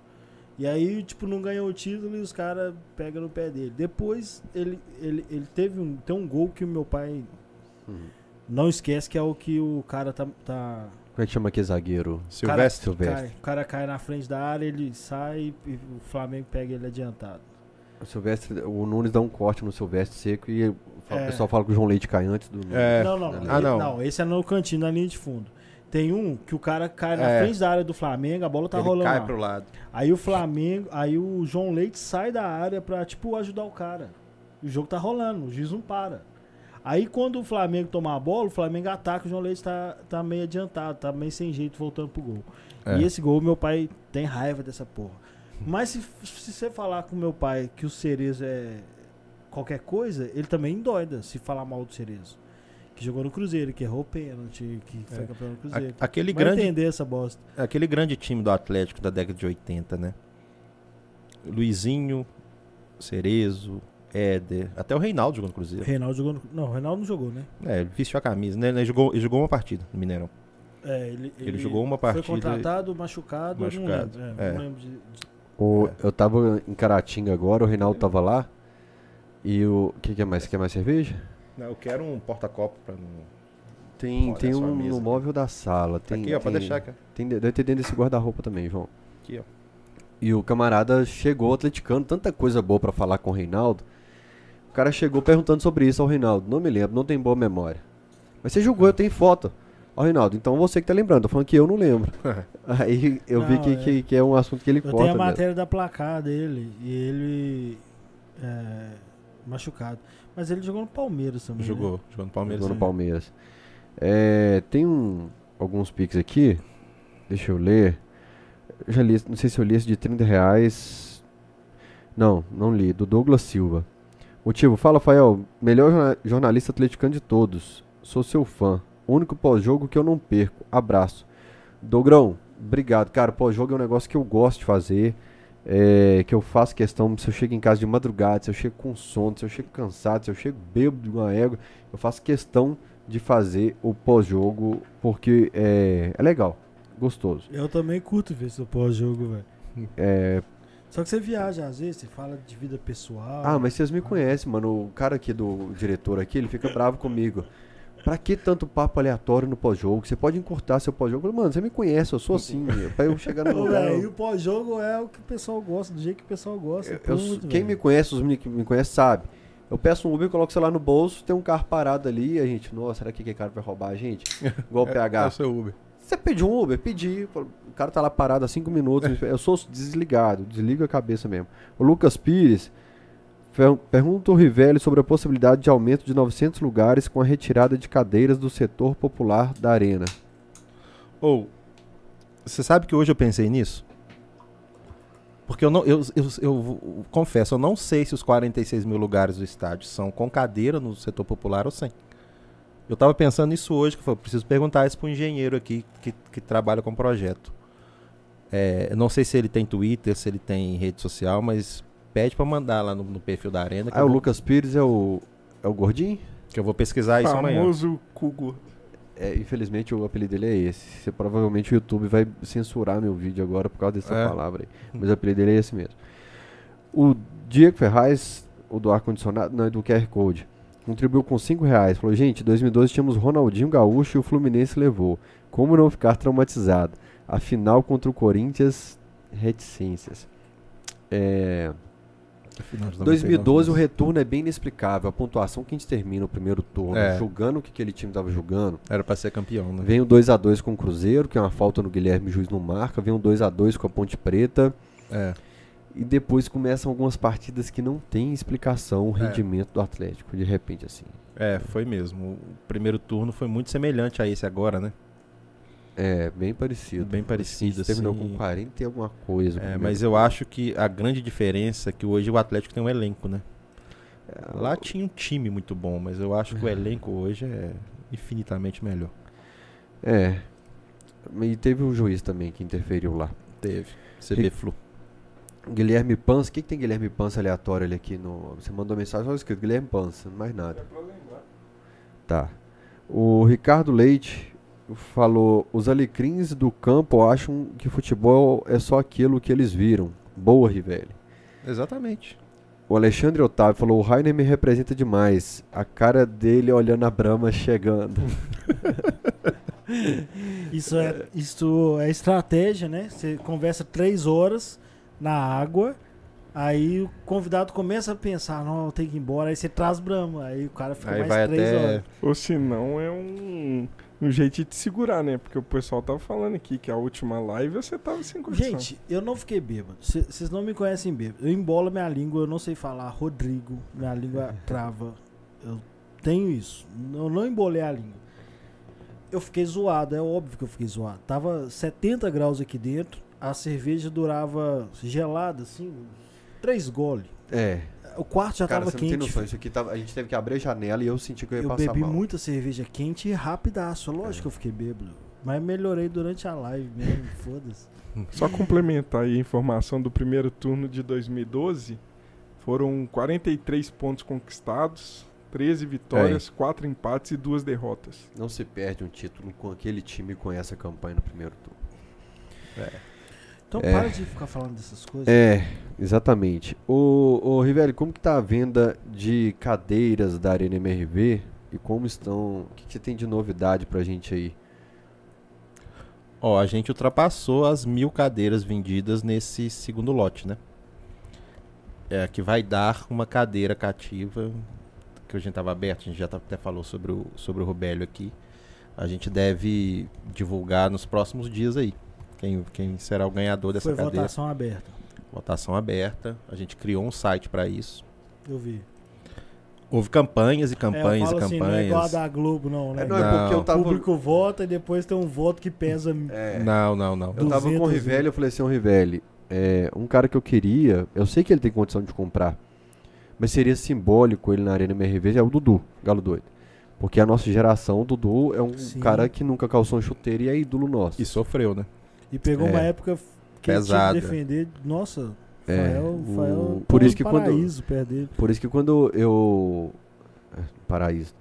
E aí, tipo, não ganhou o título e os caras pegam no pé dele. Depois, ele, ele, ele teve um, tem um gol que o meu pai Uhum. não esquece, que é o que o cara tá. tá Como é que chama aquele zagueiro? Silvestre. Silvestre. cai, o cara cai na frente da área, ele sai e o Flamengo pega ele adiantado. O Silvestre, o Nunes dá um corte no Silvestre seco e o É. pessoal fala que o João Leite cai antes do Nunes. É. não, não, Ah, ele- não. Esse é no cantinho, na linha de fundo. Tem um que o cara cai na É. frente da área do Flamengo, a bola tá ele rolando. cai lá. pro lado. Aí o Flamengo, aí o João Leite sai da área pra, tipo, ajudar o cara. O jogo tá rolando, o juiz não para. Aí quando o Flamengo tomar a bola, o Flamengo ataca, o João Leite tá, tá meio adiantado, tá meio sem jeito voltando pro gol. É. E esse gol, meu pai tem raiva dessa porra. Mas se, se você falar com meu pai que o Cerezo é qualquer coisa, ele também endoida se falar mal do Cerezo. Que jogou no Cruzeiro, que errou o pênalti, que foi É. campeão do A- Cruzeiro. aquele, Vai grande, entender essa bosta. aquele grande time do Atlético da década de 80, né? Luizinho, Cerezo, Éder, até o Reinaldo jogou no Cruzeiro. Reinaldo jogou no... Não, o Reinaldo não jogou, né? É, ele vestiu a camisa, né? Ele jogou, ele jogou uma partida no Mineirão. É, ele, Ele jogou uma partida Foi contratado, machucado, Machucado, não lembro. É, é. Não lembro de, de- O- É. Eu tava em Caratinga agora, o Reinaldo tava lá. E o. O que, que é mais? Quer mais cerveja? Não, eu quero um porta-copo pra não. Tem, Olha tem um mesa no móvel da sala. Tem, aqui, ó, pode tem- deixar, cara. Tem, deve ter dentro desse guarda-roupa também, João. Aqui, ó. E o camarada chegou atleticano, tanta coisa boa pra falar com o Reinaldo. O cara chegou perguntando sobre isso ao Reinaldo. Não me lembro, não tem boa memória. Mas você julgou, eu tenho foto. Ó, Reinaldo, então você que tá lembrando, tô falando que eu não lembro. Aí eu vi Não, que, é. que, que é um assunto que ele Eu corta. tenho a mesmo. matéria da placar dele e ele é, machucado. Mas ele jogou no Palmeiras também. né? Jogou, jogou no Palmeiras. Jogou no né? Palmeiras. É, tem um, alguns pics aqui. Deixa eu ler. Eu já li, não sei se eu li esse de 30 reais. Não, não li. Do Douglas Silva. Motivo, fala, Fael. Melhor jorna- jornalista atleticano de todos. Sou seu fã. Único pós-jogo que eu não perco. Abraço. Dogrão, obrigado. Cara, pós-jogo é um negócio que eu gosto de fazer. é, que eu faço questão, se eu chego em casa de madrugada, se eu chego com sono, se eu chego cansado, se eu chego bêbado de uma égua, eu faço questão de fazer o pós-jogo porque é, é legal, gostoso. Eu também curto ver seu pós-jogo, velho. É, Só que você viaja às vezes, você fala de vida pessoal. ah, mas vocês me conhecem, mano. O cara aqui do diretor aqui, ele fica bravo comigo. Pra que tanto papo aleatório no pós-jogo? Você pode encurtar seu pós-jogo. Eu falo, Mano, você me conhece, eu sou assim. pra eu chegar no lugar. e o pós-jogo é o que o pessoal gosta, do jeito que o pessoal gosta. eu- eu quem me conhece, os meninos que me conhecem, sabe. Eu peço um Uber, coloco o celular no bolso, tem um carro parado ali, e a gente, nossa, será que aquele cara vai roubar a gente? Igual o É, PH. é o seu Uber. Você pediu um Uber? Pedi. O cara tá lá parado há cinco minutos. Eu sou desligado, desligo a cabeça mesmo. O Lucas Pires pergunta ao Rivelli sobre a possibilidade de aumento de 900 lugares com a retirada de cadeiras do setor popular da arena. Ou, você sabe que hoje eu pensei nisso? Porque eu não, eu, eu, eu confesso, eu não sei se os 46 mil lugares do estádio são com cadeira no setor popular ou sem. Eu tava pensando nisso hoje, que eu falei, preciso perguntar isso pro engenheiro aqui que, que trabalha com o projeto. É, não sei se ele tem Twitter, se ele tem rede social, mas pede pra mandar lá no, no perfil da Arena que, Ah, eu o vou, Lucas Pires é o. É o gordinho? que eu vou pesquisar isso amanhã. Famoso Cugo. É, infelizmente o apelido dele é esse. Você, provavelmente o YouTube vai censurar meu vídeo agora por causa dessa É. palavra aí. Mas o apelido dele é esse mesmo. O Diego Ferraz, o do ar-condicionado, não, é do QR Code, contribuiu com 5 reais. Falou, gente, em 2012 tínhamos Ronaldinho Gaúcho e o Fluminense levou. Como não ficar traumatizado? Afinal, contra o Corinthians, reticências. É... Afinal, de 2012 o 99. retorno é bem inexplicável. A pontuação que a gente termina o primeiro turno, É. julgando o que aquele time estava julgando. Era pra ser campeão, né? Vem o 2x2 com o Cruzeiro, que é uma falta no Guilherme Juiz não marca. Vem o 2x2 com a Ponte Preta. É. E depois começam algumas partidas que não tem explicação o É. rendimento do Atlético, de repente assim. É, foi mesmo. O primeiro turno foi muito semelhante a esse agora, né? É, bem parecido. Bem parecido, Terminou assim. com 40 e alguma coisa. É, mas eu acho que a grande diferença é que hoje o Atlético tem um elenco, né? É, Lá tinha um time muito bom, mas eu acho que o elenco hoje é infinitamente melhor. É. E teve o juiz também que interferiu lá. Teve. CB Flu. Guilherme Pança, o que, que tem Guilherme Pança aleatório ali aqui no. Você mandou mensagem, só escrito Guilherme Pança, mais nada. Tá. O Ricardo Leite falou: os alecrins do campo acham que futebol é só aquilo que eles viram. Boa, Rivelli. Exatamente. O Alexandre Otávio falou: o Rainer me representa demais. A cara dele olhando a Brahma chegando. Isso é, isso é estratégia, né? Você conversa três horas na água, aí o convidado começa a pensar, não, eu tenho que ir embora, aí você traz Brahma, aí o cara fica Aí mais vai três até. horas. Ou se não, é um, um jeito de segurar, né? Porque o pessoal tava falando aqui que a última live você tava sem condição. Gente, eu não fiquei bêbado. Vocês não me conhecem bêbado. Eu embolo minha língua, eu não sei falar Rodrigo, minha língua trava. Eu tenho isso. Eu não embolei a língua. Eu fiquei zoado, é óbvio que eu fiquei zoado. Tava 70 graus aqui dentro, a cerveja durava gelada, assim, três gole. É. O quarto já Cara, tava você não tem quente. noção. Isso aqui tava, a gente teve que abrir a janela e eu senti que eu ia Eu passar bebi mal. muita cerveja quente e rapidaço. Lógico que eu fiquei bêbado. Mas melhorei durante a live mesmo, foda-se. Só complementar aí a informação do primeiro turno de 2012. Foram 43 pontos conquistados, 13 vitórias, 4 empates e 2 derrotas. Não se perde um título com aquele time com essa campanha no primeiro turno. Então É. para de ficar falando dessas coisas. É, exatamente. O, o Rivelli, como que tá a venda de cadeiras da Arena MRV e como estão. O que, que você tem de novidade pra gente aí? Ó, a gente ultrapassou as mil cadeiras vendidas nesse segundo lote, né? É, que vai dar uma cadeira cativa, que a gente estava aberto, a gente já tá- até falou sobre o, sobre o Rubélio aqui. A gente deve divulgar nos próximos dias aí. Quem, quem será o ganhador dessa Foi cadeira. votação aberta. Votação aberta. A gente criou um site para isso. Eu vi. Houve campanhas e é, eu campanhas falo e assim, não é igual a campanhas. da Globo, não, né? É, não, é porque eu Não. O tava. público vota e depois tem um voto que pesa. É, Não, não, não. eu tava com o 200, Rivelli, eu falei assim, Rivelli, é, um cara que eu queria, eu sei que ele tem condição de comprar, mas seria simbólico ele na Arena MRV, é o Dudu, Galo Doido. Porque a nossa geração, o Dudu é um Sim. cara que nunca calçou um chuteiro e é ídolo nosso. E sofreu, né? E pegou É. uma época que Pesada. ele tinha que defender. Nossa, É, Fael, o- Fael por tá isso que quando- paraíso dele. Por isso que quando eu. é, Paraíso.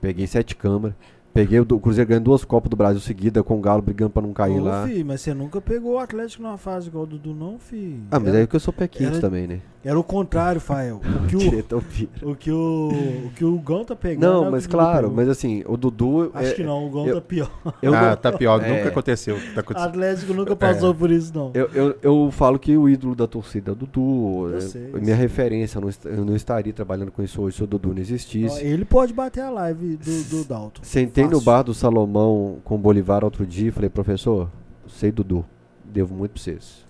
Peguei sete câmeras. Peguei o Cruzeiro ganhando duas Copas do Brasil seguida com o Galo brigando pra não cair Ô, lá. fi, mas você nunca pegou o Atlético numa fase igual o Dudu, não, fi. Ah, mas era, aí que eu sou pé quente era- também, né? era o contrário, Fael. O que o, o, que o, o que o Gão tá pegando. é Não, o mas claro, pegou. mas assim, o Dudu. Acho é- que não, o Gão eu- tá pior. Eu ah, não- tá pior. É. Nunca aconteceu. Tá acontecendo. Atlético nunca passou por isso, não. Eu, eu, eu falo que o ídolo da torcida é o Dudu. Eu é- sei, minha sei. referência, eu não, eu não estaria trabalhando com isso hoje se o Dudu não Ó, existisse. Ele pode bater a live do, do Dalton. No Fácil. bar do Salomão com o Bolivar outro dia e falei, professor, sei Dudu, devo muito pra vocês.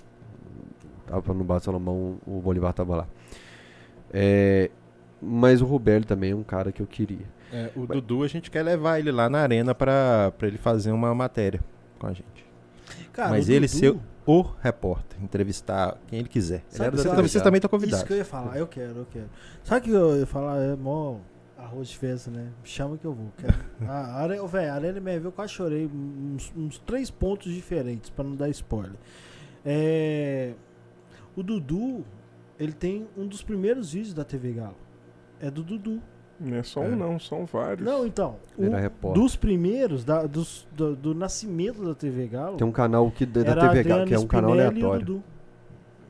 Tava no bar do Salomão, o Bolivar tava lá. É, mas o Rubélio também é um cara que eu queria. É, o Dudu, a gente quer levar ele lá na arena pra, pra ele fazer uma matéria com a gente. Cara, Mas ele Dudu- ser o repórter, entrevistar quem ele quiser. Ele Sabe da- você vocês também estão Isso convidados. que eu ia falar, eu quero, eu quero. Sabe o que eu ia falar? É mó arroz de festa, né? Chama que eu vou. Quero. a Arena, velho, Arena MRV eu quase chorei uns, uns três pontos diferentes, pra não dar spoiler. É, o Dudu, ele tem um dos primeiros vídeos da TV Galo. É do Dudu. Não é só É. um, não, são vários. Não, então. Repórter. dos primeiros, da- dos- do, do nascimento da TV Galo. Tem um canal que, da era TV Galo, que é um canal Spinelli e aleatório. Dudu.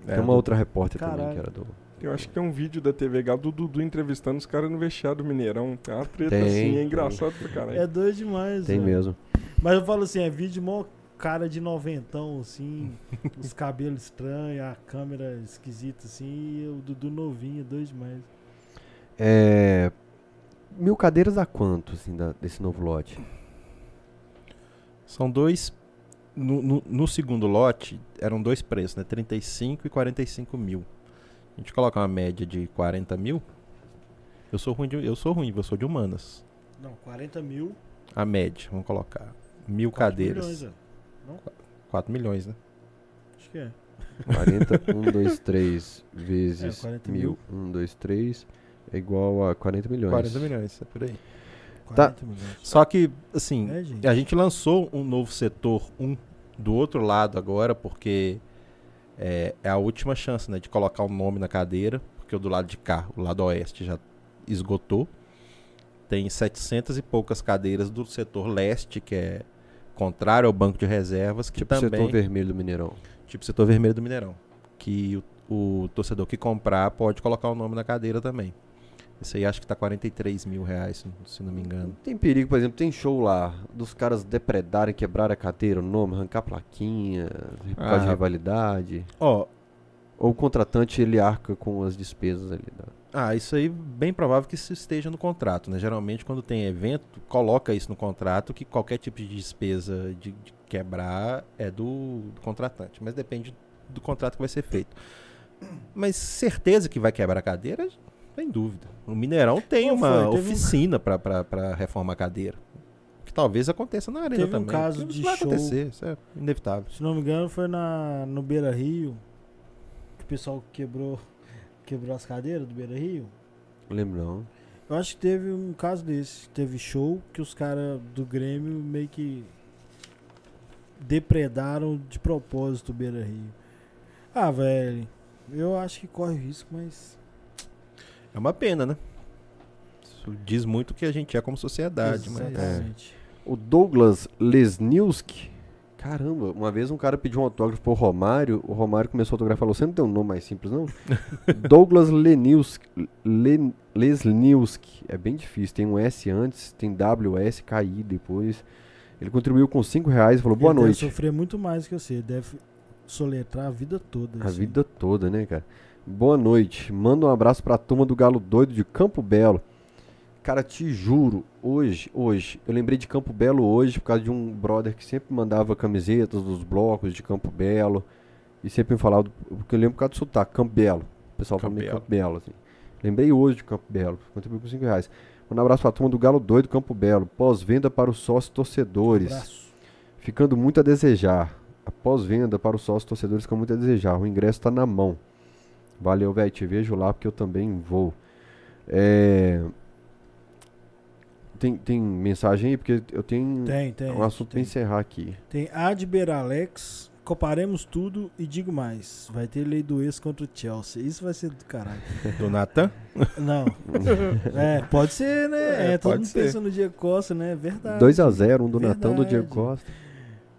É, Tem uma outra repórter também Caralho. que era do. Eu acho que tem um vídeo da TV Galo do Dudu entrevistando os caras no vestiário do Mineirão. Tem uma treta Tem, assim, é tem. engraçado pra caralho. É doido demais. Tem velho. mesmo. Mas eu falo assim, é vídeo mó cara de noventão, assim, os cabelos estranhos, a câmera esquisita, assim, e o Dudu novinho, doido demais. É, mil cadeiras a quanto, assim, da- desse novo lote? São dois. No, no- no segundo lote, eram dois preços, né? 35 e 45 mil. A gente coloca uma média de 40 mil. Eu sou ruim, de, eu sou ruim, eu sou de humanas. Não, 40 mil. A média, vamos colocar. Mil 4 cadeiras. Milhões, é. 4 milhões, né? Acho que é. 40, 1, 2, 3 vezes É, 40 mil. 1, 2, 3 é igual a 40 milhões. 40 milhões, é por aí. 40 milhões. Só que, assim, É, gente. a gente lançou um novo setor 1 do outro lado agora, porque é, é a última chance, né, de colocar o nome na cadeira, porque o do lado de cá, o lado oeste, já esgotou. Tem 700 e poucas cadeiras do setor leste, que é contrário ao banco de reservas, que Tipo também setor vermelho do Mineirão. tipo setor vermelho do Mineirão, que o, o torcedor que comprar pode colocar o nome na cadeira também. Esse aí acho que tá 43 mil reais, se- não me engano. Tem perigo, por exemplo, tem show lá dos caras depredarem, quebrar a cadeira, o nome, arrancar a plaquinha, por causa de Ah. rivalidade. Ó, Ou o contratante ele arca com as despesas ali. Ah, isso aí bem provável que isso esteja no contrato, né? Geralmente quando tem evento, coloca isso no contrato que qualquer tipo de despesa de, de quebrar é do, do contratante, mas depende do contrato que vai ser feito. Mas certeza que vai quebrar a cadeira, sem dúvida. O Mineirão tem uma foi, um- oficina pra para reformar a cadeira. Que talvez aconteça na arena Teve um também. caso Isso de vai show- acontecer, isso é inevitável. Se não me engano, foi na, no Beira Rio que o pessoal quebrou, quebrou as cadeiras do Beira Rio. Lembro não. Eu acho que teve um caso desse. Teve show que os caras do Grêmio meio que depredaram de propósito o Beira Rio. Ah, velho. Eu acho que corre risco, mas. É uma pena, né? Isso diz muito o que a gente é como sociedade, mas Exatamente. O Douglas Lesniewski, Caramba, uma vez um cara pediu um autógrafo pro Romário, o Romário começou a autografar e falou, você não tem um nome mais simples, não? Douglas Lenilski, Len, Lesniewski, é bem difícil, tem um S antes, tem WS, KI depois. Ele contribuiu com 5 reais e falou, boa ele noite. Deve sofrer muito mais que você. Ele deve soletrar a vida toda. A assim. vida toda, né, cara? Boa noite. Manda um abraço pra turma do Galo Doido de Campo Belo. Cara, te juro, hoje, hoje, eu lembrei de Campo Belo hoje por causa de um brother que sempre mandava camisetas dos blocos de Campo Belo e sempre me falava, porque eu lembro por causa do sotaque, Campo Belo. O pessoal Campo Belo. Campo Belo, assim. Lembrei hoje de Campo Belo, contribuiu com 5 reais. Manda um abraço pra turma do Galo Doido Campo Belo. Pós-venda para os sócios torcedores. Abraço. Ficando muito a desejar. A pós-venda para os sócios torcedores fica muito a desejar. O ingresso está na mão. Valeu, velho. Te vejo lá porque eu também vou. É... Tem, tem mensagem aí? Porque eu tenho Tem, tem. um assunto para tem. encerrar aqui. Tem Adber Alex. Comparemos tudo e digo mais. Vai ter lei do ex contra o Chelsea. Isso vai ser do caralho. Do Natan? Não. é, pode ser, né? É, É, todo mundo ser. pensa no Diego Costa, né? É Verdade. 2x0, um do Natão do Verdade. Diego Costa.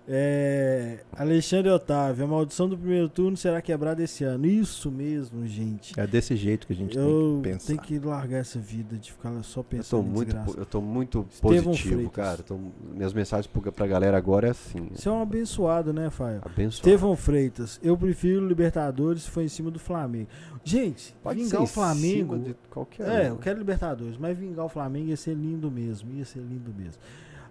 É, Alexandre Otávio, a maldição do primeiro turno será quebrada esse ano. Isso mesmo, gente. É desse jeito que a gente Eu tem que pensar. tenho que largar essa vida de ficar só Eu tô pensando em muito, desgraça. eu tô muito Estevão positivo, Freitas. cara. Tô- minhas mensagens pro- pra galera agora é assim. Você é um abençoado, né, Fael? Abençoado. Estevão Freitas, eu prefiro Libertadores se for em cima do Flamengo. Gente, Pode vingar o Flamengo. de qualquer É, um. eu quero Libertadores, mas vingar o Flamengo ia ser lindo mesmo. Ia ser lindo mesmo.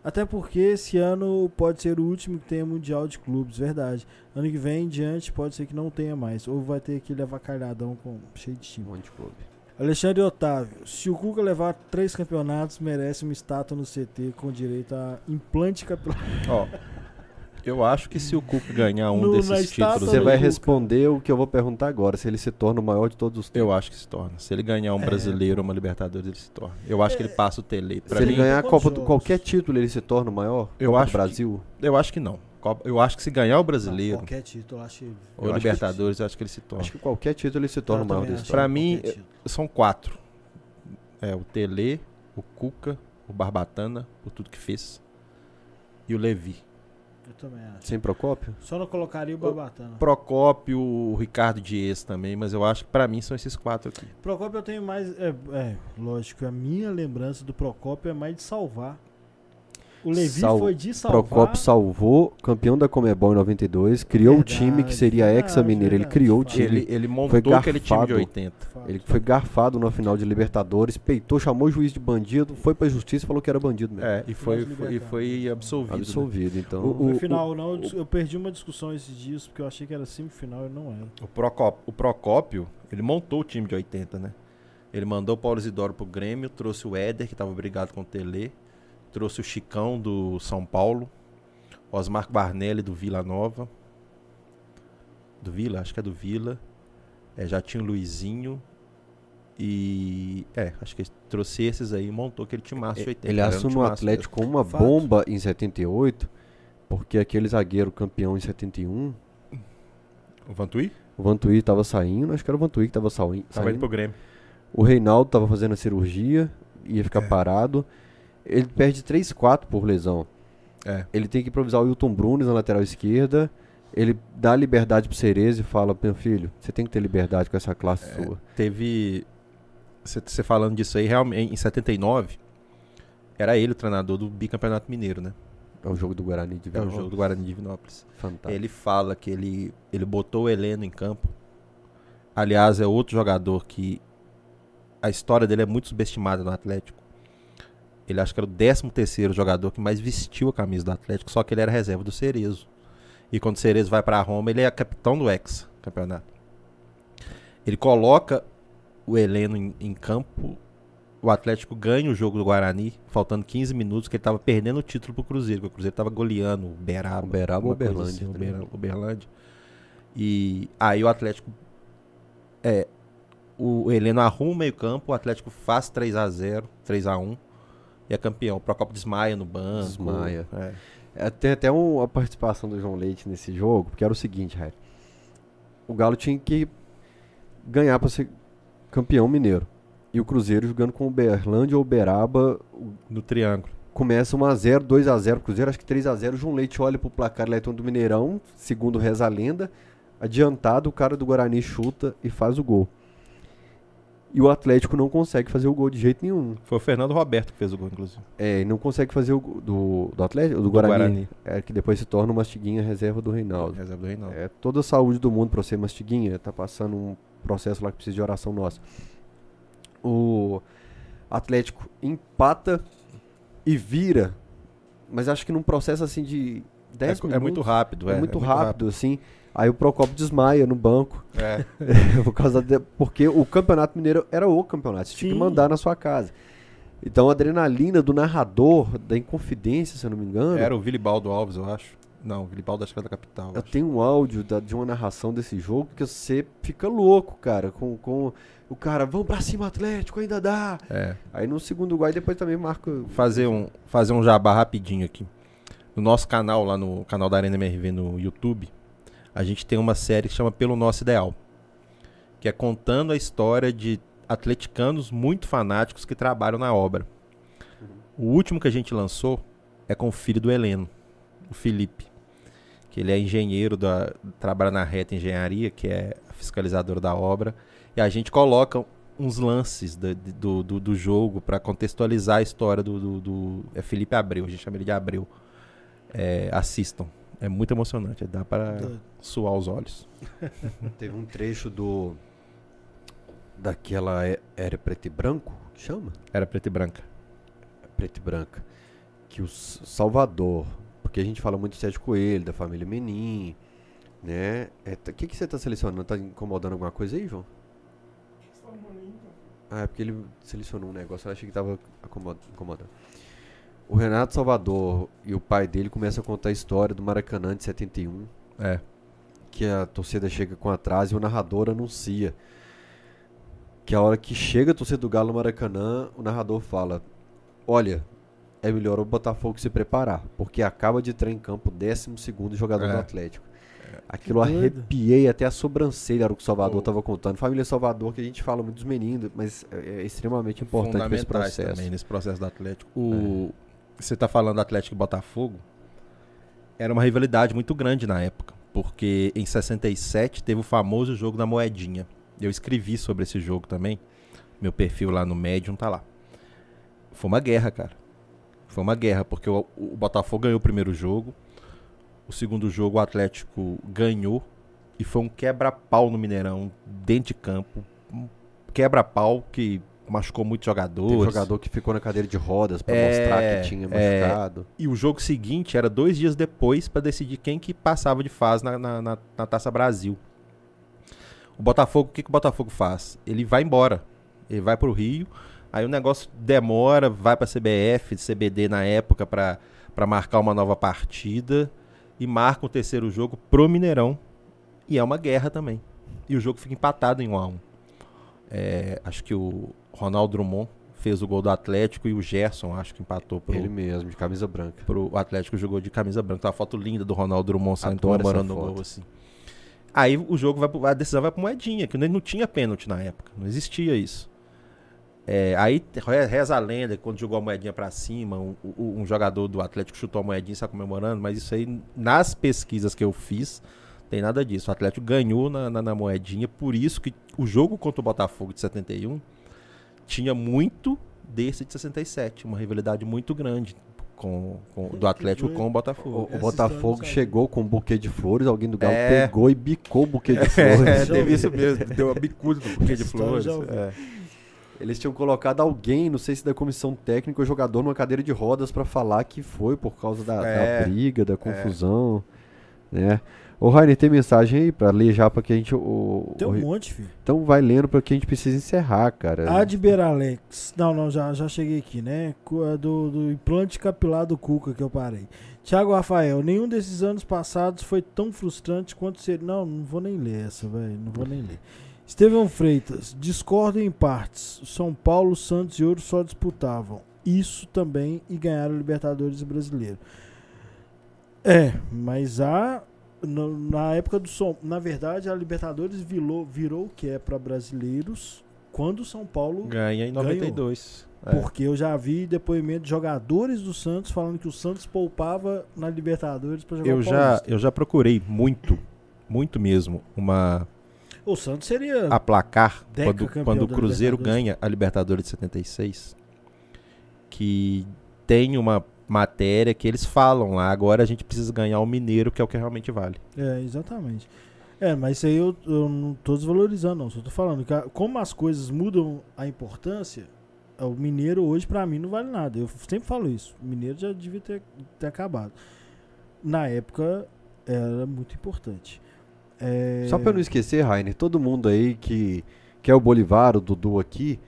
Até porque esse ano pode ser o último que tenha Mundial de Clubes, verdade. Ano que vem em diante pode ser que não tenha mais. Ou vai ter aquele avacalhadão com, cheio de Um time. monte de clube. Alexandre Otávio, se o Cuca levar três campeonatos, merece uma estátua no CT com direito a implante capilar. Ó, eu acho que se o Cuca ganhar um No- desses títulos, Você vai responder o que eu vou perguntar agora, se ele se torna o maior de todos os tempos. eu acho que se torna. Se ele ganhar um É. brasileiro ou uma Libertadores, ele se torna. Eu acho que ele passa o Tele. Se ele mim, ganhar Copa jogos? qualquer título, ele se torna o maior? Eu acho que- Brasil. eu acho que não. Eu acho que se ganhar o brasileiro Qualquer título, eu acho. ou acho que Libertadores, eu acho que ele se torna. Acho que qualquer título ele se torna o maior desse. Pra mim, título. São quatro. É o Tele, o Cuca, o Barbatana, por tudo que fez, e o Levi. Também acho. Sem Procópio? Só não colocaria o Babatana. Procópio, o Ricardo Dias também, mas eu acho que pra mim são esses quatro aqui. Procópio eu tenho mais. É, é, lógico, a minha lembrança do Procópio é mais de salvar. O Levi Sal- foi de salvar. Procópio salvou, campeão da Comebol em 92, criou Verdade, o time que seria a verdade, Hexa Mineira. Ele verdade. criou o Fala. time. Ele, ele montou foi aquele time de garfado. 80. Fato. Ele foi garfado na final de Libertadores, peitou, chamou o juiz de bandido, foi pra justiça e falou que era bandido mesmo. É, e foi, e foi absolvido. né? Absolvido, então. O- No o- final, não, eu, perdi uma discussão esses dias porque eu achei que era semifinal e não era. O, Procópio, o Procópio, ele montou o time de 80, né? Ele mandou o Paulo Isidoro pro Grêmio, trouxe o Éder, que tava brigado com o Tele, trouxe o Chicão do São Paulo, Osmar Barnelli do Vila Nova. Do Vila? Acho que é do Vila. É, já tinha o Luizinho. E. É, acho que ele trouxe esses aí e montou aquele timaço de 80. Ele um assume o Atlético com uma Fato. bomba em 78, porque aquele zagueiro campeão em 71, mesmo. O Vantuí? o Vantuí tava saindo, acho que era o Vantuí que tava saindo. Tava indo pro Grêmio. O Reinaldo tava fazendo a cirurgia, ia ficar É. parado. Ele perde 3-4 por lesão. É. Ele tem que improvisar o Wilton Brunes na lateral esquerda. Ele dá liberdade pro Cerezo e fala, meu filho, você tem que ter liberdade com essa classe É. sua. Teve. Você falando disso aí, realmente, em 79, era ele o treinador do bicampeonato mineiro, né? É o jogo do Guarani de É o jogo do Guarani de Divinópolis. Fantástico. Ele fala que ele, ele botou o Heleno em campo. Aliás, é outro jogador que a história dele é muito subestimada no Atlético. Ele acho que era o 13 terceiro jogador que mais vestiu a camisa do Atlético, só que ele era reserva do Cerezo. E quando o Cerezo vai pra Roma, ele é capitão do ex campeonato. Ele coloca o Heleno em, em campo. O Atlético ganha o jogo do Guarani, faltando 15 minutos, que ele tava perdendo o título pro Cruzeiro, porque o Cruzeiro tava goleando o Beraba. Uberaba ou Uberlândia, assim? Uberlândia. E aí o Atlético. É. O Heleno arruma o meio-campo, o Atlético faz 3 a 0 3 a 1 e é campeão. O Procopio desmaia no banco. Desmaia. É. É, tem até um- uma participação do João Leite nesse jogo, porque era o seguinte. O Galo tinha que ganhar para ser campeão mineiro. E o Cruzeiro jogando com o Uberlândia ou Uberaba, No triângulo. começa 1x0, 2x0 Cruzeiro, acho que 3x0. O João Leite olha pro placar eletrônico do Mineirão, segundo reza a lenda. Adiantado, o cara do Guarani chuta e faz o gol. E o Atlético não consegue fazer o gol de jeito nenhum. Foi o Fernando Roberto que fez o gol, inclusive. É, e não consegue fazer o gol do, do Atlético, do, Guarani, É, que depois se torna uma mastiguinha reserva do Reinaldo. Reserva do Reinaldo. É, toda a saúde do mundo pra ser mastiguinha, tá passando um processo lá que precisa de oração nossa. O Atlético empata e vira, mas acho que num processo assim de 10 É, minutos. é muito rápido, É, é. muito, rápido, assim. Aí o Procopio desmaia no banco. É. por causa de, porque o Campeonato Mineiro era o campeonato. Você tinha que mandar na sua casa. Então a adrenalina do narrador, da Inconfidência, se eu não me engano. Era o Vilibaldo Alves, eu acho. Não, o Vilibaldo acho que era da capital. Eu acho. tenho um áudio da- de uma narração desse jogo que você fica louco, cara. Com, com o cara, vamos pra cima, Atlético, ainda dá. É. Aí no segundo gol, depois também marca. fazer um, fazer um jabá rapidinho aqui. No nosso canal, lá no canal da Arena MRV no YouTube, a gente tem uma série que chama Pelo Nosso Ideal. Que é contando a história de atleticanos muito fanáticos que trabalham na obra. O último que a gente lançou é com o filho do Heleno, o Felipe. Que ele é engenheiro, da, trabalha na Reta Engenharia, que é a fiscalizadora da obra. E a gente coloca uns lances de- do, do, do jogo para contextualizar a história do, do, do- É Felipe Abreu, a gente chama ele de Abreu. É, assistam. É muito emocionante, dá para suar os olhos. Teve um trecho do. Daquela é- era preto e branco? que Chama? Era preto e branca. Preta e branca. Que o Salvador. Porque a gente fala muito do Sérgio Coelho, da família Menin. Né? O que, que você tá selecionando? Tá incomodando alguma coisa aí, João? Ah, é porque ele selecionou um negócio, eu achei que tava acomoda- incomodando. O Renato Salvador e o pai dele começam a contar a história do Maracanã de 71, É. que a torcida chega com atraso e o narrador anuncia. Que a hora que chega a torcida do Galo no Maracanã, o narrador fala: Olha, é melhor o Botafogo se preparar, porque acaba de entrar em campo o 12 jogador É. do Atlético. Aquilo Que doido. arrepiei até a sobrancelha, era o que o Salvador estava contando. Família Salvador, que a gente fala muito dos meninos, mas é é extremamente importante para esse Fundamentais processo. também nesse processo do Atlético. O, Você tá falando do Atlético e Botafogo. Era uma rivalidade muito grande na época. Porque em 67 teve o famoso jogo da moedinha. Eu escrevi sobre esse jogo também. Meu perfil lá no Medium tá lá. Foi uma guerra, cara. Foi uma guerra, porque o, o Botafogo ganhou o primeiro jogo. O segundo jogo o Atlético ganhou. E foi um quebra-pau no Mineirão, dentro de campo. Um quebra-pau que machucou muitos jogadores. Teve jogador que ficou na cadeira de rodas para É, mostrar que tinha é. machucado. E o jogo seguinte era dois dias depois para decidir quem que passava de fase na, na, na- na Taça Brasil. O Botafogo, o que, que o Botafogo faz? Ele vai embora. Ele vai pro Rio. Aí o negócio demora, vai pra CBF, CBD na época para marcar uma nova partida. E marca o terceiro jogo pro Mineirão. E é uma guerra também. E o jogo fica empatado em 1 a 1 É, Acho que o Ronaldo Drummond fez o gol do Atlético e o Gerson, acho que empatou pro, Ele mesmo, de camisa branca. pro o Atlético jogou de camisa branca. Tem uma foto linda do Ronaldo Drummond saindo comemorando o gol assim. Aí o jogo vai pro, a decisão vai pro moedinha, que não tinha pênalti na época, não existia isso. É, aí re- reza a lenda que quando jogou a moedinha pra cima, um, um- jogador do Atlético chutou a moedinha e saiu comemorando, mas isso aí nas pesquisas que eu fiz tem nada disso. O Atlético ganhou na, na- na moedinha, por isso que o jogo contra o Botafogo de 71 tinha muito desse de 67, uma rivalidade muito grande com, com- do Atlético com o O, Botafogo. o Essa Botafogo chegou com um buquê de flores, alguém do Galo É. pegou e bicou o buquê de É, flores. teve isso mesmo, deu uma bicuda no buquê de flores. é. Eles tinham colocado alguém, não sei se da comissão técnica ou jogador, numa cadeira de rodas pra falar que foi por causa da, da É. briga, da confusão, né? Ô, Rainer, tem mensagem aí pra ler já pra que a gente... O, Tem o- um monte, filho. Então vai lendo pra que a gente precisa encerrar, cara. Adber Alex. Não, não, já, já cheguei aqui, né? É Do, do implante capilar do Cuca que eu parei. Tiago Rafael, nenhum desses anos passados foi tão frustrante quanto ser. Não, não vou nem ler essa, velho. Não vou nem ler. Estevão Freitas, discordo em partes. São Paulo, Santos e Ouro só disputavam. Isso também e ganharam o Libertadores brasileiro. É, mas a. no- na época do São. Na verdade, a Libertadores virou, virou o que é para brasileiros quando o São Paulo Ganha em Ganhou. 92. É. Porque eu já vi depoimento de jogadores do Santos falando que o Santos poupava na Libertadores pra jogar Eu o já, eu já procurei muito, muito mesmo, uma O Santos seria. a placar Deca quando, quando o Cruzeiro ganha a Libertadores de 76, que tem uma matéria que eles falam lá, agora a gente precisa ganhar o Mineiro, que é o que realmente vale. É, exatamente. É, mas isso aí eu, eu não tô desvalorizando, não. Só tô falando que a- como as coisas mudam a importância, é, o Mineiro hoje pra mim não vale nada. Eu sempre falo isso. O Mineiro já devia ter, ter acabado. Na época era muito importante. É, Só pra eu não esquecer, Rainer, todo mundo aí que quer o Bolivar, o Dudu aqui,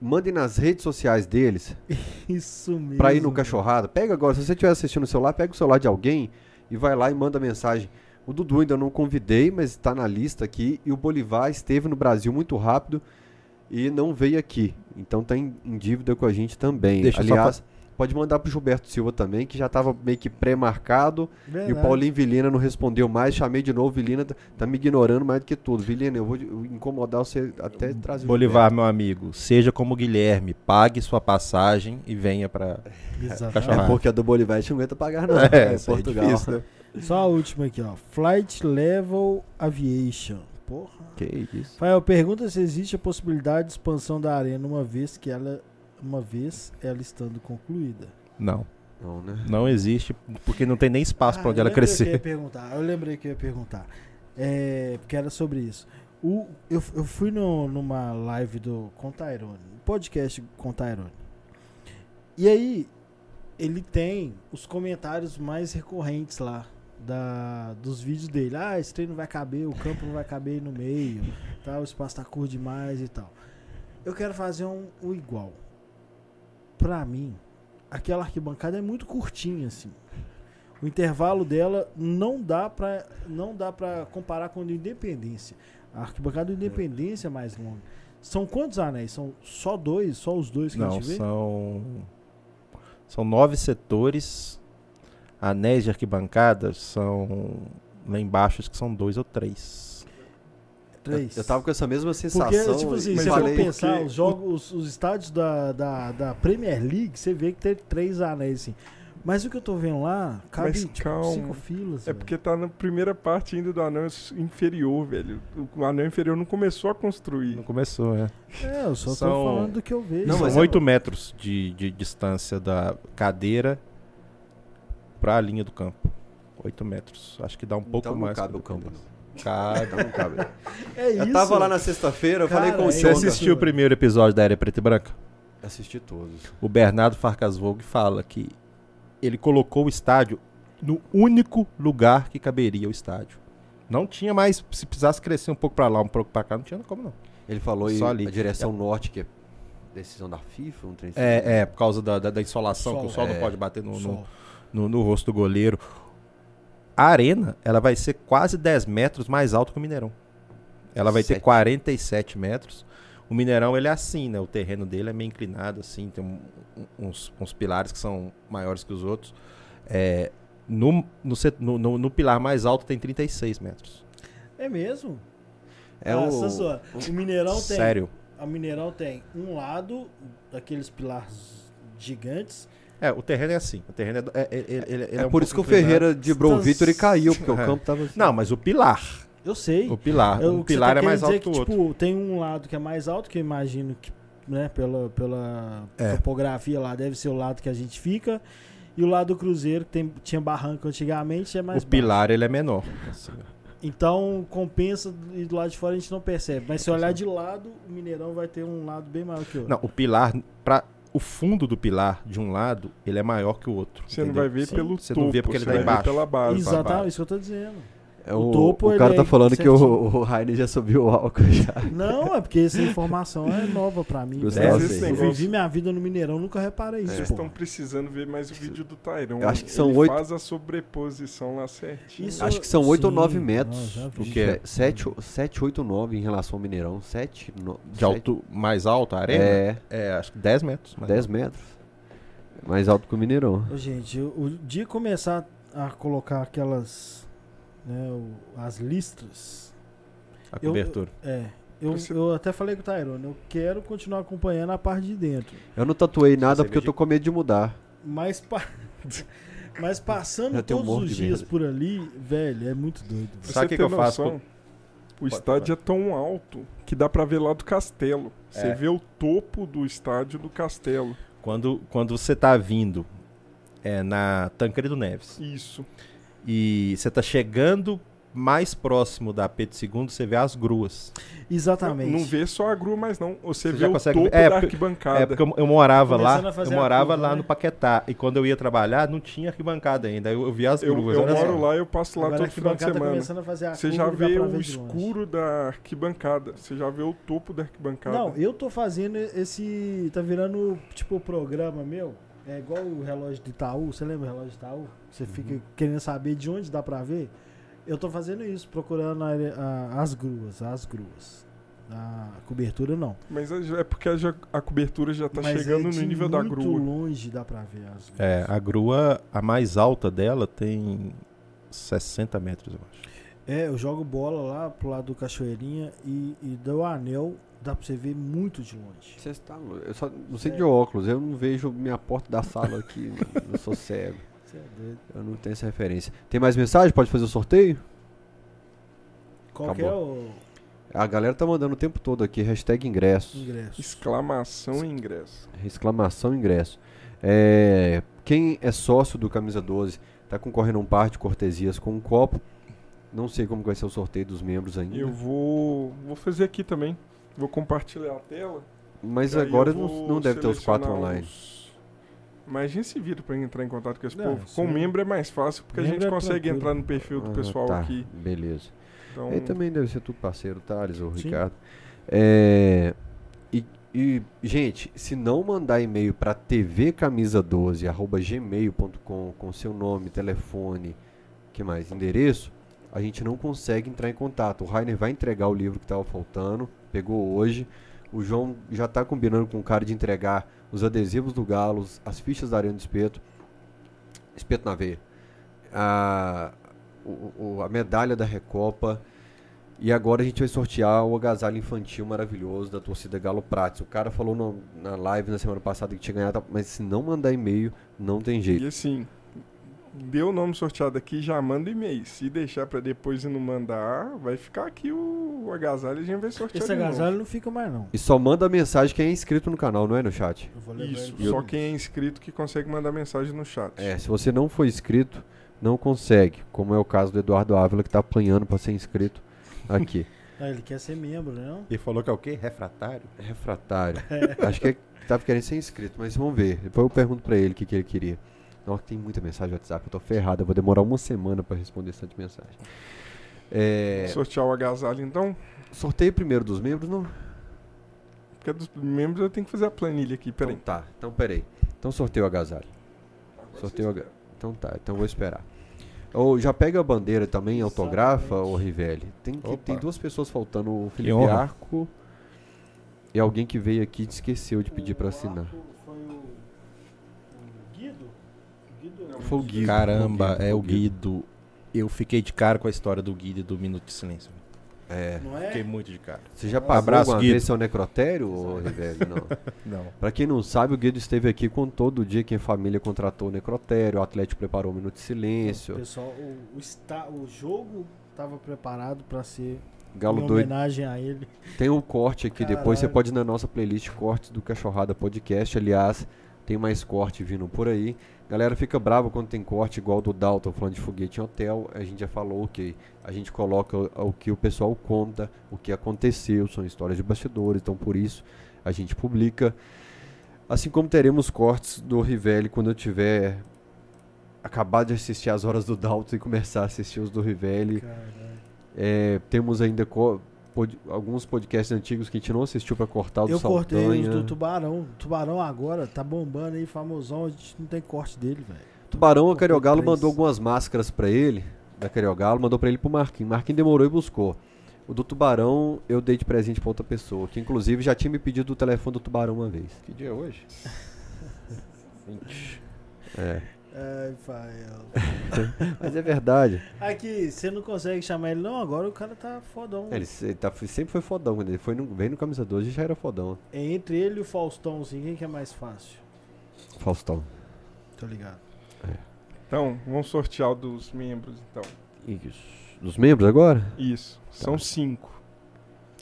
mandem nas redes sociais deles Isso mesmo. pra ir no cachorrada. Pega agora, se você estiver assistindo no celular, pega o celular de alguém e vai lá e manda mensagem. O Dudu ainda não convidei, mas está na lista aqui. E o Bolivar esteve no Brasil muito rápido e não veio aqui. Então tá em, em dívida com a gente também. Deixa Aliás, pode mandar pro Gilberto Silva também, que já estava meio que pré-marcado. E o. Paulinho Vilina não respondeu mais. Chamei de novo, Vilina tá, tá me ignorando mais do que tudo. Vilina, eu vou incomodar você até trazer o Bolivar, meu amigo, seja como o Guilherme, pague sua passagem e venha pra. Exatamente. Gilberto. Cachorrada. É porque a do Bolivar a gente não aguenta pagar, não. É, É, isso aí é Portugal. difícil, né? Só a última aqui, ó. Flight Level Aviation. Porra. Que isso. Fael pergunta se existe a possibilidade de expansão da arena uma vez que ela uma vez ela estando concluída. Não, Não, né? não existe, porque não tem nem espaço Ah, onde eu ela que Eu, ia crescer. perguntar, eu lembrei que eu ia perguntar. É, porque era sobre isso. O, eu, eu fui no, numa live do um podcast com Tyrone. E aí, ele tem os comentários mais recorrentes lá da, dos vídeos dele. Ah, esse treino não vai caber, o campo não vai caber aí no meio, tá, o espaço tá curto demais e tal. Eu quero fazer um, um igual. Pra mim, aquela arquibancada é muito curtinha, assim. O intervalo dela não dá pra, não dá pra comparar com o do Independência. A arquibancada do Independência é mais longa. São quantos anéis? São só dois? Só os dois que a Não, gente vê? são. São nove setores. Anéis de arquibancada são. Lá embaixo, acho que são dois ou três. Três. Eu tava com essa mesma sensação. Porque, tipo assim, se falei, for pensar, porque os, jogos, os, os estádios da, da, da Premier League, você vê que tem três anéis, assim. Mas o que eu tô vendo lá, cabe Mas tipo, calma. cinco filas. É velho. porque tá na primeira parte ainda do anel inferior, velho. O anel inferior não começou a construir. Não começou, é. É, eu só São- tô falando do que eu vejo. Não, são mas é- oito metros de, de distância da cadeira pra linha do campo. Oito metros. Acho que dá um pouco então não mais. cabe o campo. dependendo. Cabe. Não cabe. É isso. Eu tava lá na sexta-feira, eu falei Cara, com o é Você assistiu o primeiro episódio da Era Preta e Branca? Assisti todos. O Bernardo Farcasvogue fala que ele colocou o estádio no único lugar que caberia o estádio. Não tinha mais, se precisasse crescer um pouco pra lá, um pouco pra cá, não tinha como não. Ele falou Só em ali. a direção norte, que é decisão da FIFA, um trem assim. É, é por causa da, da, da insolação, Sol, que o sol é. não pode bater no, no, no, no rosto do goleiro. A arena, ela vai ser quase 10 metros mais alto que o Mineirão. Ela vai ter Sete. 47 metros. O Mineirão, ele é assim, né? O terreno dele é meio inclinado, assim. Tem um- uns, uns pilares que são maiores que os outros. É, no, no, no- no- pilar mais alto tem 36 metros. É mesmo? É ah, o- zoa. o Mineirão tem. Sério. A Mineirão tem um lado daqueles pilares gigantes. É, o terreno é assim. O terreno é... do- é, é- ele- ele- ele É, um por isso que o. Ferreira dibrou o Tá- Vitor e caiu, porque o É. campo tava assim. Não, mas o pilar. Eu sei. O pilar. Eu- o pilar tá é mais alto que o dizer outro. Tipo, tem um lado que é mais alto, que eu imagino que, né, pela, pela É. topografia lá, deve ser o lado que a gente fica. E o lado do Cruzeiro, que tem, tinha barranco antigamente, é mais o pilar, ele é menor. assim, baixo. Então compensa e do lado de fora a gente não percebe. Mas se olhar de lado, o Mineirão vai ter um lado bem maior que o outro. Não, o pilar, para o fundo do pilar de um lado, ele é maior que o outro. Você não entendeu? vai ver Sim. pelo Você topo, não vê porque ele tá ver embaixo. pela base. Exatamente, isso que eu tô dizendo. É o o, topo, o cara tá é falando que o, o Rainer já subiu o álcool já. Não, é porque essa informação é nova pra mim. Eu negócio- vivi minha vida no Mineirão, nunca reparei isso. Vocês estão precisando ver mais o vídeo do. Eu acho que são oito- faz a sobreposição lá certinho. Isso- Acho que são 8 ou Sim, 9 não, metros. já vi. O quê? 7, 7, 8, 9 em relação ao Mineirão. 7, De alto, mais alto, a arena? É, É, acho que 10 metros. 10 alto. metros. Mais alto que o Mineirão. Gente, o, o dia começar a colocar aquelas. Né, o- as listras. A Eu- cobertura. É. Eu, Você- eu até falei com o Tyrone, eu quero continuar acompanhando a parte de dentro. Eu não tatuei nada Você porque eu tô com medo de mudar. Mas, pa- mas passando um todos morro os dias por ali, velho, é muito doido. Sabe você o que que eu faço noção, O Pode, estádio é tão alto que dá pra ver lá do castelo. Você É. vê o topo do estádio do castelo. Quando, quando você tá vindo é, na Tancredo Neves Isso. E você tá chegando mais próximo da Pedro II, você vê as gruas. Exatamente. Não vê só a grua mais não. Você, Você vê já o consegue topo ver- é, da arquibancada. É porque eu, eu morava lá, Começando a fazer eu morava curva, lá né? no Paquetá. E quando eu ia trabalhar, não tinha arquibancada ainda. Eu, eu via as Eu, gruas. eu só. moro lá e eu passo lá Agora todo final de tá semana. começando a fazer a Você já vê o escuro da arquibancada. Você já vê o topo da arquibancada. Não, eu tô fazendo esse. Tá virando tipo o programa meu. É igual o relógio de Itaú. Você lembra o relógio de Itaú? Você fica Uhum. querendo saber de onde dá pra ver. Eu tô fazendo isso, procurando a- a- as gruas, as gruas. A cobertura não. Mas é é porque a, a cobertura já tá Mas chegando é no nível da muito grua. longe dá pra ver as gruas. É, a grua, a mais alta dela tem 60 metros, eu acho. É, eu jogo bola lá pro lado do Cachoeirinha e, e do anel dá pra você ver muito de longe. Você está, eu só não sei de Sério? óculos, eu não vejo minha porta da sala aqui, eu sou cego. Você é doido. Eu não tenho essa referência. Tem mais mensagem? Pode fazer o sorteio? Qual que é o A galera tá mandando o tempo todo aqui, hashtag ingressos. ingresso? Exclamação e ingresso. Exclamação ingresso. É, quem é sócio do Camisa 12 tá concorrendo a um par de cortesias com um copo. Não sei como vai ser o sorteio dos membros ainda. Eu vou, vou fazer aqui também. Vou compartilhar a tela. Mas agora não, não deve ter os quatro online. os- Mas a gente se vira pra entrar em contato com esse Não, povo. Com membro é mais fácil, porque a Membro gente é consegue tranquilo. entrar no perfil do Ah, pessoal tá, aqui. Beleza. Então, Ele também deve ser tudo parceiro, Thales ou Sim. Ricardo. É, e, e, gente, se não mandar e-mail para tvcamisa12@gmail.com com seu nome, telefone, que mais, endereço, a gente não consegue entrar em contato. O Rainer vai entregar o livro que estava faltando, pegou hoje. O João já está combinando com o cara de entregar os adesivos do Galo, as fichas da Arena do Espeto, espeto na veia, a, o- o- a medalha da Recopa. E agora a gente vai sortear o agasalho infantil maravilhoso da torcida Galo Prates. O cara falou no- na live na semana passada que tinha ganhado, mas se não mandar e-mail, não tem jeito. E assim, deu o nome sorteado aqui, já manda e-mail. Se deixar pra depois e não mandar, vai ficar aqui o, o agasalho e a gente vai sortear Esse de novo. agasalho não fica mais não. E só manda mensagem quem é inscrito no canal, não é no chat? Eu vou levar Isso, ele. só quem é inscrito que consegue mandar mensagem no chat. É, se você não for inscrito, não consegue. Como é o caso do Eduardo Ávila, que tá apanhando pra ser inscrito aqui. Ah, ele quer ser membro, né? não? E falou que é o quê? Refratário? Refratário. Acho que é- tava querendo ser inscrito, mas vamos ver. Depois eu pergunto pra ele o que, que ele queria. Nossa, tem muita mensagem no WhatsApp, eu tô ferrado. Eu vou demorar uma semana pra responder essa mensagem. É, Sortear o agasalho então, sorteio primeiro dos membros, não? porque dos membros eu tenho que fazer a planilha aqui, peraí. Então tá, então peraí. Então sorteio o agasalho. Sorteio o aga- Então tá, então vou esperar. Ou já pega a bandeira também, autografa, ô Rivelli. Tem, que- tem duas pessoas faltando, o Felipe. Arco e alguém que veio aqui e esqueceu de pedir pra assinar. Foi o, o Guido? O Guido Foi o Guido. Caramba, foi é o Guido. Guido. Eu fiquei de cara com a história do Guido e do Minuto de Silêncio. É. Não Fiquei é? muito de cara. Você já pagou Abraço, alguma Guido. vez seu necrotério, ô Rivelli? Não. Não. Pra quem não sabe, o Guido esteve aqui com todo dia que a família contratou o necrotério, o Atlético preparou um minuto de O silêncio, pessoal, o, o, esta- o jogo estava preparado para ser Galo doido. homenagem a ele. Tem um corte aqui, depois você Caralho. pode ir na nossa playlist Cortes do Cachorrada Podcast. Aliás, tem mais corte vindo por aí. Galera fica brava quando tem corte igual do Dalton falando de foguete em hotel. A gente já falou, ok. A gente coloca o, o que o pessoal conta, o que aconteceu, são histórias de bastidores, então por isso a gente publica. Assim como teremos cortes do Rivelli quando eu tiver acabado de assistir as horas do Dalton e começar a assistir os do Rivelli. É, temos ainda co- pod- alguns podcasts antigos que a gente não assistiu pra cortar o do Eu cortei Saldanha. os do Tubarão. Tubarão agora tá bombando aí, famosão. A gente não tem corte dele, velho. Tubarão, a Cortei Cariogalo mandou algumas máscaras pra ele, da Cariogalo, mandou pra ele pro Marquinhos. Marquinhos demorou e buscou. O do Tubarão eu dei de presente pra outra pessoa, que inclusive já tinha me pedido o telefone do Tubarão uma vez. Que dia é hoje? 20. É. Ai, Fael. Mas é verdade. Aqui, você não consegue chamar ele, não? Agora o cara tá fodão. É, Ele, ele tá- sempre foi fodão. Quando ele foi no, veio no camisa 12 já era fodão. Entre ele e o Faustão, assim, quem que é mais fácil? Faustão. Tô ligado. Então, vamos sortear o dos membros, então. Isso. Dos membros agora? Isso. São cinco.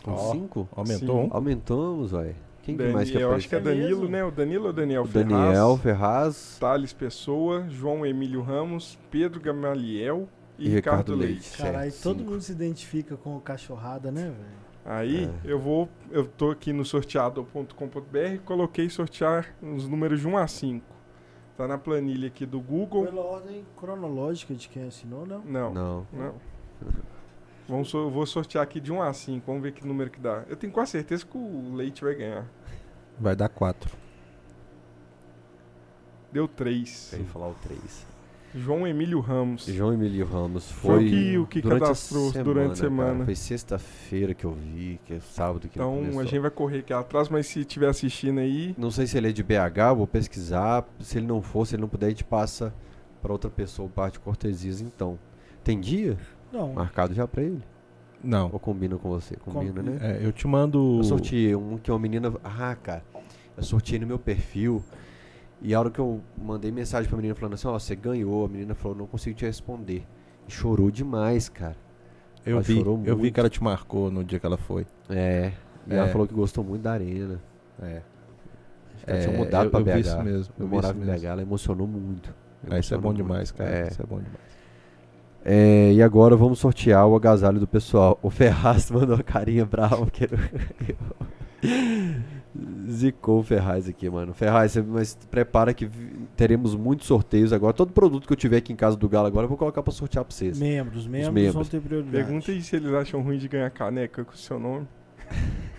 Com Ó, cinco? Aumentou Sim. um? Aumentamos, vai. Quem que Dani- mais que eu acho que é apareceu? É Danilo, né? O Danilo ou Daniel O Ferraz? Daniel Ferraz Thales Pessoa, João Emílio Ramos, Pedro Gamaliel e, e Ricardo, Ricardo Leite. Leite. Caralho, todo mundo se identifica com o cachorrada, né, velho? Aí É. eu vou, eu tô aqui no sorteado.com.br e coloquei sortear os números de 1 a 5. Tá na planilha aqui do Google. Pela ordem cronológica de quem assinou, não? Não, não. Não. Vamos, eu vou sortear aqui de 1 a 5. Vamos ver que número que dá. Eu tenho quase certeza que o Leite vai ganhar. Vai dar quatro. Deu 3. Eu ia falar o 3. João Emílio Ramos. João Emílio Ramos Foi foi. o que- o que durante a cadastrou durante a cara. semana. Foi sexta-feira que eu vi, que é sábado que Então começou. a gente vai correr aqui atrás, mas se estiver assistindo aí, Não sei se ele é de BH, vou pesquisar. Se ele não for, se ele não puder, a gente passa pra outra pessoa, parte cortesias então. Tem dia Não. marcado já pra ele? Não. Ou combina com você? Combina, né? É, eu te mando. Eu sorteei um que uma menina. Ah, cara. Eu sorteei no meu perfil. E a hora que eu mandei mensagem pra menina falando assim, ó, você ganhou, a menina falou, não consigo te responder. E chorou demais, cara. Eu Ela vi, chorou eu vi muito. que ela te marcou no dia que ela foi. É. E É. ela falou que gostou muito da arena. É. Acho que ela É, tinha mudado eu- pra eu vi isso mesmo, Eu, eu vi morava isso em mesmo. BH, ela emocionou muito. Ah, isso é bom Emocionou demais, muito. cara. É. Isso é bom demais. É, e agora vamos sortear o agasalho do pessoal. O Ferraz mandou uma carinha brava. Que Zicou o Ferraz aqui, mano. Ferraz, você- mas prepara que teremos muitos sorteios agora. Todo produto que eu tiver aqui em casa do Galo agora, eu vou colocar pra sortear pra vocês. Membros, membros, membros. vão ter prioridade. pergunta aí se eles acham ruim de ganhar caneca com o seu nome.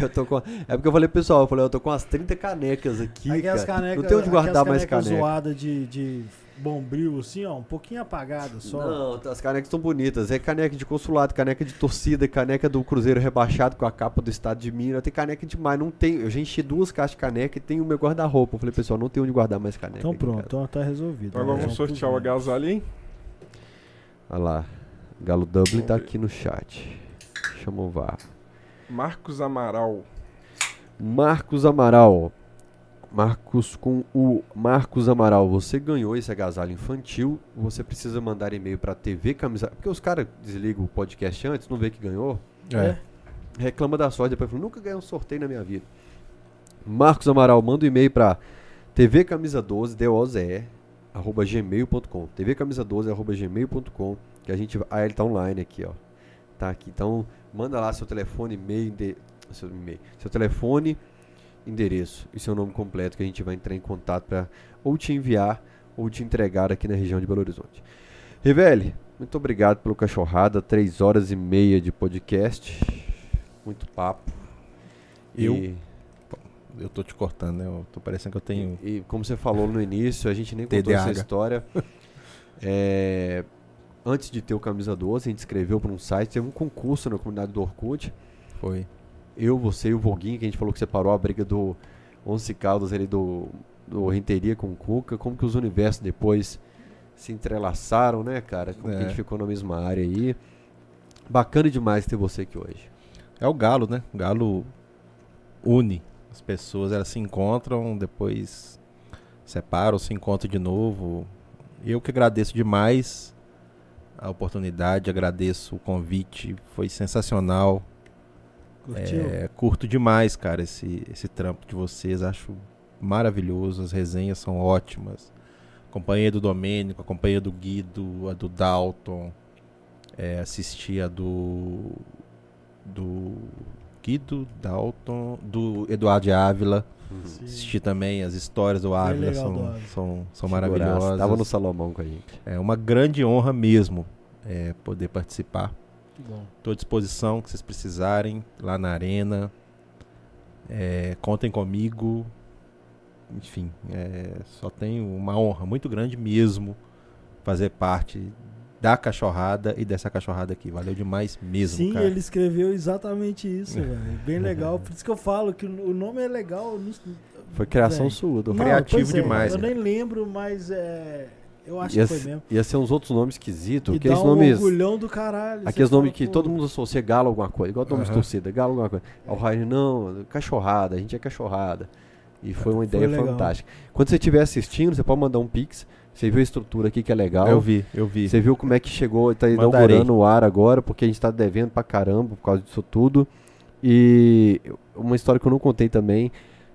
Eu tô com, é porque eu falei, pessoal, eu falei, eu tô com umas 30 canecas aqui. Aquelas cara. canecas, Não tem onde guardar mais canecas caneca. zoadas de, de bombril, assim, ó, um pouquinho apagada só. Não, as canecas estão bonitas. É caneca de consulado, caneca de torcida, caneca do Cruzeiro rebaixado com a capa do estado de Minas. Tem caneca demais. Não tem. Eu já enchi duas caixas de caneca e tem o meu guarda-roupa. Eu falei, pessoal, não tem onde guardar mais caneca. Então pronto, então tá resolvido. Agora Né? vamos São sortear o agasalho aí. Olha lá. Galo Dublin tá aqui no chat. Chama o VAR. Marcos Amaral. Marcos Amaral. Marcos com o Marcos Amaral, você ganhou esse agasalho infantil. Você precisa mandar e-mail pra TV Camisa. Porque os caras desligam o podcast antes, não vê que ganhou. É. reclama da sorte, depois fala, nunca ganhei um sorteio na minha vida. Marcos Amaral, manda um e-mail para tvcamisa12, D-O-Z-E, arroba gmail.com, tvcamisa12, arroba gmail.com, que a gente ah, ele tá online aqui, ó, tá aqui, então manda lá seu telefone, e-mail, ende- seu e-mail, seu telefone, endereço e seu nome completo, que a gente vai entrar em contato para ou te enviar ou te entregar aqui na região de Belo Horizonte. Rivele, muito obrigado pelo cachorrada, três horas e meia de podcast, muito papo. Eu? E, Eu tô te cortando, né? Eu tô parecendo que eu tenho. e como você falou no início, a gente nem contou TDAH. essa história. É, antes de ter o Camisa 12, a gente escreveu para um site, teve um concurso na comunidade do Orkut. Foi. Eu, você e o Voguinho, que a gente falou que separou a briga do Onze Caldas ali do, do Renteria com o Cuca, como que os universos depois se entrelaçaram, né, cara? Como que a É. gente ficou na mesma área aí. Bacana demais ter você aqui hoje. É o galo, né? O galo une. As pessoas elas se encontram, depois separam, se encontram de novo. Eu que agradeço demais a oportunidade, agradeço o convite, foi sensacional. Curtiu? É, curto demais, cara, esse, esse trampo de vocês. Acho maravilhoso. As resenhas são ótimas. Companhia do Domênico, a companhia do Guido, a do Dalton. É, assisti a do. Do Guido, Dalton, do Eduardo de Ávila. Sim. Assisti também as histórias do Ávila, são, do Ávila. são, são maravilhosas. Tava no Salomão com a gente. É uma grande honra mesmo é, poder participar. Estou à disposição que vocês precisarem lá na arena. É, contem comigo. Enfim, é, só tenho uma honra muito grande mesmo fazer parte da cachorrada e dessa cachorrada aqui. Valeu demais mesmo, Sim, cara. ele escreveu exatamente isso, velho. Bem legal. Por isso que eu falo que o nome é legal. Foi criação Véi. sua, do Não, criativo é, demais, Eu né? nem lembro, mas é. Eu acho Ia, que foi mesmo. ia ser uns outros nomes esquisitos. E Aqueles dá um nomes. orgulhão do caralho. Aqueles nomes que pô, todo mundo associa galo alguma coisa, igual nome de Aham. torcida, galo alguma coisa. Aí o Rainer, não, cachorrada, a gente é cachorrada. E foi uma ideia legal. fantástica. Quando você estiver assistindo, você pode mandar um pix. Você viu a estrutura aqui que é legal. Eu vi, eu vi. Você viu como é que chegou, tá Mandarei. inaugurando o ar agora, porque a gente tá devendo pra caramba por causa disso tudo. E uma história que eu não contei também,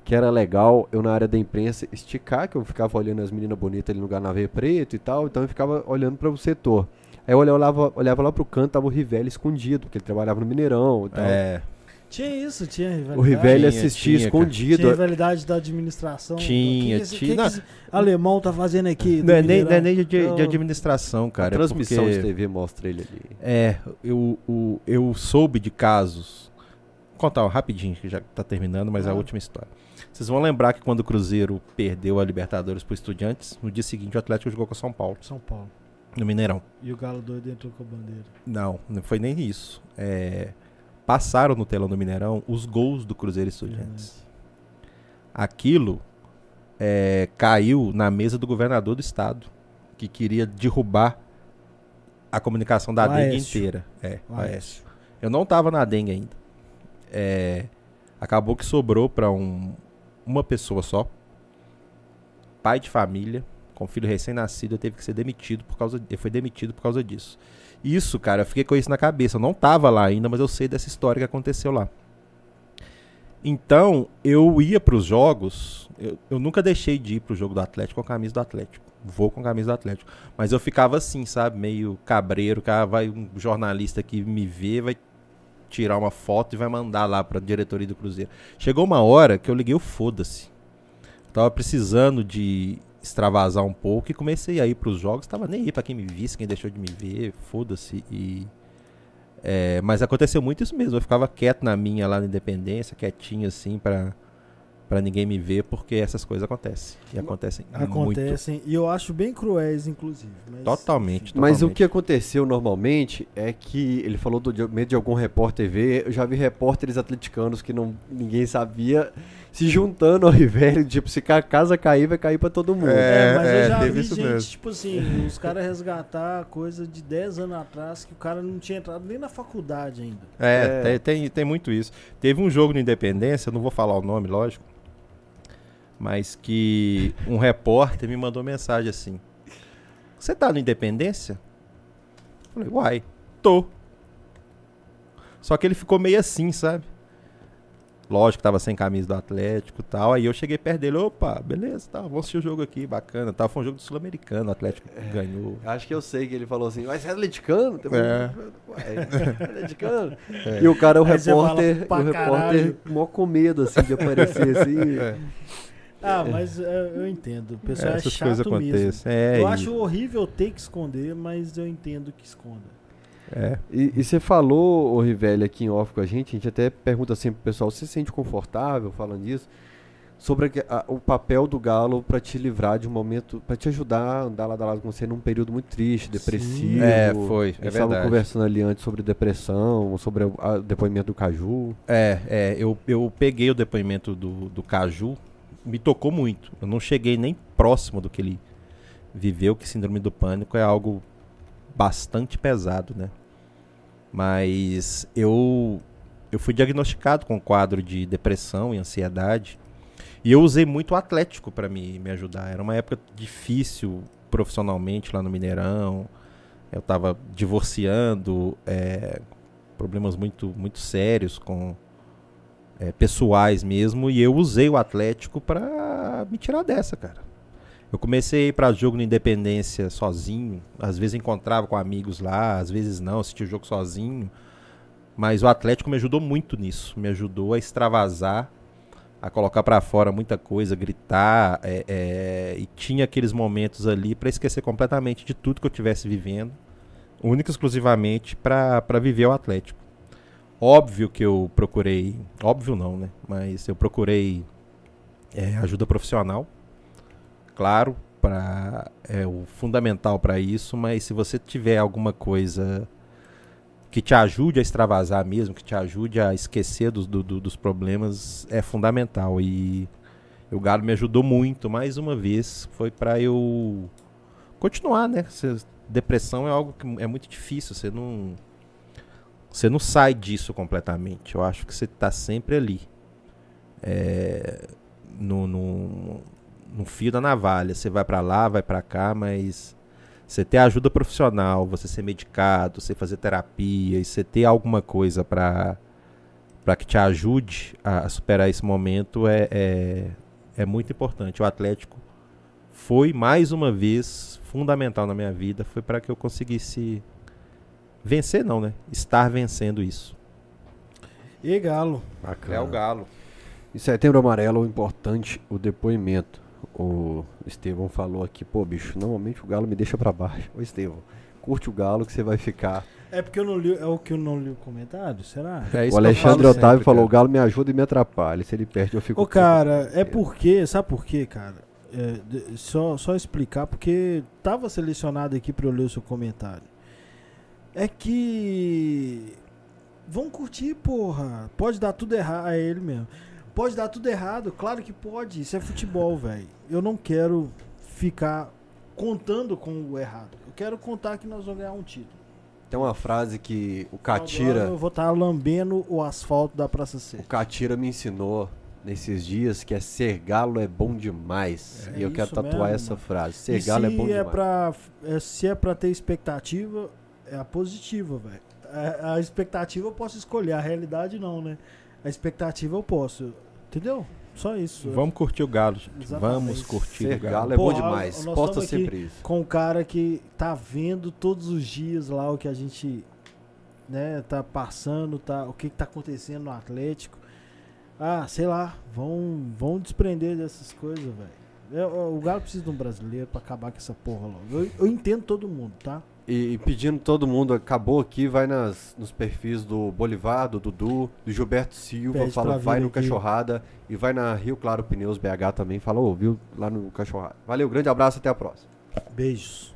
que era legal, eu na área da imprensa esticar, que eu ficava olhando as meninas bonitas ali no Garnavê Preto e tal, então eu ficava olhando para o setor. Aí eu olhava, olhava lá pro canto, tava o Rivelli escondido, porque ele trabalhava no Mineirão e tal. É, Tinha isso, tinha rivalidade. o Rivelli assistia tinha, escondido. Tinha rivalidade da administração. Tinha, que tinha. O que, alemão tá fazendo aqui? do não é nem, não é nem de, de administração, a cara. é transmissão porque- de TV mostra ele ali. É, eu, o- eu soube de casos. Vou contar rapidinho, que já tá terminando, mas é a Ah. última história. Vocês vão lembrar que quando o Cruzeiro perdeu a Libertadores pro Estudiantes, no dia seguinte o Atlético jogou com São Paulo, São Paulo. no Mineirão. E o Galo doido entrou com a bandeira. Não, não foi nem isso. É, passaram no telão do Mineirão os gols do Cruzeiro e Estudiantes. Aquilo é, caiu na mesa do governador do estado, que queria derrubar a comunicação da dengue inteira. É, O o Aécio. Aécio. Eu não tava na dengue ainda. É, acabou que sobrou para um, uma pessoa só. Pai de família, com filho recém-nascido, teve que ser demitido por causa. Ele foi demitido por causa disso. Isso, cara, eu fiquei com isso na cabeça. Eu não tava lá ainda, mas eu sei dessa história que aconteceu lá. Então, eu ia pros jogos. Eu, eu nunca deixei de ir pro jogo do Atlético com a camisa do Atlético. Vou com a camisa do Atlético. Mas eu ficava assim, sabe? Meio cabreiro. Cara, vai um jornalista que me vê, vai tirar uma foto e vai mandar lá pra diretoria do Cruzeiro. Chegou uma hora que eu liguei o foda-se. Tava precisando de extravasar um pouco e comecei a ir pros jogos. Tava nem aí pra quem me visse, quem deixou de me ver, foda-se. E. é, mas aconteceu muito isso mesmo. Eu ficava quieto na minha lá na Independência, quietinho assim, pra, pra ninguém me ver, porque essas coisas acontecem. E acontecem muito. Acontecem. E eu acho bem cruéis, inclusive. mas- Totalmente. Mas o totalmente. que aconteceu normalmente é que ele falou do de- medo de algum repórter ver. Eu já vi repórteres atleticanos que não, ninguém sabia se juntando ao Rivelli. Tipo, se a casa cair, vai cair pra todo mundo. É, É, mas é, eu já teve vi isso gente, mesmo. tipo assim, os caras resgatar coisa de 10 anos atrás que o cara não tinha entrado nem na faculdade ainda. É, É. Tem, tem, tem muito isso. Teve um jogo no Independência, eu não vou falar o nome, lógico, mas que um repórter me mandou mensagem assim: Você tá no Independência? Eu falei, uai, tô. Só que ele ficou meio assim, sabe? Lógico, tava sem camisa do Atlético e tal. Aí eu cheguei perto dele, opa, beleza, tá, vamos assistir o jogo aqui, bacana. Tal. Foi um jogo do Sul-Americano, o Atlético ganhou. Acho que eu sei que ele falou assim, mas você é atleticano? É. Ué, atleticano? E o cara, o Aí repórter, o repórter, caralho. mó com medo, assim, de aparecer, assim. É. Ah, mas é, eu entendo. O pessoal é, Essas chato coisas mesmo. acontecem. É, eu e- acho horrível ter que esconder, mas eu entendo que esconda. é. E, e você falou, o Rivelli, aqui em off com a gente, a gente até pergunta assim pro pessoal, você se sente confortável falando disso? Sobre a a- o papel do Galo pra te livrar de um momento, pra te ajudar a andar lado a lado com você num período muito triste, depressivo. É, foi, A é gente estava conversando ali antes sobre depressão, sobre o depoimento do Caju. É, é, eu, eu peguei o depoimento do, do Caju, me tocou muito. Eu não cheguei nem próximo do que ele viveu, que síndrome do pânico é algo bastante pesado, né? Mas eu, eu fui diagnosticado com quadro de depressão e ansiedade. E eu usei muito o Atlético para me, me ajudar. Era uma época difícil profissionalmente lá no Mineirão. Eu estava divorciando, é, problemas muito, muito sérios com é, pessoais mesmo, e eu usei o Atlético pra me tirar dessa, cara. Eu comecei a ir pra jogo no Independência sozinho, às vezes encontrava com amigos lá, às vezes não, assistia o jogo sozinho. Mas o Atlético me ajudou muito nisso, me ajudou a extravasar, a colocar pra fora muita coisa, gritar, é, é, e tinha aqueles momentos ali pra esquecer completamente de tudo que eu estivesse vivendo, única e exclusivamente pra viver o Atlético. Óbvio que eu procurei, óbvio não, né? Mas eu procurei é, ajuda profissional, claro, para é o fundamental para isso. Mas se você tiver alguma coisa que te ajude a extravasar mesmo, que te ajude a esquecer dos, do- do- dos problemas, é fundamental. E o Galo me ajudou muito, mais uma vez, foi para eu continuar, né? Depressão é algo que é muito difícil, você não você não sai disso completamente. Eu acho que você está sempre ali. É, no, no, no fio da navalha. Você vai para lá, vai para cá, mas você ter ajuda profissional, você ser medicado, você fazer terapia e você ter alguma coisa para para que te ajude a superar esse momento é, é, é muito importante. O Atlético foi mais uma vez fundamental na minha vida, foi para que eu conseguisse Vencer não, né? Estar vencendo isso. E Galo. Bacana. É o Galo. Em setembro amarelo, o importante, o depoimento. O Estevão falou aqui, pô, bicho, normalmente o Galo me deixa para baixo. Ô, Estevão, curte o Galo que você vai ficar. É porque eu não li, é o que eu não li o comentário, será? É o Alexandre Otávio sempre, falou, cara. o Galo me ajuda e me atrapalha. Se ele perde, eu fico... Ô, cara, é porque, sabe por quê, cara? É, só, só explicar, porque tava selecionado aqui para eu ler o seu comentário é que. Vão curtir, porra. Pode dar tudo errado. É ele mesmo. Pode dar tudo errado, claro que pode. Isso é futebol, velho. Eu não quero ficar contando com o errado. Eu quero contar que nós vamos ganhar um título. Tem uma frase que o Catira. Eu vou estar tá lambendo o asfalto da Praça C. O Catira me ensinou nesses dias que é ser galo é bom demais. É e eu quero tatuar mesmo, essa mano. frase. Ser e galo é bom é demais. Pra, é, se é pra ter expectativa, é a positiva, velho. A, a, expectativa eu posso escolher, a realidade não, né? A expectativa eu posso. Entendeu? Só isso. Vamos curtir o Galo, gente. Vamos curtir Ser o Galo. galo é bom demais. Posta sempre isso. Com o cara que tá vendo todos os dias lá o que a gente né, tá passando, tá, o que, que tá acontecendo no Atlético. Ah, sei lá, vão, vão desprender dessas coisas, velho. O Galo precisa de um brasileiro para acabar com essa porra logo. Eu, eu entendo todo mundo, tá? E, pedindo todo mundo, acabou aqui, vai nas, nos perfis do Bolivar, do Dudu, do Gilberto Silva, Pede fala vai no aqui. Cachorrada e vai na Rio Claro Pneus BH também, fala, ouviu lá no Cachorrada. Valeu, grande abraço, até a próxima. Beijos.